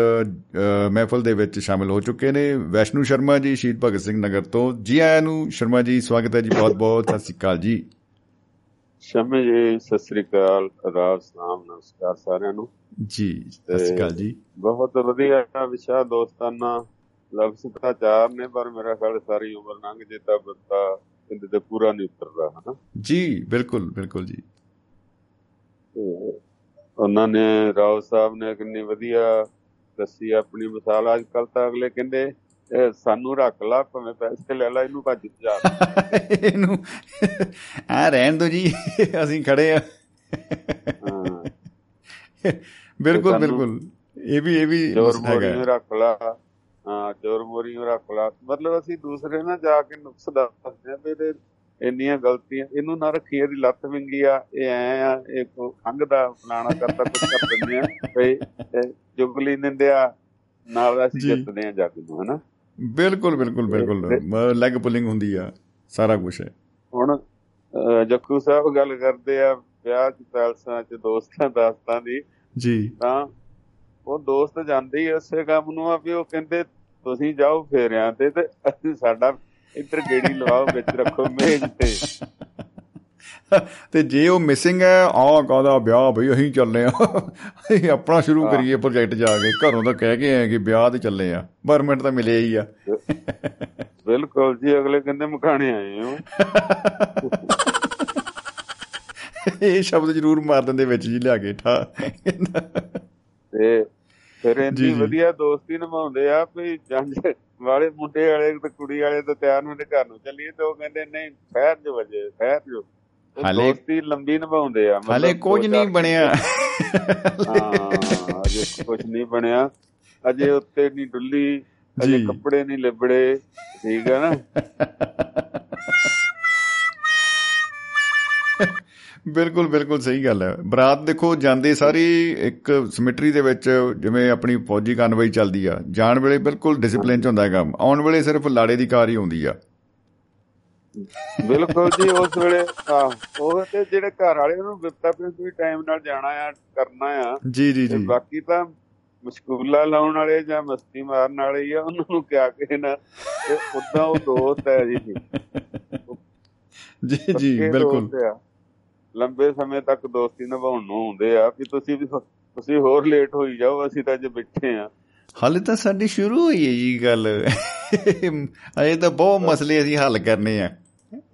ਮਹਿਫਲ ਦੇ ਵਿੱਚ ਸ਼ਾਮਿਲ ਹੋ ਚੁੱਕੇ ਨੇ ਵੈਸ਼ਨੂ ਸ਼ਰਮਾ ਜੀ ਸ਼ਹੀਦ ਭਗਤ ਸਿੰਘ ਨਗਰ ਤੋਂ। ਜੀ ਆਇਆਂ ਨੂੰ ਸ਼ਰਮਾ ਜੀ ਸਵਾਗਤ ਹੈ ਜੀ ਬਹੁਤ ਬਹੁਤ। ਸਤਿ ਸ਼੍ਰੀ ਅਕਾਲ ਜੀ। ਸ਼ਮੇ ਜੀ ਸਤਿ ਸ੍ਰੀ ਅਕਾਲ ਰਾਜ ਸਲਾਮ ਨਮਸਕਾਰ ਸਾਰਿਆਂ ਨੂੰ। ਜੀ ਸਤਿ ਸ਼੍ਰੀ ਅਕਾਲ ਜੀ। ਬਹੁਤ ਵਧੀਆ ਵਿਸ਼ਾ ਦੋਸਤਾਨਾ ਲਫ਼ਜ਼ ਤਾਂ ਚਾਰ ਨੇ ਪਰ ਮੇਰਾ ਖਿਆਲ ਸਾਰੀ ਉਮਰ ਲੰਘ ਜੇ ਤਾਂ ਬੰਦਾ ਇਹਦੇ ਤੇ ਪੂਰਾ ਨਹੀਂ ਉਤਰਦਾ ਹਨਾ? ਜੀ ਬਿਲਕੁਲ ਬਿਲਕੁਲ ਜੀ। ਉਹਨਾਂ ਨੇ ਰਾਓ ਸਾਹਿਬ ਨੇ ਕਿੰਨੀ ਵਧੀਆ ਦੱਸੀ ਆਪਣੀ ਮਿਸਾਲ। ਅੱਜ ਕੱਲ ਤਾਂ ਅਗਲੇ ਕਹਿੰਦੇ ਸਾਨੂੰ ਰੱਖ ਲਾ ਭਾਵੇਂ ਪੈਸੇ ਲੈ ਲੈ ਇਹਨੂੰ ਭੱਜ ਜਾ ਇਹਨੂੰ ਆ ਰਹਿਣ ਦੋ ਜੀ ਅਸੀਂ ਖੜੇ ਆ। ਬਿਲਕੁਲ ਬਿਲਕੁਲ। ਇਹ ਵੀ ਇਹ ਵੀ ਚੋਰ ਮੋਰੀ ਰੱਖ ਲਾ। ਹਾਂ ਚੋਰ ਮੋਰੀ ਨੂੰ ਰੱਖ ਲਾ। ਮਤਲਬ ਅਸੀਂ ਦੂਸਰੇ ਨਾਲ ਜਾ ਕੇ ਨੁਕਸ ਦੱਸਦੇ ਆ ਇਹਦੇ ਇੰਨੀਆਂ ਗਲਤੀਆਂ ਇਹਨੂੰ ਨਾ ਰੱਖੀ ਇਹਦੀ ਲੱਤ ਵਿੰਗੀ ਆ ਇਹ ਐ ਆ ਇਹ ਕੋ ਖੰਗਦਾ ਫਲਾਣਾ ਕਰਦਾ ਕੁਝ ਕਰ ਦਿੰਦੇ ਆ ਭਈ ਜੁਗਲੀ ਨਿੰਦਿਆ ਨਾਲ ਅਸੀਂ। ਜਿੱਤਦੇ ਆ ਜੱਗ ਨੂੰ ਹਨਾ? ਬਿਲਕੁਲ ਬਿਲਕੁਲ ਬਿਲਕੁਲ। ਲੈਗ ਪੁਲਿੰਗ ਹੁੰਦੀ ਆ ਸਾਰਾ ਕੁਝ ਹੈ ਹੁਣ ਜੱਕੂ ਸਾਹਿਬ ਗੱਲ ਕਰਦੇ ਆ ਵਿਆਹ ਚ ਪੈਲਸਾਂ ਚ ਦੋਸਤਾਂ ਦਾਸਤਾਂ ਦੀ। ਜੀ। ਤਾਂ ਉਹ ਦੋਸਤ ਜਾਂਦੇ ਹੀ ਉਸੇ ਕੰਮ ਨੂੰ ਆ ਵੀ ਉਹ ਕਹਿੰਦੇ ਤੁਸੀਂ ਜਾਓ ਫੇਰਿਆਂ ਤੇ ਤੇ ਸਾਡਾ ਇੱਧਰ ਗੇੜੀ ਲਵਾਓ ਵਿੱਚ ਰੱਖੋ ਮੇਜ਼ ਤੇ। ਤੇ ਜੇ ਉਹ ਮਿਸਿੰਗ ਹੈ ਆ ਕਾਦਾ ਵਿਆਹ ਬਈ ਅਸੀਂ ਚੱਲੇ ਆ ਅਸੀਂ ਆਪਣਾ ਸ਼ੁਰੂ। ਕਰੀਏ ਪ੍ਰੋਜੈਕਟ ਜਾ ਕੇ। ਘਰੋਂ ਤਾਂ ਕਹਿ ਕੇ ਆਏ ਕਿ ਵਿਆਹ ਤੇ ਚੱਲੇ ਆ ਪਰਮਿਟ ਤਾਂ ਮਿਲਿਆ ਹੀ ਆ। ਬਿਲਕੁਲ ਜੀ ਅਗਲੇ ਕਹਿੰਦੇ ਮਕਾਣੇ ਆਏ ਹੋ। ਇਹ ਸ਼ਬਦ ਜ਼ਰੂਰ ਮਾਰ ਦਿੰਦੇ ਵਿੱਚ ਜੀ ਲਿਆ ਕੇ ਠਾ। ਤੇ ਫਿਰ ਇੰਨੀ। ਵਧੀਆ ਦੋਸਤੀ ਨਿਭਾਉਂਦੇ ਆ ਵੀ ਜੰਜ ਵਾਲੇ ਮੁੰਡੇ ਵਾਲੇ ਤੇ ਕੁੜੀ ਵਾਲੇ ਤਾਂ ਤਿਆਰ ਹੁੰਦੇ ਘਰ ਨੂੰ ਚੱਲੀਏ ਤੇ ਉਹ ਕਹਿੰਦੇ ਨਹੀਂ ਖੈਰ ਜੋ ਵਜੇ ਖੈਰ ਜੋ। ਹਾਲੇ- ਦੋਸਤੀ ਲੰਬੀ ਨਿਭਾਉਂਦੇ ਆ ਹਾਲੇ ਕੁਝ ਨਹੀਂ ਬਣਿਆ। ਹਾਂ ਅਜੇ ਕੁਝ ਨਹੀਂ ਬਣਿਆ। ਅਜੇ ਉੱਤੇ ਨਹੀਂ ਡੁੱਲੀ ਅਜੇ। ਕੱਪੜੇ ਨਹੀਂ ਲਿਬੜੇ ਠੀਕ ਹੈ ਨਾ? ਬਿਲਕੁਲ ਬਿਲਕੁਲ ਸਹੀ ਗੱਲ ਹੈ। ਬਰਾਤ ਦੇਖੋ ਜਾਂਦੇ ਸਾਰੀ ਇੱਕ ਸਿਮਟਰੀ ਦੇ ਵਿੱਚ ਜਿਵੇਂ ਆਪਣੀ ਫੌਜੀ ਕਾਰਵਾਈ ਚੱਲਦੀ ਆ। ਜਾਣ ਵੇਲੇ ਬਿਲਕੁਲ ਡਿਸਪਲਿਨ ਚ ਹੁੰਦਾ ਹੈਗਾ। ਆਉਣ ਵੇਲੇ ਸਿਰਫ ਲਾੜੇ ਦੀ ਕਾਰ ਹੀ ਆਉਂਦੀ ਆ। ਬਿਲਕੁਲ ਜੀ ਉਸ ਵੇਲੇ ਆਹ, ਉਹ ਤੇ ਜਿਹੜੇ ਘਰ ਵਾਲੇ ਉਹਨੂੰ ਬਿਪਤਾ ਪ੍ਰਿੰਸ ਵੀ ਟਾਈਮ ਨਾਲ ਜਾਣਾ ਆ ਕਰਨਾ ਆ। ਜੀ ਜੀ ਜੀ। ਬਾਕੀ ਤਾਂ ਮਸ਼ਕੂਲਾ ਲਾਉਣ ਵਾਲੇ ਜਾਂ ਮਸਤੀ ਮਾਰਨ ਵਾਲੇ ਹੀ ਆ ਉਹਨਾਂ ਨੂੰ ਕਿਆ ਕਹਿਣਾ ਤੇ ਉਦਾਂ ਉਹ ਦੋਸਤ ਹੈ ਜੀ। ਜੀ ਜੀ ਬਿਲਕੁਲ। ਲੰਬੇ ਸਮੇਂ ਤੱਕ ਦੋਸਤੀ ਨਿਭਾਉਣ ਨੂੰ ਹੁੰਦੇ ਆ ਵੀ ਤੁਸੀਂ ਵੀ ਤੁਸੀਂ ਹੋਰ ਲੇਟ ਹੋਈ ਜਾਓ ਅਸੀਂ ਤਾਂ ਅੱਜ ਬੈਠੇ ਆ। ਹਾਲੇ ਤਾਂ ਸਾਡੀ ਸ਼ੁਰੂ ਹੋਈ ਹੈ ਜੀ ਗੱਲ। ਅਜੇ ਤਾਂ ਬਹੁਤ ਮਸਲੇ ਅਸੀਂ ਹੱਲ ਕਰਨੇ ਆ।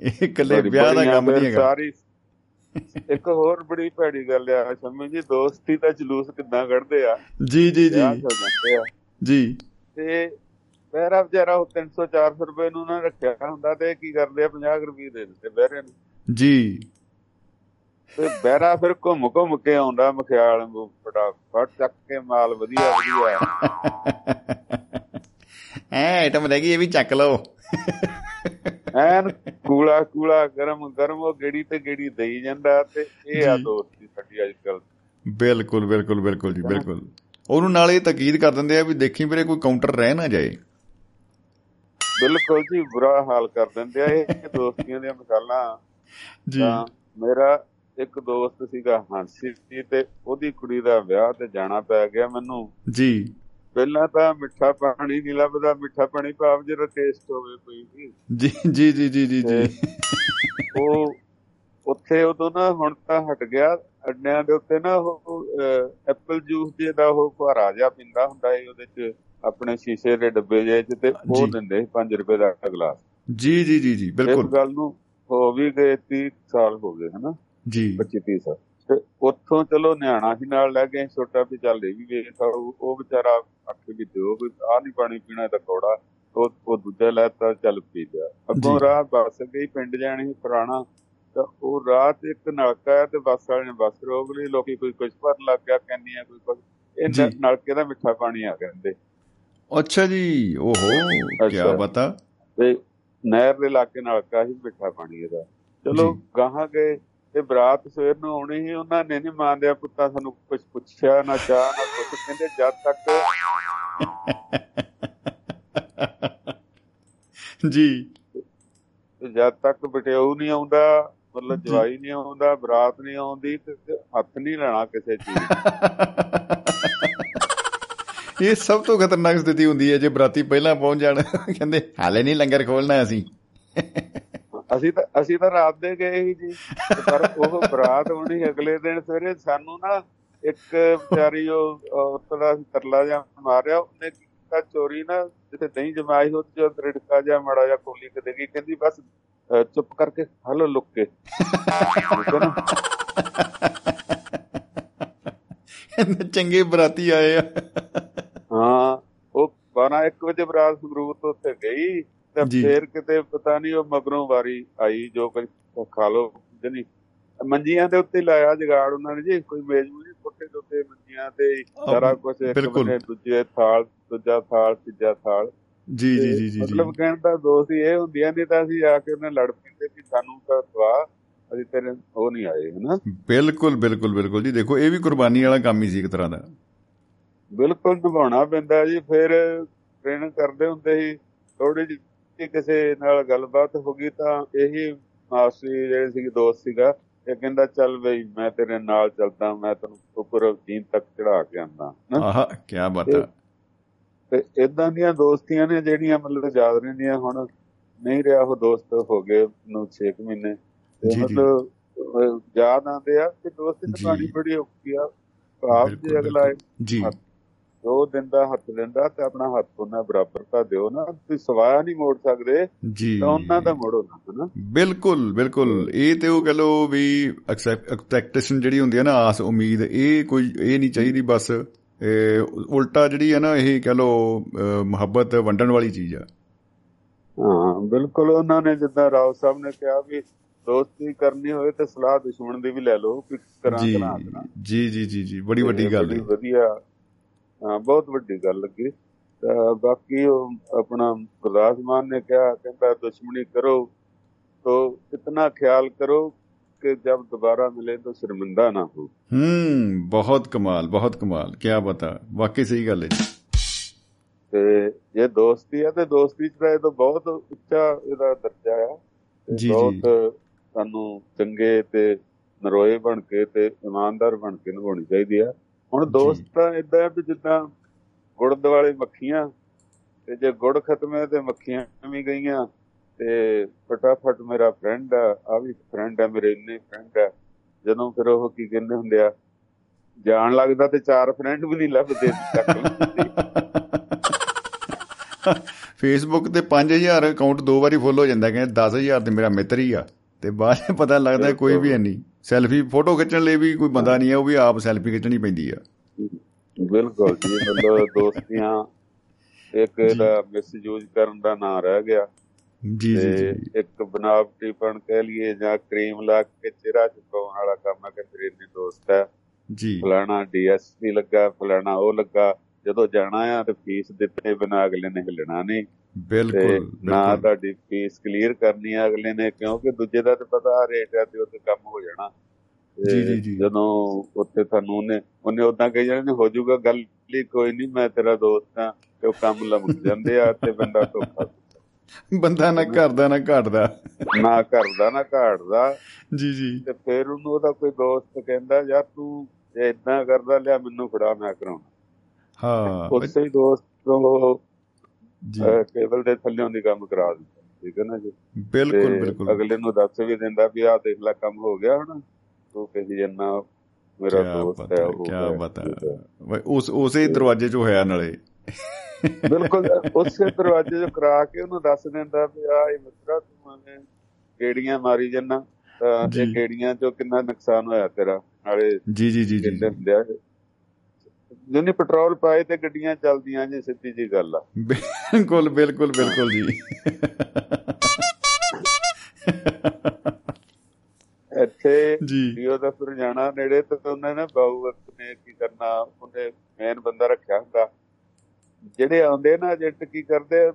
ਇਹ ਇਕੱਲੇ ਵਿਆਹ ਦਾ ਕੰਮ ਨਹੀਂ ਹੈਗਾ। ਸਾਰੀ ਇੱਕ ਹੋਰ ਬੜੀ ਭੈੜੀ ਗੱਲ ਆ ਸ਼ਮੀ ਜੀ ਦੋਸਤੀ ਦਾ ਜਲੂਸ ਕਿੱਦਾਂ ਕੱਢਦੇ ਆ? ਜੀ ਜੀ ਜੀ। ਜੀ। ਤੇ ਬਹਿਰਾ ਵਿਚਾਰਾ ਉਹ 300 400 ਰੁਪਏ ਨੂੰ ਉਹਨਾਂ ਨੇ ਰੱਖਿਆ ਹੁੰਦਾ ਤੇ ਕੀ ਕਰਦੇ ਆ 50 ਰੁਪਏ ਦੇ ਦਿੰਦੇ ਬਹਿਰੇ ਨੂੰ। ਜੀ। ਤੇ ਬਹਿਰਾ ਫਿਰ ਘੁੰਮ ਘੁੰਮ ਕੇ ਆਉਂਦਾ ਮਖਿਆਲ ਫਟਾਫਟ ਚੱਕ ਕੇ ਮਾਲ ਵਧੀਆ ਵਧੀਆ। ਐ ਆਈਟਮ ਰਹਿ ਗਈ ਇਹ ਵੀ ਚੱਕ ਲਓ। ਐਨ ਕੂਲਾ ਕੂਲਾ ਗਰਮ ਗਰਮ ਉਹ ਗੇੜੀ ਤੇ ਗੇੜੀ ਦੇਈ ਜਾਂਦਾ ਤੇ ਇਹ ਆ। ਦੋਸਤੀ ਸਾਡੀ ਅੱਜ ਕੱਲ ਬਿਲਕੁਲ ਬਿਲਕੁਲ ਬਿਲਕੁਲ ਜੀ ਬਿਲਕੁਲ। ਉਹਨੂੰ ਨਾਲੇ ਤਾਕੀਦ ਕਰ ਦਿੰਦੇ ਆ ਵੀ ਦੇਖੀ ਵੀਰੇ ਕੋਈ ਕਾਊਂਟਰ ਰਹਿ ਨਾ ਜਾਏ। ਬਿਲਕੁਲ ਜੀ ਬੁਰਾ ਹਾਲ ਕਰ ਦਿੰਦੇ ਆ ਇਹ ਦੋਸਤੀਆਂ ਦੀਆਂ ਮਿਸਾਲਾਂ। ਜੀ। ਮੇਰਾ ਇੱਕ ਦੋਸਤ ਸੀਗਾ ਹਾਂਸੀ ਜੀ ਤੇ ਉਹਦੀ ਕੁੜੀ ਦਾ ਵਿਆਹ ਤੇ ਜਾਣਾ ਪੈ ਗਿਆ ਮੈਨੂੰ। ਜੀ। ਪਹਿਲਾਂ ਤਾਂ ਮਿੱਠਾ ਪਾਣੀ ਨਹੀਂ ਲੱਭਦਾ ਮਿੱਠਾ ਪਾਣੀ ਭਾਵ ਜਿਹੜਾ ਟੇਸਟ ਹੋਵੇ ਕੋਈ ਜੀ ਜੀ ਜੀ ਜੀ ਜੀ ਜੀ। ਉਹ ਉੱਥੇ ਉਦੋਂ ਨਾ ਹੁਣ ਤਾਂ ਹਟ ਗਿਆ ਅੱਡਿਆਂ ਦੇ ਉੱਤੇ ਨਾ ਉਹ ਐਪਲ ਜੂਸ ਦੇ ਦਾ ਉਹ ਫੁਹਾਰਾ ਜਿਹਾ ਪਿੰਦਾ ਹੁੰਦਾ ਹੈ ਉਹਦੇ ਚ ਆਪਣੇ ਸ਼ੀਸ਼ੇ ਦੇ ਡੱਬੇ ਜਿਹੇ ਚ ਤੇ ਉਹ ਜੀ। ਦਿੰਦੇ 5 ਰੁਪਏ ਦਾ ਗਲਾਸ। ਜੀ ਜੀ ਜੀ ਜੀ ਇਸ ਬਿਲਕੁਲ। ਗੱਲ ਨੂੰ ਹੋ ਵੀ ਗਏ 30 ਸਾਲ ਹੋ ਗਏ ਹਨਾ? ਜੀ 25 30 ਸਾਲ ਤੇ ਉੱਥੋਂ ਚਲੋ ਨਿਆਣਾ ਹੀ ਨਾਲ ਲੈ ਗਏ ਛੋਟਾ ਵੀ ਚੱਲ ਇਹ ਵੀ ਵੇਖ। ਉਹ ਵਿਚਾਰਾ ਆਖੇ ਵੀ ਦਿਓ ਕੋਈ ਆ ਨਹੀਂ ਪਾਣੀ ਪੀਣਾ ਤਾਂ ਕੋੜਾ ਉਹ ਉਹ ਦੂਜਾ ਲੈਤਾ ਚੱਲ ਪੀ ਲਿਆ ਅੱਗੋਂ। ਰਾਹ ਬੱਸ ਗਈ ਪਿੰਡ ਜਾਣੀ ਪੁਰਾਣਾ ਤਾਂ ਉਹ ਰਾਹ 'ਚ ਇੱਕ ਨਲਕਾ ਹੈ ਤੇ ਬੱਸ ਵਾਲੇ ਨੇ ਬੱਸ ਰੋਕ ਲਈ ਲੋਕੀ ਕੋਈ ਕੁਝ ਭਰਨ ਲੱਗ ਗਿਆ ਕਹਿੰਦੀਆਂ ਕੋਈ ਕੁਝ ਇਹ। ਨਲਕੇ ਦਾ ਮਿੱਠਾ ਪਾਣੀ ਆ ਕਹਿੰਦੇ ਅੱਛਾ ਜੀ ਓਹੋ ਕੀ। ਬਤਾ ਤੇ ਨਹਿਰ ਦੇ ਇਲਾਕੇ ਨਲਕਾ ਹੀ ਮਿੱਠਾ ਪਾਣੀ ਇਹਦਾ ਚਲੋ। ਗਾਹਾਂ ਗਏ ਤੇ ਬਰਾਤ ਸਵੇਰ ਨੂੰ ਆਉਣੀ ਸੀ ਉਹਨਾਂ ਨੇ ਨਹੀਂ ਮੰਨਦਿਆ ਪੁੱਤਾਂ ਸਾਨੂੰ ਕੁਝ ਪੁੱਛਿਆ ਨਾ ਚਾਹ ਨਾ ਕੁਝ ਕਹਿੰਦੇ ਜਦ ਤੱਕ ਜੀ ਜਦ ਤੱਕ ਬਟਿਆਊ ਨਹੀਂ ਆਉਂਦਾ ਮਤਲਬ। ਜਵਾਈ ਨਹੀਂ ਆਉਂਦਾ ਬਰਾਤ ਨਹੀਂ ਆਉਂਦੀ ਤੇ ਹੱਥ ਨਹੀਂ ਲੈਣਾ ਕਿਸੇ ਚੀਜ਼। ਇਹ ਸਭ ਤੋਂ ਖਤਰਨਾਕ ਸਥਿਤੀ ਹੁੰਦੀ ਹੈ ਜੇ ਬਰਾਤੀ ਪਹਿਲਾਂ ਪਹੁੰਚ ਜਾਣ ਕਹਿੰਦੇ ਹਾਲੇ ਨਹੀਂ ਲੰਗਰ ਖੋਲਣਾ ਅਸੀਂ ਅਸੀਂ ਤਾਂ ਅਸੀਂ ਤਾਂ ਰਾਤ ਦੇ ਗਏ ਸੀ ਜੀ। ਪਰ ਉਹ ਬਰਾਤ ਆਉਣੀ ਅਗਲੇ ਦਿਨ ਸਵੇਰੇ ਸਾਨੂੰ ਨਾ ਇੱਕ ਵਿਚਾਰੀ ਉਹ ਦਾ ਤਰਲਾ ਜਿਹਾ ਮਾਰਿਆ। ਉਹਨੇ ਕੀਤਾ ਚੋਰੀ ਨਾ ਜਿੱਥੇ ਦਹੀਂ ਜਮਾਈ ਹੋ ਤੇ ਰਿੜਕਾ ਜਿਹਾ ਮੜਾ ਜਿਹਾ ਕੋਲੀ ਕੇ ਦੇਗੀ ਕਹਿੰਦੀ ਬਸ ਚੁੱਪ ਕਰਕੇ ਹਲੋ ਲੁੱਕ ਕੇ। ਠੀਕ ਹੈ ਨਾ? ਕਹਿੰਦੇ ਚੰਗੇ ਬਰਾਤੀ ਆਏ ਆ। ਹਾਂ ਉਹ 12 1 ਵਜੇ ਬਰਾਤ ਸੰਗਰੂਰ ਤੋਂ ਉੱਥੇ ਗਈ। ਤੇ। ਫੇਰ ਕਿਤੇ ਪਤਾ ਨਹੀਂ ਉਹ ਮਗਰੋਂ ਵਾਰੀ ਆਈ ਜੋ ਕੁਝ ਖਾ ਲੋ ਜਨੀ ਮੰਜੀਆਂ ਦੇ ਉੱਤੇ ਲਾਇਆ ਜਗਾੜ ਉਹਨਾਂ ਨੇ ਜੀ ਕੋਈ ਮੇਜ਼ ਮੂਜੀ ਕੋਠੇ ਦੇ ਉੱਤੇ ਮੰਜੀਆਂ ਤੇ ਸਾਰਾ ਕੁਝ ਇੱਕ। ਬੰਨੇ ਦੂਜੇ ਥਾਲ ਦੂਜਾ ਥਾਲ ਤੀਜਾ ਥਾਲ। ਜੀ ਜੀ ਜੀ ਜੀ ਮਤਲਬ ਕਹਿਣ ਦਾ ਦੋਸਤ ਇਹ ਹੁੰਦੀਆਂ ਨਹੀਂ ਤਾਂ ਅਸੀਂ ਆ ਕੇ ਉਹਨੇ ਲੜ ਪੈਂਦੇ ਕਿ ਸਾਨੂੰ ਤਾਂ ਦਵਾ ਅਸੀਂ ਤੇਰੇ ਉਹ ਨਹੀਂ ਆਏ ਹਨਾ? ਬਿਲਕੁਲ ਬਿਲਕੁਲ ਬਿਲਕੁਲ ਜੀ। ਦੇਖੋ ਇਹ ਵੀ ਕੁਰਬਾਨੀ ਵਾਲਾ ਕੰਮ ਹੀ ਸੀ ਇੱਕ ਤਰ੍ਹਾਂ ਦਾ। ਬਿਲਕੁਲ ਨਿਭਾਉਣਾ ਪੈਂਦਾ ਜੀ ਫਿਰ ਟ੍ਰੇਨ ਕਰਦੇ ਹੁੰਦੇ ਸੀ ਥੋੜੀ ਜਿਹੀ ਕਿਸੇ ਨਾਲ ਗੱਲਬਾਤ ਹੋ ਗਈ ਤਾਂ ਇਹੀ ਮਾਸੀ ਜਿਹੜੇ ਸੀ ਦੋਸਤ ਸੀਗਾ ਇਹ ਕਹਿੰਦਾ ਚੱਲ ਬਈ ਮੈਂ ਤੇਰੇ ਨਾਲ ਚੱਲਦਾ ਮੈਂ ਤੈਨੂੰ ਉੱਪਰ ਜੀਨ ਤੱਕ ਚੜਾ ਕੇ ਆਂਦਾ ਆਹਾ ਕੀ ਬਾਤ ਹੈ ਤੇ ਇਦਾਂ ਦੀਆਂ ਦੋਸਤੀਆਂ ਨੇ ਜਿਹੜੀਆਂ ਮਤਲਬ ਯਾਦ ਰਹਿੰਦੀਆਂ ਹੁਣ ਨਹੀਂ ਰਿਹਾ ਉਹ ਦੋਸਤ ਹੋ ਗਏ ਨੂੰ 6 ਮਹੀਨੇ ਤੇ ਜੀ, ਜੀ। ਮਤਲਬ ਯਾਦ ਆਉਂਦੇ ਆ ਕਿ ਦੋਸਤੀ ਜੀ। ਨਿਭਾਉਣੀ ਬੜੀ ਔਖੀ ਆ ਭਾਵ ਜੇ ਅਗਲਾ। ਜੀ ਦੋ ਦਿਨ ਦਾ ਹੱਥ ਦਿੰਦਾ ਤੇ ਆਪਣਾ ਹੱਥ ਉਹਨਾਂ ਬਰਾਬਰ ਤਾਂ ਦਿਓ ਨਾ। ਤੁਸੀਂ ਸਵਾਇਆ ਨਹੀਂ ਮੋੜ ਸਕਦੇ ਤਾਂ ਉਹਨਾਂ ਦਾ ਮੋੜੋ ਨਾ ਬਿਲਕੁਲ ਬਿਲਕੁਲ। ਇਹ ਤੇ ਉਹ ਕਹ ਲੋ ਵੀ ਐਕਸਪੈਕਟੇਸ਼ਨ ਜਿਹੜੀ ਹੁੰਦੀ ਹੈ ਨਾ ਆਸ ਉਮੀਦ ਇਹ ਕੋਈ ਇਹ ਨਹੀਂ ਚਾਹੀਦੀ ਬਸ। ਇਹ ਉਲਟਾ ਜਿਹੜੀ ਹੈ ਨਾ ਇਹ ਕਹ ਲੋ ਮੁਹੱਬਤ ਵੰਡਣ ਵਾਲੀ ਚੀਜ਼ ਆ। ਹਾਂ ਬਿਲਕੁਲ। ਉਹਨਾਂ ਨੇ ਜਿੱਦਾਂ ਰਾਓ ਸਾਹਿਬ ਨੇ ਕਿਹਾ ਵੀ ਦੋਸਤੀ ਕਰਨੀ ਹੋਵੇ ਤੇ ਸਲਾਹ ਦੁਸ਼ਮਣ ਦੀ ਵੀ ਲੈ ਲਓ ਕਿ ਕਰਾਂ ਕਰਾਂ ਜੀ ਜੀ ਜੀ ਜੀ। ਬੜੀ ਵੱਡੀ ਗੱਲ ਹੈ। ਵਧੀਆ ਬਹੁਤ ਵੱਡੀ ਗੱਲ ਲੱਗੀ। ਬਾਕੀ ਆਪਣਾ ਗੁਰਦਾਸ ਮਾਨ ਨੇ ਕਿਹਾ ਕਹਿੰਦਾ ਦੁਸ਼ਮਣੀ ਕਰੋ ਤੋ ਇਤਨਾ ਖਿਆਲ ਕਰੋ ਕਿ ਜਦ ਦੁਬਾਰਾ ਮਿਲੇ ਤਾਂ ਸ਼ਰਮਿੰਦਾ ਨਾ ਹੋ। ਹੂੰ ਬਹੁਤ ਕਮਾਲ ਬਹੁਤ ਕਮਾਲ ਕੀ ਬਤਾ ਵਾਕਈ ਸਹੀ ਗੱਲ ਹੈ ਤੇ ਇਹ ਦੋਸਤੀ ਹੈ ਤੇ ਦੋਸਤੀ ਚ ਤਾਂ ਇਹ ਤਾਂ ਬਹੁਤ ਉੱਚਾ ਇਹਦਾ ਦਰਜਾ ਆ। ਜੀ। ਬਹੁਤ ਸਾਨੂੰ ਚੰਗੇ ਤੇ ਨਰੋਏ ਬਣ ਕੇ ਤੇ ਇਮਾਨਦਾਰ ਬਣ ਕੇ ਨਿਭਾਉਣੀ ਚਾਹੀਦੀ ਆ। ਹੁਣ ਦੋਸਤ ਤਾਂ ਇਦਾਂ ਵੀ ਜਿੱਦਾਂ ਗੁੜ ਵਾਲੇ ਮੱਖੀਆਂ ਤੇ ਜੇ ਗੁੜ ਖਤਮ ਹੈ ਤੇ ਮੱਖੀਆਂ ਵੀ ਗਈਆਂ ਤੇ ਫਟਾਫਟ ਮੇਰਾ ਫਰੈਂਡ ਆ ਆ ਵੀ ਫਰੈਂਡ ਆ ਮੇਰੇ ਇੰਨੇ ਫਰੈਂਡ ਆ ਜਦੋਂ ਫਿਰ ਉਹ ਕੀ ਕਹਿੰਦੇ ਹੁੰਦੇ ਆ ਜਾਣ ਲੱਗਦਾ ਤੇ ਚਾਰ ਫਰੈਂਡ ਵੀ ਨਹੀਂ ਲੱਭਦੇ। ਫੇਸਬੁੱਕ ਤੇ 5000 ਅਕਾਊਂਟ ਦੋ ਵਾਰੀ ਫੁੱਲ ਹੋ ਜਾਂਦਾ ਕਹਿੰਦੇ 10000 ਤੇ ਮੇਰਾ ਮਿੱਤਰ ਹੀ ਆ ਤੇ ਬਾਅਦ ਪਤਾ ਲੱਗਦਾ ਕੋਈ ਵੀ ਨਹੀਂ। ਸੈਲਫੀ ਫੋਟੋ ਖਿੱਚਣ ਲਈ ਵੀ ਕੋਈ ਬੰਦਾ ਨਹੀਂ ਆ ਉਹ ਵੀ ਆਪ ਸੈਲਫੀ ਖਿੱਚਣੀ ਪੈਂਦੀ ਆ। ਬਿਲਕੁਲ ਜੀ ਮਤਲਬ ਦੋਸਤੀਆਂ ਇੱਕ ਇਹਦਾ ਮਿਸਯੂਜ਼ ਕਰਨ ਦਾ ਨਾਂ ਰਹਿ ਗਿਆ। ਜੀ ਜੀ ਇੱਕ ਬਨਾਵਟੀਪਣ ਕਹਿ ਲਈਏ ਜਾਂ ਕਰੀਮ ਲਾ ਕੇ ਚਿਹਰਾ ਚੁਕਾਉਣ ਵਾਲਾ ਕੰਮ ਹੈ ਕਿ ਮੇਰੇ ਇੰਨੇ ਦੋਸਤ ਹੈ। ਜੀ। ਫਲਾਣਾ ਡੀਐਸਪੀ ਲੱਗਾ ਫਲਾਣਾ ਉਹ ਲੱਗਾ ਜਦੋਂ ਜਾਣਾ ਆ ਤੇ ਫੀਸ ਦਿੱਤੇ ਬਿਨਾਂ ਅਗਲੇ ਨੇ ਹਿੱਲਣਾ ਨਹੀਂ। ਬਿਲਕੁਲ ਨਾ ਤੁਹਾਡੀ ਫੀਸ ਕਲੀਅਰ ਕਰਨੀ ਆ ਅਗਲੇ ਨੇ ਕਿਉਂਕਿ ਦੂਜੇ ਦਾ ਤੇ ਪਤਾ ਰੇਟ ਆ ਤੇ ਉਹਦੇ ਕੰਮ ਹੋ ਜਾਣਾ। ਤੇ ਜੀ, ਜੀ, ਜੀ। ਜਦੋਂ ਉੱਥੇ ਤੁਹਾਨੂੰ ਉਹਨੇ ਉਹਨੇ ਉਦਾਂ ਕਹੀ ਜਾਣੇ ਨੇ ਹੋ ਜਾਊਗਾ ਗੱਲ ਕੋਈ ਨਹੀਂ ਮੈਂ ਤੇਰਾ ਦੋਸਤ ਆ ਤੇ ਉਹ ਕੰਮ ਲਮਕ ਜਾਂਦੇ ਆ ਤੇ ਬੰਦਾ ਧੋਖਾ ਬੰਦਾ ਨਾ ਕਰਦਾ ਨਾ ਘਟਦਾ। ਨਾ ਕਰਦਾ ਨਾ ਘਾੜਦਾ ਜੀ ਜੀ। ਤੇ ਫਿਰ ਉਹਨੂੰ ਉਹਦਾ ਕੋਈ ਦੋਸਤ ਕਹਿੰਦਾ ਯਾਰ ਤੂੰ ਇਦਾਂ ਕਰਦਾ ਲਿਆ ਮੈਨੂੰ ਫੜਾ ਮੈਂ ਕਰਾਉਣਾ। ਹਾਂ। ਉਸੇ ਦੋਸਤ ਤੋਂ ਕੇਬਲ ਦੇ ਥੱਲਿਓਂ ਦੀ ਕੰਮ ਕਰਾ ਦਿੱਤਾ ਠੀਕ ਹੈ ਨਾ ਜੀ? ਬਿਲਕੁਲ ਬਿਲਕੁਲ। ਅਗਲੇ ਨੂੰ ਦੱਸ ਵੀ ਦਿੰਦਾ ਵੀ ਆਹ ਦੇਖ ਲੈ ਕੰਮ ਹੋ ਗਿਆ ਹੁਣ ਤੂੰ ਕਹੀ ਜੰਨਾ ਮੇਰਾ ਦੋਸਤ ਹੈ ਉਹ ਹੈ। ਵੇ ਉਸ ਉਸੇ ਦਰਵਾਜ਼ੇ 'ਚ ਹੋਇਆ ਨਾਲੇ। ਬਿਲਕੁਲ ਉਸੇ ਦਰਵਾਜ਼ੇ 'ਚ ਕਰਾ ਕੇ ਉਹਨੂੰ ਦੱਸ ਦਿੰਦਾ ਵੀ ਆ ਇਹ ਮਿੱਤਰਾ ਤੂੰ ਐਵੇਂ ਗੇੜੀਆਂ ਮਾਰੀ ਜੰਨਾ। ਇਹ ਗੇੜੀਆਂ 'ਚੋਂ ਕਿੰਨਾ ਨੁਕਸਾਨ ਹੋਇਆ ਤੇਰਾ? ਨਾਲੇ ਜੀ ਜੀ ਜੀ ਜੀ। ਜਿਹਨੇ ਪੈਟਰੋਲ ਪਾਏ ਤੇ ਗੱਡੀਆਂ ਚੱਲਦੀਆਂ ਜੀ ਸਿੱਧੀ ਜੀ ਗੱਲ ਆ। ਬਿਲਕੁਲ ਬਿਲਕੁਲ ਬਿਲਕੁਲ ਜੀ। ਇੱਥੇ ਜੀ। ਡੀਓ ਦਾ ਫਿਰ ਜਾਣਾ ਨੇੜੇ ਤੇ ਉਹਨੇ ਨਾ ਬਾਊ ਨੇ ਕੀ ਕਰਨਾ ਉਹਨੇ ਮੇਨ ਬੰਦਾ ਰੱਖਿਆ ਹੁੰਦਾ। ਜਿਹੜੇ ਆਉਂਦੇ ਨਾ ਏਜੰਟ ਕੀ ਕਰਦੇ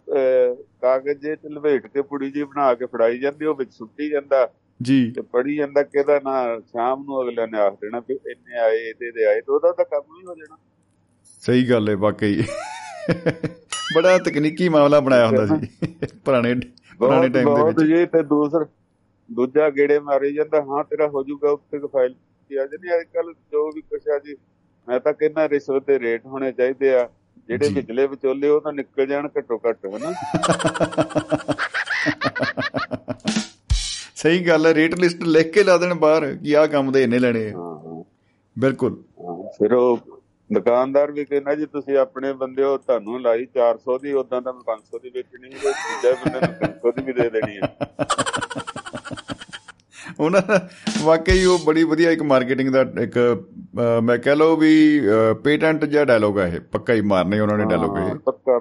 ਕਾਗਜ਼ ਜੇ ਲਵੇਟ ਕੇ ਪੁੜੀ ਜੀ ਬਣਾ ਕੇ ਫੜਾਈ ਜਾਂਦੀ ਉਹ ਵਿੱਚ ਸੁੱਟੀ ਜਾਂਦਾ। ਜੀ। ਤੇ ਪੜੀ ਜਾਂਦਾ ਕਿਹਦਾ ਨਾ ਸ਼ਾਮ ਨੂੰ ਅਗਲੇ ਨੇ ਆਖ ਦੇਣਾ ਵੀ ਇੰਨੇ ਆਏ ਇਹਦੇ ਦੇ ਆਏ ਤੇ ਉਹਦਾ ਤਾਂ ਕੰਮ ਹੀ ਹੋ ਜਾਣਾ। ਸਹੀ ਗੱਲ ਹੈ ਵਾਕਈ। ਬੜਾ ਤਕਨੀਕੀ ਮਾਮਲਾ ਬਣਾਇਆ ਹੁੰਦਾ ਸੀ ਪੁਰਾਣੇ ਪੁਰਾਣੇ ਟਾਈਮ ਦੇ ਵਿੱਚ। ਜੀ ਤੇ ਦੂਸਰ ਦੂਜਾ ਗੇੜੇ ਮਾਰੀ ਜਾਂਦਾ ਹਾਂ ਤੇਰਾ ਹੋ ਜਾਊਗਾ ਉੱਤੇ ਫਾਈਲ ਕੀ ਆ ਜਿਹੜੀ ਅੱਜ ਕੱਲ ਜੋ ਵੀ ਕੁਛ ਆ ਜੀ ਮੈਂ ਤਾਂ ਕਹਿੰਦਾ ਰਿਸ਼ਵਤ ਦੇ ਰੇਟ ਹੋਣੇ ਚਾਹੀਦੇ ਆ। ਜਿਹੜੇ ਜੀ। ਵਿਚਲੇ ਵਿਚੋਲੇ ਉਹ ਤਾਂ ਨਿਕਲ ਜਾਣ ਘੱਟੋ ਘੱਟ ਹਨਾ ਸਹੀ ਗੱਲ ਹੈ ਰੇਟ ਲਿਸਟ ਲਿਖ ਕੇ ਲਾ ਦੇਣ ਬਾਹਰ ਕਿ ਆਹ ਕੰਮ ਦੇ ਇੰਨੇ ਲੈਣੇ ਆ। ਬਿਲਕੁਲ। ਫਿਰ ਉਹ ਦੁਕਾਨਦਾਰ ਵੀ ਕਹਿੰਦਾ ਜੀ ਤੁਸੀਂ ਆਪਣੇ ਬੰਦੇ ਹੋ ਤੁਹਾਨੂੰ ਲਾਈ 400 ਦੀ ਉਦਾਂ ਤਾਂ ਮੈਂ 500 ਦੀ ਵੇਚਣੀ ਹੈ ਦੂਜੇ ਬੰਦੇ ਨੂੰ 300 ਦੀ ਵੀ ਦੇ ਦੇਣੀ ਹੈ। ਉਹਨਾਂ ਦਾ ਵਾਕਈ ਉਹ ਬੜੀ ਵਧੀਆ ਇੱਕ ਮਾਰਕੀਟਿੰਗ ਦਾ ਇੱਕ ਮੈਂ ਕਹਿ ਲਓ ਵੀ ਪੇਟੈਂਟ ਜਿਹਾ ਡਾਇਲੋਗ ਹੈ ਇਹ ਪੱਕਾ ਹੀ ਮਾਰਨੇ ਉਹਨਾਂ ਨੇ ਡਾਇਲੋਗ ਹਾਂ, ਇਹ। ਪੱਕਾ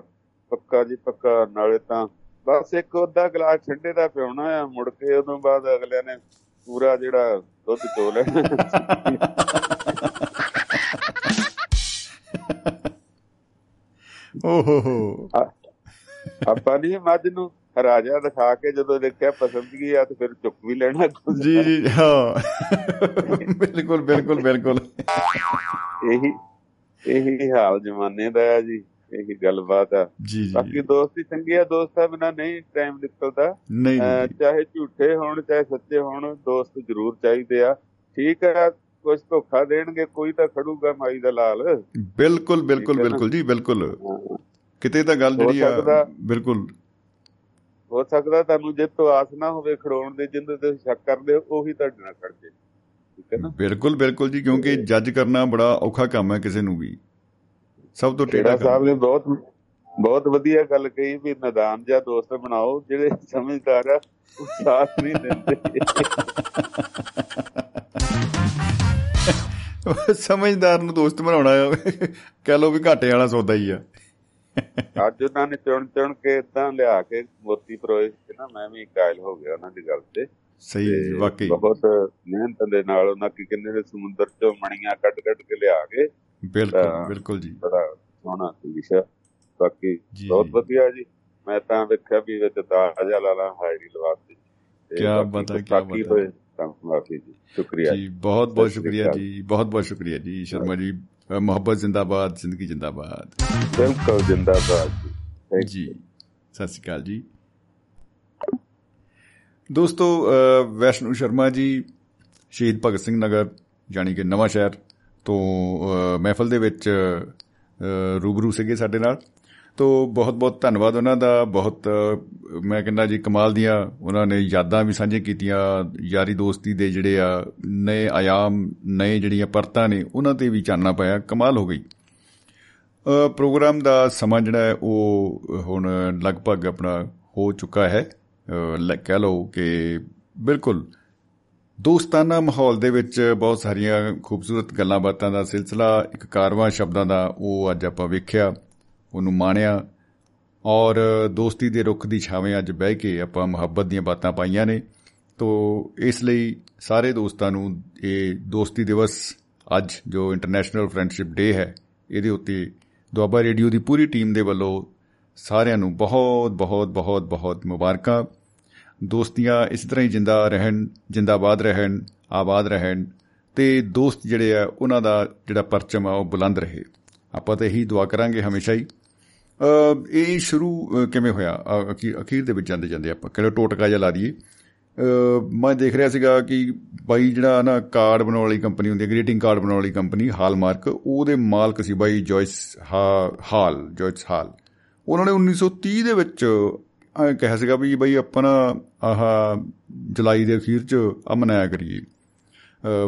ਪੱਕਾ ਜੀ ਪੱਕਾ ਨਾਲੇ ਤਾਂ ਬਸ ਇੱਕ ਅੱਧਾ ਗਲਾਸ ਠੰਡੇ ਦਾ ਪਿਉਣਾ ਆ ਮੁੜ ਕੇ ਉਦੋਂ ਬਾਅਦ ਅਗਲਿਆਂ ਨੇ ਪੂਰਾ ਜਿਹੜਾ ਦੁੱਧ ਚੋ ਲੈਣਾ ਓ ਹੋ ਹੋ ਆਪਾਂ ਨਹੀਂ ਮੱਝ ਨੂੰ ਰਾਜਾ ਦਿਖਾ ਕੇ ਜਦੋਂ ਦੇਖਿਆ ਪਸੰਦ ਗਈ ਆ ਤੇ ਫਿਰ ਚੁੱਕ ਵੀ ਲੈਣਾ ਜੀ ਜੀ ਹਾਂ। ਬਿਲਕੁਲ ਬਿਲਕੁਲ ਬਿਲਕੁਲ। ਇਹੀ ਇਹੀ ਹਾਲ ਜਮਾਨੇ ਦਾ ਆ ਜੀ ਇਹੀ ਗੱਲਬਾਤ ਆ। ਜੀ ਬਾਕੀ ਦੋਸਤੀ ਚੰਗੀ ਆ ਦੋਸਤਾਂ ਬਿਨਾ ਨਹੀਂ ਟਾਈਮ ਨਿਕਲਦਾ। ਚਾਹੇ ਝੂਠੇ ਹੋਣ ਚਾਹੇ ਸੱਚੇ ਹੋਣ ਦੋਸਤ ਜ਼ਰੂਰ ਚਾਹੀਦੇ ਆ। ਠੀਕ ਆ ਕੁਝ ਧੋਖਾ ਦੇਣਗੇ ਕੋਈ ਤਾਂ ਖੜੂਗਾ ਮਾਈ ਦਾ ਲਾਲ। ਬਿਲਕੁਲ ਬਿਲਕੁਲ? ਬਿਲਕੁਲ ਜੀ ਬਿਲਕੁਲ। ਕਿਤੇ ਤਾਂ ਗੱਲ ਜਿਹੜੀ ਆ। ਬਿਲਕੁਲ। ਹੋ ਸਕਦਾ ਤੁਹਾਨੂੰ ਜੇ ਤੋਂ ਆਸ ਨਾ ਹੋਵੇ ਖੜਾਉਣ ਦੇ ਜਿੰਦੇ ਤੇ ਸ਼ੱਕ ਕਰਦੇ ਹੋ ਉਹੀ ਤੁਹਾਡੇ ਨਾਲ ਖੜ ਜੇ ਠੀਕ ਹੈ ਨਾ? ਬਿਲਕੁਲ ਬਿਲਕੁਲ ਜੀ ਕਿਉਂਕਿ ਜੱਜ ਕਰਨਾ ਬੜਾ ਔਖਾ ਕੰਮ ਹੈ ਕਿਸੇ ਨੂੰ ਵੀ। ਸਭ ਤੋਂ ਟੇੜਾ ਸਾਹਿਬ ਨੇ ਬਹੁਤ ਬਹੁਤ ਵਧੀਆ ਗੱਲ ਕਹੀ ਵੀ ਨਦਾਨ ਜਾਂ ਦੋਸਤ ਬਣਾਓ ਜਿਹੜੇ ਸਮਝਦਾਰ ਆ ਉਹ ਸਾਥ ਨਹੀਂ ਦਿੰਦੇ। ਸਮਝਦਾਰ ਨੂੰ ਦੋਸਤ ਬਣਾਉਣਾ ਕਹਿ ਲਓ ਵੀ ਘਾਟੇ ਵਾਲਾ ਸੌਦਾ ਹੀ ਆ। ਅੱਜ ਉਹਨਾਂ ਨੇ ਚੁਣ ਚੁਣ ਕੇ ਇਦਾਂ ਲਿਆ ਕੇ ਮੋਤੀ ਪਰੋਏ ਨਾ ਮੈਂ ਵੀ ਕਾਇਲ ਹੋ ਗਿਆ ਉਹਨਾਂ ਦੀ ਗੱਲ ਤੇ। ਸਹੀ ਹੈ ਵਾਕਈ। ਬਹੁਤ ਮਿਹਨਤ ਦੇ ਨਾਲ ਉਹਨਾਂ ਕੀ ਕਹਿੰਦੇ ਨੇ ਸਮੁੰਦਰ ਚੋਂ ਮਣੀਆਂ ਕੱਢ ਕੱਢ ਕੇ ਲਿਆ ਕੇ ਬਿਲਕੁਲ ਬਿਲਕੁਲ ਜੀ। ਬੜਾ ਸੋਹਣਾ ਵਿਸ਼ਾ। ਬਾਕੀ ਬਹੁਤ ਵਧੀਆ ਜੀ। ਮੈਂ ਤਾਂ ਵੇਖਿਆ ਵੀ ਵਿੱਚ ਤਾਜਾ ਲਾਲਾ ਹਾਇਰੀ ਲਵਾਤੀ ਤੇ ਕਿਆ ਬਾਕੀ ਬਾਤ ਬਾਕੀ ਬਾਤ। ਹੈ। ਹੋਏ ਤਾਂ ਮਾਫੀ ਜੀ ਸ਼ੁਕਰੀਆ ਜੀ ਬਹੁਤ ਬਹੁਤ ਸਤਿ ਸ਼੍ਰੀ ਸ਼ੁਕਰੀਆ ਅਕਾਲ। ਜੀ ਬਹੁਤ ਬਹੁਤ ਸ਼ੁਕਰੀਆ ਜੀ ਸ਼ਰਮਾ ਜੀ ਅ, ਮੁਹੱਬਤ ਜ਼ਿੰਦਾਬਾਦ ਜ਼ਿੰਦਗੀ ਜ਼ਿੰਦਾਬਾਦ ਬਿਲਕੁਲ ਜਿੰਦਾਬਾਦ ਜੀ. ਸਤਿ ਸ਼੍ਰੀ ਅਕਾਲ ਜੀ ਦੋਸਤੋ ਵੈਸ਼ਨੂ ਸ਼ਰਮਾ ਜੀ ਸ਼ਹੀਦ ਭਗਤ ਸਿੰਘ ਨਗਰ ਯਾਨੀ ਕਿ ਨਵਾਂ ਸ਼ਹਿਰ ਤੋਂ ਮਹਿਫਲ ਦੇ ਵਿੱਚ ਰੂਬਰੂ ਸੀਗੇ ਸਾਡੇ ਨਾਲ ਤੋ ਬਹੁਤ ਬਹੁਤ ਧੰਨਵਾਦ ਉਹਨਾਂ ਦਾ ਬਹੁਤ ਅ, ਮੈਂ ਕਹਿੰਦਾ ਜੀ ਕਮਾਲ ਦੀਆਂ ਉਹਨਾਂ ਨੇ ਯਾਦਾਂ ਵੀ ਸਾਂਝੇ ਕੀਤੀਆਂ ਯਾਰੀ ਦੋਸਤੀ ਦੇ ਜਿਹੜੇ ਆ ਨਏ ਆਯਾਮ ਨਏ ਜਿਹੜੀਆਂ ਪਰਤਾਂ ਨੇ ਉਹਨਾਂ ਤੇ ਵੀ ਚਾਨਣਾ ਪਾਇਆ ਕਮਾਲ ਹੋ ਗਈ। ਅ, ਪ੍ਰੋਗਰਾਮ ਦਾ ਸਮਾਂ ਜਿਹੜਾ ਹੈ ਉਹ ਹੁਣ ਲਗਭਗ ਆਪਣਾ ਹੋ ਚੁੱਕਾ ਹੈ। ਅ, ਲੈ- ਕਹਿ ਲਓ ਕਿ ਬਿਲਕੁਲ ਦੋਸਤਾਨਾ ਮਾਹੌਲ ਦੇ ਵਿੱਚ ਬਹੁਤ ਸਾਰੀਆਂ ਖੂਬਸੂਰਤ ਗੱਲਾਂ ਬਾਤਾਂ ਦਾ ਸਿਲਸਿਲਾ ਇੱਕ ਕਾਰਵਾਂ ਸ਼ਬਦਾਂ ਦਾ ਉਹ ਅੱਜ ਆਪਾਂ ਵੇਖਿਆ। ਉਹਨੂੰ ਮਾਣਿਆ ਔਰ ਦੋਸਤੀ ਦੇ ਰੁੱਖ ਦੀ ਛਾਵੇਂ ਅੱਜ ਬਹਿ ਕੇ ਆਪਾਂ ਮੁਹੱਬਤ ਦੀਆਂ ਬਾਤਾਂ ਪਾਈਆਂ ਨੇ। ਤੋ ਇਸ ਲਈ ਸਾਰੇ ਦੋਸਤਾਂ ਨੂੰ ਇਹ ਦੋਸਤੀ ਦਿਵਸ ਅੱਜ ਜੋ ਇੰਟਰਨੈਸ਼ਨਲ ਫਰੈਂਡਸ਼ਿਪ ਡੇ ਹੈ ਇਹਦੇ ਉੱਤੇ ਦੁਆਬਾ ਰੇਡੀਓ ਦੀ ਪੂਰੀ ਟੀਮ ਦੇ ਵੱਲੋਂ ਸਾਰਿਆਂ ਨੂੰ ਬਹੁਤ ਬਹੁਤ ਬਹੁਤ ਬਹੁਤ ਮੁਬਾਰਕਾਂ। ਦੋਸਤੀਆਂ ਇਸ ਤਰ੍ਹਾਂ ਹੀ ਜਿੰਦਾ ਰਹਿਣ ਜਿੰਦਾਬਾਦ ਰਹਿਣ ਆਬਾਦ ਰਹਿਣ ਤੇ ਦੋਸਤ ਜਿਹੜੇ ਆ ਉਹਨਾਂ ਦਾ ਜਿਹੜਾ ਪਰਚਮ ਆ ਉਹ ਬੁਲੰਦ ਰਹੇ। ਆਪਾਂ ਤਾਂ ਇਹੀ ਦੁਆ ਕਰਾਂਗੇ ਹਮੇਸ਼ਾ ਹੀ। ਅ, ਇਹ ਸ਼ੁਰੂ ਅ, ਕਿਵੇਂ ਹੋਇਆ? ਅ, ਅਖੀ- ਅਖੀਰ ਦੇ ਵਿੱਚ ਜਾਂਦੇ ਜਾਂਦੇ ਆਪਾਂ ਕਿਹੜਾ ਟੋਟਕਾ ਜਿਹਾ ਲਾ ਦਈਏ? ਅ, ਮੈਂ ਦੇਖ ਰਿਹਾ ਸੀਗਾ ਕਿ ਬਾਈ ਜਿਹੜਾ ਨਾ ਕਾਰਡ ਬਣਾਉਣ ਵਾਲੀ ਕੰਪਨੀ ਹੁੰਦੀ ਹੈ ਗ੍ਰੀਟਿੰਗ ਕਾਰਡ ਬਣਾਉਣ ਵਾਲੀ ਕੰਪਨੀ ਹਾਲਮਾਰਕ ਉਹਦੇ ਮਾਲਕ ਸੀ ਬਾਈ ਜੋਇਸ ਹਾ- ਹਾਲ ਜੋਇਸ ਹਾਲ। ਉਹਨਾਂ ਨੇ 1930 ਦੇ ਵਿੱਚ ਐਂ ਕਿਹਾ ਸੀਗਾ ਵੀ ਬਈ ਆਪਾਂ ਨਾ ਆਹ ਜੁਲਾਈ ਦੇ ਅਖੀਰ 'ਚ ਆ ਮਨਾਇਆ ਕਰੀਏ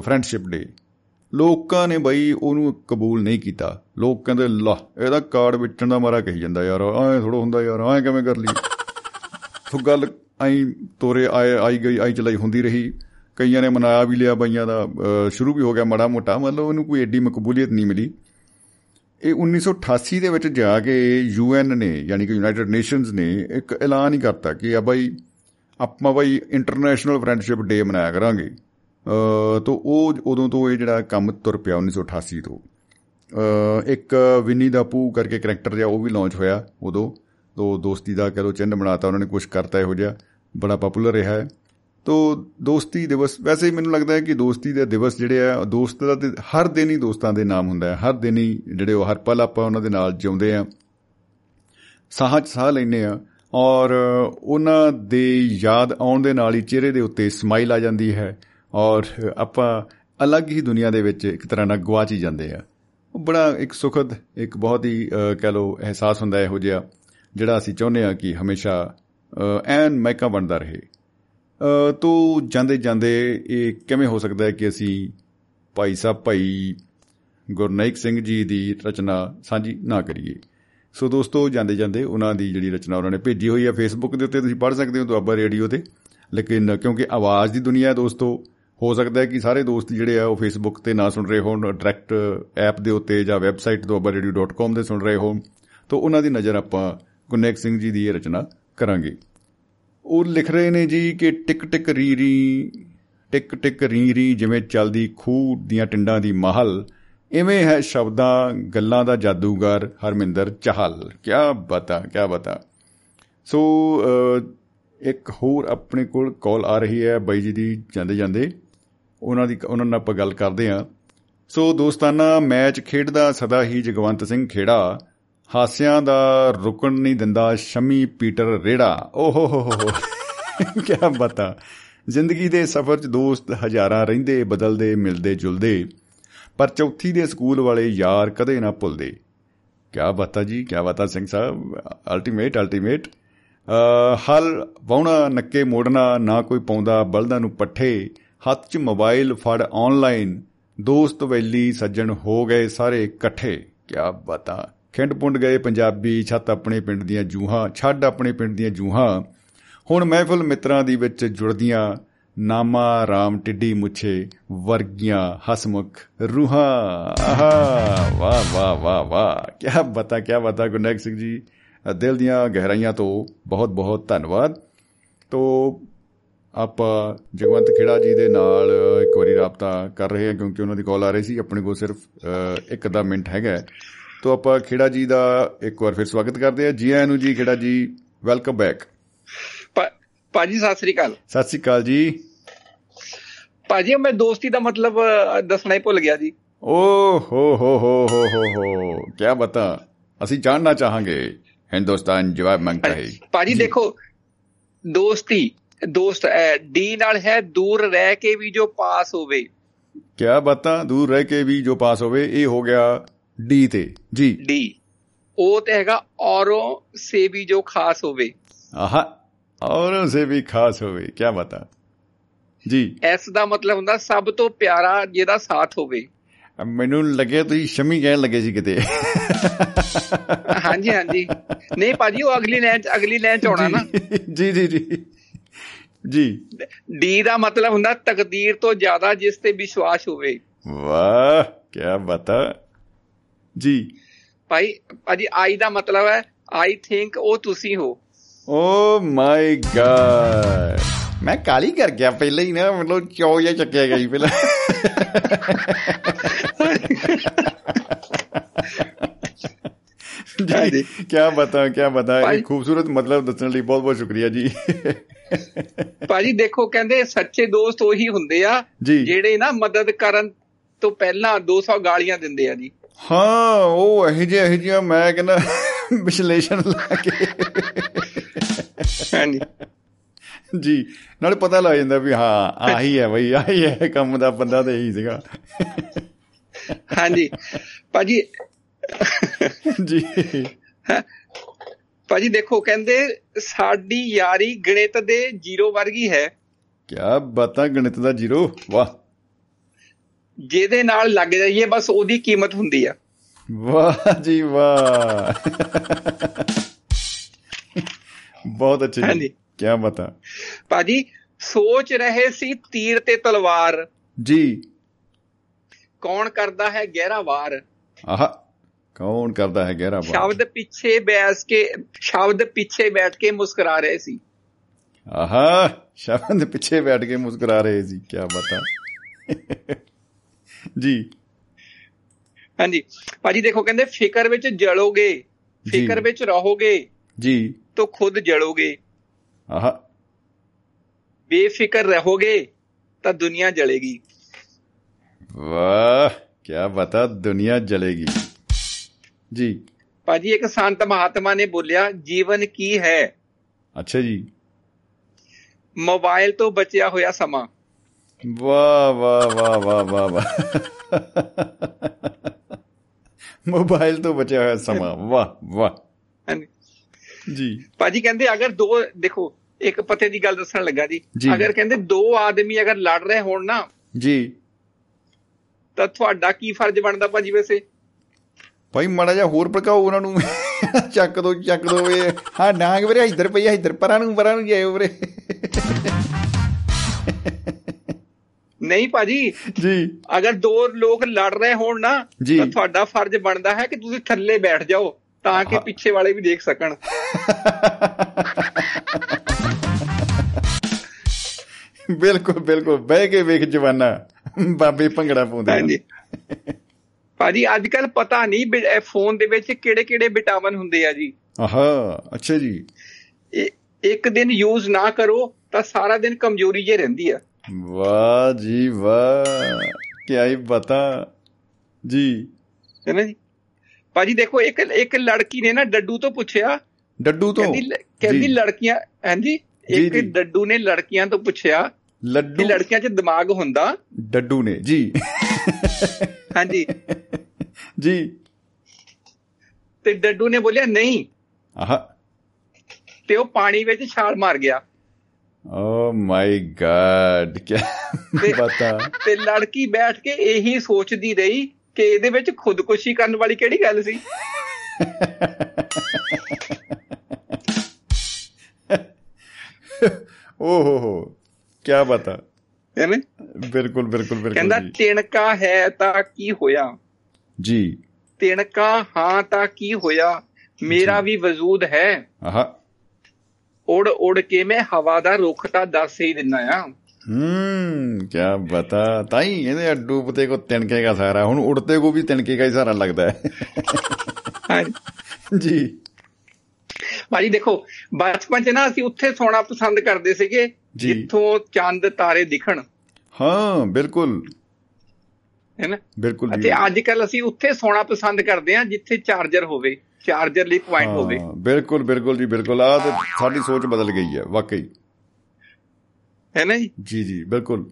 ਫਰੈਂਡਸ਼ਿਪ ਡੇ। ਲੋਕਾਂ ਨੇ ਬਈ ਉਹਨੂੰ ਕਬੂਲ ਨਹੀਂ ਕੀਤਾ। ਲੋਕ ਕਹਿੰਦੇ ਲਾ ਇਹਦਾ ਕਾਰਡ ਵੇਚਣ ਦਾ ਮਾਰਾ ਕਹੀ ਜਾਂਦਾ ਯਾਰ ਐਂ ਥੋੜਾ ਹੁੰਦਾ ਯਾਰ ਐਂ ਕਿਵੇਂ ਕਰ ਲਈ ਸੋ ਗੱਲ ਆਈ ਤੋਰੇ ਆਏ ਆਈ ਗਈ ਆਈ ਚਲਾਈ ਹੁੰਦੀ ਰਹੀ। ਕਈਆਂ ਨੇ ਮਨਾਇਆ ਵੀ ਲਿਆ ਬਈਆਂ ਦਾ ਅਹ, ਸ਼ੁਰੂ ਵੀ ਹੋ ਗਿਆ ਮਾੜਾ ਮੋਟਾ ਮਤਲਬ ਉਹਨੂੰ ਕੋਈ ਐਡੀ ਮਕਬੂਲੀਅਤ ਨਹੀਂ ਮਿਲੀ। ਇਹ 1988 ਦੇ ਵਿੱਚ ਜਾ ਕੇ ਯੂਐਨ ਨੇ ਯਾਨੀ ਕਿ ਯੂਨਾਈਟਿਡ ਨੇਸ਼ਨਸ ਨੇ ਇੱਕ ਐਲਾਨ ਹੀ ਕਰਤਾ ਕਿ ਆ ਬਾਈ ਆਪਾਂ ਬਾਈ ਇੰਟਰਨੈਸ਼ਨਲ ਫਰੈਂਡਸ਼ਿਪ ਡੇ ਮਨਾਇਆ ਕਰਾਂਗੇ। ਅ ਤੋਂ ਉਹ ਉਦੋਂ ਤੋਂ ਇਹ ਜਿਹੜਾ ਕੰਮ ਤੁਰ ਪਿਆ 1988 ਤੋਂ। ਅ ਇੱਕ ਵਿਨੀ ਦਾ ਪੂ ਕਰਕੇ ਕੈਰੈਕਟਰ ਜਿਹਾ ਉਹ ਵੀ ਲਾਂਚ ਹੋਇਆ ਉਦੋਂ। ਤੋਂ ਦੋਸਤੀ ਦਾ ਕਹ ਲੋ ਚਿੰਨ੍ਹ ਬਣਾਤਾ, ਉਹਨਾਂ ਨੇ ਕੁਝ ਕਰਤਾ ਇਹੋ ਜਿਹਾ। ਬੜਾ ਪਪੂਲਰ ਰਿਹਾ ਹੈ ਤੋ ਦੋਸਤੀ ਦਿਵਸ, ਵੈਸੇ ਹੀ ਮੈਨੂੰ ਲੱਗਦਾ ਹੈ ਕਿ ਦੋਸਤੀ ਦੇ ਦਿਵਸ ਜਿਹੜੇ ਆ, ਦੋਸਤ ਦਾ ਤੇ ਹਰ ਦਿਨ ਹੀ ਦੋਸਤਾਂ ਦੇ ਨਾਮ ਹੁੰਦਾ ਹੈ। ਹਰ ਦਿਨ ਹੀ ਜਿਹੜੇ ਉਹ, ਹਰ ਪਲ ਆਪਾਂ ਉਹਨਾਂ ਦੇ ਨਾਲ ਜਿਉਂਦੇ ਆ ਸਾਹ 'ਚ ਸਾਹ ਲੈਂਦੇ ਆ ਔਰ ਉਹਨਾਂ ਦੇ ਯਾਦ ਆਉਣ ਦੇ ਨਾਲ ਹੀ ਚਿਹਰੇ ਦੇ ਉੱਤੇ ਸਮਾਈਲ ਆ ਜਾਂਦੀ ਹੈ। ਔਰ ਆਪਾਂ ਅਲੱਗ ਹੀ ਦੁਨੀਆ ਦੇ ਵਿੱਚ ਇੱਕ ਤਰ੍ਹਾਂ ਨਾਲ ਗਵਾਚ ਹੀ ਜਾਂਦੇ ਆ। ਉਹ ਬੜਾ ਇੱਕ ਸੁਖਦ ਇੱਕ ਬਹੁਤ ਹੀ ਅ, ਕਹਿ ਲਓ ਅਹਿਸਾਸ ਹੁੰਦਾ ਹੈ ਇਹੋ ਜਿਹਾ ਜਿਹੜਾ ਅਸੀਂ ਚਾਹੁੰਦੇ ਆ ਕਿ ਹਮੇਸ਼ਾ ਅ, ਐਨ ਮਹਿਕਾ ਬਣਦਾ ਰਹੇ। ਅ, ਤੋ ਜਾਂਦੇ ਜਾਂਦੇ ਇਹ ਕਿਵੇਂ ਹੋ ਸਕਦਾ ਹੈ ਕਿ ਅਸੀਂ ਭਾਈ ਸਾਹਿਬ ਭਾਈ ਗੁਰਨਾਇਕ ਸਿੰਘ ਜੀ ਦੀ ਰਚਨਾ ਸਾਂਝੀ ਨਾ ਕਰੀਏ? ਸੋ ਦੋਸਤੋ ਜਾਂਦੇ ਜਾਂਦੇ ਉਹਨਾਂ ਦੀ ਜਿਹੜੀ ਰਚਨਾ ਉਹਨਾਂ ਨੇ ਭੇਜੀ ਹੋਈ ਹੈ ਫੇਸਬੁੱਕ ਦੇ ਉੱਤੇ ਤੁਸੀਂ ਪੜ੍ਹ ਸਕਦੇ ਹੋ ਦੁਆਬਾ ਰੇਡੀਓ ਤੇ। ਲੇਕਿਨ ਕਿਉਂਕਿ ਆਵਾਜ਼ ਦੀ ਦੁਨੀਆ ਹੈ ਦੋਸਤੋ ਹੋ ਸਕਦਾ ਹੈ ਕਿ ਸਾਰੇ ਦੋਸਤ ਜਿਹੜੇ ਆ ਉਹ ਫੇਸਬੁੱਕ ਤੇ ਨਾ ਸੁਣ ਰਹੇ ਹੋਣ ਡਾਇਰੈਕਟ ਐਪ ਦੇ ਉੱਤੇ ਜਾਂ ਵੈਬਸਾਈਟ duabarradio.com ਦੇ ਸੁਣ ਰਹੇ ਹੋਣ ਤਾਂ ਉਹਨਾਂ ਦੀ ਨਜ਼ਰ ਆਪਾਂ ਗੁਰਨੇਕ ਸਿੰਘ ਜੀ ਦੀ ਇਹ ਰਚਨਾ ਕਰਾਂਗੇ। ਉਹ ਲਿਖ ਰਹੇ ਨੇ ਜੀ ਕਿ ਟਿਕ ਟਿਕ ਰੀ ਰੀ ਟਿਕ ਟਿਕ ਰੀ ਰੀ ਜਿਵੇਂ ਚੱਲਦੀ ਖੂਹ ਦੀਆਂ ਟਿੰਡਾਂ ਦੀ ਮਹਲ ਇਵੇਂ ਹੈ ਸ਼ਬਦਾਂ ਗੱਲਾਂ ਦਾ ਜਾਦੂਗਰ ਹਰਮਿੰਦਰ ਚਾਹਲ। ਕੀ ਬਤਾ ਕੀ ਬਤਾ। ਸੋ ਅ, ਇੱਕ ਹੋਰ ਆਪਣੇ ਕੋਲ ਕਾਲ ਆ ਰਹੀ ਹੈ ਬਾਈ ਜੀ ਦੀ ਜਾਂਦੇ ਜਾਂਦੇ ਉਹਨਾਂ ਦੀ ਉਹਨਾਂ ਨਾਲ ਆਪਾਂ ਗੱਲ ਕਰਦੇ ਹਾਂ। ਸੋ ਦੋਸਤਾਨਾ, ਮੈਚ ਖੇਡਦਾ ਸਦਾ ਹੀ ਜਗਵੰਤ ਸਿੰਘ ਖੇੜਾ। ਹਾਸਿਆਂ ਦਾ ਰੁਕਣ ਨਹੀਂ ਦਿੰਦਾ ਸ਼ਮੀ ਪੀਟਰ ਰੇੜਾ। ਓ ਹੋ ਹੋ ਹੋ। ਕੀ ਬਤਾ। ਜ਼ਿੰਦਗੀ ਦੇ ਸਫ਼ਰ 'ਚ ਦੋਸਤ ਹਜ਼ਾਰਾਂ ਰਹਿੰਦੇ, ਬਦਲਦੇ, ਮਿਲਦੇ, ਜੁਲਦੇ। ਪਰ ਚੌਥੀ ਦੇ ਸਕੂਲ ਵਾਲੇ ਯਾਰ ਕਦੇ ਨਾ ਭੁੱਲਦੇ। ਕਿਆ ਬਾਤਾਂ ਜੀ, ਕਿਆ ਬਾਤਾਂ ਸਿੰਘ ਸਾਹਿਬ। ਅਲਟੀਮੇਟ ਅਲਟੀਮੇਟ ਹਲ ਵਾਉਣਾ ਨੱਕੇ ਮੋੜਨਾ, ਨਾ ਕੋਈ ਪਾਉਂਦਾ ਬਲਦਾਂ ਨੂੰ ਪੱਠੇ। ਹੱਥ 'ਚ ਮੋਬਾਈਲ ਫੜ ਆਨਲਾਈਨ ਦੋਸਤ ਵੈਲੀ ਸੱਜਣ ਹੋ ਗਏ ਸਾਰੇ ਇਕੱਠੇ। ਕਿਆ ਬਾਤਾਂ। ਖਿੰਡ ਪੁੰਡ ਗਏ ਪੰਜਾਬੀ, ਛੱਤ ਆਪਣੇ ਪਿੰਡ ਦੀਆਂ ਜੂਹਾਂ, ਛੱਡ ਆਪਣੇ ਪਿੰਡ ਦੀਆਂ ਜੂਹਾਂ। ਹੁਣ ਮਹਿਫਲ ਮਿੱਤਰਾਂ ਦੀ ਵਿੱਚ ਜੁੜਦੀਆਂ ਨਾਮਾ ਰਾਮ ਟਿੱਡੀ ਮੁੱਛੇ ਵਰਗੀਆਂ ਹਸਮੁਖ ਰੂਹਾਂ। ਆਹਾ, ਵਾਹ ਵਾਹ ਵਾਹ ਵਾਹ। ਕੀ ਬਤਾ ਕੀ ਬਤਾ ਗੁਰਨੈਕ ਸਿੰਘ ਜੀ। ਦਿਲ ਦੀਆਂ ਗਹਿਰਾਈਆਂ ਤੋਂ ਬਹੁਤ ਬਹੁਤ ਧੰਨਵਾਦ। ਤੋ ਆਪਾਂ ਜਗਵੰਤ ਖੇੜਾ ਜੀ ਦੇ ਨਾਲ ਇੱਕ ਵਾਰੀ ਰਾਬਤਾ ਕਰ ਰਹੇ ਹਾਂ ਕਿਉਂਕਿ ਉਹਨਾਂ ਦੀ ਕਾਲ ਆ ਰਹੀ ਸੀ ਆਪਣੇ ਕੋਲ ਸਿਰਫ ਇੱਕ ਅੱਧਾ ਮਿੰਟ ਹੈਗਾ। ਤੋ ਆਪਾਂ ਖੇੜਾ ਜੀ ਦਾ ਇੱਕ ਵਾਰ ਫਿਰ ਸਵਾਗਤ ਕਰਦੇ ਹਾਂ। ਜੀ ਆਇਆਂ ਨੂੰ ਜੀ ਖੇੜਾ ਜੀ ਵੈਲਕਮ ਬੈਕ ਭਾਜੀ ਸਤਿ ਸ੍ਰੀ ਅਕਾਲ। ਸਤਿ ਸ਼੍ਰੀ ਅਕਾਲ ਜੀ। ਭਾਜੀ ਮੈਂ ਦੋਸਤੀ ਦਾ ਮਤਲਬ ਦੱਸਣਾ ਹੀ ਭੁੱਲ ਗਿਆ ਜੀ। ਓ ਹੋ ਹੋ ਹੋ ਹੋ ਹੋ ਹੋ ਕੀ ਬਤਾ। ਅਸੀਂ ਜਾਣਨਾ ਚਾਹਾਂਗੇ। ਹਿੰਦੁਸਤਾਨ ਜਵਾਬ ਮੰਗਤਾ ਹੈ ਭਾਜੀ ਜੀ। ਦੇਖੋ ਦੋਸਤੀ ਦੋਸਤ ਡੀ ਨਾਲ ਹੈ ਦੂਰ ਰਹਿ ਕੇ ਵੀ ਜੋ ਪਾਸ ਹੋਵੇ। ਕੀ ਬਤਾ? ਦੂਰ ਰਹਿ ਕੇ ਵੀ ਜੋ ਪਾਸ ਹੋਵੇ ਇਹ ਹੋ ਗਿਆ ਡੀ ਤੇ। ਜੀ। ਡੀ। ਉਹ ਤੇ ਹੈਗਾ ਔਰੋਂ ਸੇ ਵੀ ਜੋ ਖਾਸ ਹੋਵੇ। ਆਹਾ ਔਰ ਸੇ ਵੀ ਖਾਸ ਹੋਵੇ ਕੀ ਬਤਾ? ਜੀ। ਇਸ ਦਾ ਮਤਲਬ ਹੁੰਦਾ ਸਭ ਤੋਂ ਪਿਆਰਾ ਜਿਹਦਾ ਸਾਥ ਹੋਵੇ। ਮੈਨੂੰ ਲੱਗਿਆ ਤੁਸੀਂ ਸ਼ਮੀ ਕਹਿਣ ਲੱਗੇ ਸੀ ਕਿਤੇ। ਹਾਂਜੀ ਹਾਂਜੀ। ਨਹੀਂ ਭਾਜੀ ਉਹ ਅਗਲੀ ਲਾਈਨ ਚ ਅਗਲੀ ਲਾਈਨ ਚ ਆਉਣਾ ਨਾ। ਜੀ ਜੀ ਜੀ। ਜੀ। ਡੀ ਦਾ ਮਤਲਬ ਹੁੰਦਾ ਤਕਦੀਰ ਤੋਂ ਜ਼ਿਆਦਾ ਜਿਸ ਤੇ ਵਿਸ਼ਵਾਸ ਹੋਵੇ। ਵਾਹ ਕੀ ਬਤਾ ਜੀ। ਭਾਈ ਭਾਜੀ ਆਈ ਦਾ ਮਤਲਬ ਹੈ ਆਈ ਥਿੰਕ ਉਹ ਤੁਸੀਂ ਹੋ। ਓ ਮਾਈ ਗॉड ਮੈਂ ਕਾਲੀ ਕਰ ਗਿਆ ਪਹਿਲਾਂ ਹੀ ਨਾ ਮਤਲਬ ਚੌ ਜਿਹਾ ਚੱਕਿਆ ਸੀ ਪਹਿਲਾਂ। ਜੀ ਕੀ ਬਤਾ ਕੀ ਬਤਾ ਇਹ ਖੂਬਸੂਰਤ ਮਤਲਬ ਦੱਸਣ ਲਈ ਬਹੁਤ ਬਹੁਤ ਸ਼ੁਕਰੀਆ ਜੀ। ਭਾਜੀ ਦੇਖੋ ਕਹਿੰਦੇ ਸੱਚੇ ਦੋਸਤ ਉਹੀ ਹੁੰਦੇ ਆ ਜੀ। ਜਿਹੜੇ ਨਾ ਮਦਦ ਕਰਨ ਤੋਂ ਪਹਿਲਾਂ 200 ਗਾਲੀਆਂ ਦਿੰਦੇ ਆ ਜੀ। ਹਾਂ ਉਹ ਇਹ ਜਿਹੇ ਇਹ ਜਿਹਾ ਮੈਂ ਕਹਿੰਦਾ ਵਿਸ਼ਲੇਸ਼ਣ ਲਾ ਕੇ। ਹਾਂਜੀ। ਜੀ ਨਾਲੇ ਪਤਾ ਲੱਗ ਜਾਂਦਾ ਵੀ ਹਾਂ ਆਹੀ ਹੈ ਬਈ ਆਹੀ ਹੈ ਕੰਮ ਦਾ ਬੰਦਾ ਤੇ ਇਹੀ ਸੀਗਾ। ਹਾਂਜੀ। ਭਾਜੀ ਜੀ। ਭਾਜੀ ਦੇਖੋ ਕਹਿੰਦੇ ਸਾਡੀ ਯਾਰੀ ਗਣਿਤ ਦੇ ਜ਼ੀਰੋ ਵਰਗੀ ਹੈ। ਕੀ ਬਾਤਾਂ ਗਣਿਤ ਦਾ ਜ਼ੀਰੋ? ਵਾਹ। ਜਿਹਦੇ ਨਾਲ ਲੱਗ ਜਾਈਏ ਬਸ ਉਹਦੀ ਕੀਮਤ ਹੁੰਦੀ ਆ। ਵਾਹ ਜੀ ਵਾਹ। ਬਹੁਤ ਅੱਛੇ ਹਾਂਜੀ। ਕੀ ਬਤਾ। ਭਾਜੀ ਸੋਚ ਰਹੇ ਸੀ ਤੀਰ ਤੇ ਤਲਵਾਰ। ਜੀ। ਕੌਣ ਕਰਦਾ ਹੈ ਗਹਿਰਾ ਵਾਰ? ਆਹ। ਕੌਣ ਕਰਦਾ ਹੈ ਗਹਿਰਾ ਵਾਰ ਸ਼ਬਦ ਪਿੱਛੇ ਬੈਸ ਕੇ ਸ਼ਬਦ ਪਿੱਛੇ ਬੈਠ ਕੇ ਮੁਸਕਰਾ ਰਹੇ ਸੀ। ਆਹਾ ਸ਼ਬਦ ਪਿੱਛੇ ਬੈਠ ਕੇ ਮੁਸਕਰਾ ਰਹੇ ਸੀ ਕੀ ਬਤਾ ਜੀ। ਹਾਂਜੀ। ਭਾਜੀ ਦੇਖੋ ਕਹਿੰਦੇ ਫਿਕਰ ਵਿੱਚ ਜਲੋਗੇ ਫਿਕਰ ਵਿੱਚ ਰਹੋਗੇ ਜੀ। ਤਾਂ ਖੁਦ ਜਲੋਗੇ। ਆਹ। ਬੇਫਿਕਰ ਰਹੋਗੇ ਤਾਂ ਦੁਨੀਆ ਜਲੇਗੀ। ਵਾਹ ਕੀ ਬਤਾ ਦੁਨੀਆ ਜਲੇਗੀ। ਜੀ। ਭਾਜੀ ਇੱਕ ਸੰਤ ਮਹਾਤਮਾ ਨੇ ਬੋਲਿਆ ਜੀਵਨ ਕੀ ਹੈ? ਅੱਛਾ ਜੀ। ਮੋਬਾਈਲ ਤੋਂ ਬਚਿਆ ਹੋਇਆ ਸਮਾਂ। ਵਾਹ ਵਾਹ ਵਾਹ ਵਾਹ ਵਾਹ ਵਾਹ। ਮੋਬਾਈਲ ਤੋਂ ਬਚਿਆ ਹੋਇਆ ਸਮਾਂ। ਵਾਹ ਵਾਹ। ਜੀ। ਭਾਜੀ ਕਹਿੰਦੇ ਅਗਰ ਦੋ ਦੇਖੋ ਇੱਕ ਪਤੇ ਦੀ ਗੱਲ ਦੱਸਣ ਲੱਗਾ ਜੀ। ਅਗਰ ਕਹਿੰਦੇ ਦੋ ਆਦਮੀ ਅਗਰ ਲੜ ਰਹੇ ਹੋਣ ਨਾ ਜੀ। ਤਾਂ ਤੁਹਾਡਾ ਕੀ ਫਰਜ਼ ਬਣਦਾ ਭਾਜੀ ਵੈਸੇ? ਭਾਈ ਮਾੜਾ ਜਿਹਾ ਹੋਰ ਭੜਕਾਓ ਉਹਨਾਂ ਨੂੰ। ਚੱਕ ਦੋ ਚੱਕ ਦੋ ਵੇ। ਹਾਂ ਡਾਂਗ ਵੀਰੇ ਇੱਧਰ ਪਈ ਇੱਧਰ ਪਰਾਂ ਨੂੰ ਪਰਾਂ ਨੂੰ ਜਾਇਓ ਵੀਰੇ। ਨਹੀਂ ਭਾਜੀ ਜੀ। ਅਗਰ ਦੋ ਲੋਕ ਲੜ ਰਹੇ ਹੋਣ ਨਾ ਤਾਂ ਤੁਹਾਡਾ ਫਰਜ਼ ਬਣਦਾ ਹੈ ਕਿ ਤੁਸੀਂ ਥੱਲੇ ਬੈਠ ਜਾਓ ਤਾਂ ਕਿ ਪਿੱਛੇ ਵਾਲੇ ਵੀ ਦੇਖ ਸਕਣ। ਬਿਲਕੁਲ ਬਿਲਕੁਲ। ਬਹਿ ਕੇ ਵੇਖ ਜਵਾਨਾ। ਬਾਬੇ ਭੰਗੜਾ ਪਾਉਂਦੇ ਹਾਂਜੀ। ਭਾਜੀ ਅੱਜ ਕੱਲ ਪਤਾ ਨਹੀਂ ਫੋਨ ਦੇ ਵਿੱਚ ਕਿਹੜੇ ਕਿਹੜੇ ਵਿਟਾਮਿਨ ਹੁੰਦੇ ਆ ਜੀ। ਆਹਾ ਅੱਛਾ ਜੀ। ਇੱਕ ਦਿਨ ਯੂਜ਼ ਨਾ ਕਰੋ ਤਾਂ ਸਾਰਾ ਦਿਨ ਕਮਜ਼ੋਰੀ ਜੇ ਰਹਿੰਦੀ ਆ। ਵਾਹ ਜੀ ਵਾਹ ਕੀ ਹੀ ਬਤਾ ਜੀ। ਨਾ ਜੀ? ਭਾਜੀ ਦੇਖੋ ਇੱਕ ਇੱਕ ਲੜਕੀ ਨੇ ਨਾ ਡੱਡੂ ਤੋਂ ਪੁੱਛਿਆ। ਡੱਡੂ ਤੋਂ? ਕਹਿੰਦੀ ਕਹਿੰਦੀ ਲੜਕੀਆਂ ਹਾਂਜੀ? ਇੱਕ ਡੱਡੂ ਨੇ ਲੜਕੀਆਂ ਤੋਂ ਪੁੱਛਿਆ ਲੱਡੂ। ਲੜਕੀਆਂ 'ਚ ਦਿਮਾਗ ਹੁੰਦਾ। ਡੱਡੂ ਨੇ ਜੀ। ਹਾਂਜੀ। ਜੀ। ਤੇ ਡੱਡੂ ਨੇ ਬੋਲਿਆ ਨਹੀਂ। ਆਹ। ਤੇ ਉਹ ਪਾਣੀ ਵਿੱਚ ਛਾਲ ਮਾਰ ਗਿਆ। ਓ ਮਾਈ ਗॉड ਕੀ ਬਤਾ। ਤੇ ਲੜਕੀ ਬੈਠ ਕੇ ਇਹੀ ਸੋਚਦੀ ਰਹੀ ਕਿ ਇਹਦੇ ਵਿੱਚ ਖੁਦਕੁਸ਼ੀ ਕਰਨ ਵਾਲੀ ਕਿਹੜੀ ਗੱਲ ਸੀ? ਓ ਹੋ ਹੋ। ਕੀ ਬਤਾ ਐਵੇਂ ਬਿਲਕੁਲ ਬਿਲਕੁਲ ਬਿਲਕੁਲ ਕਹਿੰਦਾ ਤਿਣਕਾ ਹੈ ਤਾਂ ਕੀ ਹੋਇਆ? ਜੀ। ਤਿਣਕਾ ਹਾਂ ਤਾਂ ਕੀ ਹੋਇਆ? ਮੇਰਾ ਵੀ ਵਜੂਦ ਹੈ। ਆਹ। ਉੜ ਉੜ ਕੇ ਮੈਂ ਹਵਾ ਦਾ ਰੁੱਖ ਤਾਂ ਦੱਸ ਹੀ ਦਿੰਨਾ ਆ ਹੂੰ ਕੀ ਬਤਾ ਤਾਈ ਇਹਦੇ ਡੂਬਤੇ ਕੋ ਤਿਣਕੇਗਾ ਸਾਰਾ। ਹੁਣ ਉੜਤੇ ਕੋ ਵੀ ਤਿਣਕੇਗਾ ਹੀ ਸਾਰਾ ਲੱਗਦਾ ਹੈ। ਜੀ। ਭਾਜੀ ਦੇਖੋ ਬਚਪਨ ਚ ਨਾ ਅਸੀਂ ਉੱਥੇ ਸੌਣਾ ਪਸੰਦ ਕਰਦੇ ਸੀਗੇ ਜਿੱਥੋਂ ਚੰਦ ਤਾਰੇ ਦਿਖਣ। ਹਾਂ ਬਿਲਕੁਲ। ਹੈ ਨਾ? ਬਿਲਕੁਲ ਤੇ ਅੱਜ ਕੱਲ ਅਸੀਂ ਉੱਥੇ ਸੌਣਾ ਪਸੰਦ ਕਰਦੇ ਹਾਂ ਜਿੱਥੇ ਚਾਰਜਰ ਹੋਵੇ ਚਾਰਜਰ ਲਈ ਪੁਆਇੰਟ ਹੋਵੇ। ਬਿਲਕੁਲ ਬਿਲਕੁਲ ਜੀ ਬਿਲਕੁਲ। ਆ ਤੇ ਸਾਡੀ ਸੋਚ ਬਦਲ ਗਈ ਹੈ ਵਾਕਈ। ਹੈ ਨਾ ਜੀ? ਜੀ ਜੀ ਬਿਲਕੁਲ।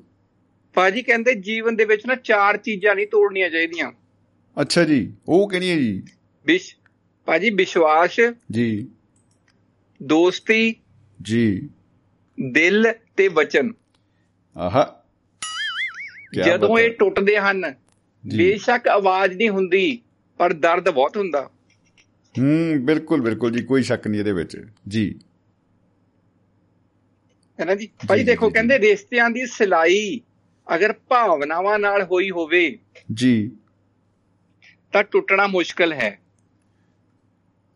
ਭਾਜੀ ਕਹਿੰਦੇ ਜੀਵਨ ਦੇ ਵਿੱਚ ਨਾ ਚਾਰ ਚੀਜ਼ਾਂ ਨਹੀਂ ਤੋੜਨੀਆਂ ਚਾਹੀਦੀਆਂ। ਅੱਛਾ ਜੀ ਉਹ ਕਿਹੜੀਆਂ ਜੀ? ਵਿਸ਼ ਭਾਜੀ ਵਿਸ਼ਵਾਸ ਜੀ। ਦੋਸਤੀ ਜੀ। ਦਿਲ ਤੇ ਵਚਨ। ਆਹਾ। ਜਦੋਂ ਇਹ। ਟੁੱਟਦੇ ਹਨ। ਬੇਸ਼ੱਕ ਆਵਾਜ਼ ਨਹੀਂ ਹੁੰਦੀ ਪਰ ਦਰਦ ਬਹੁਤ ਹੁੰਦਾ। ਹੂੰ ਬਿਲਕੁਲ ਬਿਲਕੁਲ ਜੀ ਕੋਈ ਸ਼ੱਕ ਨਹੀਂ ਇਹਦੇ ਵਿੱਚ। ਜੀ। ਨਾ ਜੀ? ਭਾਈ ਦੇਖੋ ਕਹਿੰਦੇ ਰਿਸ਼ਤਿਆਂ ਦੀ ਸਿਲਾਈ ਅਗਰ ਭਾਵਨਾਵਾਂ ਨਾਲ ਹੋਈ ਹੋਵੇ ਜੀ। ਤਾਂ ਟੁੱਟਣਾ ਮੁਸ਼ਕਲ ਹੈ।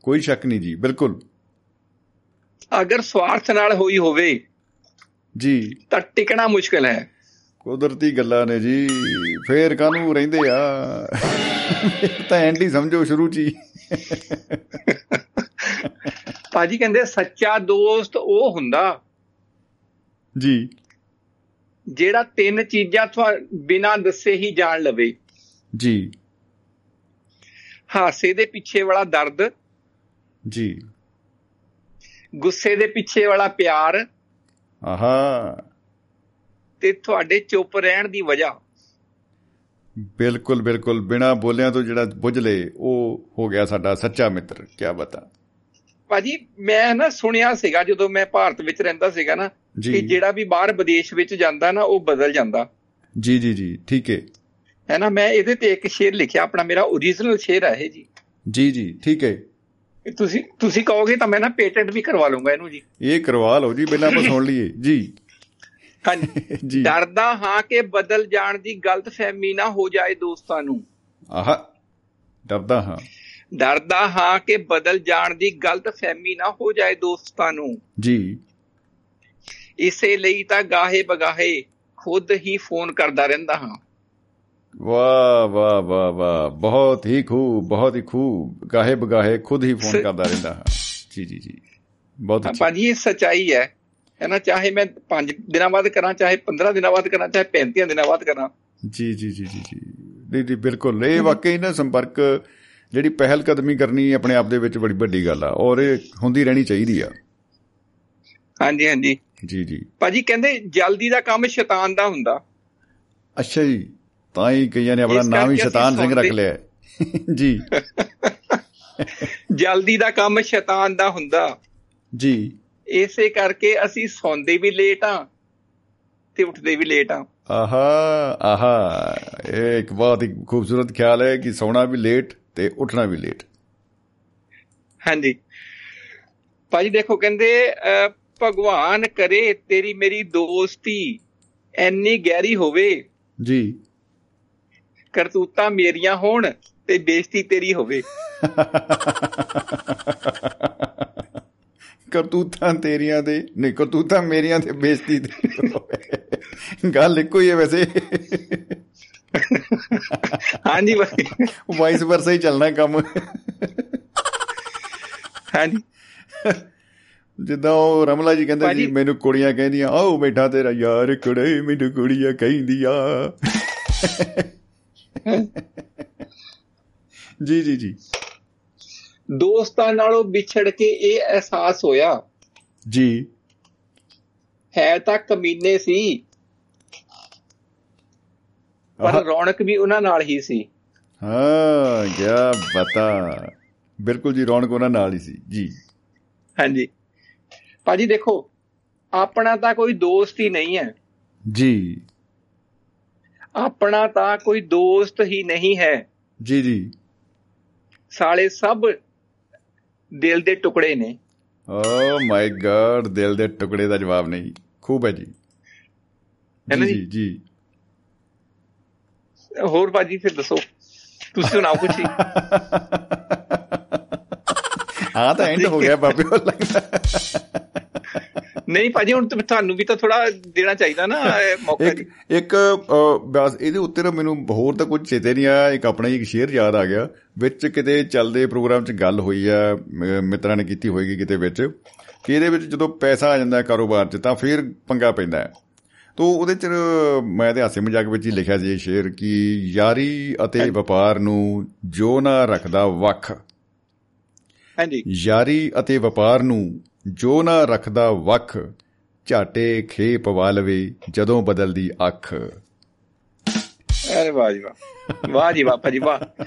ਕੋਈ ਸ਼ੱਕ ਨਹੀਂ ਜੀ ਬਿਲਕੁਲ। ਅਗਰ ਸਵਾਰਥ ਨਾਲ ਹੋਈ ਹੋਵੇ ਜੀ। ਤਾਂ ਟਿਕਣਾ ਮੁਸ਼ਕਲ ਹੈ। ਕੁਦਰਤੀ ਗੱਲਾਂ ਨੇ ਜੀ ਫੇਰ ਕਾਹਨੂੰ ਰਹਿੰਦੇ ਆ? ਤਾਂ ਐਂਡ ਹੀ ਸਮਝੋ ਸ਼ੁਰੂ ਚ ਹੀ। ਭਾਜੀ ਕਹਿੰਦੇ ਸੱਚਾ ਦੋਸਤ ਉਹ ਹੁੰਦਾ ਜੀ। ਜਿਹੜਾ ਤਿੰਨ ਚੀਜ਼ਾਂ ਤੁਹਾ ਬਿਨਾਂ ਦੱਸੇ ਹੀ ਜਾਣ ਲਵੇ। ਜੀ। ਹਾਸੇ ਦੇ ਪਿੱਛੇ ਵਾਲਾ ਦਰਦ। ਜੀ। ਗੁੱਸੇ ਦੇ ਪਿੱਛੇ ਵਾਲਾ ਪਿਆਰ ਆਹਾ। ਤੇ ਤੁਹਾਡੇ ਚੁੱਪ ਰਹਿਣ ਦੀ ਵਜ੍ਹਾ। ਬਿਲਕੁਲ ਬਿਲਕੁਲ। ਬਿਨਾ ਬੋਲਿਆਂ ਤੋਂ ਜਿਹੜਾ ਬੁੱਝ ਲੇ ਉਹ ਹੋ ਗਿਆ ਸਾਡਾ ਸੱਚਾ ਮਿੱਤਰ। ਕੀ ਬਤਾ। ਭਾਜੀ ਮੈਂ ਨਾ ਸੁਣਿਆ ਸੀਗਾ ਜਦੋਂ ਮੈਂ ਭਾਰਤ ਵਿੱਚ ਰਹਿੰਦਾ ਸੀਗਾ ਨਾ। ਕਿ ਜਿਹੜਾ ਵੀ ਬਾਹਰ ਵਿਦੇਸ਼ ਵਿੱਚ ਜਾਂਦਾ ਨਾ ਉਹ ਬਦਲ ਜਾਂਦਾ। ਜੀ ਜੀ ਜੀ। ਠੀਕ ਹੈ ਹੈ ਨਾ? ਮੈਂ ਇਹਦੇ ਤੇ ਇੱਕ ਸ਼ੇਰ ਲਿਖਿਆ ਆਪਣਾ ਮੇਰਾ ਓਰੀਜਨਲ ਸ਼ੇਰ ਹੈ ਇਹ ਜੀ। ਜੀ ਜੀ। ਠੀਕ ਹੈ ਤੁਸੀਂ ਤੁਸੀਂ ਕਹੋਗੇ ਤਾਂ ਮੈਂ ਨਾ ਪੇਟੈਂਟ ਵੀ ਕਰਵਾ ਲੂੰਗਾ ਇਹਨੂੰ ਜੀ। ਇਹ ਕਰਵਾ ਲਓ ਜੀ ਬਿਨਾਂ ਆਪਾਂ ਸੁਣ ਲਈਏ। ਜੀ। ਹਾਂਜੀ। ਜੀ। ਡਰਦਾ ਹਾਂ ਕਿ ਬਦਲ ਜਾਣ ਦੀ ਗਲਤਫਹਿਮੀ ਨਾ ਹੋ ਜਾਏ ਦੋਸਤਾਂ ਨੂੰ। ਆਹਾ ਡਰਦਾ ਹਾਂ। ਡਰਦਾ ਹਾਂ ਕਿ ਬਦਲ ਜਾਣ ਦੀ ਗਲਤਫਹਿਮੀ ਨਾ ਹੋ ਜਾਏ ਦੋਸਤਾਂ ਨੂੰ। ਜੀ। ਇਸੇ ਲਈ ਤਾਂ ਗਾਹੇ ਬਗਾਹੇ ਖੁਦ ਹੀ ਫੋਨ ਕਰਦਾ ਰਹਿੰਦਾ ਹਾਂ। ਵਾਹ ਵਾਹ ਵਾਹ ਵਾਹ। ਬਹੁਤ ਹੀ ਖੂਬ ਬਹੁਤ ਹੀ ਖੂਬ। ਗਾਹੇ ਬਗਾਹੇ ਖੁਦ ਹੀ ਫੋਨ ਕਰਦਾ ਰਹਿੰਦਾ ਹਾਂ। ਜੀ ਜੀ ਜੀ। ਬਹੁਤ ਅੱਛਾ। ਭਾਜੀ ਇਹ ਸਚਾਈ ਹੈ। ਹੈ ਨਾ ਚਾਹੇ ਮੈਂ 5 ਦਿਨਾਂ ਬਾਅਦ ਕਰਾਂ ਚਾਹੇ 15 ਦਿਨਾਂ ਬਾਅਦ ਕਰਾਂ ਚਾਹੇ 35 ਦਿਨਾਂ ਬਾਅਦ ਕਰਾਂ। ਜੀ ਜੀ ਜੀ ਜੀ ਜੀ। ਨਹੀਂ ਜੀ ਬਿਲਕੁਲ। ਇਹ ਵਾਕਈ ਨਾ ਸੰਪਰਕ ਜਿਹੜੀ ਪਹਿਲ ਕਦਮੀ ਕਰਨੀ ਆਪਣੇ ਆਪ ਦੇ ਵਿੱਚ ਬੜੀ ਵੱਡੀ ਗੱਲ ਆ। ਔਰ ਇਹ ਹੁੰਦੀ ਰਹਿਣੀ ਚਾਹੀਦੀ ਆ। ਹਾਂਜੀ ਹਾਂਜੀ। ਜੀ ਜੀ। ਭਾਜੀ ਕਹਿੰਦੇ ਜਲਦੀ ਦਾ ਕੰਮ ਸ਼ੈਤਾਨ ਦਾ ਹੁੰਦਾ। ਅੱਛਾ ਜੀ। ਤਾਂ ਹੀ ਕਈਆਂ ਨੇ ਆਪਣਾ ਨਾਮ ਹੀ ਸ਼ੈਤਾਨ ਸਿੰਘ ਰੱਖ ਲਿਆ। ਜੀ। ਜਲਦੀ ਦਾ ਕੰਮ ਸ਼ੈਤਾਨ ਦਾ ਹੁੰਦਾ। ਜੀ। ਇਸੇ ਕਰਕੇ ਅਸੀਂ ਸੌਂਦੇ ਵੀ ਲੇਟ ਆ ਤੇ ਉੱਠਦੇ ਵੀ ਲੇਟ ਆ ਆਹਾ ਆਹਾ। ਇਹ ਇੱਕ ਬਹੁਤ ਹੀ ਖੂਬਸੂਰਤ ਖਿਆਲ ਹੈ ਕਿ ਸੌਣਾ ਵੀ ਲੇਟ ਤੇ ਉੱਠਣਾ ਵੀ ਲੇਟ ਹਾਂਜੀ। ਭਾਜੀ ਦੇਖੋ ਕਹਿੰਦੇ ਭਗਵਾਨ ਕਰੇ ਤੇਰੀ ਮੇਰੀ ਦੋਸਤੀ ਐਨੀ ਗਹਿਰੀ ਹੋਵੇ। ਜੀ। ਕਰਤੂਤਾਂ ਮੇਰੀਆਂ ਹੋਣ ਤੇ ਬੇਇੱਜ਼ਤੀ ਤੇਰੀ ਹੋਵੇ। ਕਰਤੂਤਾਂ ਤੇਰੀਆਂ ਦੇ ਨਹੀਂ ਕਰਤੂਤਾਂ ਮੇਰੀਆਂ ਤੇ ਬੇਇੱਜ਼ਤੀ ਤੇ ਗੱਲ ਇੱਕੋ ਹੀ ਹੈ ਵੈਸੇ। ਹਾਂਜੀ ਭਾਜੀ ਵਾਈਸ ਵਰਸਾ ਹੀ ਚੱਲਣਾ ਹੈ ਕੰਮ। ਹਾਂਜੀ। ਜਿੱਦਾਂ ਉਹ ਰਮਲਾ ਜੀ ਕਹਿੰਦੇ ਜੀ ਮੈਨੂੰ ਕੁੜੀਆਂ ਕਹਿੰਦੀਆਂ ਆਓ ਬੈਠਾ ਤੇਰਾ ਯਾਰ ਕੁੜੇ ਮੈਨੂੰ ਕੁੜੀਆਂ ਕਹਿੰਦੀਆਂ। ਜੀ ਜੀ ਜੀ। ਦੋਸਤਾਂ ਨਾਲੋਂ ਵਿਛੜ ਕੇ ਇਹ ਅਹਿਸਾਸ ਹੋਇਆ। ਜੀ। ਹੈ ਤਾਂ ਕਮੀਨੇ ਸੀ ਪਰ ਰੌਣਕ ਵੀ ਉਹਨਾਂ ਨਾਲ ਹੀ ਸੀ। ਹਾਂ ਕਿਆ ਬਤਾ ਬਿਲਕੁਲ ਜੀ ਰੌਣਕ ਉਹਨਾਂ ਨਾਲ ਹੀ ਸੀ। ਜੀ। ਹਾਂਜੀ। ਭਾਜੀ ਦੇਖੋ ਆਪਣਾ ਤਾਂ ਕੋਈ ਦੋਸਤ ਹੀ ਨਹੀਂ ਹੈ। ਜੀ। ਆਪਣਾ ਤਾਂ ਕੋਈ ਦੋਸਤ ਹੀ ਨਹੀਂ ਹੈ। ਜੀ ਜੀ। ਸਾਲੇ ਸਭ ਦਿਲ ਦੇ ਟੁਕੜੇ ਨੇ। ਓ ਮਾਈ ਗॉड ਦਿਲ ਦੇ ਟੁਕੜੇ ਦਾ ਜਵਾਬ ਨਹੀਂ। ਖੂਬ ਹੈ ਜੀ। ਜੀ ਜੀ? ਹੋਰ ਭਾਜੀ ਫਿਰ ਦੱਸੋ। ਤੁਸੀਂ ਸੁਣਾਓ ਹੀ। ਹਾਂ ਤਾਂ ਐਂਡ ਹੋ ਗਿਆ ਬਾਬੇ ਲੱਗਦਾ ਨਹੀਂ ਭਾਜੀ ਹੁਣ ਤੁਹਾਨੂੰ ਵੀ ਤਾਂ ਥੋੜਾ ਦੇਣਾ ਚਾਹੀਦਾ ਨਾ ਮੌਕਾ ਇੱਕ ਬਸ ਇਹਦੇ ਉੱਤੇ ਨਾ ਮੈਨੂੰ ਹੋਰ ਤਾਂ ਕੁਝ ਚੇਤੇ ਨਹੀਂ ਆਇਆ ਇੱਕ ਆਪਣਾ ਹੀ ਇੱਕ ਸ਼ੇਰ ਯਾਦ ਆ ਗਿਆ ਵਿੱਚ ਕਿਤੇ ਚੱਲਦੇ ਪ੍ਰੋਗਰਾਮ 'ਚ ਗੱਲ ਹੋਈ ਆ ਮਿੱਤਰਾਂ ਨੇ ਕੀਤੀ ਹੋਏਗੀ ਕਿਤੇ ਵਿੱਚ ਕਿ ਇਹਦੇ ਵਿੱਚ ਜਦੋਂ ਪੈਸਾ ਆ ਜਾਂਦਾ ਕਾਰੋਬਾਰ 'ਚ ਤਾਂ ਫਿਰ ਪੰਗਾ ਪੈਂਦਾ ਹੈ। ਤੋ ਉਹਦੇ 'ਚ ਮੈਂ ਤੇ ਹਾਸੇ ਮਜ਼ਾਕ ਵਿੱਚ ਹੀ ਲਿਖਿਆ ਸੀ ਇਹ ਸ਼ੇਰ ਕਿ ਯਾਰੀ ਅਤੇ ਵਪਾਰ ਨੂੰ ਜੋ ਨਾ ਰੱਖਦਾ ਵੱਖ। ਹਾਂਜੀ। ਯਾਰੀ ਅਤੇ ਵਪਾਰ ਨੂੰ ਜੋ ਨਾ ਰੱਖਦਾ ਵੱਖ ਝਾਟੇ ਖੇ ਪਵਾ ਲਵੇ ਜਦੋਂ ਬਦਲਦੀ ਅੱਖ। ਅਰੇ ਵਾਹ ਜੀ ਵਾਹ। ਵਾਹ ਜੀ ਵਾਹ ਭਾਜੀ ਵਾਹ।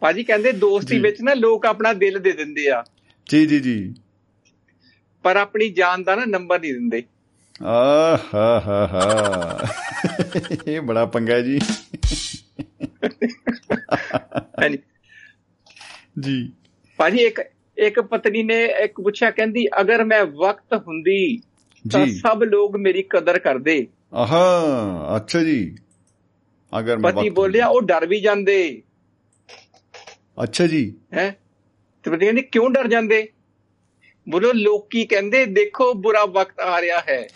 ਭਾਜੀ ਕਹਿੰਦੇ ਦੋਸਤੀ ਵਿੱਚ ਨਾ ਲੋਕ ਆਪਣਾ ਦਿਲ ਦੇ ਦਿੰਦੇ ਆ। ਜੀ ਜੀ ਜੀ। ਪਰ ਆਪਣੀ ਜਾਨ ਦਾ ਨਾ ਨੰਬਰ ਨਹੀਂ ਦਿੰਦੇ। ਆ ਹਾ ਹਾ ਹਾ। ਇਹ ਬੜਾ ਪੰਗਾ ਹੈ ਜੀ। ਜੀ। ਭਾਜੀ ਇੱਕ ਇੱਕ ਪਤਨੀ ਨੇ ਇੱਕ ਪੁੱਛਿਆ ਕਹਿੰਦੀ ਅਗਰ ਮੈਂ ਵਕਤ ਹੁੰਦੀ ਤਾਂ ਸਭ ਲੋਕ ਮੇਰੀ ਕਦਰ ਕਰਦੇ। ਆਹਾ ਅੱਛਾ ਜੀ। ਅਗਰ ਮੈਂ ਪਤੀ ਬੋਲਿਆ ਉਹ ਡਰ ਵੀ ਜਾਂਦੇ। ਅੱਛਾ ਜੀ। ਹੈ? ਤੇ ਪਤੀ ਕਹਿੰਦੀ ਕਿਉਂ ਡਰ ਜਾਂਦੇ? ਬੋਲੋ ਲੋਕੀ ਕਹਿੰਦੇ ਦੇਖੋ ਬੁਰਾ ਵਕਤ ਆ ਰਿਹਾ ਹੈ।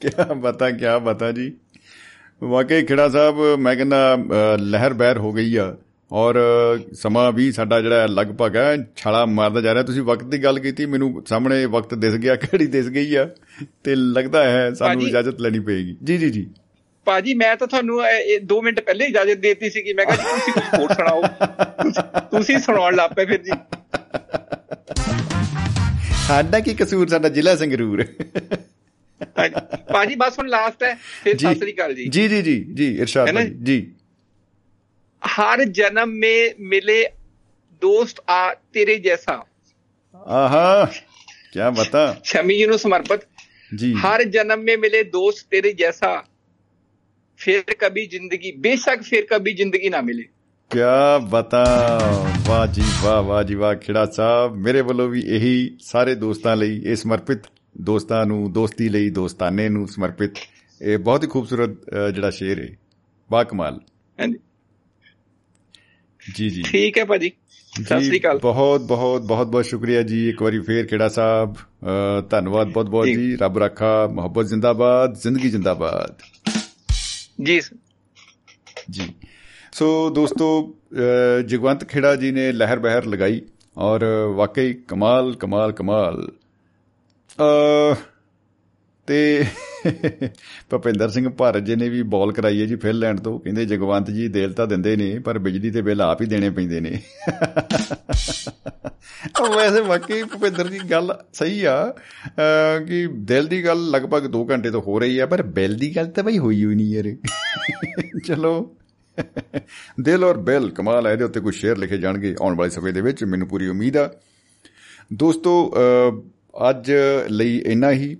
ਕਿਆ ਬਤਾ ਕਿਆ ਬਤਾ ਜੀ। ਵਾਕਈ ਖੇੜਾ ਸਾਹਿਬ ਮੈਂ ਕਹਿੰਦਾ ਲਹਿਰ ਬਹਿਰ ਹੋ ਗਈ ਆ। ਔਰ ਸਮਾਂ ਵੀ ਸਾਡਾ ਜਿਹੜਾ ਲਗਭਗ ਹੈ ਛਾਲਾ ਮਾਰਦਾ ਜਾ ਰਿਹਾ। ਤੁਸੀਂ ਵਕਤ ਦੀ ਗੱਲ ਕੀਤੀ ਮੈਨੂੰ ਸਾਹਮਣੇ ਵਕਤ ਦਿਸ ਗਿਆ ਘੜੀ ਦਿਸ ਗਈ ਆ ਤੇ ਲੱਗਦਾ ਹੈ ਸਾਨੂੰ ਇਜਾਜ਼ਤ ਲੈਣੀ ਪਏਗੀ। ਜੀ ਜੀ ਜੀ। ਭਾਜੀ ਮੈਂ ਤਾਂ ਤੁਹਾਨੂੰ 2 ਮਿੰਟ ਪਹਿਲੇ ਇਜਾਜ਼ਤ ਦੇਤੀ ਸੀ ਕਿ ਮੈਂ ਕਿਹਾ ਜੀ ਤੁਸੀਂ ਕੁਝ ਹੋਰ ਸੁਣਾਓ। ਤੁਸੀਂ- ਸੁਣਾਉਣ ਲੱਗ ਪਏ ਫਿਰ ਜੀ। ਸਾਡਾ ਕੀ ਕਸੂਰ? ਸਾਡਾ ਜ਼ਿਲ੍ਹਾ ਸੰਗਰੂਰ। ਭਾਜੀ ਬਸ ਹੁਣ ਲਾਸਟ ਹੈ। ਫਿਰ ਸਤਿ ਸ੍ਰੀ ਅਕਾਲ ਜੀ। ਜੀ ਜੀ ਜੀ ਜੀ ਇਰਸ਼ਾਦ ਜੀ। हर जन्म में मिले दोस्त आ तेरे जैसा ਆਹਾ ਕੀ ਬਤਾ शमी जी नु समर्पित ਜੀ हर जन्म में मिले दोस्त तेरे जैसा फिर कभी जिंदगी बेशक फिर कभी जिंदगी ना मिले ਕਿਆ ਬਤਾ ਵਾਹ ਜੀ ਵਾਹ ਵਾਹ ਜੀ ਵਾਹ ਖੇੜਾ ਸਾਹਿਬ ਮੇਰੇ ਵੱਲੋਂ ਵੀ ਇਹੀ ਸਾਰੇ ਦੋਸਤਾਂ ਲਈ ਇਹ ਸਮਰਪਿਤ ਦੋਸਤਾਂ ਨੂੰ ਦੋਸਤੀ ਲਈ ਦੋਸਤਾਨੇ ਨੂੰ ਸਮਰਪਿਤ ਇਹ ਬਹੁਤ ਹੀ ਖੂਬਸੂਰਤ ਅ, ਜਿਹੜਾ ਸ਼ੇਰ ਹੈ ਬਾ ਕਮਾਲ ਹਾਂਜੀ جی جی۔ ٹھیک ہے بھاجی جی، بہت بہت بہت بہت شکریہ جی۔ ایک بار پھر کیڑا صاحب تنواد بہت بہت جی۔, جی۔ رب رکھا محبت زندہ باد زندگی زندہ باد۔ جی۔ جی۔ سو دوستو جگوانت کھیڑا جی نے لہر بہر لگائی اور واقعی کمال کمال کمال۔ ਤੇ ਭਪਿੰਦਰ ਸਿੰਘ ਭਾਰਤ ਜੀ ਨੇ ਵੀ ਬਾਲ ਕਰਾਈ ਹੈ ਜੀ ਫਿਨਲੈਂਡ ਤੋਂ। ਕਹਿੰਦੇ ਜਗਵੰਤ ਜੀ ਦੇਲ ਤਾਂ ਦਿੰਦੇ ਨੇ ਪਰ ਬਿਜਲੀ ਤੇ ਬਿੱਲ ਆਪ ਹੀ ਦੇਣੇ ਪੈਂਦੇ ਨੇ। ਉਹ ਵੈਸੇ ਵਾਕਈ ਭੁਪਿੰਦਰ ਦੀ ਗੱਲ ਸਹੀ ਆ। ਅ, ਕਿ ਦਿਲ ਦੀ ਗੱਲ ਲਗਭਗ 2 ਘੰਟੇ ਤੋਂ ਹੋ ਰਹੀ ਆ ਪਰ ਬਿੱਲ ਦੀ ਗੱਲ ਤਾਂ ਬਈ ਹੋਈ ਹੋਈ ਨਹੀਂ ਯਾਰ। ਚਲੋ। ਦਿਲ ਔਰ ਬਿੱਲ ਕਮਾਲ ਹੈ ਇਹਦੇ ਉੱਤੇ ਕੁਝ ਸ਼ੇਅਰ ਲਿਖੇ ਜਾਣਗੇ ਆਉਣ ਵਾਲੇ ਸਮੇਂ ਦੇ ਵਿੱਚ ਮੈਨੂੰ ਪੂਰੀ ਉਮੀਦ ਆ। ਦੋਸਤੋ ਅ, ਅੱਜ ਲਈ ਇੰਨਾ ਹੀ।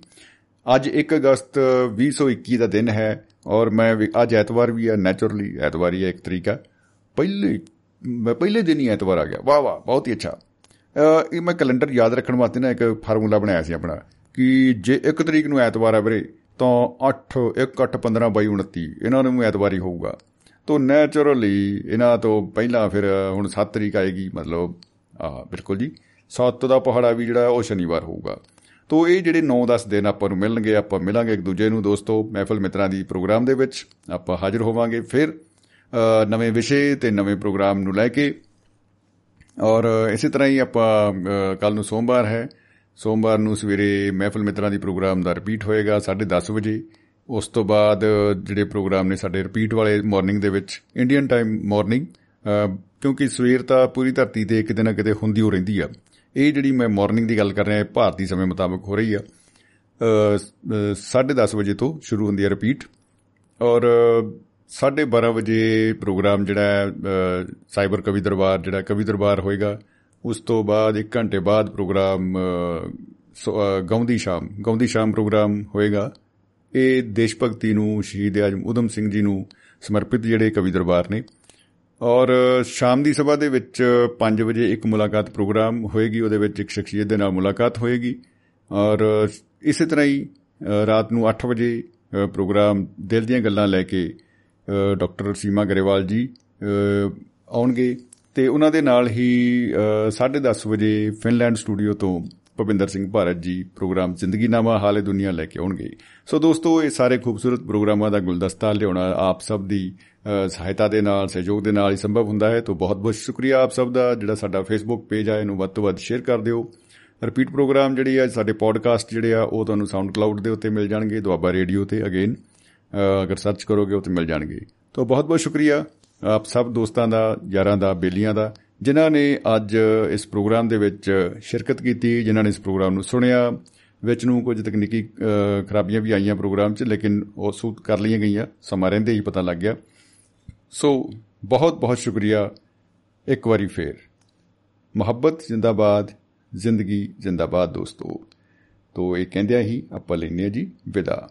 ਅੱਜ 1 ਅਗਸਤ 2021 ਦਾ ਦਿਨ ਹੈ ਔਰ ਮੈਂ ਵੀ- ਅੱਜ ਐਤਵਾਰ ਵੀ ਹੈ ਨੈਚੁਰਲੀ ਐਤਵਾਰ ਹੀ ਹੈ ਇੱਕ ਤਰੀਕਾ ਪਹਿਲੇ ਮੈਂ ਪਹਿਲੇ ਦਿਨ ਹੀ ਐਤਵਾਰ ਆ ਗਿਆ। ਵਾਹ ਵਾਹ ਬਹੁਤ ਹੀ ਅੱਛਾ। ਅ, ਇਹ ਮੈਂ ਕੈਲੰਡਰ ਯਾਦ ਰੱਖਣ ਵਾਸਤੇ ਨਾ ਇੱਕ ਫਾਰਮੂਲਾ ਬਣਾਇਆ ਸੀ ਆਪਣਾ ਕਿ ਜੇ 1 ਤਰੀਕ ਨੂੰ ਐਤਵਾਰ ਆ ਵੀਰੇ ਤਾਂ 8 1 8 15 22 29 ਇਹਨਾਂ ਨੂੰ ਐਤਵਾਰ ਹੀ ਹੋਊਗਾ। ਤੋਂ ਨੈਚੁਰਲੀ ਇਹਨਾਂ ਤੋਂ ਪਹਿਲਾਂ ਫਿਰ ਹੁਣ 7 ਤਰੀਕ ਆਏਗੀ ਮਤਲਬ ਆ ਬਿਲਕੁਲ ਜੀ। 7 ਦਾ ਪਹਾੜਾ ਵੀ ਜਿਹੜਾ ਉਹ ਸ਼ਨੀਵਾਰ ਹੋਊਗਾ। ਤੋ ਇਹ ਜਿਹੜੇ 9-10 ਦਿਨ ਆਪਾਂ ਨੂੰ ਮਿਲਣਗੇ ਆਪਾਂ ਮਿਲਾਂਗੇ ਇੱਕ ਦੂਜੇ ਨੂੰ ਦੋਸਤੋ ਮਹਿਫਲ ਮਿੱਤਰਾਂ ਦੀ ਪ੍ਰੋਗਰਾਮ ਦੇ ਵਿੱਚ ਆਪਾਂ ਹਾਜ਼ਰ ਹੋਵਾਂਗੇ ਫਿਰ ਅ, ਨਵੇਂ ਵਿਸ਼ੇ ਤੇ ਨਵੇਂ ਪ੍ਰੋਗਰਾਮ ਨੂੰ ਲੈ ਕੇ। ਔਰ ਇਸੇ ਤਰ੍ਹਾਂ ਹੀ ਆਪਾਂ ਕੱਲ ਨੂੰ ਸੋਮਵਾਰ ਹੈ ਸੋਮਵਾਰ ਨੂੰ ਸਵੇਰੇ ਮਹਿਫਲ ਮਿੱਤਰਾਂ ਦੀ ਪ੍ਰੋਗਰਾਮ ਦਾ ਰਿਪੀਟ ਹੋਏਗਾ 10:30 ਵਜੇ। ਉਸ ਤੋਂ ਬਾਅਦ ਜਿਹੜੇ ਪ੍ਰੋਗਰਾਮ ਨੇ ਸਾਡੇ ਰਿਪੀਟ ਵਾਲੇ ਮਾਰਨਿੰਗ ਦੇ ਵਿੱਚ ਇੰਡੀਅਨ ਟਾਈਮ ਮਾਰਨਿੰਗ ਕਿਉਂਕਿ ਸਵੇਰ ਤਾਂ ਪੂਰੀ ਧਰਤੀ ਤੇ ਕਿਤੇ ਨਾ ਕਿਤੇ ਹੁੰਦੀ ਹੋ ਰਹਿੰਦੀ ਆ। ਇਹ ਜਿਹੜੀ ਮੈਂ ਮਾਰਨਿੰਗ ਦੀ ਗੱਲ ਕਰ ਰਿਹਾ ਭਾਰਤੀ ਸਮੇਂ ਮੁਤਾਬਕ ਹੋ ਰਹੀ ਆ। 10:30 ਵਜੇ ਤੋਂ ਸ਼ੁਰੂ ਹੁੰਦੀ ਹੈ ਰਿਪੀਟ ਔਰ 12:30 ਵਜੇ ਪ੍ਰੋਗਰਾਮ ਜਿਹੜਾ ਹੈ ਅ, ਸਾਈਬਰ ਕਵੀ ਦਰਬਾਰ ਜਿਹੜਾ ਕਵੀ ਦਰਬਾਰ ਹੋਏਗਾ ਉਸ ਤੋਂ ਬਾਅਦ 1 ਘੰਟੇ ਬਾਅਦ ਪ੍ਰੋਗਰਾਮ ਅ, ਸੋ- ਅ, ਗਾਉਂਦੀ ਸ਼ਾਮ ਗਾਉਂਦੀ ਸ਼ਾਮ ਪ੍ਰੋਗਰਾਮ ਹੋਏਗਾ। ਇਹ ਦੇਸ਼ ਭਗਤੀ ਨੂੰ ਸ਼ਹੀਦ ਆਜਮ ਉਦਮ ਸਿੰਘ ਜੀ ਨੂੰ ਸਮਰਪਿਤ ਜਿਹੜੇ ਕਵੀ ਦਰਬਾਰ ਨੇ ਔਰ ਸ਼ਾਮ ਦੀ ਸਭਾ ਦੇ ਵਿੱਚ 5 ਵਜੇ ਇੱਕ ਮੁਲਾਕਾਤ ਪ੍ਰੋਗਰਾਮ ਹੋਏਗੀ ਉਹਦੇ ਵਿੱਚ ਇੱਕ ਸ਼ਖਸੀਅਤ ਦੇ ਨਾਲ ਮੁਲਾਕਾਤ ਹੋਏਗੀ। ਔਰ ਇਸੇ ਤਰ੍ਹਾਂ ਹੀ ਅ, ਰਾਤ ਨੂੰ 8 ਵਜੇ ਅ, ਪ੍ਰੋਗਰਾਮ ਦਿਲ ਦੀਆਂ ਗੱਲਾਂ ਲੈ ਕੇ ਅ, ਡਾਕਟਰ ਸੀਮਾ ਗਰੇਵਾਲ ਜੀ ਅ, ਆਉਣਗੇ। ਤੇ ਉਹਨਾਂ ਦੇ ਨਾਲ ਹੀ ਅ, 10:30 ਵਜੇ ਫਿਨਲੈਂਡ ਸਟੂਡੀਓ ਤੋਂ ਭਵਿੰਦਰ ਸਿੰਘ ਭਾਰਤ ਜੀ ਪ੍ਰੋਗਰਾਮ ਜ਼ਿੰਦਗੀਨਾਮਾ ਹਾਲੇ ਦੁਨੀਆ ਲੈ ਕੇ ਆਉਣਗੇ। ਸੋ ਦੋਸਤੋ ਇਹ ਸਾਰੇ ਖੂਬਸੂਰਤ ਪ੍ਰੋਗਰਾਮਾਂ ਦਾ ਗੁਲਦਸਤਾ ਲਿਆਉਣਾ ਆਪ ਸਭ ਦੀ ਅ, ਸਹਾਇਤਾ ਦੇ ਨਾਲ ਸਹਿਯੋਗ ਦੇ ਨਾਲ ਹੀ ਸੰਭਵ ਹੁੰਦਾ ਹੈ। ਤੋਂ ਬਹੁਤ ਬਹੁਤ ਸ਼ੁਕਰੀਆ ਆਪ ਸਭ ਦਾ। ਜਿਹੜਾ ਸਾਡਾ ਫੇਸਬੁੱਕ ਪੇਜ ਆ ਇਹਨੂੰ ਵੱਧ ਤੋਂ ਵੱਧ ਸ਼ੇਅਰ ਕਰ ਦਿਓ। ਰਿਪੀਟ ਪ੍ਰੋਗਰਾਮ ਜਿਹੜੀ ਆ ਸਾਡੇ ਪੋਡਕਾਸਟ ਜਿਹੜੇ ਆ ਉਹ ਤੁਹਾਨੂੰ ਸਾਊਂਡ ਕਲਾਊਡ ਦੇ ਉੱਤੇ ਮਿਲ ਜਾਣਗੇ ਦੁਆਬਾ ਰੇਡੀਓ ਤੇ ਅਗੇਨ ਅਗਰ ਸਰਚ ਕਰੋਗੇ ਉੱਤੇ ਮਿਲ ਜਾਣਗੇ। ਤੋਂ ਬਹੁਤ ਬਹੁਤ ਸ਼ੁਕਰੀਆ ਆਪ ਸਭ ਦੋਸਤਾਂ ਦਾ ਯਾਰਾਂ ਦਾ ਬੇਲੀਆਂ ਦਾ। ਜਿਨ੍ਹਾਂ ਨੇ ਅੱਜ ਇਸ ਪ੍ਰੋਗਰਾਮ ਦੇ ਵਿੱਚ ਸ਼ਿਰਕਤ ਕੀਤੀ ਜਿਨ੍ਹਾਂ ਨੇ ਇਸ ਪ੍ਰੋਗਰਾਮ ਨੂੰ ਸੁਣਿਆ ਵਿੱਚ ਨੂੰ ਕੁਝ ਤਕਨੀਕੀ ਅ, ਖਰਾਬੀਆਂ ਵੀ ਆਈਆਂ ਪ੍ਰੋਗਰਾਮ 'ਚ ਲੇਕਿਨ ਉਹ ਸੂਤ ਕਰ ਲਈਆਂ ਗਈਆਂ ਸਮਾਂ ਰਹਿੰਦੇ ਹੀ ਪਤਾ ਲੱਗ ਗਿਆ। ਸੋ ਬਹੁਤ ਬਹੁਤ ਸ਼ੁਕਰੀਆ ਇੱਕ ਵਾਰੀ ਫੇਰ। ਮੁਹੱਬਤ ਜਿੰਦਾਬਾਦ ਜ਼ਿੰਦਗੀ ਜਿੰਦਾਬਾਦ ਦੋਸਤੋ। ਤੋ ਇਹ ਕਹਿੰਦਿਆਂ ਹੀ ਆਪਾਂ ਲੈਨੇ ਆ ਜੀ ਵਿਦਾ।